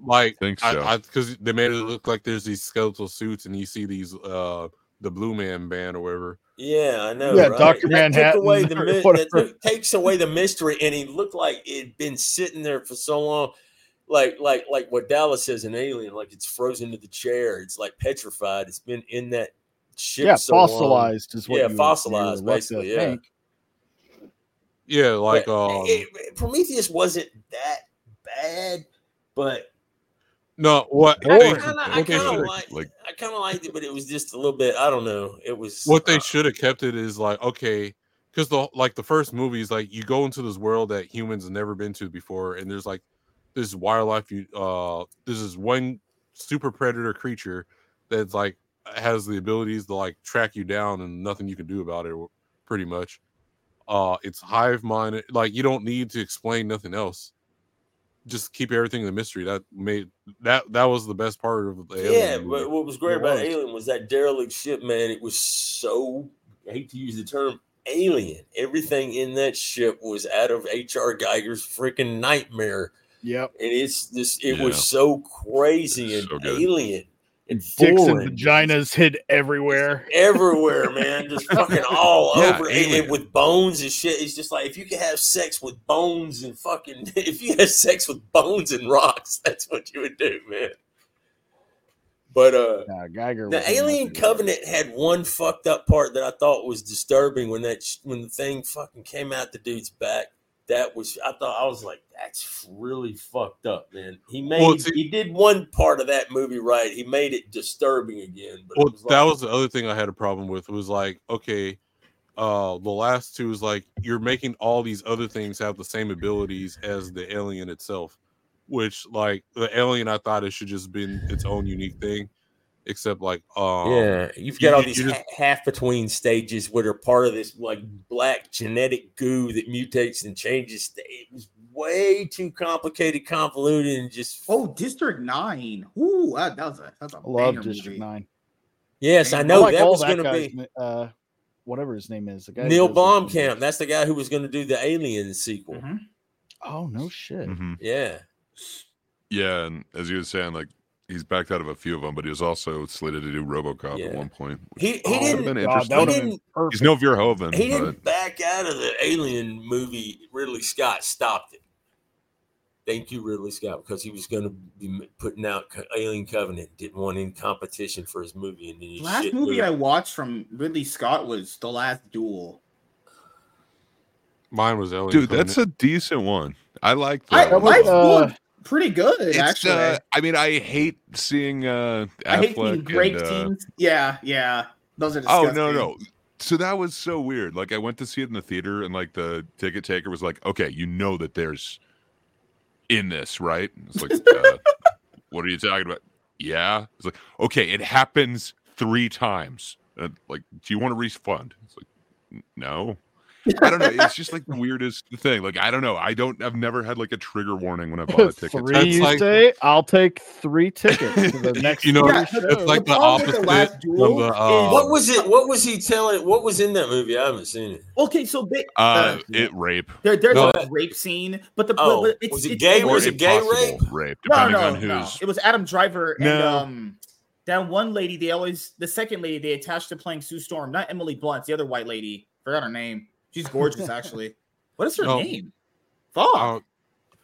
Like Think so. I because they made it look like there's these skeletal suits and you see these uh the blue man band or whatever. Yeah, I know. Yeah, right? Dr. Manhattan took away the that took- takes away the mystery, and he looked like it'd been sitting there for so long, like like like what Dallas says an alien, like it's frozen to the chair. It's like petrified. It's been in that ship. yeah, so long. fossilized is what Yeah, you would- you fossilized, would like to basically, yeah. think. Yeah, like But um it- it- Prometheus wasn't that bad, but no what I they, kind of I they kind of should like like I kind of liked it, but it was just a little bit. I don't know. It was what they uh, should have kept it is like okay because the like the first movie is like you go into this world that humans have never been to before and there's like this wildlife you uh this is one super predator creature that's like has the abilities to like track you down and nothing you can do about it pretty much uh it's hive mind like you don't need to explain nothing else just keep everything the mystery that made that that was the best part of the Yeah, Alien movie. but what was great It about was. Alien was that derelict ship, man. It was so I hate to use the term alien. Everything in that ship was out of H.R. Giger's freaking nightmare. Yep. And it's this it Yeah. was so crazy and So good. alien and Dicks and foreign. vaginas hid everywhere. everywhere, man. Just fucking all Yeah, over, and, and with bones and shit. It's just like if you could have sex with bones and fucking, if you had sex with bones and rocks, that's what you would do, man. But uh, Nah, Giger. the Alien nothing. Covenant had one fucked up part that I thought was disturbing when that sh- when the thing fucking came out the dude's back. That was I thought I was like that's really fucked up, man. He made Well, see- he did one part of that movie right. He made it disturbing again. But Well, was that like- was the other thing I had a problem with. Was like, okay, uh, the last two is like you're making all these other things have the same abilities as the alien itself, which like the alien I thought it should just been its own unique thing, except like, um, Yeah, you've you- got all these just- ha- half between stages where they're part of this like black genetic goo that mutates and changes. It was way too complicated, convoluted, and just Oh, District Nine. Ooh, that, that was a that's a I love District movie. Nine. yes, I I know like that was that going to guy's be Uh, whatever his name is. The guy Neil does those movies. Blomkamp. That's the guy who was going to do the Alien sequel. Mhm. Oh no shit. Mhm. Yeah, Yeah, and as you were saying, like he's backed out of a few of them, but he was also slated to do RoboCop Yeah. at one point. he he Oh, didn't. been God, interesting. that He didn't- perfect. He's no Verhoeven, He but didn't back out of the Alien movie. Ridley Scott stopped it. Thank you, Ridley Scott, because he was going to be putting out Alien Covenant. Didn't want any competition for his movie, and then The last shit movie moved. I watched from Ridley Scott was The Last Duel. mine was alien. dude, Covenant. that's a decent one. I like I, that. That was, Life uh, Duel pretty good It's, actually. uh, I mean, I hate seeing uh, I hate seeing Affleck grape and, uh, teams. Yeah, yeah. Those are Oh disgusting. no, no. So that was so weird. Like I went to see it in the theater, and like the ticket taker was like, "Okay, you know that there's in this, right?" It's like, uh, "What are you talking about?" Yeah. It's like, "Okay, it happens three times. Uh, like, do you want a refund?" It's like, "No." I don't know. It's just like the weirdest thing. Like I don't know. I don't. I've never had like a trigger warning when I bought a ticket. three, That's you like- say? I'll take three tickets to the next. You know, Yeah, it's shows. like the problem with The opposite Last of Duel the. Uh, What was it? What was he telling? What was in that movie? I haven't seen it. Okay, so they, Uh, uh, it rape there, there's No. a rape scene, but the Oh, but, but it's, was it it's gay? Was it gay rape? rape, No, depending no, on no. It was Adam Driver and No. um that one lady. They always the second lady they attached to playing Sue Storm, not Emily Blunt, the other white lady. Forgot her name. She's gorgeous, actually. What is her No. name? Fuck. uh,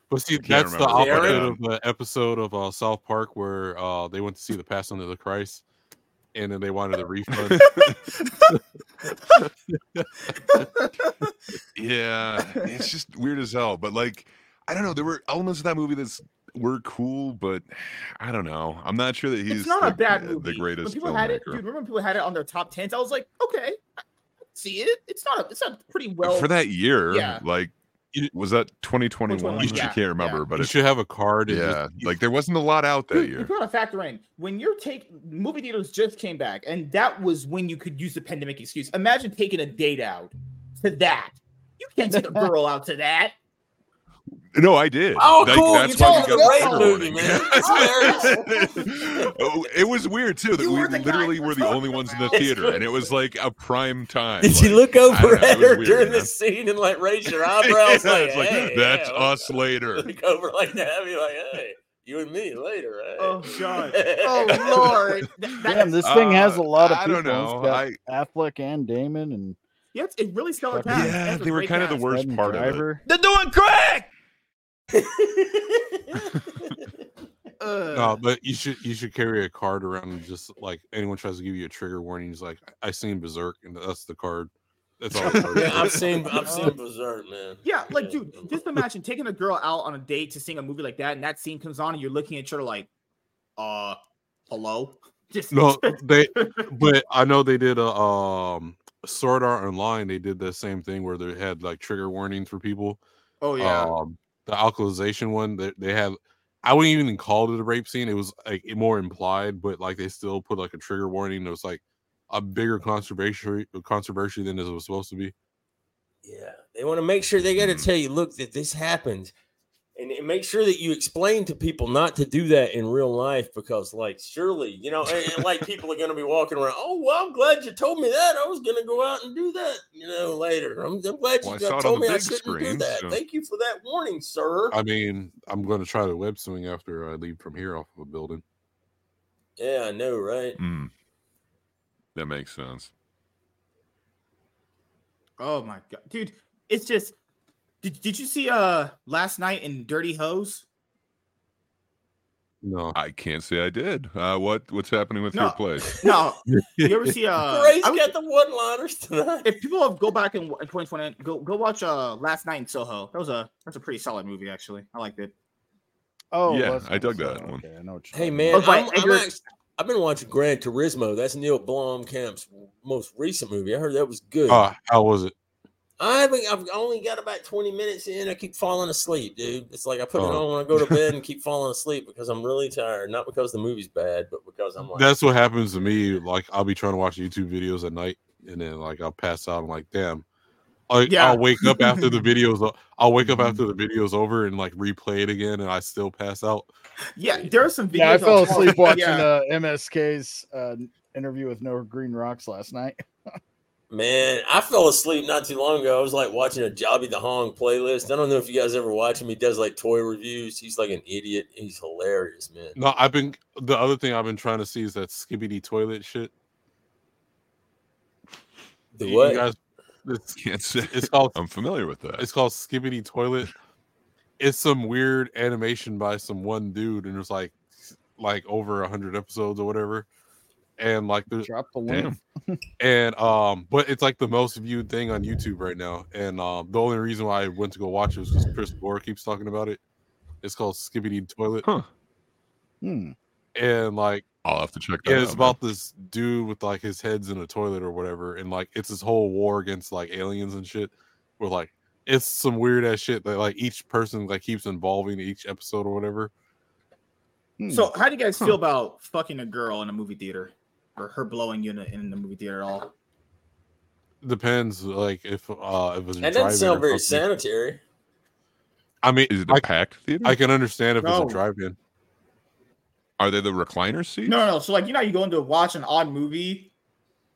but see, can't that's the opposite of the episode of uh, South Park where uh, they went to see the Passion of the Christ, and then they wanted a refund. Yeah, it's just weird as hell. But like, I don't know. There were elements of that movie that's were cool, but I don't know. I'm not sure that he's it's not the, a bad movie. the greatest when people had it, dude, remember when people had it on their top tens? I was like, okay, I can see it. It's not a, it's not pretty well For that year, yeah. like, was that 2021? 2021, I yeah, can't remember, yeah. but you it, should have a card. Yeah, just, like there wasn't a lot out that Dude, you year. gotta factor in when you're taking movie theaters just came back, and that was when you could use the pandemic excuse. Imagine taking a date out to that. You can't take a girl out to that. No, I did. Oh, Like, cool. That's You why told you us got a great movie, man. Oh, it was weird too that You we were literally we're were the only ones in the theater, and it was like a prime time. Did you look over I don't know, at it her weird, during man. the scene and like raise your eyebrows? Yeah, like, it's like, hey, that's yeah, us later. Look over like that. Be like, hey, you and me later. Hey. Oh god. Oh lord. That- that- Damn, this thing has a Uh, lot of I people. don't know. It's got Affleck and Damon and yeah, it's- it really stellar Fucking- cast. Yeah, they were great kind of the worst Adam part of it. They're doing crack. Ugh. no, but you should you should carry a card around and just like anyone tries to give you a trigger warning, he's like, I seen Berserk, and that's the card. That's all. Yeah, I've seen I've seen Berserk, man. Yeah, like, dude, just imagine taking a girl out on a date to sing a movie like that, and that scene comes on, and you're looking at her like, uh, hello. Just no, they. But I know they did a um Sword Art Online. They did the same thing where they had like trigger warnings for people. oh yeah. Um, the Alicization one that they had, I wouldn't even call it a rape scene. It was like more implied, but like they still put like a trigger warning. That was like a bigger controversy controversy than it was supposed to be. Yeah, they want to make sure they got to Mhm. tell you, look, that this happened. And, and make sure that you explain to people not to do that in real life because, like, surely, you know, and, and, like people are going to be walking around. Oh, well, I'm glad you told me that. I was going to go out and do that, you know, later. I'm, I'm glad Well, you saw told me I big shouldn't do that. so- Thank you for that warning, sir. I mean, I'm going to try the web swing after I leave from here off of a building. yeah, I know, right? Mm. That makes sense. Oh my god, dude! It's just. Did, did you see uh last night in Dirty Hose? No, I can't say I did. Uh, what what's happening with your place? No, you ever see uh? Gray's I was- got the one-liners tonight. if people have go back in, in 2020, go go watch uh last night in Soho. That was a that's a pretty solid movie actually. I liked it. Oh, Yeah, I dug that so- one. Okay, I know Hey man, I'm, I'm Edgar- act- I've been watching Gran Turismo. That's Neil Blomkamp's most recent movie. I heard that was good. uh, how was it? I haven't. I've only got about twenty minutes in. I keep falling asleep, dude. It's like I put it Oh. on when I go to bed and keep falling asleep because I'm really tired. Not because the movie's bad, but because I'm like, That's what happens to me. Like I'll be trying to watch YouTube videos at night, and then like I'll pass out. I'm like, damn. Like Yeah. I'll wake up after the videos. o- I'll wake up after the video's over and like replay it again, and I still pass out. Yeah, there are some videos. Yeah, I fell asleep watching Yeah. uh, MSK's uh, interview with No Green Rocks last night. man, I fell asleep not too long ago. I was like watching a Jobby the Hong playlist. I don't know if you guys ever watch him. He does like toy reviews. He's like an idiot. He's hilarious, man. No, I've been the other thing I've been trying to see is that Skibidi Toilet shit. The You- you what? guys- it's, Can't say. it's called I'm familiar with that. it's called Skibidi Toilet. It's some weird animation by some one dude, and there's like like over a hundred episodes or whatever. And like there's Drop the link. Damn. and um but it's like the most viewed thing on youtube right now and um the only reason why i went to go watch it was because chris Moore keeps talking about it it's called Skibidi Toilet Huh. Hmm. and like I'll have to check that yeah, out. it's about this dude with like his head's in a toilet or whatever and like it's this whole war against like aliens and shit where like it's some weird ass shit that like each person like keeps involving each episode or whatever Hmm. So, how do you guys Huh. feel about fucking a girl in a movie theater, or her blowing you in, in the movie theater at all? depends like if uh if it's That drive-in doesn't sound very sanitary. i mean Is it a I, packed theater? I can understand if No. it's a drive-in Are they the recliner seats? No, no, no. So, like, you know, you go into watch an odd movie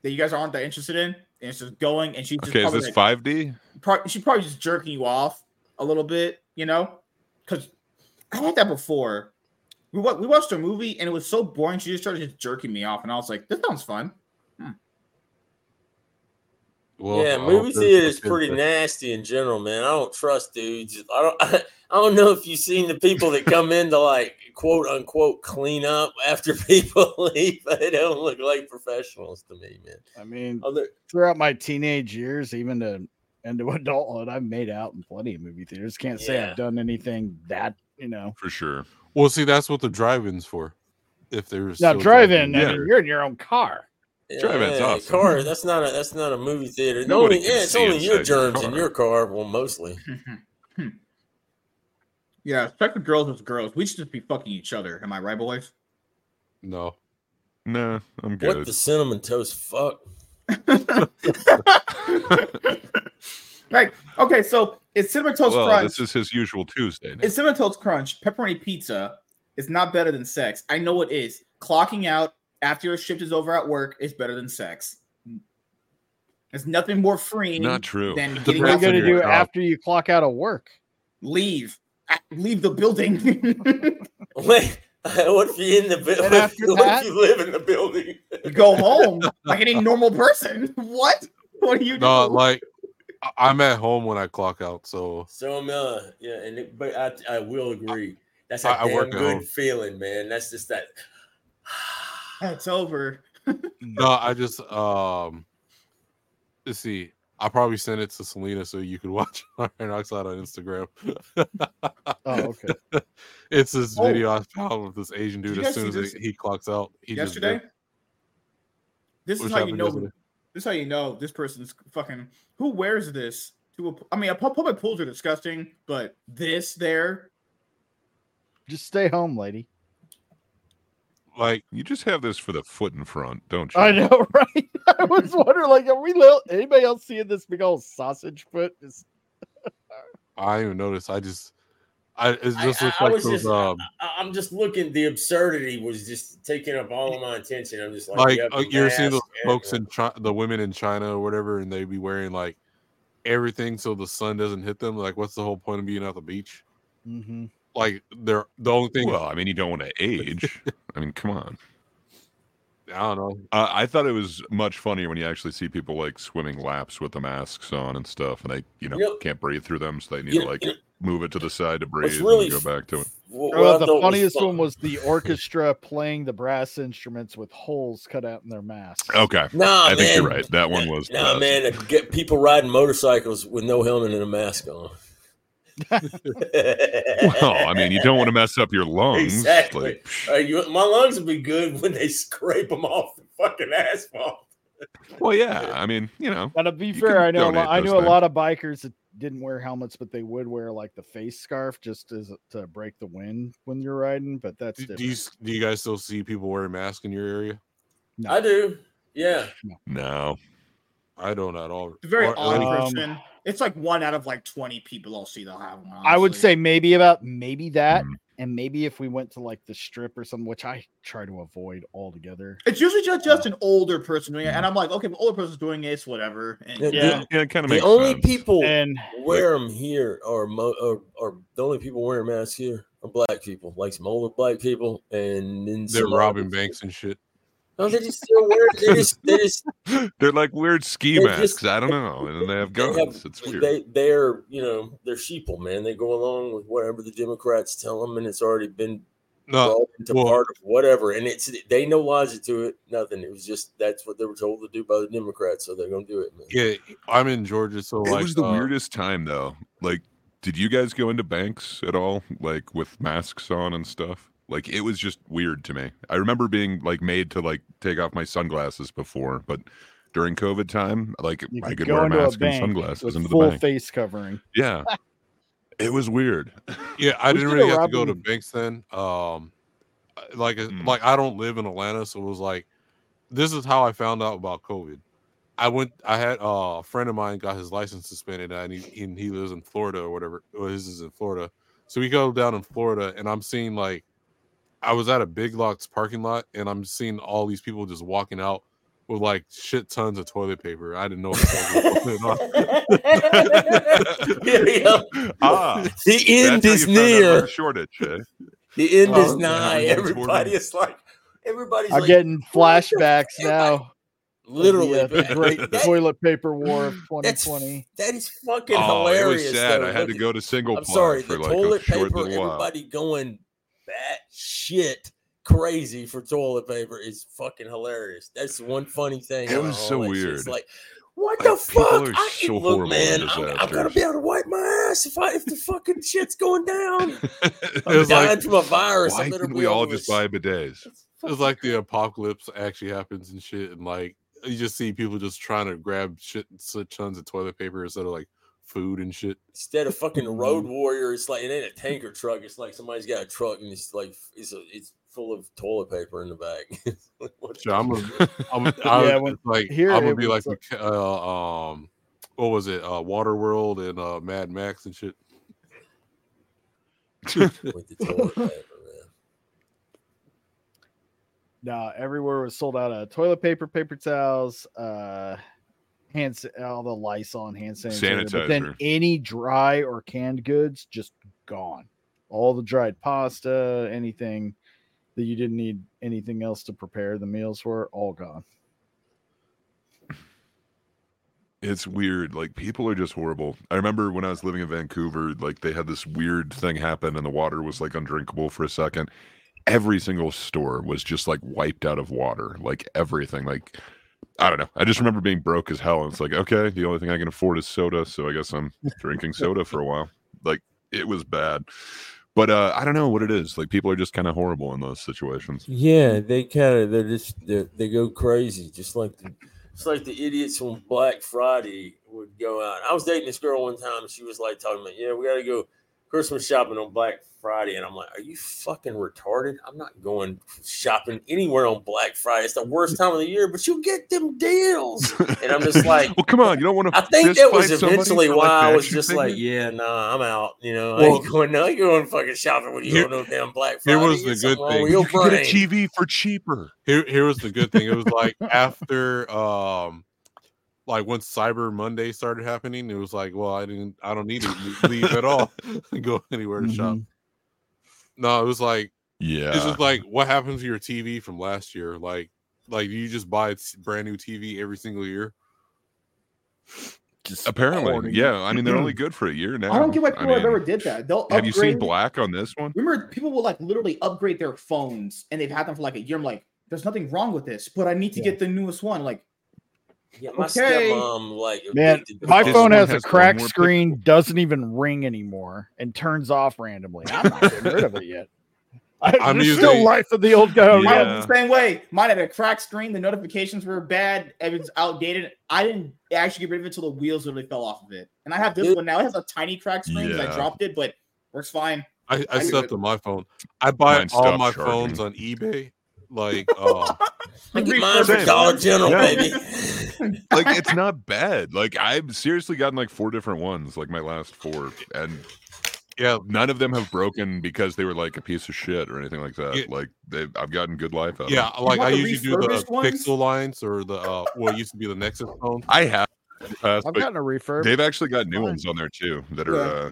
that you guys aren't that interested in, and it's just going, and she just Okay, is probably this like, 5D? pro- she probably just jerking you off a little bit, you know? Because I had that before. We we watched a movie and it was so boring. She just started just jerking me off, and I was like, "This sounds fun." Hmm. well yeah, I movie theater is pretty there. nasty in general, man. I don't trust dudes. I don't. I don't know if you've seen the people that come in to like quote unquote clean up after people leave. They don't look like professionals to me, man. I mean, Other, throughout my teenage years, even to into adulthood, I've made out in plenty of movie theaters. Can't say Yeah. I've done anything that you know. For sure. Well, see, that's what the drive-ins for. If there's Now, still drive-in, drive-in I mean, you're in your own car. Drive-in's yeah, awesome. car. That's not a. That's not a movie theater. The Nobody only, yeah, it's only your inside your germs in your car. Well, mostly. Yeah, check with girls with girls. We should just be fucking each other. Am I right, boys? No, Nah, I'm good. What good. the cinnamon toast fuck? Right. Okay, so it's cinnamon toast well, crunch. this is his usual Tuesday. It's cinnamon toast crunch, pepperoni pizza is not better than sex. I know it is. Clocking out after your shift is over at work is better than sex. There's nothing more freeing Not true. than It getting What are you out depends on gonna do job. after you clock out of work? leave. Leave the building. Wait, what if you in the building? What if you live in the building? Go home like any normal person. What? What do you do? no, like I- I'm at home when I clock out, so So am uh, yeah, and it, but I I will agree. That's a I- I damn work good home. feeling, man. That's just that. it's over. no, I just um, let's see. I probably sent it to Selena so you could watch Iron Oxide on Instagram. Oh, okay. it's this Oh. video I found with this Asian dude. As soon as he, he clocks out, he yesterday. just This is Which how you know. yesterday. This is how you know this person's fucking. Who wears this? To a, I mean, a public pools are disgusting, but this there, Just stay home, lady. like You just have this for the foot in front, don't you? I know, right? I was wondering, like, are we little, anybody else seeing this big old sausage foot? Is I didn't even notice. I just I it I, just I- looks I like was those, just, um, I, I'm just looking. The absurdity was just taking up all of my attention. I'm just like, like yep, uh, you're seeing those folks in China, the women in China or whatever, and they be wearing like everything so the sun doesn't hit them. Like, what's the whole point of being at the beach? Mm-hmm. Like, they're the only thing. Well, I mean, you don't want to age. I mean, come on. I don't know. Uh, I thought it was much funnier when you actually see people like swimming laps with the masks on and stuff, and they, you know, You know- can't breathe through them, so they need You to like you know- move it to the side to breathe really and go back to it. What- Well, the thought was funniest one was the orchestra playing the brass instruments with holes cut out in their masks. Okay, Nah, I think you're right. That one was. the Nah, best. man, get people riding motorcycles with no helmet and a mask on. Well, I mean, you don't want to mess up your lungs. Exactly. Like, Uh, you, my lungs would be good when they scrape them off the fucking asphalt. well, yeah. I mean, you know, Now, to be fair, I know a lot, I those knew a lot of bikers that didn't wear helmets, but they would wear like the face scarf just as to break the wind when you're riding. But that's Do, do you do you guys still see people wearing masks in your area? No. I do. Yeah. no. I don't at all. It's very Or- odd like- Um, person. It's like one out of like 20 people I'll see they'll have one. I would say maybe about maybe that, Mm. And maybe if we went to like the strip or something, which I try to avoid altogether. it's usually just, just uh, an older person doing it. And I'm like, okay, the older person's doing it, it's whatever. And Yeah, Yeah. Yeah, it kind of The makes only sense. people And wear them here are, mo- are, are the only people wearing masks here are black people, like some older black people, and then They're robbing banks and shit. No, they just still wear. They just they just They're like weird ski masks. just- I don't know, and then they have they guns. have- it's weird. they they're you know they're sheeple, man. They go along with whatever the Democrats tell them, and it's already been No, brought into well- part of whatever. And it's they no logic to it, nothing. It was just that's what they were told to do by the Democrats, so they're gonna do it, man. yeah, I'm in Georgia, so it like was the uh, weirdest time though. Like, did you guys go into banks at all, like with masks on and stuff? Like, it was just weird to me. I remember being like made to like take off my sunglasses before, but during COVID time, like you I could could wear a into a mask and sunglasses with into the full bank. face covering. Yeah, it was weird. Yeah, I We didn't really have have to go to banks then. Um, like Mm. like I don't live in Atlanta, so it was like this is how I found out about COVID. I went. I had uh, a friend of mine got his license suspended, and he and he lives in Florida or whatever. Or his is in Florida, so we go down in Florida, and I'm seeing like I was at a Big Lots parking lot, and I'm seeing all these people just walking out with like shit tons of toilet paper. I didn't know what was going on. yeah, yeah. ah, The end that's how is you found out about near. shortage. Eh? The end is Oh, nigh. yeah, Everybody is like, everybody's I'm like, getting flashbacks now. Literally, of the, uh, great That- toilet paper war of 2020. that is fucking Oh, it hilarious. was sad. though. I had Look to go to single I'm sorry, for the like toilet short paper. Everybody going bat shit crazy for toilet paper is fucking hilarious. That's one funny thing. It was so that. It's weird. like, what Like, the people fuck? I so can horrible look, man. I'm, I'm gonna be able to wipe my ass if I if the fucking shit's going down. I'm dying like from a virus. Why I didn't we all just buy bidets? it was like the apocalypse actually happens and shit, and like you just see people just trying to grab shit, shit tons of toilet paper instead of like food and shit. instead of fucking road warrior, it's like it ain't a tanker truck. It's like somebody's got a truck and it's like it's a, it's full of toilet paper in the back. What So I'm gonna, I'm, I Yeah, when- like, here I'm gonna be like, was uh, um, what was it, uh, Waterworld and uh, Mad Max and shit. with the toilet paper, man. No, everywhere was sold out of toilet paper, paper towels, uh, hand all the Lysol and hand sanitizer. But then any dry or canned goods just gone. All the dried pasta, anything that you didn't need anything else to prepare the meals for, all gone. It's weird. Like people are just horrible. I remember when I was living in Vancouver, like they had this weird thing happen and the water was like undrinkable for a second. Every single store was just like wiped out of water. Like everything. Like I don't know. I just remember being broke as hell. And it's like, okay, the only thing I can afford is soda. So I guess I'm drinking soda for a while. Like it was bad. But uh I don't know what it is. Like people are just kind of horrible in those situations. Yeah, they kind of they're just they they go crazy, just like the it's like the idiots on Black Friday would go out. I was dating this girl one time, and she was like talking about, yeah, we got to go, Christmas shopping on Black Friday, and I'm like, "Are you fucking retarded? I'm not going shopping anywhere on Black Friday. It's the worst time of the year, but you get them deals." And I'm just like, well, come on, you don't want to. I think that was eventually why I was just like, "Yeah, nah, I'm out." You know, I ain't Well- going. No, you're going fucking shopping when you Here- don't know damn Black Friday. Here was the Get good thing. with your You can get a. TV for cheaper. Here, here was the good thing. It was like after, um, like when Cyber Monday started happening, it was like, well, I didn't, I don't need to leave at all, go anywhere to shop. Mhm. No, it was like, Yeah. it's just like, what happened to your TV from last year? Like, like you just buy a s- brand new TV every single year. Just Apparently, hoarding. yeah. I mean, they're only good for a year now. I don't get why I people have ever did that. They'll Have you seen black on this one? Remember, people will like literally upgrade their phones, and they've had them for like a year. I'm like, there's nothing wrong with this, but I need to Yeah. get the newest one. Like, Yeah, my Okay. stepmom like Man, my phone one has a has cracked more pixel. screen, doesn't even ring anymore, and turns off randomly. I'm not getting rid of it yet. I, I'm there's using- still life of the old guy. mine was the same way. Mine had a cracked screen. The notifications were bad. It was outdated. I didn't actually get rid of it until the wheels literally fell off of it. And I have this Dude. one now. It has a tiny cracked screen because I dropped it, but works fine. I, I I slept on my phone. I buy Mine all my charging. phones on eBay. Like, uh, I get mine for Dollar. General, Yeah. baby. like it's not bad. Like I've seriously gotten like four different ones, like my last four, and yeah, none of them have broken because they were like a piece of shit or anything like that. Yeah. Like they, I've gotten good life out of yeah. them. Like I want the usually do the ones? Pixel lines or the uh, what used to be the Nexus phone. I have, in past, I've gotten a refurb. they've actually got new ones on there too that are Yeah. uh,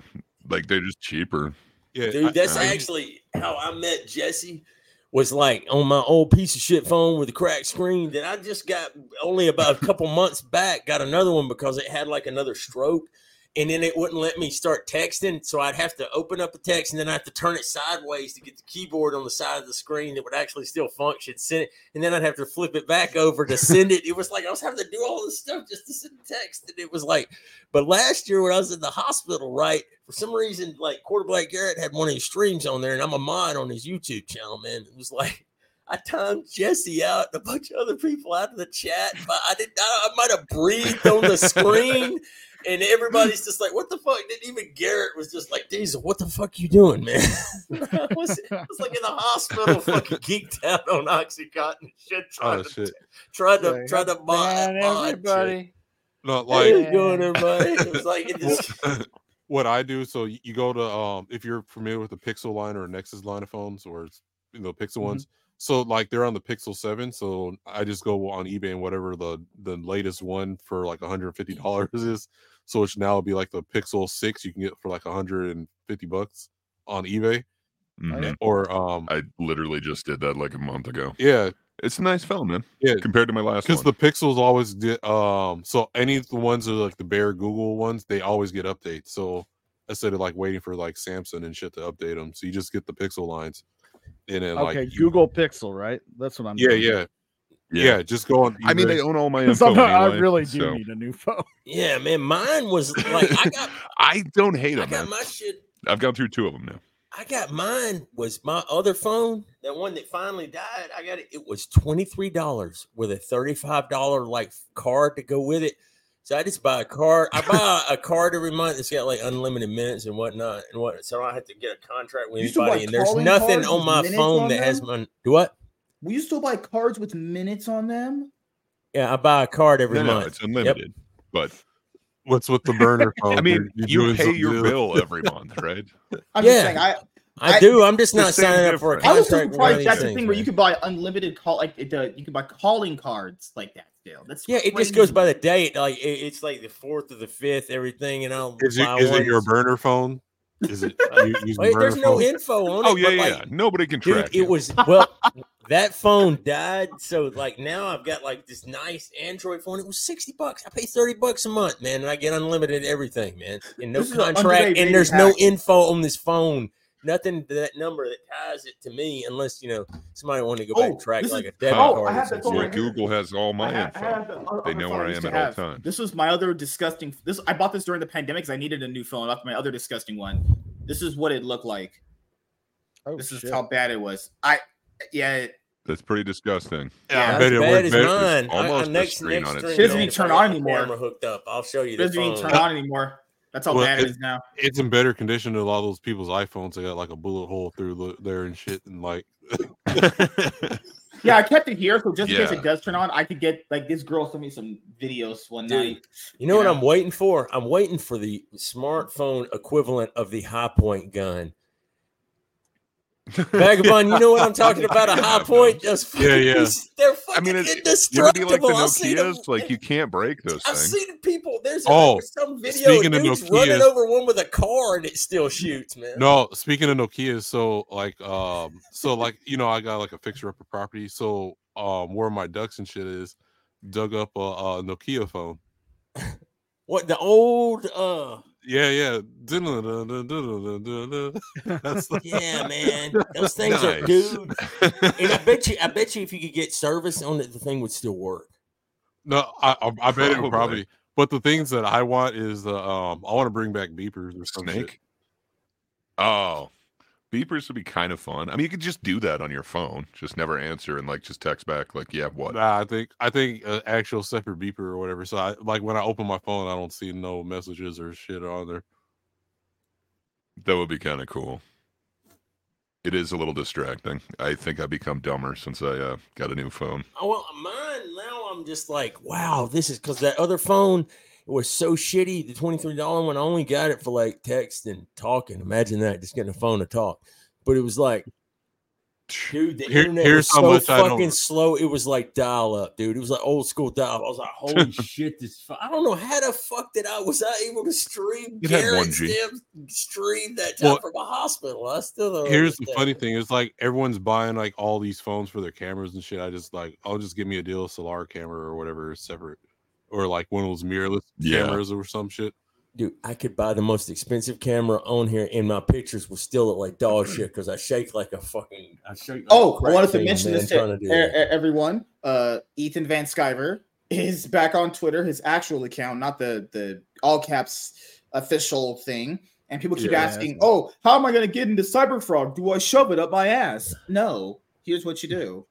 like they're just cheaper. Yeah, Dude, I- that's I- actually how I met Jesse. Was like on my old piece of shit phone with a cracked screen that I just got only about a couple months back. Got another one because it had like another stroke, and then it wouldn't let me start texting. So I'd have to open up the text and then I have to turn it sideways to get the keyboard on the side of the screen that would actually still function. Send it, and then I'd have to flip it back over to send it. It was like I was having to do all this stuff just to send text, and it was like. But last year when I was in the hospital, right, for some reason, like Quarter Black Garrett had one of his streams on there, and I'm a mod on his YouTube channel, man. It was like I timed Jesse out and a bunch of other people out of the chat, but I did I, I might have breathed on the screen, and everybody's just like, "What the fuck?" Didn't even Garrett was just like, "Diesel, what the fuck you doing, man?" I, was, I was like in the hospital, fucking geeked out on OxyContin and shit, trying oh to shit. tried to Like, try to mod, Man, mod shit. everybody. No, Hey, like how's it going, everybody? It was like it just what I do. So you go to um if you're familiar with the Pixel line or Nexus line of phones or it's, you know Pixel ones. So like they're on the Pixel Seven. So I just go on eBay and whatever the the latest one for like 150 dollars is. So which now will be like the Pixel Six you can get for like 150 bucks on eBay Mhm. or um I literally just did that like a month ago. yeah It's a nice phone, man. yeah Compared to my last one. because the pixels always get um so any of the ones that are like the bare google ones they always get updates so instead of like waiting for like samsung and shit to update them so you just get the pixel lines and then Okay, like you- Google Pixel, right? That's what I'm. yeah doing. yeah yeah just go on I mean, they own all my info. I'm I really do so- need a new phone. yeah, man. Mine was like I got I don't hate I them, got man. my shit I've gone through two of them now. I got mine was my other phone, that one that finally died. I got it. It was twenty three dollars with a thirty five dollar like card to go with it. So I just buy a card. I buy a card every month It's got like unlimited minutes and whatnot and what. So I don't have to get a contract with You anybody. And there's nothing on my phone on that has them? my do what? Will you still buy cards with minutes on them? Yeah, I buy a card every No, no, month. it's unlimited. But what's with the burner phone I mean, You're- you pay your bill every month, right? I'm Yeah. just saying. I I, I- do. I'm just not same signing up for a difference. I was contract. so with one of surprised these that's the things, thing where you could buy unlimited call like it, uh, you can buy calling cards like that still. That's Yeah, it just goes by the date. Like it, it's like the fourth or the fifth, everything, and I'll is it one it your burner phone is it you using Wait, burner there's no info on it. Oh yeah, but, yeah. like. Nobody can dude, track it you. was well. that phone died, so like now I've got like this nice Android phone. It was sixty bucks. I pay thirty bucks a month, man, and I get unlimited everything, man, and no This is an contract, and there's no info on this phone. Nothing to that number that ties it to me, unless you know somebody wanted to go back Oh, and track like is- a debit oh, card. I or have that something. phone right. Google has all my I info. have the other- They know where I am to at all have. times. This was my other disgusting. This I bought this during the pandemic because I needed a new phone. Off my other disgusting one. This is what it looked like. Oh, This is shit. how bad it was. I yeah. It, That's pretty disgusting. yeah, I Not bet as it bad went as better. mine. I- I- almost a screen next on its stream, Doesn't even turn on anymore. Camera hooked up. I'll show you this. It doesn't even turn on anymore. That's how Well, bad it it- is now. It's in better condition than a lot of those people's iPhones. They got like a bullet hole through the, there and shit, and like Yeah, I kept it here, so just in case it does turn on, I could get like this girl sent me some videos one Dude, night. You know what I'm waiting for? I'm waiting for the smartphone equivalent of the Hi-Point gun. Vagabond, you know what I'm talking about? A high point, just Yeah, yeah. They're I fucking mean, it's, be like the indestructible. I've seen them. Like you can't break those I've things. seen people. There's Oh, some video speaking of of dudes running over one with a car and it still shoots, man. No, speaking of Nokia, so like um so like you know I got like a fixer upper property. So um where my ducks and shit is, dug up a, a Nokia phone. What the old uh Yeah, yeah. That's yeah, man. Those things are Nice. dude. And I bet you I bet you if you could get service on it, the thing would still work. No, I I, I bet it would Probably. probably. But the things that I want is the um I want to bring back beepers or some shit. Snake. Oh, beepers would be kind of fun. I mean, you could just do that on your phone. Just never answer and like just text back like, "Yeah, what?" Nah, I think I think uh, actual separate beeper or whatever. So I like when I open my phone, I don't see no messages or shit on there. That would be kind of cool. It is a little distracting. I think I've become dumber since I uh, got a new phone. Oh, well, mine now I'm just like, wow, this is because that other phone was so shitty. The twenty three dollar one, I only got it for like text and talking. Imagine that, just getting a phone to talk. But it was like, dude, the Here- internet here's was so much fucking slow. It was like dial up, dude. It was like old school dial. up. I was like, holy shit, this. fu- I don't know how the fuck did I was I able to stream It had Garrett 1G. Stream that time Well, from a hospital. I still don't. Here's the funny thing: it's like everyone's buying like all these phones for their cameras and shit. I just like I'll just give me a deal Solar camera or whatever separate, or like one of those mirrorless Yeah. cameras or some shit. Dude, I could buy the most expensive camera on here, and my pictures will still look like dog shit because I shake like a fucking. I shake. Like Oh, I wanted to mention this trying to do that. e- everyone. Uh, Ethan Van Sciver is back on Twitter, his actual account, not the the all caps official thing. And people keep Yeah, asking, "Oh, how am I going to get into Cyberfrog? Do I shove it up my ass?" No. Here's what you do.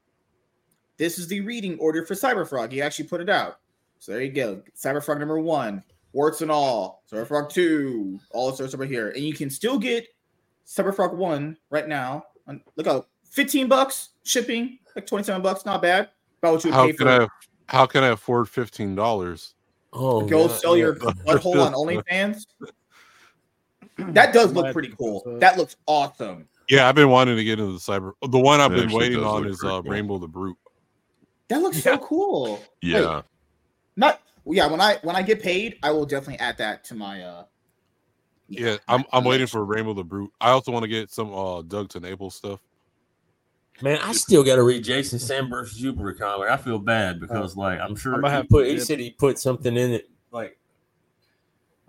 This is the reading order for Cyberfrog. He actually put it out. So there you go. Cyberfrog number one, warts and all. Cyberfrog two, all sorts over here, and you can still get Cyberfrog one right now. On, look out, fifteen bucks shipping, like twenty seven bucks, not bad. About what you would How pay can for. I? How can I afford fifteen dollars? Oh, Go sell your butthole on OnlyFans. That does look pretty cool. That looks awesome. Yeah, I've been wanting to get into the cyber. The one I've It been waiting on is uh, cool. Rainbow the Brute. That looks so cool. Wait, Yeah. not yeah. When I when I get paid, I will definitely add that to my uh. Yeah, I'm I'm waiting for Rainbow the Brute. I also want to get some uh Doug TenNapel stuff. Man, I still got to read Jason Sandberg's Jupiter comic. I feel bad because, like, I'm sure I'm gonna he, have put, he said he put something in it, like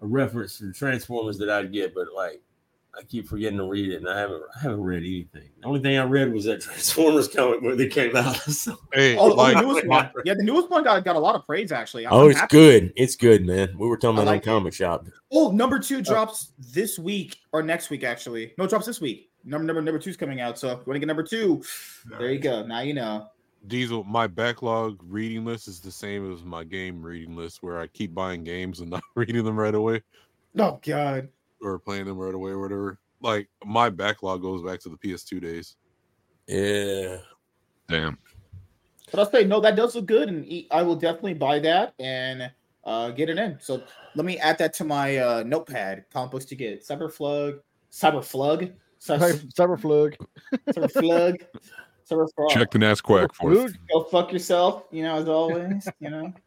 a reference to Transformers that I'd get, but like, I keep forgetting to read it, and I haven't, I haven't read anything. The only thing I read was that Transformers comic book that came out. So- Hey, Oh, like the newest one. Yeah, the newest one got, got a lot of praise actually. I'm- oh, it's happy. good. It's good, man. We were talking about like it Comic Shop. Oh, number two oh. drops this week or next week, actually. No, it drops this week. Number number number two's coming out. So if you want to get number two, there you go. Now you know. Diesel, my backlog reading list is the same as my game reading list, where I keep buying games and not reading them right away Oh God. Or playing them right away or whatever. Like my backlog goes back to the PS2 days. Yeah. Damn. But I'll say no, that does look good, and I will definitely buy that and uh, get it in. So let me add that to my uh, notepad. Comic books to get Cyberflug, Cyberflug, Cyber, Cyberflug. Cyberflug, Cyberfrog. Check the Nas Quack for us. Go fuck yourself. You know, as always. You know.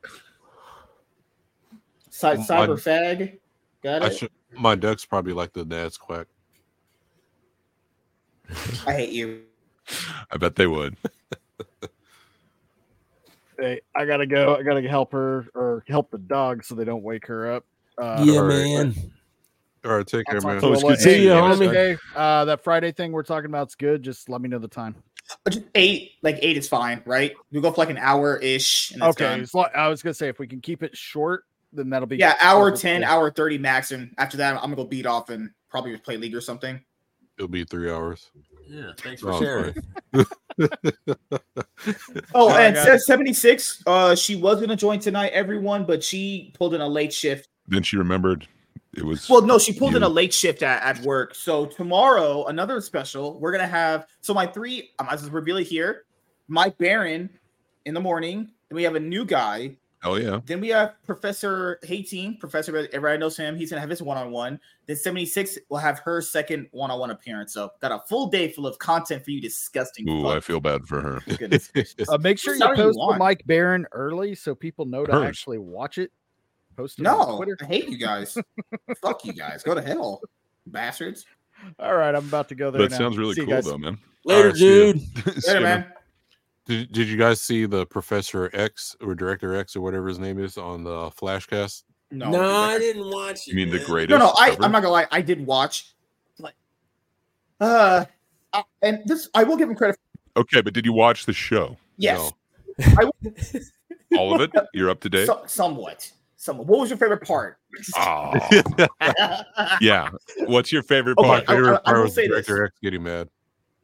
Cy- My- Cyberfag. Got I it. should, my ducks probably like the dad's quack. I hate you. I bet they would. Hey, I gotta go. I gotta help her or help the dog so they don't wake her up. Uh, yeah, all right. man. All right, take care, I'll talk man. to so it's good seeing hey, you, hey, homie. hey, uh, that Friday thing we're talking about is good. Just let me know the time. But just Eight, like eight is fine, right? We go for like an hour ish. Okay, done. as I was gonna say if we can keep it short, then that'll be Yeah, hour 10, Yeah. hour 30 max. And after that, I'm going to go beat off and probably play League or something. It'll be three hours. Yeah, thanks for Oh, sharing. Oh, and guys. 76. Uh, she was going to join tonight, everyone, but she pulled in a late shift. Then she remembered It was Well, no, she pulled in a late shift at, at work. So tomorrow, another special. We're gonna have so my three. I might as well reveal it here. Mike Baron in the morning. Then we have a new guy. Oh yeah. Then we have Professor Hateen. Professor, everybody knows him. He's gonna have his one-on-one. Then 76 will have her second one-on-one appearance. So got a full day full of content for you, disgusting. Ooh, fuck. I feel bad for her. Goodness. Uh, make sure you Sorry you post the. Mike Baron early so people know to Hers. actually watch it. Post it on No, Twitter. I hate you guys. Fuck you guys. Go to hell, bastards. All right, I'm about to go there. That now. sounds really See cool though, man. Later, Alright, see ya. dude. See Later, ya, man. Did, did you guys see the Professor X or Director X or whatever his name is on the Flashcast? No, No, I didn't watch it. You mean the greatest? No, no, I, ever? I'm not gonna lie. I did watch, but uh, uh, and this I will give him credit. For, Okay, but did you watch the show? yes, I. All of it? You're up to date? so, somewhat, somewhat. What was your favorite part? Oh, yeah. What's your favorite Okay, My part? I- favorite I part will was say this. Director X getting mad.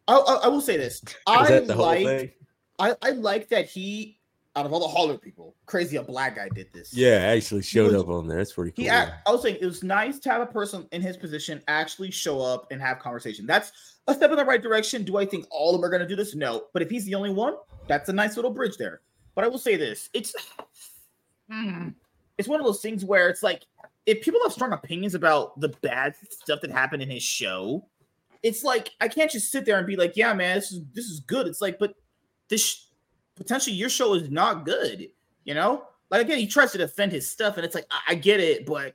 I, I, I will say this. Was I that the whole like, thing? I, I like that he, out of all the Hollywood people, crazy a black guy did this. Yeah, actually showed was- up on there. That's pretty cool. He, act, I was saying it was nice to have a person in his position actually show up and have conversation. That's a step in the right direction. Do I think all of them are going to do this? No. But if he's the only one, that's a nice little bridge there. But I will say this: it's Hmm. it's one of those things where it's like if people have strong opinions about the bad stuff that happened in his show, it's like I can't just sit there and be like, "Yeah, man, this is this is good." It's like, but this sh- potentially your show is not good. You know, like again, he tries to defend his stuff, and it's like I, I get it, but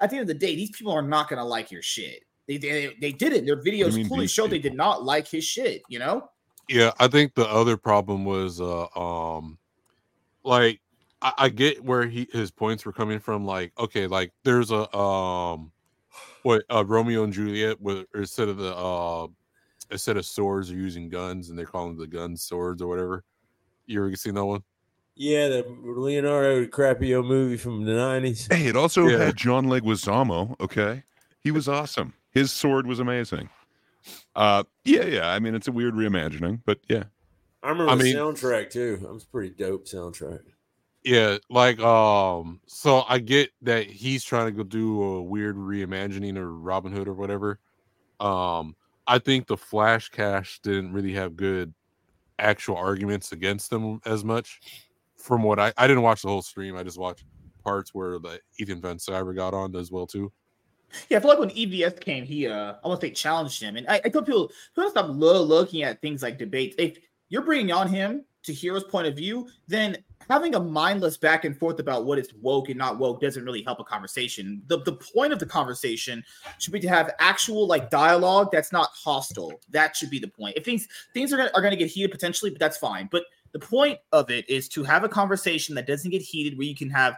at the end of the day, these people are not gonna like your shit. They they, they did it. Their videos clearly show they did not like his shit. You know, Yeah, I think the other problem was uh um like I, I get where he his points were coming from. Like, okay, like there's a um what uh Romeo and Juliet with instead of the uh instead of swords they're using guns and they're calling the guns swords or whatever. You ever seen that one? Yeah, the Leonardo DiCaprio movie from the nineties. Hey, it also Yeah. had John Leguizamo. Okay, he was awesome. His sword was amazing. Uh, yeah, yeah. I mean, it's a weird reimagining, but yeah. I remember I the mean- soundtrack too. That was a pretty dope soundtrack. Yeah, like um so I get that he's trying to go do a weird reimagining of Robin Hood or whatever. Um I think the Flash Cash didn't really have good actual arguments against them as much. From what I I didn't watch the whole stream, I just watched parts where the Ethan Van Sciver got on as well too. Yeah, I feel like when EVS came, he uh I want to say challenged him. And I, I tell people people stop lo- looking at things like debates. If you're bringing on him to hear his point of view, then having a mindless back and forth about what is woke and not woke doesn't really help a conversation. The the point of the conversation should be to have actual like dialogue that's not hostile. That should be the point. If things things are gonna are gonna get heated potentially, but that's fine. But the point of it is to have a conversation that doesn't get heated where you can have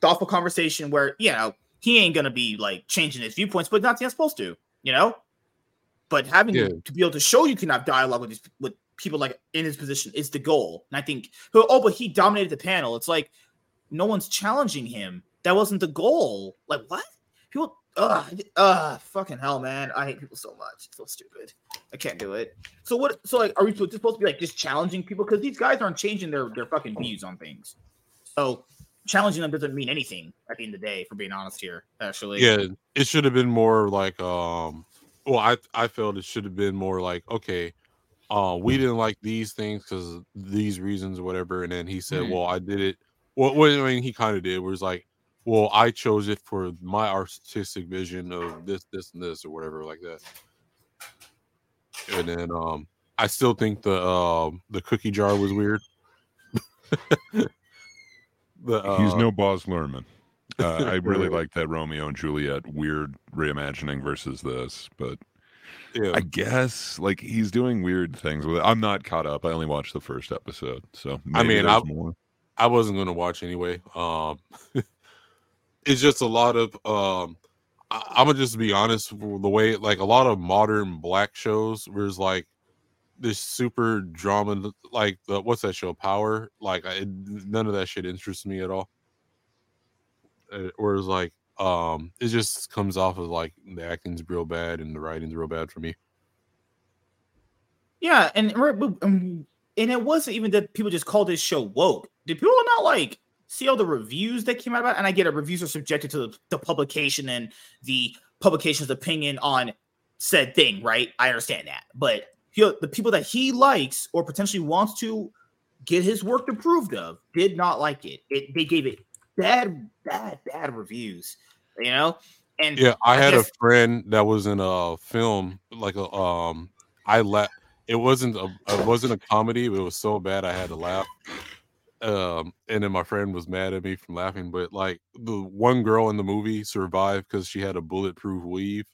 thoughtful conversation where you know he ain't gonna be like changing his viewpoints, but not not supposed to, you know. But having Yeah. to be able to show you can have dialogue with these with people like in his position is the goal. And I think oh, but he dominated the panel. It's like no one's challenging him. That wasn't the goal. Like what? People uh uh fucking hell, man. I hate people so much. It's so stupid. I can't do it. So what so like are we supposed to be like just challenging people? Because these guys aren't changing their their fucking views on things. So challenging them doesn't mean anything at the end of the day, for being honest here, actually. Yeah, it should have been more like um well I I felt it should have been more like okay uh we didn't like these things because these reasons or whatever and then he said Mhm. well I did it well, well I mean he kind of did where it's like well I chose it for my artistic vision of this this and this or whatever like that and then um I still think the um the cookie jar was weird the He's uh, no Baz Luhrmann. Uh, I really like that Romeo and Juliet weird reimagining versus this, but yeah I guess like he's doing weird things with it. I'm not caught up. I only watched the first episode, so I mean, I- more. I wasn't gonna watch anyway. Um, it's just a lot of um. I, I'm gonna just be honest. with The way like a lot of modern black shows, where it's like this super drama, like the what's that show, Power? Like I, none of that shit interests me at all. Uh, Whereas like um, it just comes off as like the acting's real bad and the writing's real bad for me. Yeah, and um, and it wasn't even that people just called this show woke. Did people not like see all the reviews that came out about, it, and I get it. Reviews are subjected to the, the publication and the publication's opinion on said thing, right? I understand that, but he, the people that he likes or potentially wants to get his work approved of did not like it. It they gave it bad, bad, bad reviews. You know, and Yeah, I had guess- a friend that was in a film like a um I laughed it wasn't a it wasn't a comedy, but it was so bad I had to laugh. Um and then my friend was mad at me from laughing, but like the one girl in the movie survived because she had a bulletproof weave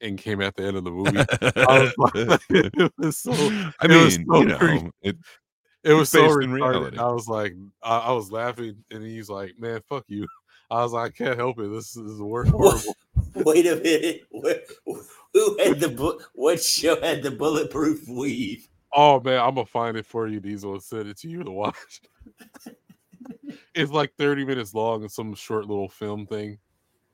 and came at the end of the movie. I was like, it was so I it was mean, so you know, crazy. it, It was so based in retarded. reality. I was like, I, I was laughing, and he's like, "Man, fuck you." I was like, "I can't help it. This is the worst." horrible." Wait a minute. What, who had the bu- what show had the bulletproof weave? Oh man, I'm gonna find it for you, Diesel, and send it to you to watch. it's like 30 minutes long and some short little film thing.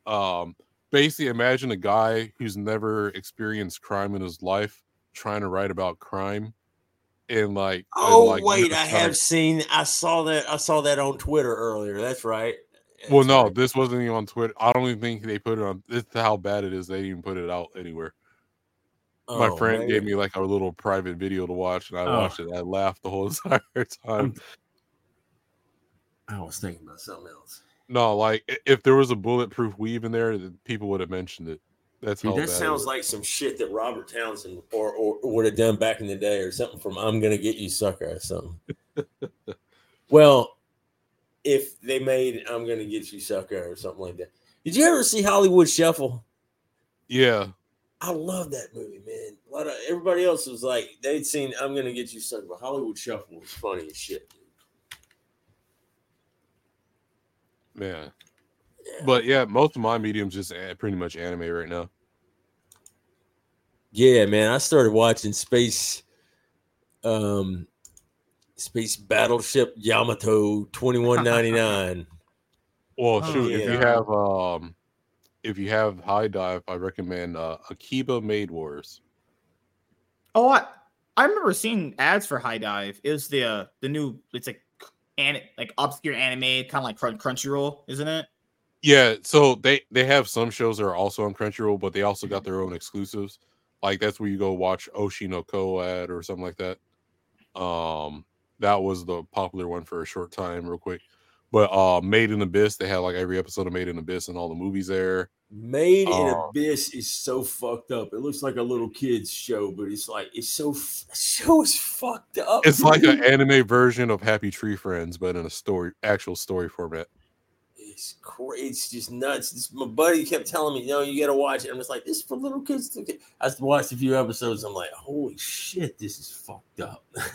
Um, basically, imagine a guy who's never experienced crime in his life trying to write about crime, and like, and, Oh like, wait, I have seen. I saw that. I saw that on Twitter earlier. That's right. Well, no, this wasn't even on Twitter. I don't even think they put it on. This is how bad it is. They didn't even put it out anywhere. My Oh, friend man. gave me like a little private video to watch, and I Oh. watched it. I laughed the whole entire time. I was thinking about something else. No, like if there was a bulletproof weave in there, people would have mentioned it. That's Dude, how that sounds like some shit that Robert Townsend or, or would have done back in the day, or something from "I'm Gonna Get You, Sucker" or something. well, if they made "I'm Gonna Get You, Sucker" or something like that. Did you ever see Hollywood Shuffle? Yeah, I love that movie, man. A lot of everybody else was like they'd seen "I'm Gonna Get You, Sucker," but Hollywood Shuffle was funny as shit. man. But yeah, most of my mediums just pretty much anime right now. Yeah, man. I started watching Space um Space Battleship Yamato 2199. Well, Oh, shoot, if you have um, if you have HIDIVE, I recommend uh, Akiba Maid Wars. Oh, I, I remember seeing ads for HIDIVE. It was the uh, the new. It's like an like obscure anime, kind of like Crun- Crunchyroll, isn't it? Yeah, so they they have some shows that are also on Crunchyroll, but they also got their own exclusives. Like that's where you go watch Oshi no Ko ad or something like that. Um, that was the popular one for a short time, real quick. But uh, Made in Abyss, they had like every episode of Made in Abyss and all the movies there. Made in Uh, Abyss is so fucked up. It looks like a little kid's show, but it's like it's so show is fucked up. It's like an anime version of Happy Tree Friends, but in a story, actual story format. It's crazy. It's just nuts. This, my buddy kept telling me, "No, you got to watch it." I'm just like, "This is for little kids." I watched a few episodes. I'm like, "Holy shit, this is fucked up."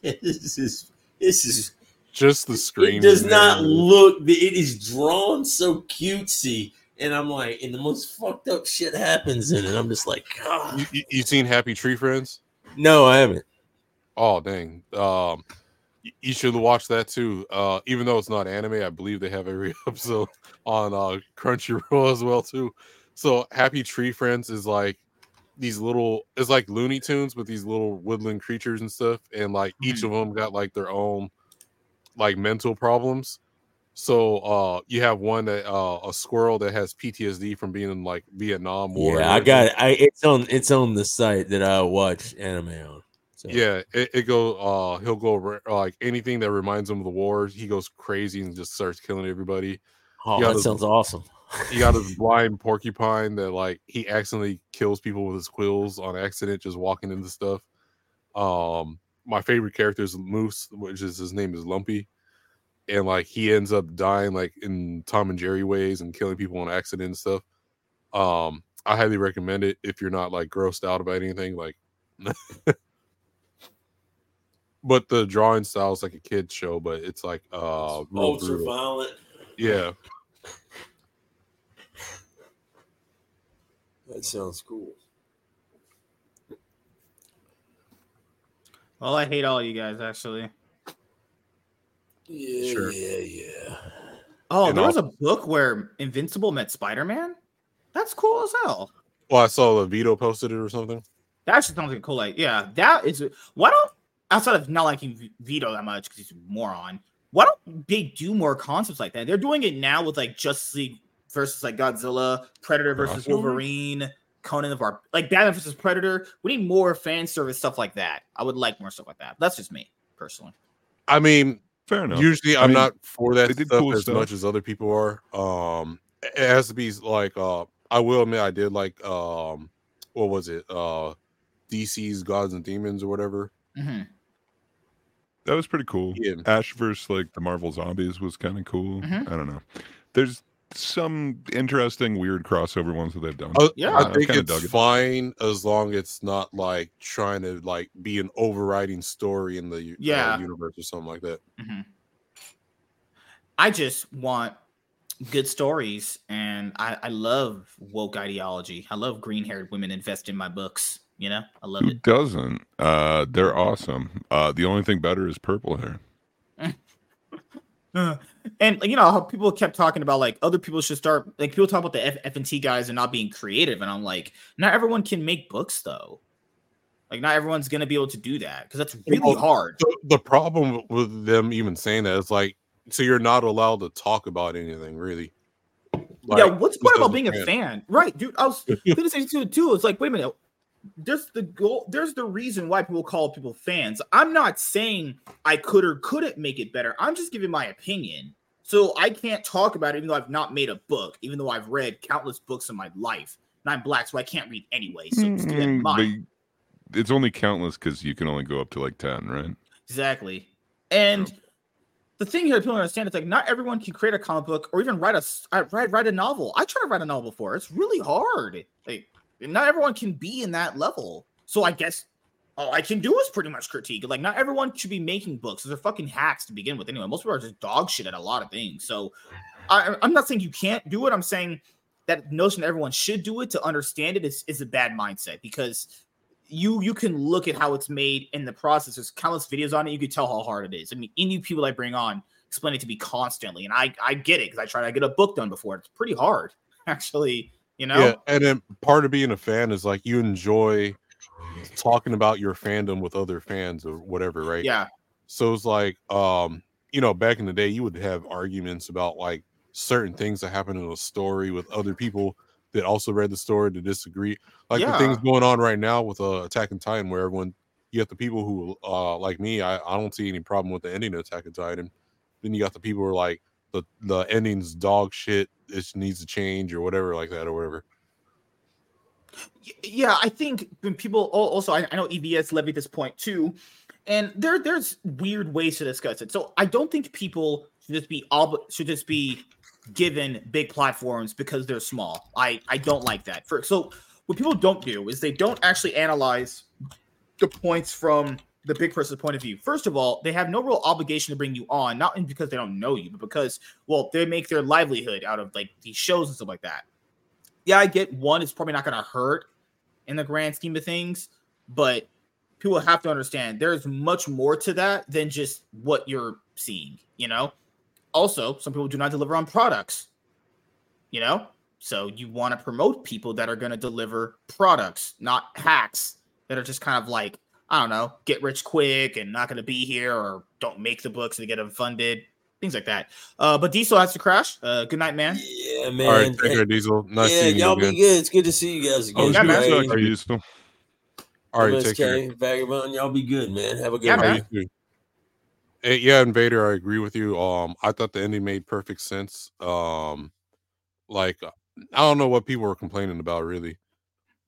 this is this is. Just the screen. It does not look. It is drawn so cutesy, and I'm like, and the most fucked up shit happens in it. I'm just like, God. You, you- you seen Happy Tree Friends? No, I haven't. Oh dang. Um you should watch that too. Uh even though it's not anime, I believe they have every episode on uh Crunchyroll as well too. So Happy Tree Friends is like these little it's like Looney Tunes with these little woodland creatures and stuff and like each of them got like their own like mental problems. So uh you have one that uh a squirrel that has PTSD from being in like Vietnam War. Yeah, I got it. I it's on it's on the site that I watch anime on. So. Yeah, it, it go. Uh, he'll go like anything that reminds him of the war. He goes crazy and just starts killing everybody. Oh, that his- sounds awesome. He got his blind porcupine that like he accidentally kills people with his quills on accident, just walking into stuff. Um, my favorite character is Moose, which is his name is Lumpy, and like he ends up dying like in Tom and Jerry ways and killing people on accident and stuff. Um, I highly recommend it if you're not like grossed out about anything. Like, but the drawing style is like a kid's show, but it's like uh real Ultra brutal. violent. Yeah, That sounds cool. Well, I hate all you guys actually. Yeah, Sure. yeah, yeah. Oh, And there was al- a book where Invincible met Spider Man. That's cool as hell. well, I saw the Vito posted it or something. That actually sounds like cool. Like, yeah, that is. Why don't outside of not liking Vito that much because he's a moron, why don't they do more concepts like that? They're doing it now with like Justice League versus like Godzilla, Predator versus Crossover? Wolverine, Conan the our like Batman versus Predator. We need more fan service stuff like that. I would like more stuff like that. That's just me personally. I mean, Fair enough. usually I I'm mean, not for that they did stuff cool as stuff. much as other people are. Um, it has to be like uh, I will admit I did like um, what was it? Uh, DC's Gods and Demons or whatever. Mhm. That was pretty cool. Yeah. Ash versus like the Marvel zombies was kind of cool. Mhm. I don't know. There's some interesting, weird crossover ones that they've done. Uh, Yeah. I think it's dug it. fine as long it's not like trying to like be an overriding story in the u- uh, Yeah. universe or something like that. I just want good stories, and I, I love woke ideology. I love green haired women invest in my books. You know, I love Who it. doesn't? Uh, they're awesome. Uh, the only thing better is purple hair. And you know how people kept talking about like other people should start like people talk about the F- F&T guys and not being creative and I'm like not everyone can make books though like not everyone's gonna be able to do that because that's really Well, hard The, the problem with them even saying that is like, so you're not allowed to talk about anything really. yeah what's the just point about being a fan. fan right dude I was gonna say to it too it's like wait a minute there's the goal there's the reason why people call people fans I'm not saying I could or couldn't make it better I'm just giving my opinion so I can't talk about it even though I've not made a book even though I've read countless books in my life and I'm black so I can't read anyway so just keep that in Mm, mind. but it's only countless because you can only go up to like 10, right? Exactly. And the thing here, people understand, it's like not everyone can create a comic book or even write a uh, write write a novel. I tried to write a novel before. It's really hard. Like not everyone can be in that level. So I guess all I can do is pretty much critique. Like not everyone should be making books. They're fucking hacks to begin with. Anyway, most people are just dog shit at a lot of things. So I, I'm not saying you can't do it. I'm saying that notion that everyone should do it to understand it is, is a bad mindset because you you can look at how it's made in the process. There's countless videos on it. You can tell how hard it is. I mean, any people I bring on explain it to me constantly, and I I get it because I tried to get a book done before. It's pretty hard, actually. You know. Yeah, and then part of being a fan is like you enjoy talking about your fandom with other fans or whatever, right? Yeah. So it's like, um, you know, back in the day, you would have arguments about like certain things that happen in a story with other people that also read the story to disagree. Like the things going on right now with uh, Attack on Titan, where everyone, you got the people who, uh, like me, I, I don't see any problem with the ending of Attack on Titan. Then you got the people who are like, the the ending's dog shit. It needs to change or whatever, like that or whatever. Yeah, I think people also I, know EVS levied this point too, and there there's weird ways to discuss it. So I don't think people should just be ob- should just be given big platforms because they're small. I I don't like that. For so what people don't do is they don't actually analyze the points from the big person's point of view. First of all, they have no real obligation to bring you on, not because they don't know you, but because well, they make their livelihood out of like these shows and stuff like that. Yeah, I get one, it's probably not gonna hurt in the grand scheme of things, but people have to understand there's much more to that than just what you're seeing, you know? Also, some people do not deliver on products, you know? So you want to promote people that are going to deliver products, not hacks that are just kind of like, I don't know, get rich quick and not going to be here or don't make the books to get them funded, things like that. Uh, but Diesel has to crash. Uh, good night, man. Yeah, man. All right, take care, Diesel. Nice yeah, seeing you y'all be good. It's good to see you guys I was again. Yeah, gonna man. talk to you still. All right, take care. Vagabond, y'all be good, man. Have a good Yeah, All man. right, you too. Eh, yeah, Invader, I agree with you. Um, I thought the ending made perfect sense. Um, like I don't know what people were complaining about really.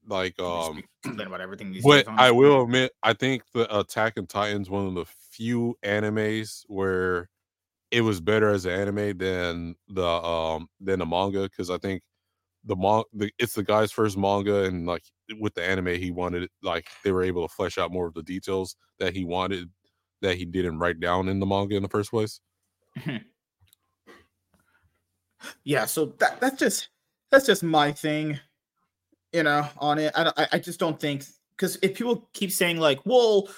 Like, um, about everything these but. I will admit, I think the Attack on Titan's one of the few animes where it was better as an anime than the um than the manga because I think the the, it's the guy's first manga and like with the anime he wanted it like they were able to flesh out more of the details that he wanted that he didn't write down in the manga in the first place. yeah so that that's just that's just my thing you know on it i i, just don't think because if people keep saying like well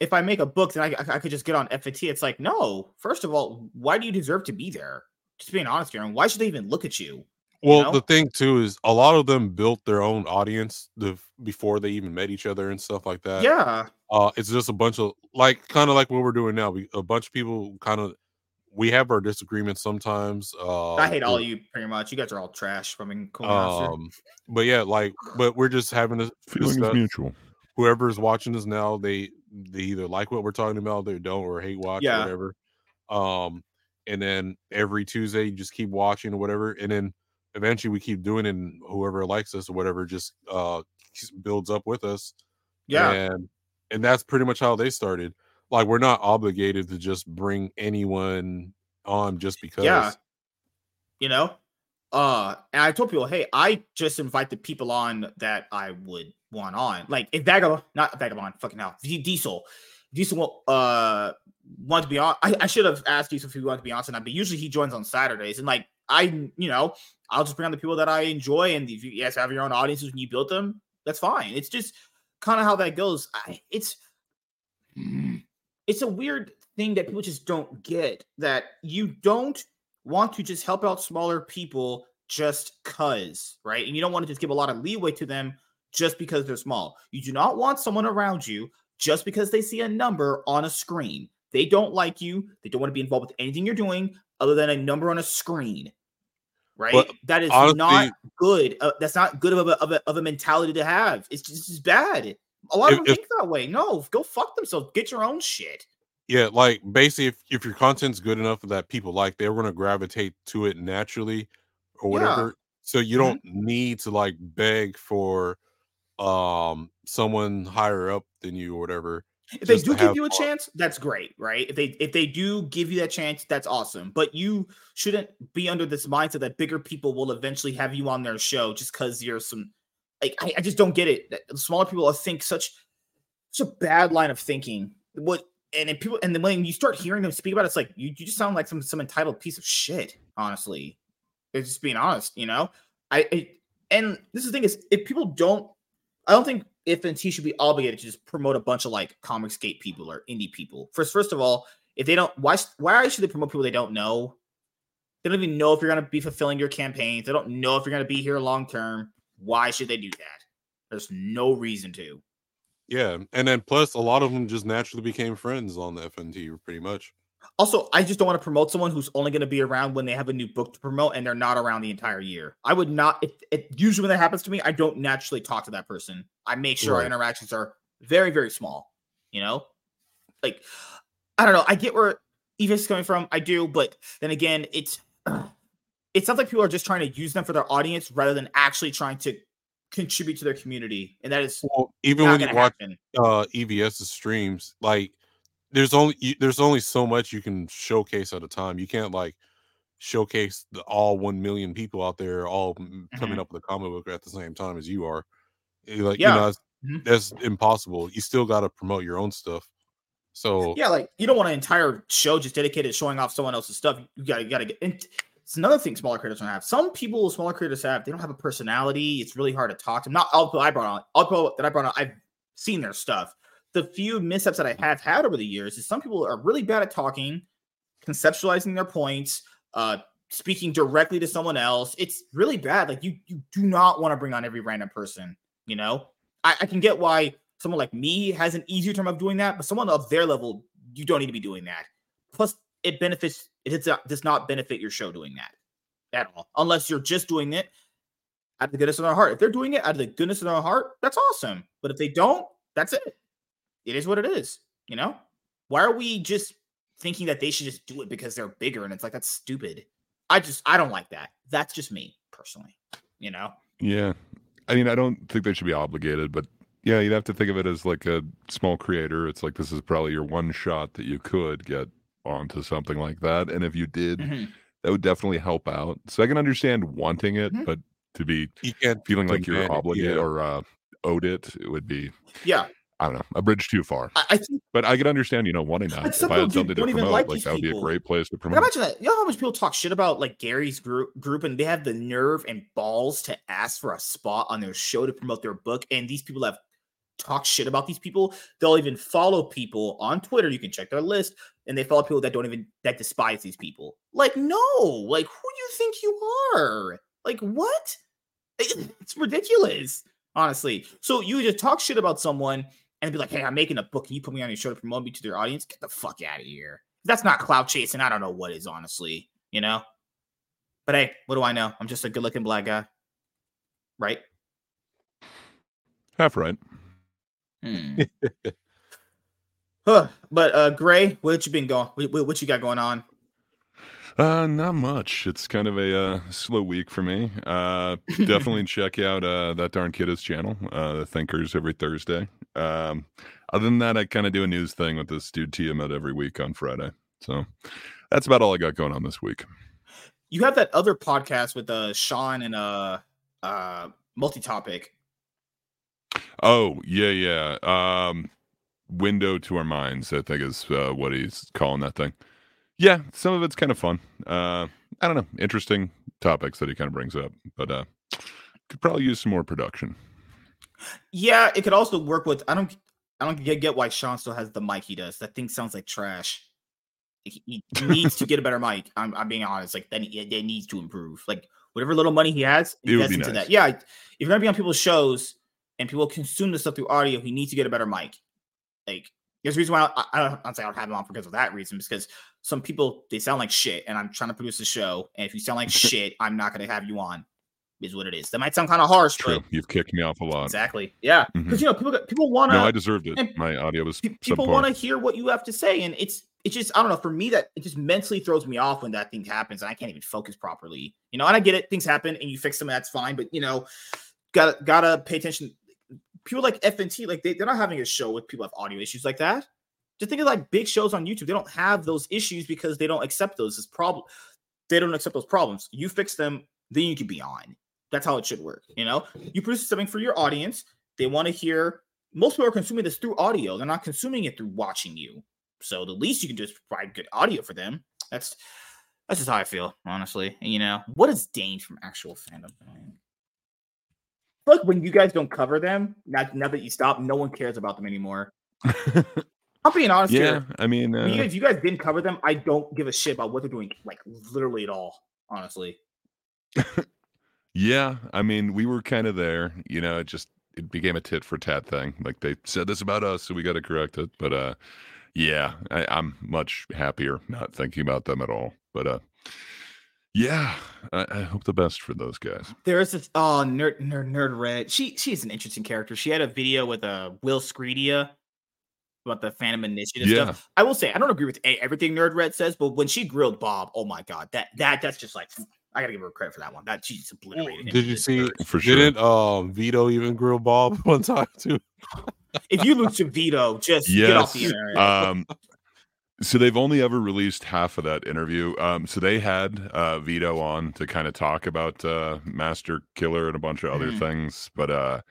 if i make a book then I, I, could just get on FNT. it's like no first of all why do you deserve to be there just being honest here and why should they even look at you Well, know? the thing too is a lot of them built their own audience the, before they even met each other and stuff like that. yeah Uh, it's just a bunch of like kind of like what we're doing now. We a bunch of people kind of we have our disagreements sometimes. Uh, I hate all of you pretty much. You guys are all trash. I mean, cool. Um, but yeah, like, but we're just having to Feelings discuss- mutual. Whoever's watching us now, they they either like what we're talking about, they don't, or hate watch, Yeah. or whatever. Um, and then every Tuesday, you just keep watching or whatever, and then eventually we keep doing it, and whoever likes us or whatever just uh builds up with us. yeah. and and that's pretty much how they started. Like, we're not obligated to just bring anyone on just because. Yeah. You know? Uh and I told people, hey, I just invite the people on that I would want on. Like if Vagabond, not Vagabond, fucking hell, D- Diesel. Diesel will uh want to be on. I, I should have asked Diesel if he wanted to be on tonight, but usually he joins on Saturdays. And like I, you know, I'll just bring on the people that I enjoy. And if you guys have your own audiences when you build them, that's fine. It's just kind of how that goes. I, it's it's a weird thing that people just don't get that you don't want to just help out smaller people just cuz, right? And you don't want to just give a lot of leeway to them just because they're small. You do not want someone around you just because they see a number on a screen. They don't like you. They don't want to be involved with anything you're doing other than a number on a screen. Right? That is honestly- not good. Uh, that's not good of a, of a of a mentality to have. It's just it's bad. A lot If- of them if- think that way. No, go fuck themselves. Get your own shit. Yeah, like basically, if, if your content's good enough that people like, they're going to gravitate to it naturally or Yeah. whatever. So you Mhm. don't need to like beg for um someone higher up than you or whatever. If they do give you a fun. chance, that's great, right? If they if they do give you that chance, that's awesome. But you shouldn't be under this mindset that bigger people will eventually have you on their show just because you're some like I, I just don't get it. Smaller people think such such a bad line of thinking. What and people and then when you start hearing them speak about it, it's like you, you just sound like some some entitled piece of shit, honestly. It's just being honest, you know? I, I and this is the thing is if people don't I don't think if FNT should be obligated to just promote a bunch of like comic Comicsgate people or indie people. First, first of all, if they don't, why why should they promote people they don't know? They don't even know if you're going to be fulfilling your campaigns. They don't know if you're going to be here long term. Why should they do that? There's no reason to. Yeah, and then plus a lot of them just naturally became friends on the FNT, pretty much. Also, I just don't want to promote someone who's only going to be around when they have a new book to promote and they're not around the entire year. I would not. If usually when that happens to me, I don't naturally talk to that person. I make sure our interactions are very, very small. You know, like I don't know. I get where Eva's coming from. I do, but then again, it's it sounds like people are just trying to use them for their audience rather than actually trying to contribute to their community, and that is Well, even when you watch happen. uh EVS's streams, like there's only you, there's only so much you can showcase at a time. You can't like showcase the, all one million people out there all m- coming Mhm. up with a comic book at the same time as you are. Eh, Like Yeah. you know, it's- Mhm. that's impossible. You still got to promote your own stuff. So Yeah, like you don't want an entire show just dedicated to showing off someone else's stuff. You gotta, you gotta get. And it's another thing smaller creators don't have. Some people, smaller creators have, they don't have a personality. It's really hard to talk to them. Not people I brought on. People that I brought on, I've seen their stuff. The few missteps that I have had over the years is some people are really bad at talking, conceptualizing their points, uh, speaking directly to someone else. It's really bad. Like you, you do not want to bring on every random person. You know, I, I can get why someone like me has an easier time of doing that, but someone of their level, you don't need to be doing that. Plus, it benefits. It does not- benefit your show doing that at all, unless you're just doing it out of the goodness of their heart. If they're doing it out of the goodness of their heart, that's awesome. But if they don't, that's it. It is what it is. You know, why are we just thinking that they should just do it because they're bigger? And it's like that's stupid. I just I don't like that. That's just me personally. You know. Yeah. I mean, I don't think they should be obligated, but yeah, you'd have to think of it as like a small creator. It's like this is probably your one shot that you could get onto something like that. And if you did, Mhm. that would definitely help out. So I can understand wanting it, Mhm. but to be feeling like you're obligated yeah. or uh, owed it, it would be, Yeah. I don't know, a bridge too far. I, I think But I could understand, you know, wanting that. If I had something to promote, like like that would be a great place to But promote. imagine that. You know how much people talk shit about like Gary's group group and they have the nerve and balls to ask for a spot on their show to promote their book. And these people have talked shit about these people. They'll even follow people on Twitter. You can check their list, and they follow people that don't even that despise these people. Like, no, like who do you think you are? Like, what? It's ridiculous, honestly. So you just talk shit about someone and be like, hey, I'm making a book. Can you put me on your show to promote me to their audience? Get the fuck out of here. that's not clout chasing. I don't know what is honestly, you know. But hey, what do I know? I'm just a good looking black guy, right? Half right. Hmm. Huh. But uh, Gray, what you been going? What, what- you got going on? Uh, not much. It's kind of a uh, slow week for me. Uh, definitely check out uh, that darn kiddos channel, uh, the Thinkers, every Thursday. Um, other than that, I kind of do a news thing with this dude Tiamat every week on Friday. So that's about all I got going on this week. You have that other podcast with uh Sean and uh uh multi topic. Oh yeah, yeah. Um, window to our minds, I think is uh, what he's calling that thing. Yeah, some of it's kind of fun. Uh, I don't know, interesting topics that he kind of brings up, but uh, could probably use some more production. Yeah, it could also work with. I don't. I don't get, get why Sean still has the mic he does. That thing sounds like trash. He, he needs to get a better mic. I'm, I'm being honest. Like then it, needs to improve. Like whatever little money he has, invest into nice. that. Yeah, if you're gonna be on people's shows and people consume the stuff through audio, he needs to get a better mic. Like there's a reason why I, I don't. Saying I don't have him on because of that reason. Because some people they sound like shit, and I'm trying to produce a show. And if you sound like shit, I'm not gonna have you on. Is what it is. That might sound kind of harsh, True, but you've kicked me off a lot. exactly. Yeah, mm-hmm. because you know people people want to. No, I deserved it. My audio was people want to hear what you have to say and it's it's just i don't know for me that it just mentally throws me off when that thing happens and i can't even focus properly you know and i get it things happen and you fix them that's fine but you know gotta gotta pay attention people like fnt like they, they're not having a show with people have audio issues like that just think of like big shows on youtube they don't have those issues because they don't accept those as problem they don't accept those problems you fix them then you can be on that's how it should work you know you produce something for your audience they want to hear most people are consuming this through audio. They're not consuming it through watching you. So the least you can do is provide good audio for them. That's that's just how I feel, honestly. And, you know, what is Dane from actual fandom? Look, when you guys don't cover them, now, now that you stop, no one cares about them anymore. I'm being honest yeah, here. I mean, When you uh, guys, you guys didn't cover them. I don't give a shit about what they're doing, like literally at all. Honestly, yeah, I mean, we were kind of there. You know, it just it became a tit for tat thing. Like they said this about us, so we got to correct it. But uh, yeah, I, I'm much happier not thinking about them at all. But uh, yeah, I, I hope the best for those guys. There's this oh nerd nerd nerd red. She she's an interesting character. She had a video with uh Will Screedia about the Phantom Initiative Yeah. stuff. I will say I don't agree with a- everything Nerd Red says, but when she grilled Bob, oh my god, that that that's just like I gotta give her credit for that one. That she's obliterated. him Did you see? dirt. For sure. Didn't um Vito even grill Bob one time too? If you lose to Vito, just get off the internet. Um, so they've only ever released half of that interview. Um, so they had uh, Vito on to kind of talk about uh, Master Killer and a bunch of other Mhm. things, but uh,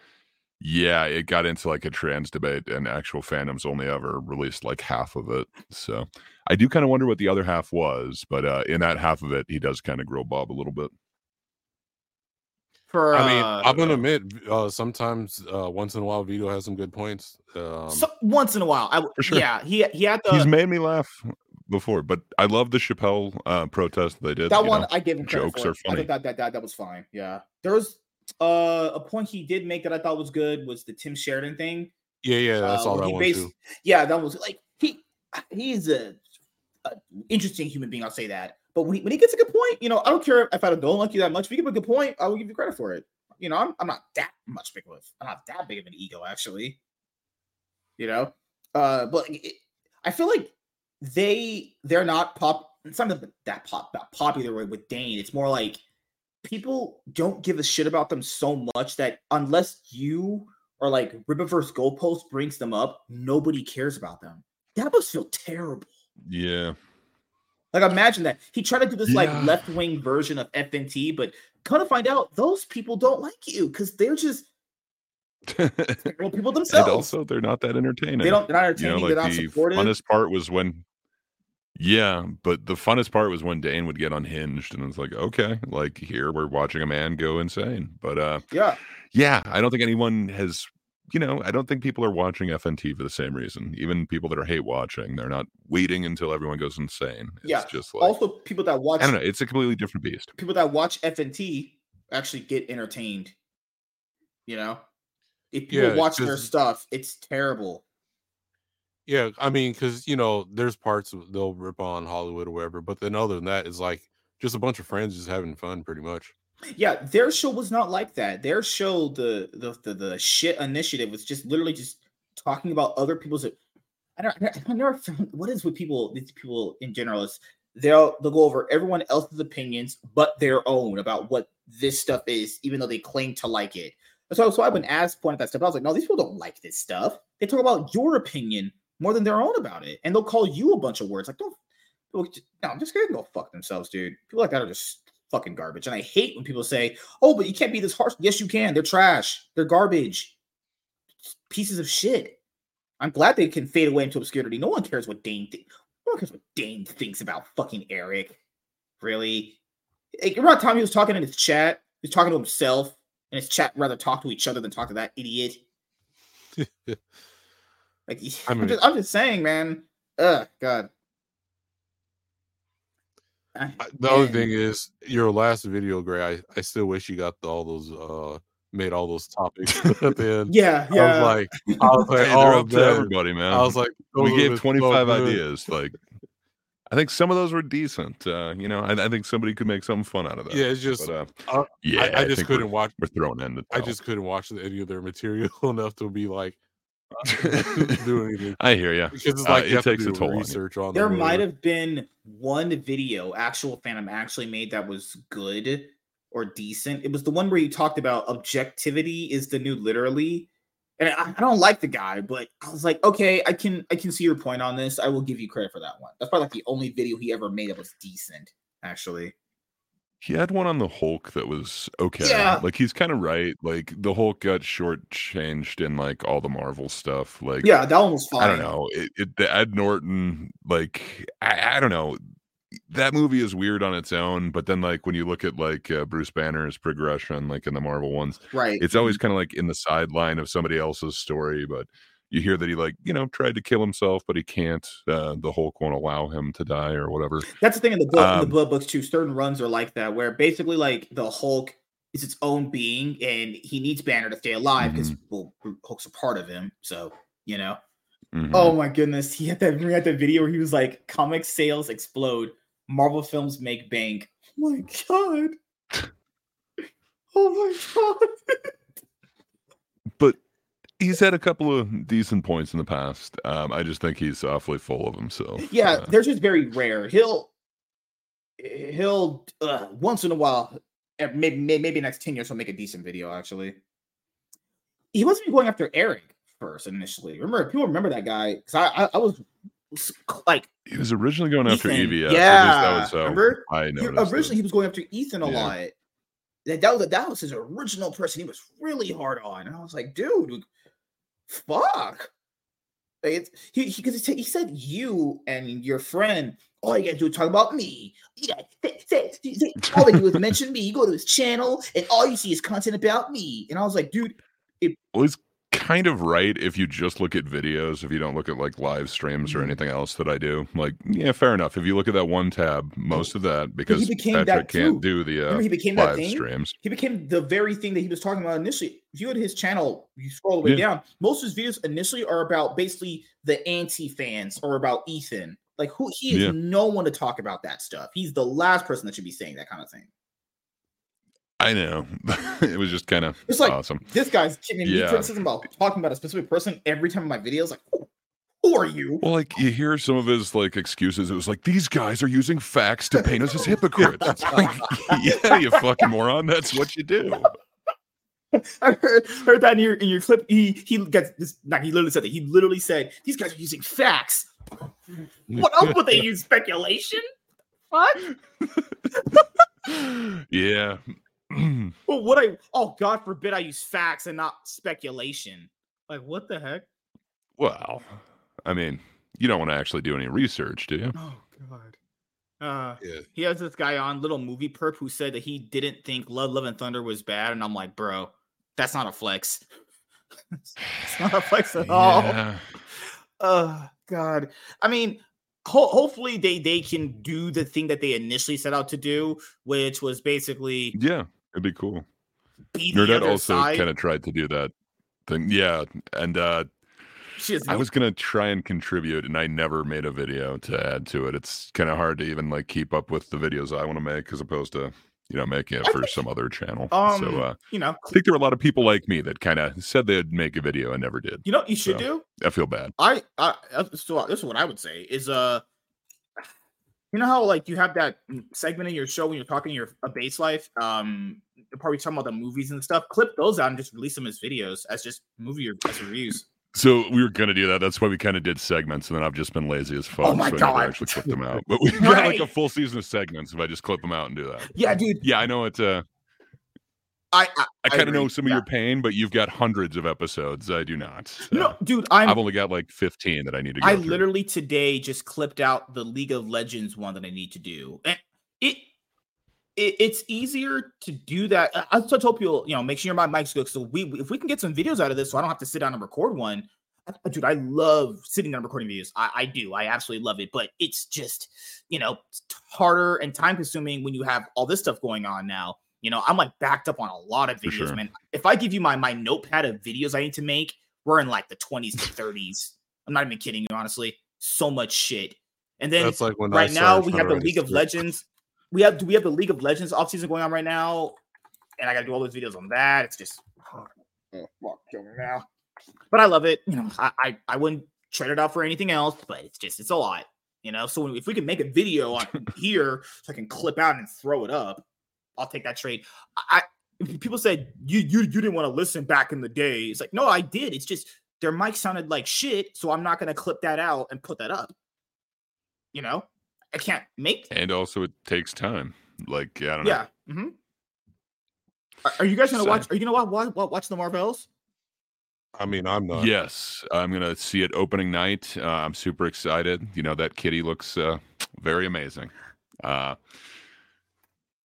yeah, it got into like a trans debate, and actual fandoms only ever released like half of it. So I do kind of wonder what the other half was, but uh, in that half of it, he does kind of grill Bob a little bit. For I mean, uh, I'm gonna admit, uh, sometimes uh, once in a while, Vito has some good points. Um, so, once in a while, I w- For sure. yeah, he he had the He's made me laugh before, but I love the Chappelle uh, protest they did. that one know. I gave him jokes for. are I funny. thought that, that that that was fine. Yeah, there was uh, a point he did make that I thought was good was the Tim Sheridan thing. yeah, yeah, I uh, saw where that one based- too. Yeah, that was like he he's a, a interesting human being. I'll say that. But when he, when he gets a good point, you know, I don't care if I don't like you that much. If you give a good point, I will give you credit for it. You know, I'm, I'm not that much big of I'm not that big of an ego actually. You know, uh, but it, I feel like they they're not pop. It's not that pop that popular with- Dane. It's more like people don't give a shit about them so much that unless you or like Riververse Goalpost brings them up, nobody cares about them. That must feel terrible. Yeah. Like imagine that he tried to do this like left wing version of FNT, but come to find out, those people don't like you because they're just terrible people and themselves. also, they're not that entertaining. they don't. They're not you know, entertaining. like they're not the supportive. funnest part was when, yeah, but the funnest part was when Dane would get unhinged, and it's like, okay, like here we're watching a man go insane. But uh, Yeah, yeah, I don't think anyone has. You know, I don't think people are watching FNT for the same reason. Even people that are hate watching, they're not waiting until everyone goes insane. It's yeah. just like also, people that watch I don't know. It's a completely different beast. people that watch FNT actually get entertained. You know, if people Yeah, watch their stuff, it's terrible. Yeah, I mean, because you know, there's parts they'll rip on Hollywood or whatever, but then other than that, it's like just a bunch of friends just having fun, pretty much. Yeah, their show was not like that. Their show, the the the, the shit initiative, was just literally just talking about other people's. I don't. I never what is with people. These people in general is they'll they'll go over everyone else's opinions but their own about what this stuff is, even though they claim to like it. So, so I when asked pointed that stuff, I was like, no, these people don't like this stuff. They talk about your opinion more than their own about it, and they'll call you a bunch of words. Like, don't. No, I'm just gonna go fuck themselves, dude. People like that are just fucking garbage. And I hate when people say, "Oh, but you can't be this harsh." Yes, you can. They're trash. They're garbage. Pieces of shit. I'm glad they can fade away into obscurity. No one cares what Dane. Th- no one cares what Dane thinks about fucking Eric. Really? Like, remember how Tommy was talking in his chat? He was talking to himself, and his chat rather talk to each other than talk to that idiot. Like, I I'm, mean- just, I'm just saying, man. Ugh, God. I- The other man. thing is your last video, Gray. I, I still wish you got all those uh made all those topics at the end. Yeah, I yeah. was like, I was like, Hey, they're oh up to man. everybody, man. I was like, we gave were so 25 ideas. Like, I think some of those were decent. Uh, you know, I, I think somebody could make something fun out of that. Yeah, it's just But, uh, uh, yeah, I, I just think we're- couldn't watch. We're throwing in the I just couldn't watch any of their material enough to be like do anything. I hear ya. Because it's Uh, like it you to takes a toll research on. there them might have been one video actual fandom actually made that was good or decent it was the one where you talked about objectivity is the new literally and I, I don't like the guy but i was like okay i can i can see your point on this i will give you credit for that one that's probably like the only video he ever made that was decent actually He had one on the Hulk that was okay. Yeah. Like he's kind of right. Like the Hulk got shortchanged in like all the Marvel stuff. Like yeah that one was fine I don't know. It, it the Ed Norton, like I, I don't know. That movie is weird on its own, but then like when you look at like uh, Bruce Banner's progression, like in the Marvel ones, right it's always kind of like in the sideline of somebody else's story. But you hear that he like you know tried to kill himself, but he can't. Uh, the Hulk won't allow him to die or whatever. That's the thing in the book, in the Um, blood books too. Certain runs are like that, where basically like the Hulk is its own being, and he needs Banner to stay alive because well, Hulk's a part of him. So you know. Mhm. Oh my goodness, he had that. He had that video where he was like, "Comic sales explode, Marvel films make bank." Oh my god. Oh my god. he's had a couple of decent points in the past. Um, I just think he's awfully full of himself. Yeah, Uh, they're just very rare. He'll he'll uh, once in a while, eh, maybe maybe next ten years he'll make a decent video. Actually, he wasn't even going after Eric first initially. Remember, people remember that guy because I, I I was like he was originally going after Ethan, EVS. At least yeah, that was how remember? I noticed. originally it. he was going after Ethan a Yeah. lot. That that was that was his original person. He was really hard on, and I was like, dude, fuck. Like it's, he he because he, said you and your friend. All you gotta do is talk about me. You all they do is mention me. You go to his channel, and all you see is content about me. And I was like, dude, Well, he's kind of right if you just look at videos, if you don't look at like live streams Mm-hmm. or anything else that I do. Like, yeah, fair enough. If you look at that one tab, most of that because became Patrick that can't do the uh, remember he became that live thing. streams. He became the very thing that he was talking about initially. If you go to his channel, you scroll all the way Yeah. down. Most of his videos initially are about basically the anti fans or about Ethan. Like who he is Yeah. no one to talk about that stuff. He's the last person that should be saying that kind of thing. I know. it was just kind of It's like awesome. this guy's giving me Yeah. criticism about talking about a specific person every time in my videos. Like, who, who are you? Well, like you hear some of his like excuses. It was like these guys are using facts to paint us as hypocrites. Like, yeah, you fucking moron. That's what you do. I heard, heard that in your in your clip. He he gets this. Not he literally said that. He literally said these guys are using facts. What else would they use? Speculation? What? Yeah. Well, what I oh God forbid I use facts and not speculation. Like what the heck? well, I mean, you don't want to actually do any research, do you? Oh God. Uh, Yeah. he has this guy on little movie perp who said that he didn't think Love, Love and Thunder was bad, and I'm like, bro, that's not a flex. it's not a flex at all. Yeah. Oh God. I mean, ho- hopefully they they can do the thing that they initially set out to do, which was basically Yeah, it'd be cool. be Nerdette also kind of tried to do that thing. Yeah, and uh She is I was gonna try and contribute, and I never made a video to add to it. It's kind of hard to even like keep up with the videos I want to make, as opposed to you know making it for some other channel. um, so uh, you know, I think there were a lot of people like me that kind of said they'd make a video and never did. you know, what you should So, do. I feel bad. I, I, uh, so this is what I would say is uh, you know how like you have that mm, segment in your show when you're talking your a base life, um, probably talking about the movies and stuff. Clip those out and just release them as videos, as just movie or as reviews. So we were gonna do that. That's why we kind of did segments, and then I've just been lazy as fuck. Oh my so I God. never actually clip them out. But we've got like a full season of segments if I just clip them out and do that. Yeah, dude. Yeah, I know it. Uh, I, I, I kind of know some of your pain, but you've got hundreds of episodes. I do not. No, Uh, dude, I'm. I've only got like 15 that I need to I through. literally today just clipped out the League of Legends one that I need to do, and it, it it's easier to do that. I, I told people, you know, make sure my mic's good. So we, if we can get some videos out of this, so I don't have to sit down and record one. Dude, I love sitting down and recording videos. I, I do. I absolutely love it. But it's just, you know, harder and time consuming when you have all this stuff going on now. You know, I'm like backed up on a lot of videos, sure. man. If I give you my my notepad of videos I need to make, we're in like the 20s to 30s. I'm not even kidding you, honestly. So much shit. And then like right now we have the League of. Legends. We have do we have the League of Legends off season going on right now? And I gotta do all those videos on that. It's just oh, fuck, kill me now. But I love it. You know, I, I I wouldn't trade it out for anything else, but it's just it's a lot. You know, so if we can make a video on here so I can clip out and throw it up, I'll take that trade. I I- people said you you you didn't want to listen back in the day. It's like no, I did. It's just their mic sounded like shit, so I'm not gonna clip that out and put that up. You know, I can't make. And also, it takes time. Like, I don't know. Yeah. hmm Are, are you guys gonna So- watch? Are you gonna watch watch, watch the Marvels? I mean, I'm not. Yes, I'm gonna see it opening night. Uh, I'm super excited. You know that kitty looks uh, very amazing. Uh,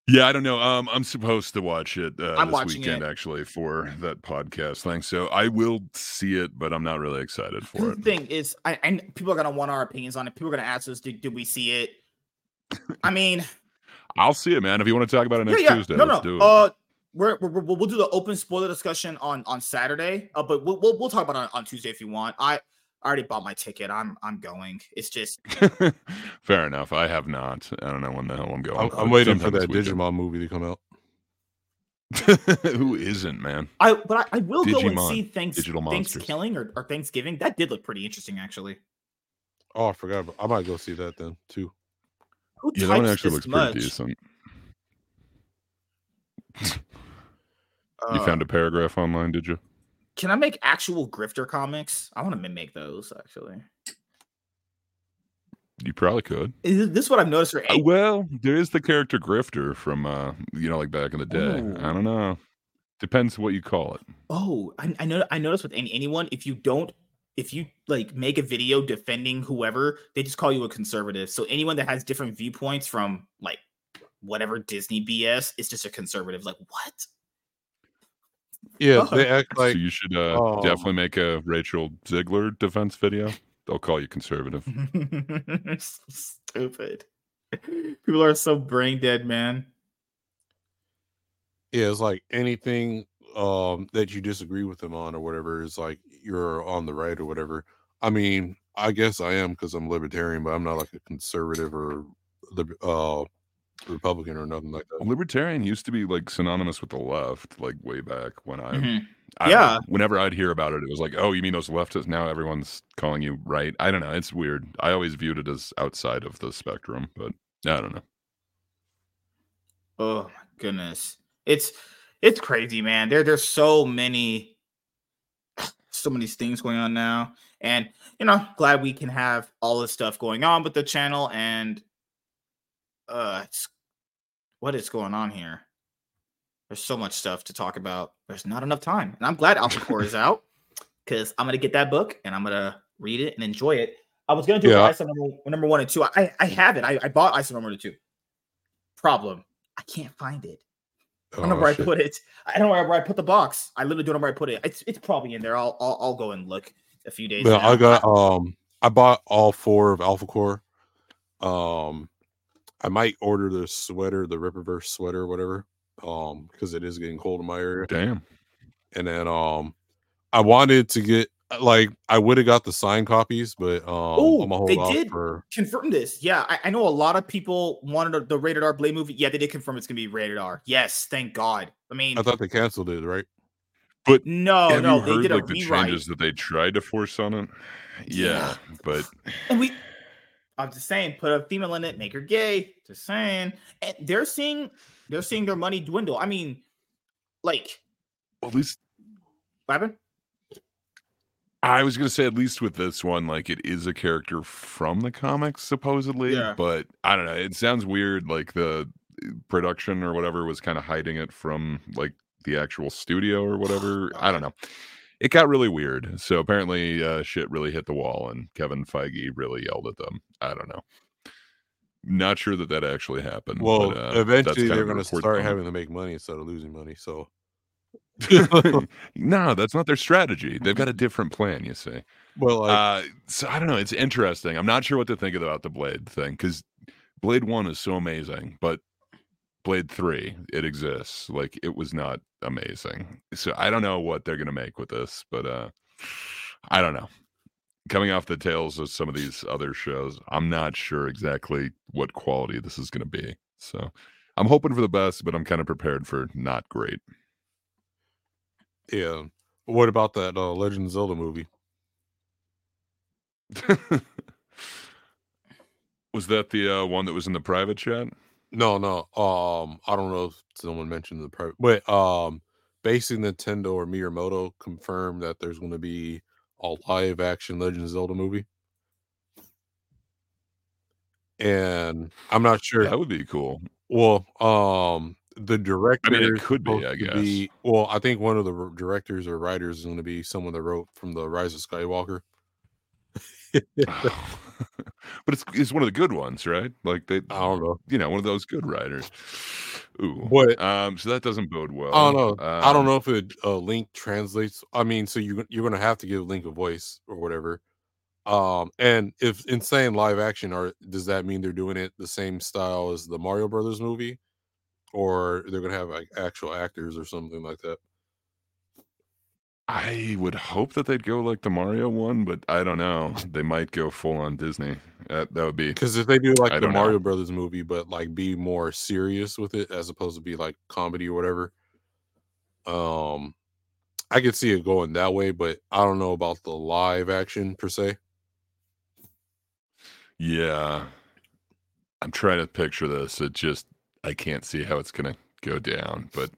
yeah, I don't know. Um, I'm supposed to watch it uh, I'm this weekend it. actually for that podcast thing. So I will see it, but I'm not really excited for The it. thing is, I and people are gonna want our opinions on it. People are gonna ask us, did, did we see it? I mean, I'll see it, man. If you want to talk about it next yeah, yeah. Tuesday, no, let's no. do it. Uh, we're, we're, we'll, we'll do the open spoiler discussion on on Saturday. Uh, but we'll, we'll we'll talk about it on, on Tuesday if you want. I I already bought my ticket. I'm I'm going. It's just Fair enough. I have not. I don't know when the hell I'm going. I'm, I'm waiting for that Digimon movie to come out. Who isn't, man? I but I, I will go and Digimon, see thanks Digital Monsters. Thanksgiving or, or Thanksgiving. That did look pretty interesting, actually. Oh, I forgot. about- I might go see that then too. Who Yeah, that one actually this looks pretty decent. You Uh, found a paragraph online, did you? Can I make actual grifter comics? I want to make those actually. You probably could. Is this what I've noticed for Uh, well, there is the character Grifter from, uh, you know, like back in the day. I don't know. Depends what you call it. Oh, I, I know. I noticed with any, anyone, if you don't, if you like make a video defending whoever, they just call you a conservative. So anyone that has different viewpoints from like whatever Disney BS is just a conservative. Like what? Yeah, they act like so you should uh, um, definitely make a Rachel Zegler defense video. They'll call you conservative. So Stupid. People are so brain dead, man. yeah, it's like anything um that you disagree with them on or whatever is like you're on the right or whatever. I mean, I guess I am because I'm libertarian, but I'm not like a conservative or lib- uh Republican or nothing like that. Libertarian used to be like synonymous with the left, like way back when I, Mhm. I Yeah. whenever I'd hear about it, it was like, oh, you mean those leftists? Now everyone's calling you right. I don't know. It's weird. I always viewed it as outside of the spectrum, but I don't know. Oh my goodness. It's it's crazy, man. There there's so many so many things going on now. And you know, glad we can have all this stuff going on with the channel and uh what is going on here? There's so much stuff to talk about. There's not enough time. And I'm glad Alphacore is out because I'm gonna get that book and I'm gonna read it and enjoy it. I was gonna do Yeah. Isom number, number one and two. I I have it. I, I bought Isom number two. Problem. I can't find it. I don't know Oh, where shit. I put it. I don't know where, I put the box. I literally don't know where I put it. It's it's probably in there. I'll I'll, I'll go and look a few days. Well, now. I got um I bought all four of Alphacore. Um I might order the sweater, the Rippaverse sweater or whatever. Um, because it is getting cold in my area. Damn. And then um I wanted to get uh, like I would have got the signed copies, but um, I'm Oh, hold they off did for. confirm this. Yeah, I, I know a lot of people wanted a- the rated R Blade movie. Yeah, they did confirm it's gonna be rated R. Yes, thank God. I mean, I thought they canceled it, right? But no, have no, you they heard did a like the rewrite. changes that they tried to force on it? Yeah, Yeah. but And we, I'm just saying, put a female in it, make her gay. Just saying, and they're seeing, they're seeing their money dwindle. I mean, like, at least what happened? I was gonna say at least with this one, like it is a character from the comics, supposedly. Yeah. But I don't know. It sounds weird, like the uh, production or whatever was kind of hiding it from like the actual studio or whatever. I don't know. It got really weird. So apparently, uh, shit really hit the wall, and Kevin Feige really yelled at them. I don't know. Not sure that that actually happened. Well, but, uh, eventually they're going to start having to make money instead of losing money. So no, that's not their strategy. They've got a different plan, you see. Well, like, uh, so I don't know. It's interesting. I'm not sure what to think about the Blade thing because Blade One is so amazing, but Blade Three, it exists. Like it was not amazing. So I don't know what they're gonna make with this, but uh, I don't know. Coming off the tails of some of these other shows, I'm not sure exactly what quality this is gonna be. So I'm hoping for the best, but I'm kind of prepared for not great. yeah. What about that uh, Legend of Zelda movie? Was that the uh, one that was in the private chat? No, no. Um, I don't know if someone mentioned the private, but um, basically Nintendo or Miyamoto confirmed that there's going to be a live action Legend of Zelda movie, and I'm not sure. That would be cool. Well, um, the director. could be, I guess. well, I think one of the directors or writers is going to be someone that wrote from the Rise of Skywalker. but it's it's one of the good ones, right? Like they, I don't know. you know, one of those good writers. Ooh, But- um, so that doesn't bode well. I don't know. I don't Um, know if it uh, link translates. I mean, so you you're gonna have to give link a voice or whatever. Um, and if in saying live action, or does that mean they're doing it the same style as the Mario Brothers movie, or they're gonna have like actual actors or something like that? I would hope that they'd go like the Mario one, but I don't know. They might go full on Disney. That that would be Because if they do like I the don't know. Mario Brothers movie, but like be more serious with it as opposed to be like comedy or whatever, um, I could see it going that way. But I don't know about the live action per se. Yeah. I'm trying to picture this. It just I can't see how it's gonna go down, but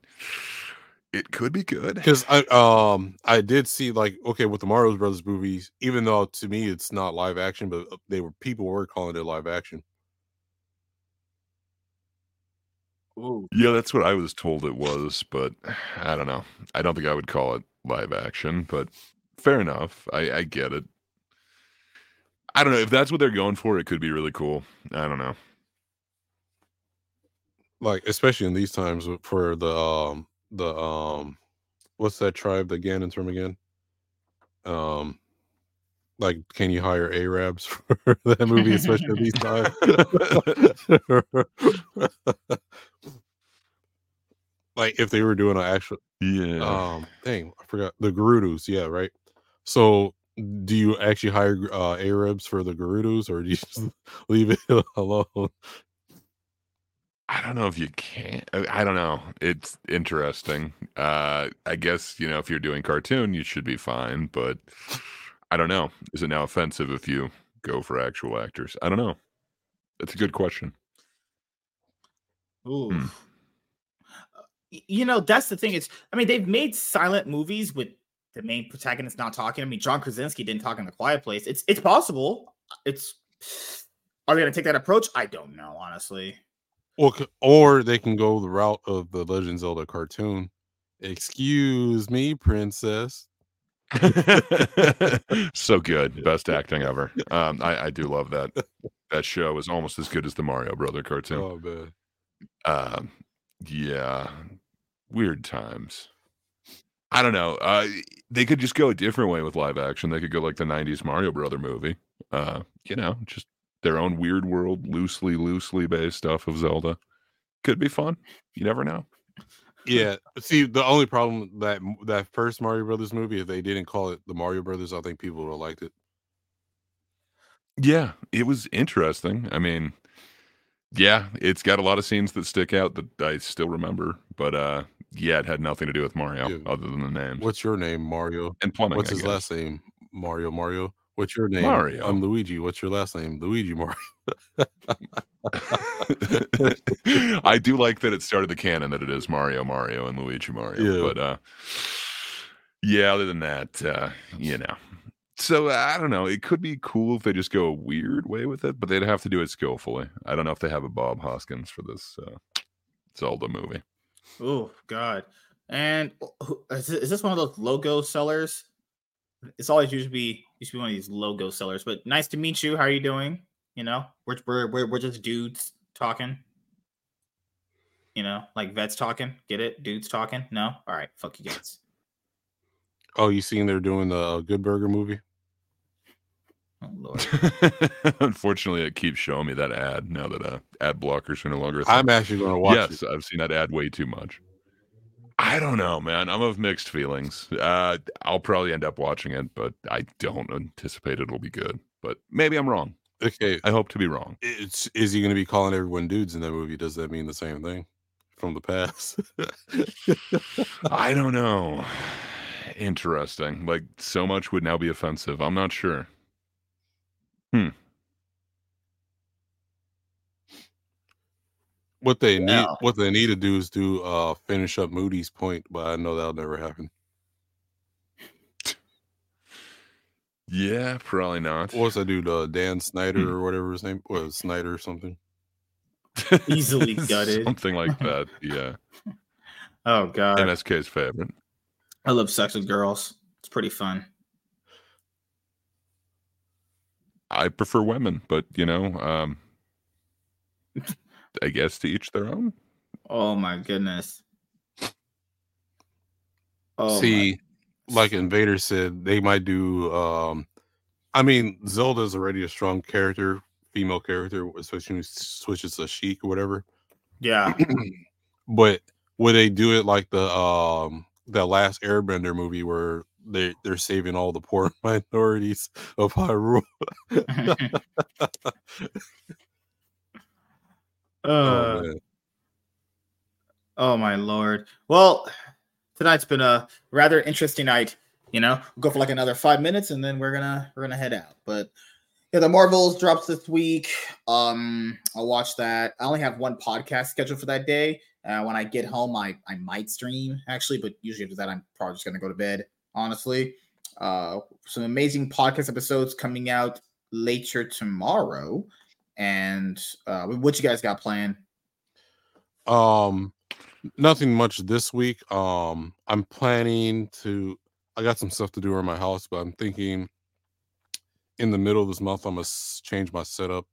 it could be good. because I um I did see like okay with the Mario Brothers movies, even though to me it's not live action, but uh, they were people were calling it live action. Ooh. Yeah, that's what I was told it was, but I don't know. I don't think I would call it live action, but fair enough. I, I get it. I don't know if that's what they're going for. It could be really cool. I don't know. Like especially in these times for the um the um what's that tribe that Ganon's from again? Um like can you hire Arabs for that movie, especially these times? like if they were doing an actual Yeah. um dang i forgot the gerudos yeah right so do you actually hire uh arabs for the gerudos or do you just leave it alone I don't know if you can. I I don't know. It's interesting. Uh, I guess you know if you're doing cartoon, you should be fine. But I don't know. Is it now offensive if you go for actual actors? I don't know. That's a good question. Ooh. Hmm. Uh, You know, that's the thing. It's I mean, they've made silent movies with the main protagonist not talking. I mean, John Krasinski didn't talk in the quiet place. It's it's possible. It's are they gonna take that approach? I don't know, honestly. Or, or they can go the route of the legend zelda cartoon excuse me princess so good. Best acting ever. Um, I, I do love that. That show is almost as good as the Mario Brother cartoon. oh man Um, yeah, weird times. I don't know. Uh, they could just go a different way with live action. They could go like the '90s Mario Brother movie. Uh, you know, just their own weird world, loosely, loosely based stuff of Zelda. Could be fun. You never know. Yeah. See, the only problem that that first Mario Brothers movie, if they didn't call it the Mario Brothers, I think people would have liked it. Yeah, it was interesting. I mean, yeah, it's got a lot of scenes that stick out that I still remember, but uh yeah, it had nothing to do with Mario other than the name. What's your name, Mario? And plumbing. What's I his guess. last name? Mario. Mario. What's your name? Mario. I'm Luigi. What's your last name? Luigi Mario. I do like that it started the canon that it is Mario Mario and Luigi Mario. Yeah. But uh yeah, other than that, uh, you know. So I don't know. It could be cool if they just go a weird way with it, but they'd have to do it skillfully. I don't know if they have a Bob Hoskins for this uh, Zelda movie. Oh God! And who- is thi- is this one of those logo sellers? It's always used to be used to be one of these logo sellers. But nice to meet you. How are you doing? You know, we're we're we're, we're just dudes talking. You know, like vets talking. Get it? Dudes talking. No. All right. Fuck you guys. Oh, you seen they're doing the uh, Good Burger movie? Oh Lord. Unfortunately, it keeps showing me that ad now that uh, ad blockers are no longer. a thing. I'm actually going to watch yes, it. I've seen that ad way too much. I don't know, man. I'm of mixed feelings. Uh, I'll probably end up watching it, but I don't anticipate it'll be good. But maybe I'm wrong. Okay, I hope to be wrong. it's is he going to be calling everyone dudes in that movie? Does that mean the same thing from the past? I don't know. Interesting. Like so much would now be offensive. I'm not sure. Hmm. What they need, Well. what they need to do is do uh finish up Moody's point, but I know that'll never happen. Yeah, probably not. What's that dude? Uh, Dan Schneider Hmm. or whatever his name was, Schneider or something. Easily gutted. Something like that. Yeah. Oh God. MSK's favorite. I love sex with girls. It's pretty fun. I prefer women, but you know, um I guess to each their own. Oh my goodness. Oh my- See, like Invader said, they might do. um I mean, Zelda's already a strong character, female character, especially when she switches to Sheik or whatever. yeah. but would they do it like the um the last Airbender movie where they they're saving all the poor minorities of Hyrule? Uh, oh. Oh my lord. Well, tonight's been a rather interesting night. You know, we'll go for like another five minutes and then we're gonna we're gonna head out. But yeah, the Marvels drops this week. Um, I'll watch that. I only have one podcast scheduled for that day. Uh, when I get home, I I might stream actually, but usually after that, I'm probably just gonna go to bed. Honestly, uh, some amazing podcast episodes coming out later tomorrow. And uh, what you guys got planned? Um, nothing much this week. Um, I'm planning to. I got some stuff to do around my house, but I'm thinking in the middle of this month I'm gonna change my setup,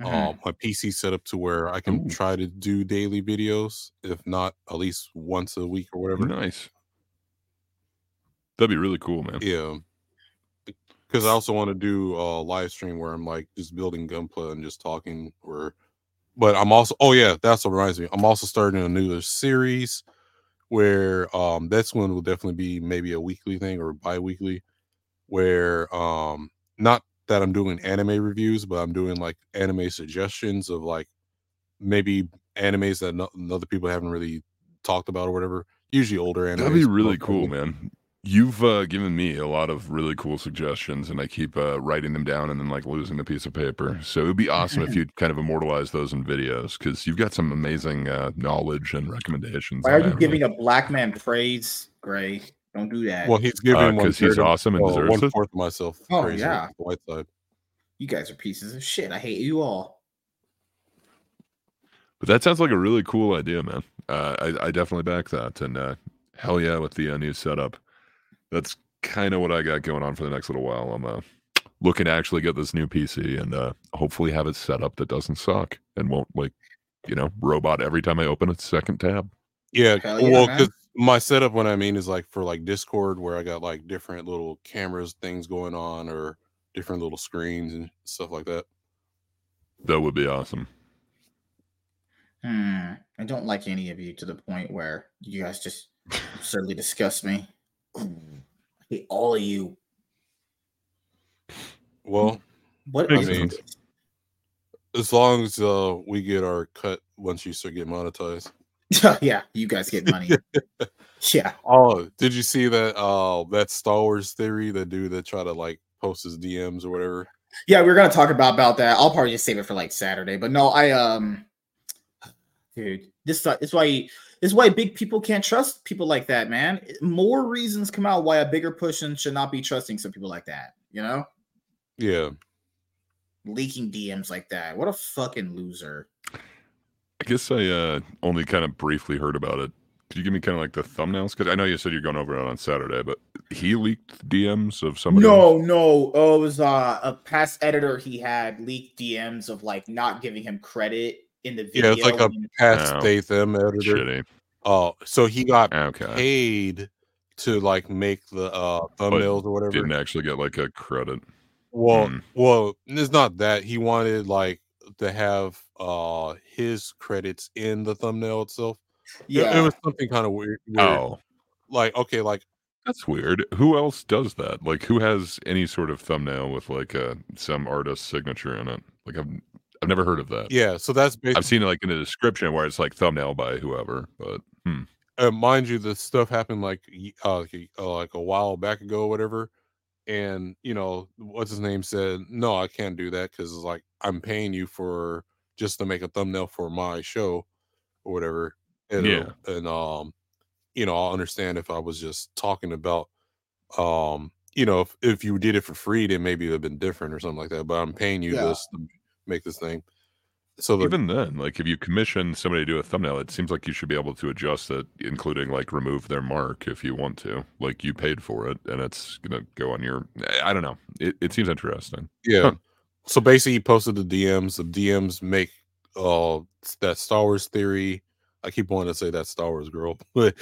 Mhm. um, my PC setup to where I can Ooh. try to do daily videos, if not at least once a week or whatever. Nice. That'd be really cool, man. Yeah. Because I also want to do a live stream where I'm like just building Gunpla and just talking. Or, but I'm also oh yeah, that's what reminds me. I'm also starting a new series where um that's one will definitely be maybe a weekly thing or bi-weekly where um not that I'm doing anime reviews, but I'm doing like anime suggestions of like maybe animes that no, other people haven't really talked about or whatever. Usually older animes. That'd be really cool, man. You've uh, given me a lot of really cool suggestions, and I keep uh, writing them down and then like losing a piece of paper. So it would be awesome if you'd kind of immortalize those in videos because you've got some amazing uh, knowledge and recommendations. Why on are you anime. giving a black man praise, Gray? Don't do that. Well, he's giving Uh, one 'cause he's of- awesome and uh, deserves one it? fourth of myself. Oh, praise yeah. white side. you guys are pieces of shit. I hate you all. But that sounds like a really cool idea, man. Uh, I, I definitely back that. And uh, hell yeah, with the uh, new setup. That's kind of what I got going on for the next little while. I'm uh, looking to actually get this new PC and uh, hopefully have it set up that doesn't suck and won't like, you know, robot every time I open a second tab. Yeah, Hell yeah, well, man. 'cause my setup, what I mean, is like for like Discord, where I got like different little cameras, things going on, or different little screens and stuff like that. That would be awesome. Hmm. I don't like any of you to the point where you guys just absurdly disgust me. I hate all of you. Well, What I mean, this? as long as uh, we get our cut once you start getting monetized. yeah, you guys get money. yeah. Oh, did you see that? Uh, that Star Wars theory, the dude that try to like post his DMs or whatever. Yeah, we are gonna talk about about that. I'll probably just save it for like Saturday. But no, I um, dude, this is why this is why big people can't trust people like that, man. More reasons come out why a bigger person should not be trusting some people like that. You know, Yeah, leaking DMs like that. What a fucking loser. I guess I uh, only kind of briefly heard about it. Could you give me kind of like the thumbnails? Because I know you said you're going over it on Saturday, but he leaked DMs of somebody. else? No, no. Oh, it was uh, a past editor. He had leaked DMs of like not giving him credit in the video. yeah, it's like a past Oh, Statham editor. Shitty. Oh, so he got Okay. paid to like make the uh But thumbnails or whatever. Didn't actually get like a credit. Well, Hmm. well, it's not that he wanted like to have uh his credits in the thumbnail itself. It- it, was something kind of weird, weird. Oh, Like okay, like that's weird. Who else does that? Like, who has any sort of thumbnail with like uh, some artist's signature in it? Like, I've I've never heard of that. yeah. So that's basically I've seen it like in the description where it's like thumbnail by whoever, but hmm. uh, mind you, this stuff happened like uh, like a- uh, like a while back ago, or whatever. And you know what's his name said, no, I can't do that because it's like I'm paying you for just to make a thumbnail for my show or whatever. And, uh, Yeah. and um, you know, I'll understand if I was just talking about, um, you know, if if you did it for free, then maybe it'd have been different or something like that. But I'm paying you Yeah. this to make this thing. So the, even then, like if you commission somebody to do a thumbnail, it seems like you should be able to adjust it, including like remove their mark if you want to. Like you paid for it, and it's gonna go on your. I don't know. It it seems interesting. Yeah. Huh. So basically, he posted the DMs. The DMs make uh that Star Wars theory. I keep wanting to say that Star Wars girl, but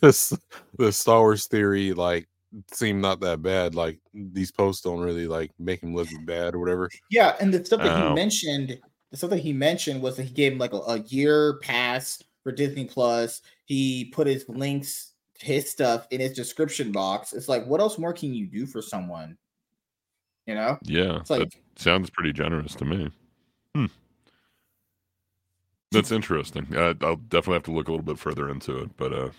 this- the Star Wars theory like seemed not that bad. Like these posts don't really like make him look bad or whatever. Yeah, and the stuff that he mentioned, the stuff that he mentioned was that he gave him like a, a year pass for Disney Plus. He put his links, his stuff in his description box. It's like, what else more can you do for someone? You know, Yeah, It's like- that sounds pretty generous to me. Hmm. That's interesting. Uh, I'll definitely have to look a little bit further into it, but uh,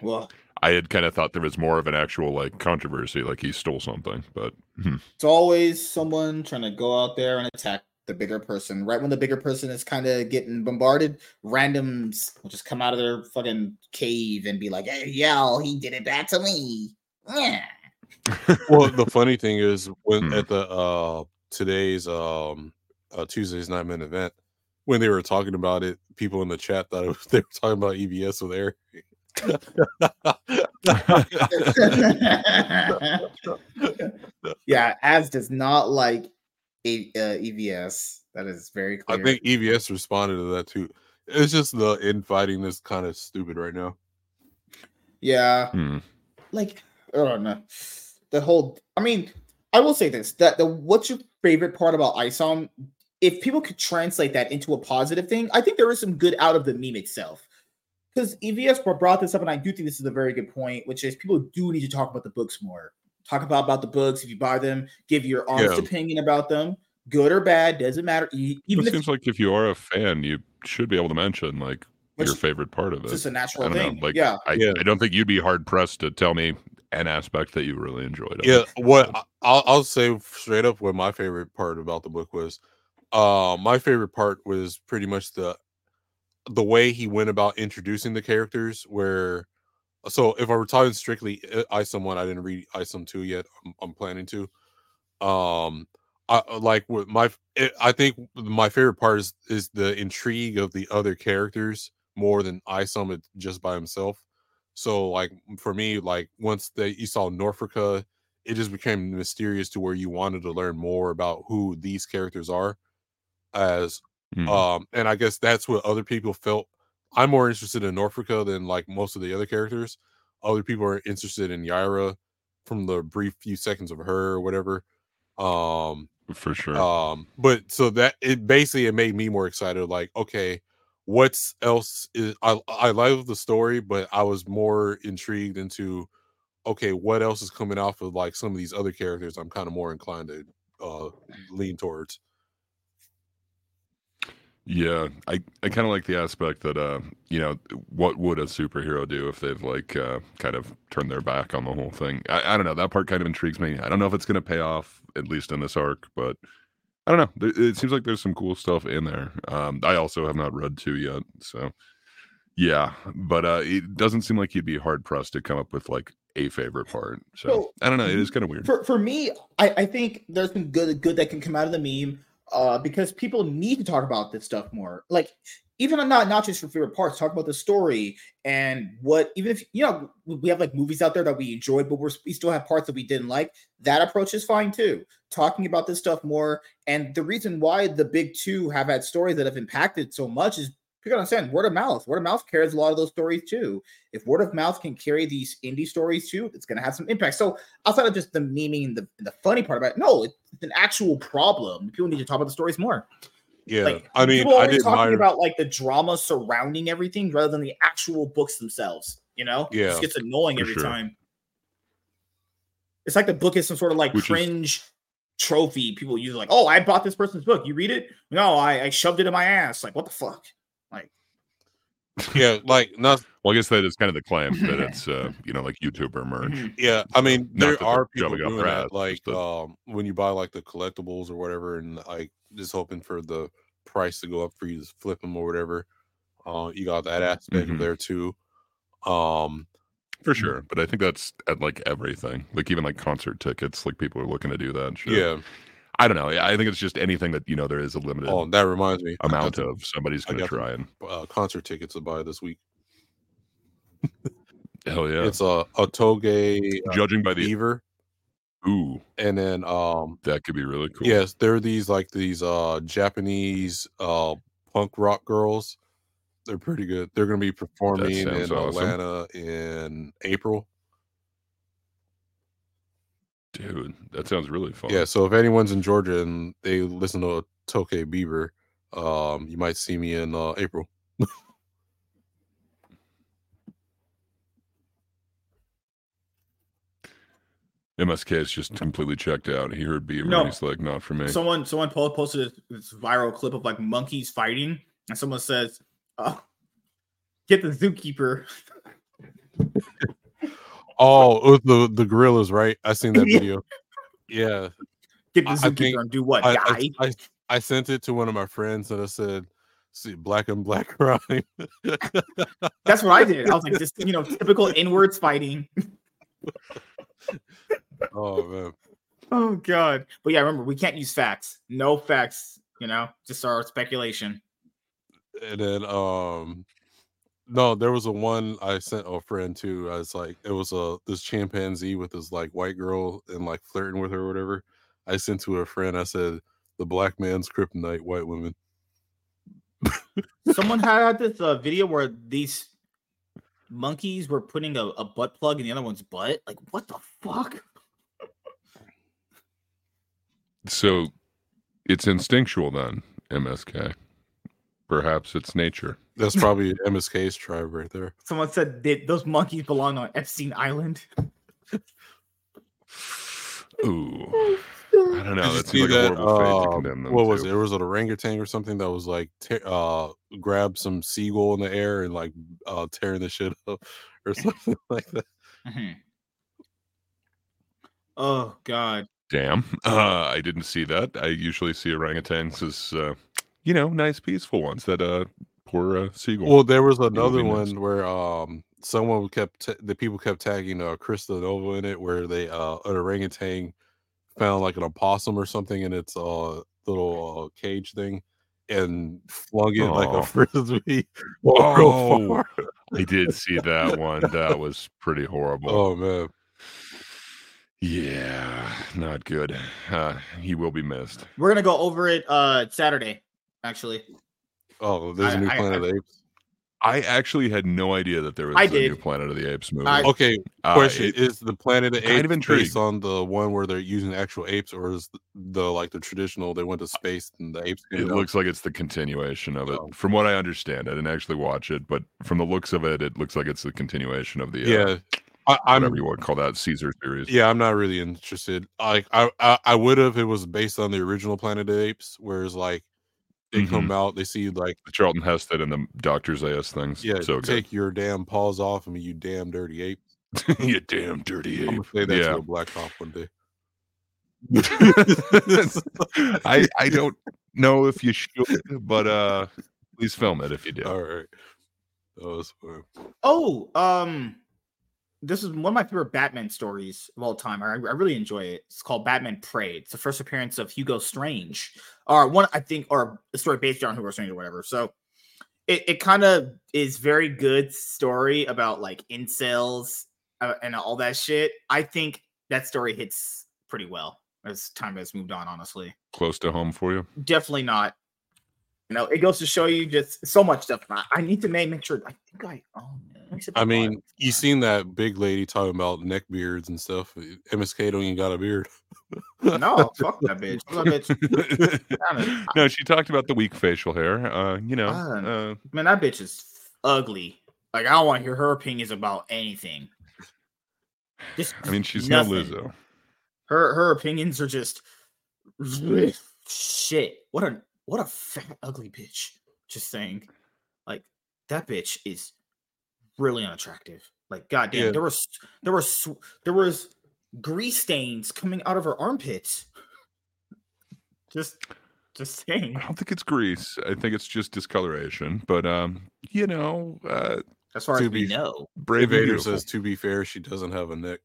well, I had kind of thought there was more of an actual like controversy, like he stole something. But hmm. it's always someone trying to go out there and attack the bigger person. Right when the bigger person is kind of getting bombarded, randoms will just come out of their fucking cave and be like, "Hey, yo, he did it back to me." Yeah. well, the funny thing is when Hmm. at the uh today's um uh, Tuesday's nine minute event when they were talking about it, people in the chat thought it was, they were talking about EVS with Eric. yeah, Az does not like a, uh, EVS. That is very clear. I think EVS responded to that too. It's just the infighting that's kind of stupid right now. yeah, Hmm. like I don't know. The whole. I mean, I will say this: that the what's your favorite part about Isom? If people could translate that into a positive thing, I think there is some good out of the meme itself. Because EVS brought this up, and I do think this is a very good point, which is people do need to talk about the books more. Talk about about the books if you buy them. Give your honest Yeah. opinion about them, good or bad, doesn't matter. Even it if seems like if you are a fan, you should be able to mention like Which- your favorite part of it. it's it. just a I natural thing. know. Like, yeah, I, Yeah. I don't think you'd be hard pressed to tell me an aspect that you really enjoyed. Yeah, it. what I- I'll, I'll say straight up what my favorite part about the book was. Uh, my favorite part was pretty much the the way he went about introducing the characters. Where, so if I were talking strictly uh, Isom one, I didn't read Isom two yet. I'm, I'm planning to. Um, I I like with my. I think my favorite part is is the intrigue of the other characters more than Isom it just by himself. So like for me, like once they you saw Norfolka, it just became mysterious to where you wanted to learn more about who these characters are. As Hmm. um, and I guess that's what other people felt. I'm more interested in Norfolka than like most of the other characters. Other people are interested in Yaira from the brief few seconds of her or whatever. Um, for sure. um, but so that it basically it made me more excited. Like, okay, what's else is I I love the story, but I was more intrigued into okay, what else is coming off of like some of these other characters I'm kind of more inclined to uh lean towards. Yeah, I, I kind of like the aspect that uh you know what would a superhero do if they've like uh kind of turned their back on the whole thing. I, I don't know that part kind of intrigues me. I don't know if it's gonna pay off at least in this arc, but I don't know. It seems like there's some cool stuff in there. Um, I also have not read two yet, so yeah. But uh, it doesn't seem like you'd be hard pressed to come up with like a favorite part. So So, I don't know. It is kind of weird. For for me, I, I think there's some good good that can come out of the meme uh because people need to talk about this stuff more. Like even on not not just your favorite parts, talk about the story and what even if you know we have like movies out there that we enjoyed, but we're we still have parts that we didn't like. That approach is fine too. Talking about this stuff more, and the reason why the big two have had stories that have impacted so much is you gotta understand word of mouth. Word of mouth carries a lot of those stories too. If word of mouth can carry these indie stories too, it's gonna have some impact. So outside of just the memeing, the the funny part about it, no, it's an actual problem. People need to talk about the stories more. Yeah, Like I mean, people are I talking admire. about like the drama surrounding everything rather than the actual books themselves. You know, it Yeah, just gets annoying every sure. time. It's like the book is some sort of like Which is- cringe trophy. People use like, oh, I bought this person's book. You read it? No, I, I shoved it in my ass. Like, what the fuck? Like, yeah, like not. Well, I guess that is kind of the claim that it's uh you know like YouTuber merch. mhm. Yeah, I mean, Not there are they're people doing that, ass, like just that- um, when you buy like the collectibles or whatever, and like just hoping for the price to go up for you to flip them or whatever. Uh, you got that aspect Mhm. there too. Um, For sure. But I think that's at like everything. Like even like concert tickets, like people are looking to do that. and shit. yeah. I don't know. I think it's just anything that you know there is a limited Oh, that reminds me. Amount of somebody's I gonna try and uh, concert tickets to buy this week. hell yeah. It's a a Toge uh, Judging by the Beaver, ooh, and then um, that could be really cool. yes, there are these like these uh Japanese uh punk rock girls. They're pretty good. They're going to be performing in awesome. Atlanta in April. Dude, that sounds really fun. Yeah, so if anyone's in Georgia and they listen to Otoboke Beaver, um, you might see me in uh, April. MSK is just completely checked out. He heard Beaver No. and he's like, not for me. someone someone posted this, this viral clip of like monkeys fighting, and someone says, "Oh, get the zookeeper." Oh, the the gorillas, right? I seen that video. Yeah, Get the zookeeper and do what? I, Die? I, I I sent it to one of my friends and I said, "See, black and black crime." That's what I did. I was like, just you know, typical inwards fighting. oh man, Oh god. But yeah, remember we can't use facts. No facts. You know, just our speculation. and then um, no, there was a one I sent a friend to. I was like, it was a this chimpanzee with this like white girl and like flirting with her or whatever. I sent to a friend. I said, "The black man's kryptonite, white women." Someone had this uh, video where these monkeys were putting a, a butt plug in the other one's butt. Like, what the fuck? So it's instinctual then, MSK. Perhaps it's nature. That's probably MSK's tribe right there. Someone said that those monkeys belong on Epstein Island. Ooh. I don't know. Did you That see seems like a that, horrible fate to um, condemn them what was to. it? There was an orangutan or something that was like te- uh grabbed some seagull in the air and like uh tearing the shit up or something like that. Mhm. Oh god. Damn. Uh, I didn't see that. I usually see orangutans as, uh, you know, nice, peaceful ones that uh, poor uh, seagull. Well, there was would be another nice. one where um someone kept ta- the people kept tagging uh Krista Nova in it where they uh an orangutan found like an opossum or something in its uh little uh, cage thing and flung it like a frisbee real Oh, far. I did see that one. That was pretty horrible. Oh man. Yeah, not good. Uh, he will be missed. We're gonna go over it uh Saturday, actually. Oh, there's a I- new I- Planet I- of the Apes. I actually had no idea that there was I a new. Planet of the Apes movie. I- Okay, Uh, question: it- Is the Planet of the kind Apes of based on the one where they're using actual apes, or is the, the like the traditional they went to space and the apes? It came down? looks like it's the continuation of it. Oh. From what I understand, I didn't actually watch it, but from the looks of it, it looks like it's the continuation of the uh, yeah. I, I'm whatever you want to call that Caesar series. yeah, I'm not really interested. Like I I, I would have if it was based on the original Planet of the Apes, whereas like they Mm-hmm. come out, they see like Charlton Heston and the Doctor Zaius things. yeah, so good. take your damn paws off of me, you damn dirty ape. you damn dirty ape. I'm gonna say that yeah. to a black cop one day. I I don't know if you should, but uh please film it if you do. All right, that was fun. Oh, um, this is one of my favorite Batman stories of all time. I, I really enjoy it. It's called Batman Prey. It's the first appearance of Hugo Strange, or one I think, or a story based on Hugo Strange or whatever. So it, it kind of is very good story about like incels uh, and all that shit. I think that story hits pretty well as time has moved on. Honestly, Close to home for you. definitely not. You know, it goes to show you just so much stuff. I, I need to make, make sure. I think I own it. Let me see if I can find mean, you seen that big lady talking about neck beards and stuff. MSK don't even got a beard. no, fuck that bitch. Fuck that bitch. No, she talked about the weak facial hair. Uh, you know, uh, Man, that bitch is ugly. Like I don't want to hear her opinions about anything. Just I mean, she's nothing. no Lizzo. Her her opinions are just shit. What a what a fat ugly bitch. Just saying, like that bitch is really unattractive. Like goddamn, Yeah. there was there was there was grease stains coming out of her armpits. Just just saying. I don't think it's grease. I think it's just discoloration. But um, you know, uh, As far To as we be- know, brave Vader says, to be fair, she doesn't have a neck.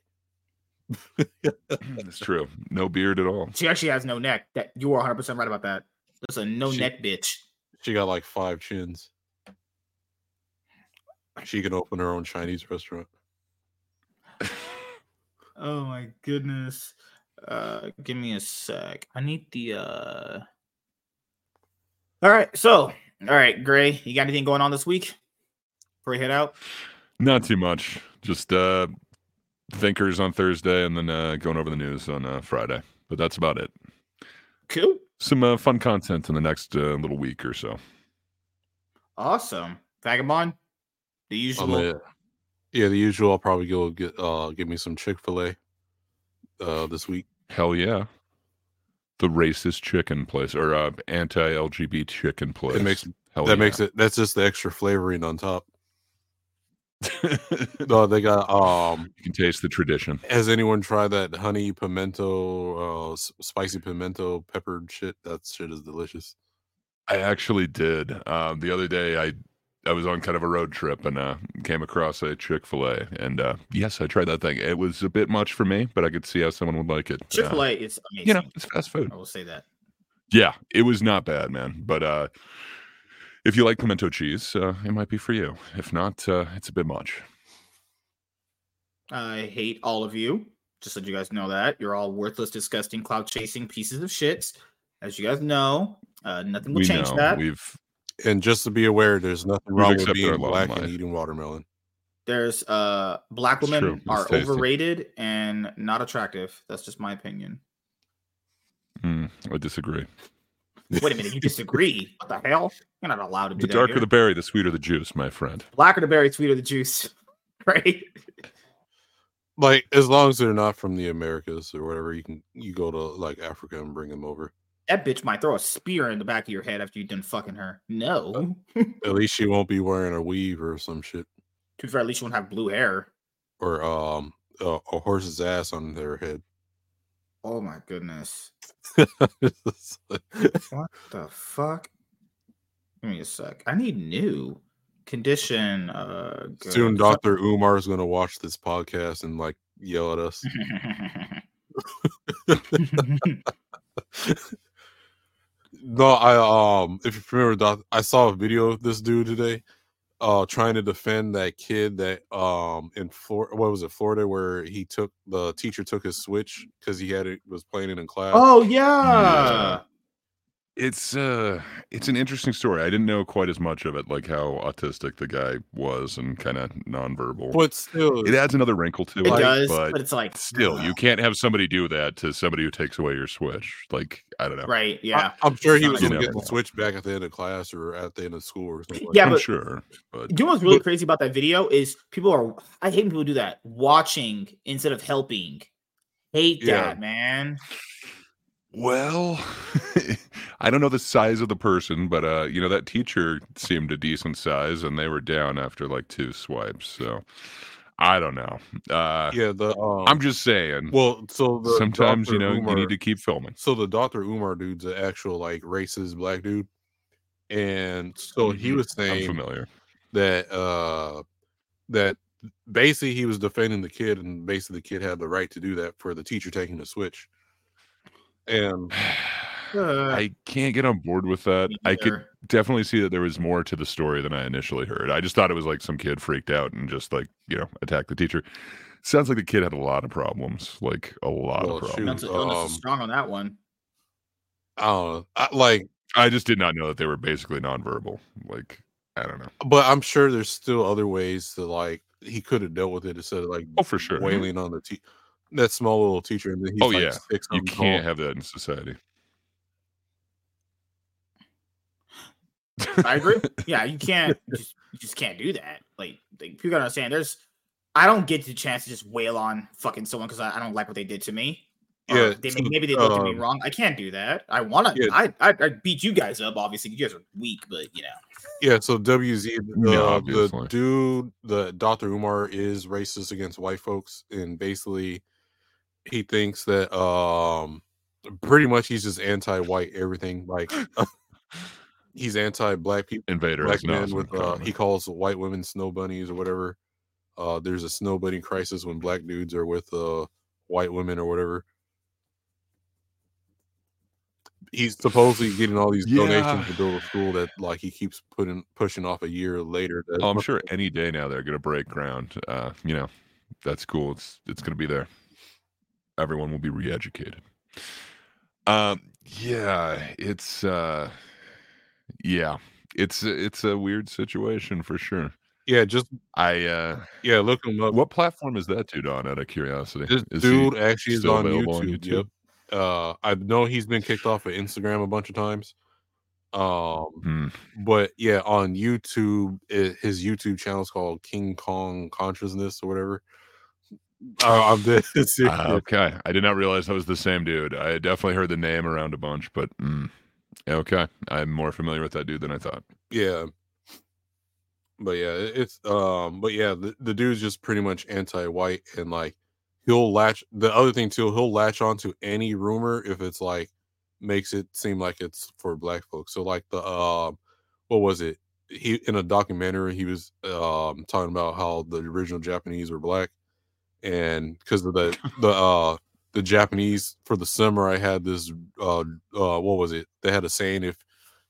That's true. No beard at all. she actually has no neck. That you are 100 percent right about that. That's a no She- neck bitch. She got like five chins. She can open her own Chinese restaurant. Oh my goodness. Uh give me a sec. I need the uh All right, so all right, Gray, you got anything going on this week? Before we head out? Not too much. Just uh, thinkers on Thursday, and then uh, going over the news on uh, Friday. But that's about it. Cool. Some uh, fun content in the next uh, little week or so. Awesome. Vagabond, the Um, usual. yeah, yeah, the usual. I'll probably go get uh give me some Chick Fil A uh this week. Hell yeah. The racist chicken place or uh, anti-LGBT chicken place. It makes Hell that yeah. makes it. That's just the extra flavoring on top. No, they got um. you can taste the tradition. Has anyone tried that honey pimento, uh, spicy pimento peppered shit? That shit is delicious. I actually did. Um, the other day, I I was on kind of a road trip and uh, came across a Chick Fil A, and uh, yes, I tried that thing. It was a bit much for me, but I could see how someone would like it. Chick fil Uh, A is amazing. you know, it's fast food. I will say that. Yeah, it was not bad, man. But uh, if you like pimento cheese, uh, it might be for you. If not, uh, it's a bit much. I hate all of you. Just so you guys know that. You're all worthless, disgusting, cloud chasing pieces of shits. As you guys know, uh, nothing will we change know that. we've And just to be aware, there's nothing wrong with being black and eating watermelon. There's uh black women true. Are tasty. overrated and not attractive. That's just my opinion. mm, I disagree. Wait a minute, you disagree? what the hell? You're not allowed to do The that. darker here. the berry, the sweeter the juice, my friend. blacker the berry, sweeter the juice. Right? Like as long as they're not from the Americas or whatever, you can you go to like Africa and bring them over. That bitch might throw a spear in the back of your head after you're done fucking her. No. At least she won't be wearing a weave or some shit To be fair, at least you won't have blue hair. or um a, a horse's ass on their head. Oh my goodness. What the fuck? Give me a sec. I need new condition. Uh, good. Soon, Doctor Umar is gonna watch this podcast and like yell at us. No, I um, if you remember, Doc, I saw a video of this dude today, uh, trying to defend that kid that um in Florida, what was it, Florida, where he took the teacher took his switch because he had it was playing it in class. oh yeah. It's uh it's an interesting story. I didn't know quite as much of it, like how autistic the guy was and kind of nonverbal. But still, it adds another wrinkle to It it. does, but, but it's like, still, you can't have somebody do that to somebody who takes away your switch. Like I don't know. Right? Yeah. I, am sure he was not going to You get know. the switch back at the end of class or at the end of school or something. Like Yeah, that. I'm but- sure, but You know what's really crazy about that video is people are. I hate when people do that. Watching instead of helping. Hate Yeah. that, man. Well, I don't know the size of the person, but uh, you know that teacher seemed a decent size, and they were down after like two swipes. So I don't know. Uh, yeah, the um, I'm just saying. well, so the sometimes Dr. you know you need to keep filming. So the Dr. Umar dude's an actual like racist black dude, and so he Mhm. was I'm saying familiar. that uh that basically he was defending the kid, and basically the kid had the right to do that for the teacher taking the switch. And Uh, I can't get on board with that. I could definitely see that there was more to the story than I initially heard. I just thought it was like some kid freaked out and just like you know attacked the teacher. Sounds like the kid had a lot of problems, like a lot Well, of problems. mental illness is um, strong on that one. I don't know, I, like, I just did not know that they were basically nonverbal. Like I don't know. but I'm sure there's still other ways to like he could have dealt with it instead of like Oh, for sure. wailing on the te- that small little teacher, and he's Oh like yeah, six you can't tall. have that in society. I agree. Yeah, you can't. You just, you just can't do that. Like, like people gotta understand. There's. I don't get the chance to just wail on fucking someone because I, I don't like what they did to me. Or Yeah, they so, maybe they looked at me um, wrong. I can't do that. I want to. Yeah. I, I I beat you guys up. Obviously, you guys are weak, but you know. Yeah, so WZ, the, Yeah, the dude, the Dr. Umar is racist against white folks, and basically, he thinks that um, pretty much he's just anti-white everything. Like, he's anti-black people, Invader black men with uh, he calls white women snow bunnies or whatever. Uh, there's a snow bunny crisis when black dudes are with uh white women or whatever. He's supposedly getting all these donations to build a school that like he keeps putting pushing off a year later. that- Oh, I'm sure any day now they're going to break ground. Uh, you know, that's cool. It's it's going to be there. Everyone will be re-educated. Um, yeah, it's uh, yeah, it's it's a weird situation for sure. Yeah, just I uh, yeah, look him up. what platform is that dude on? Out of curiosity, This Is dude actually is still on YouTube. Yep. Uh, I know he's been kicked off of Instagram a bunch of times. Um, Hmm. but yeah, on YouTube, it, his YouTube channel is called King Kong Consciousness or whatever. Uh, I'm serious. Ah, okay, I did not realize that was the same dude. I definitely heard the name around a bunch, but mm, okay, I'm more familiar with that dude than I thought. yeah. But yeah, it's um, but yeah, the, the dude's just pretty much anti-white and like he'll latch. The other thing too, he'll latch on to any rumor if it's like makes it seem like it's for black folks. So like the um, what was it? He in a documentary he was um talking about how the original Japanese were black, and because of the the uh the Japanese for the samurai had this uh uh what was it? They had a saying if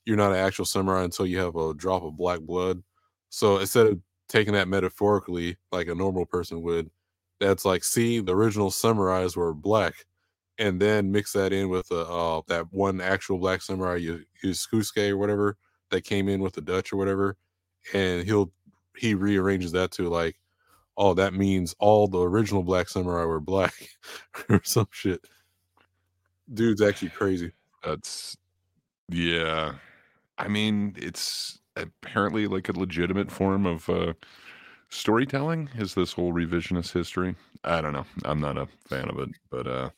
you're not an actual samurai until you have a drop of black blood. So instead of taking that metaphorically like a normal person would, that's like see the original samurais were black, and then mix that in with uh, uh that one actual black samurai you Yasuke or whatever that came in with the Dutch or whatever, and he'll he rearranges that to like, oh that means all the original black samurai were black or some shit. Dude's actually crazy. That's yeah. I mean, it's apparently like a legitimate form of uh storytelling is this whole revisionist history. I don't know. I'm not a fan of it, but uh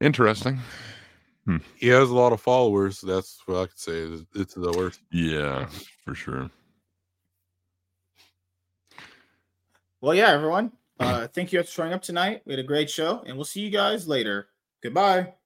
interesting. He has a lot of followers. That's what I could say. It's the worst. Yeah, for sure. Well, yeah, everyone. Uh, thank you for showing up tonight. We had a great show, and we'll see you guys later. Goodbye.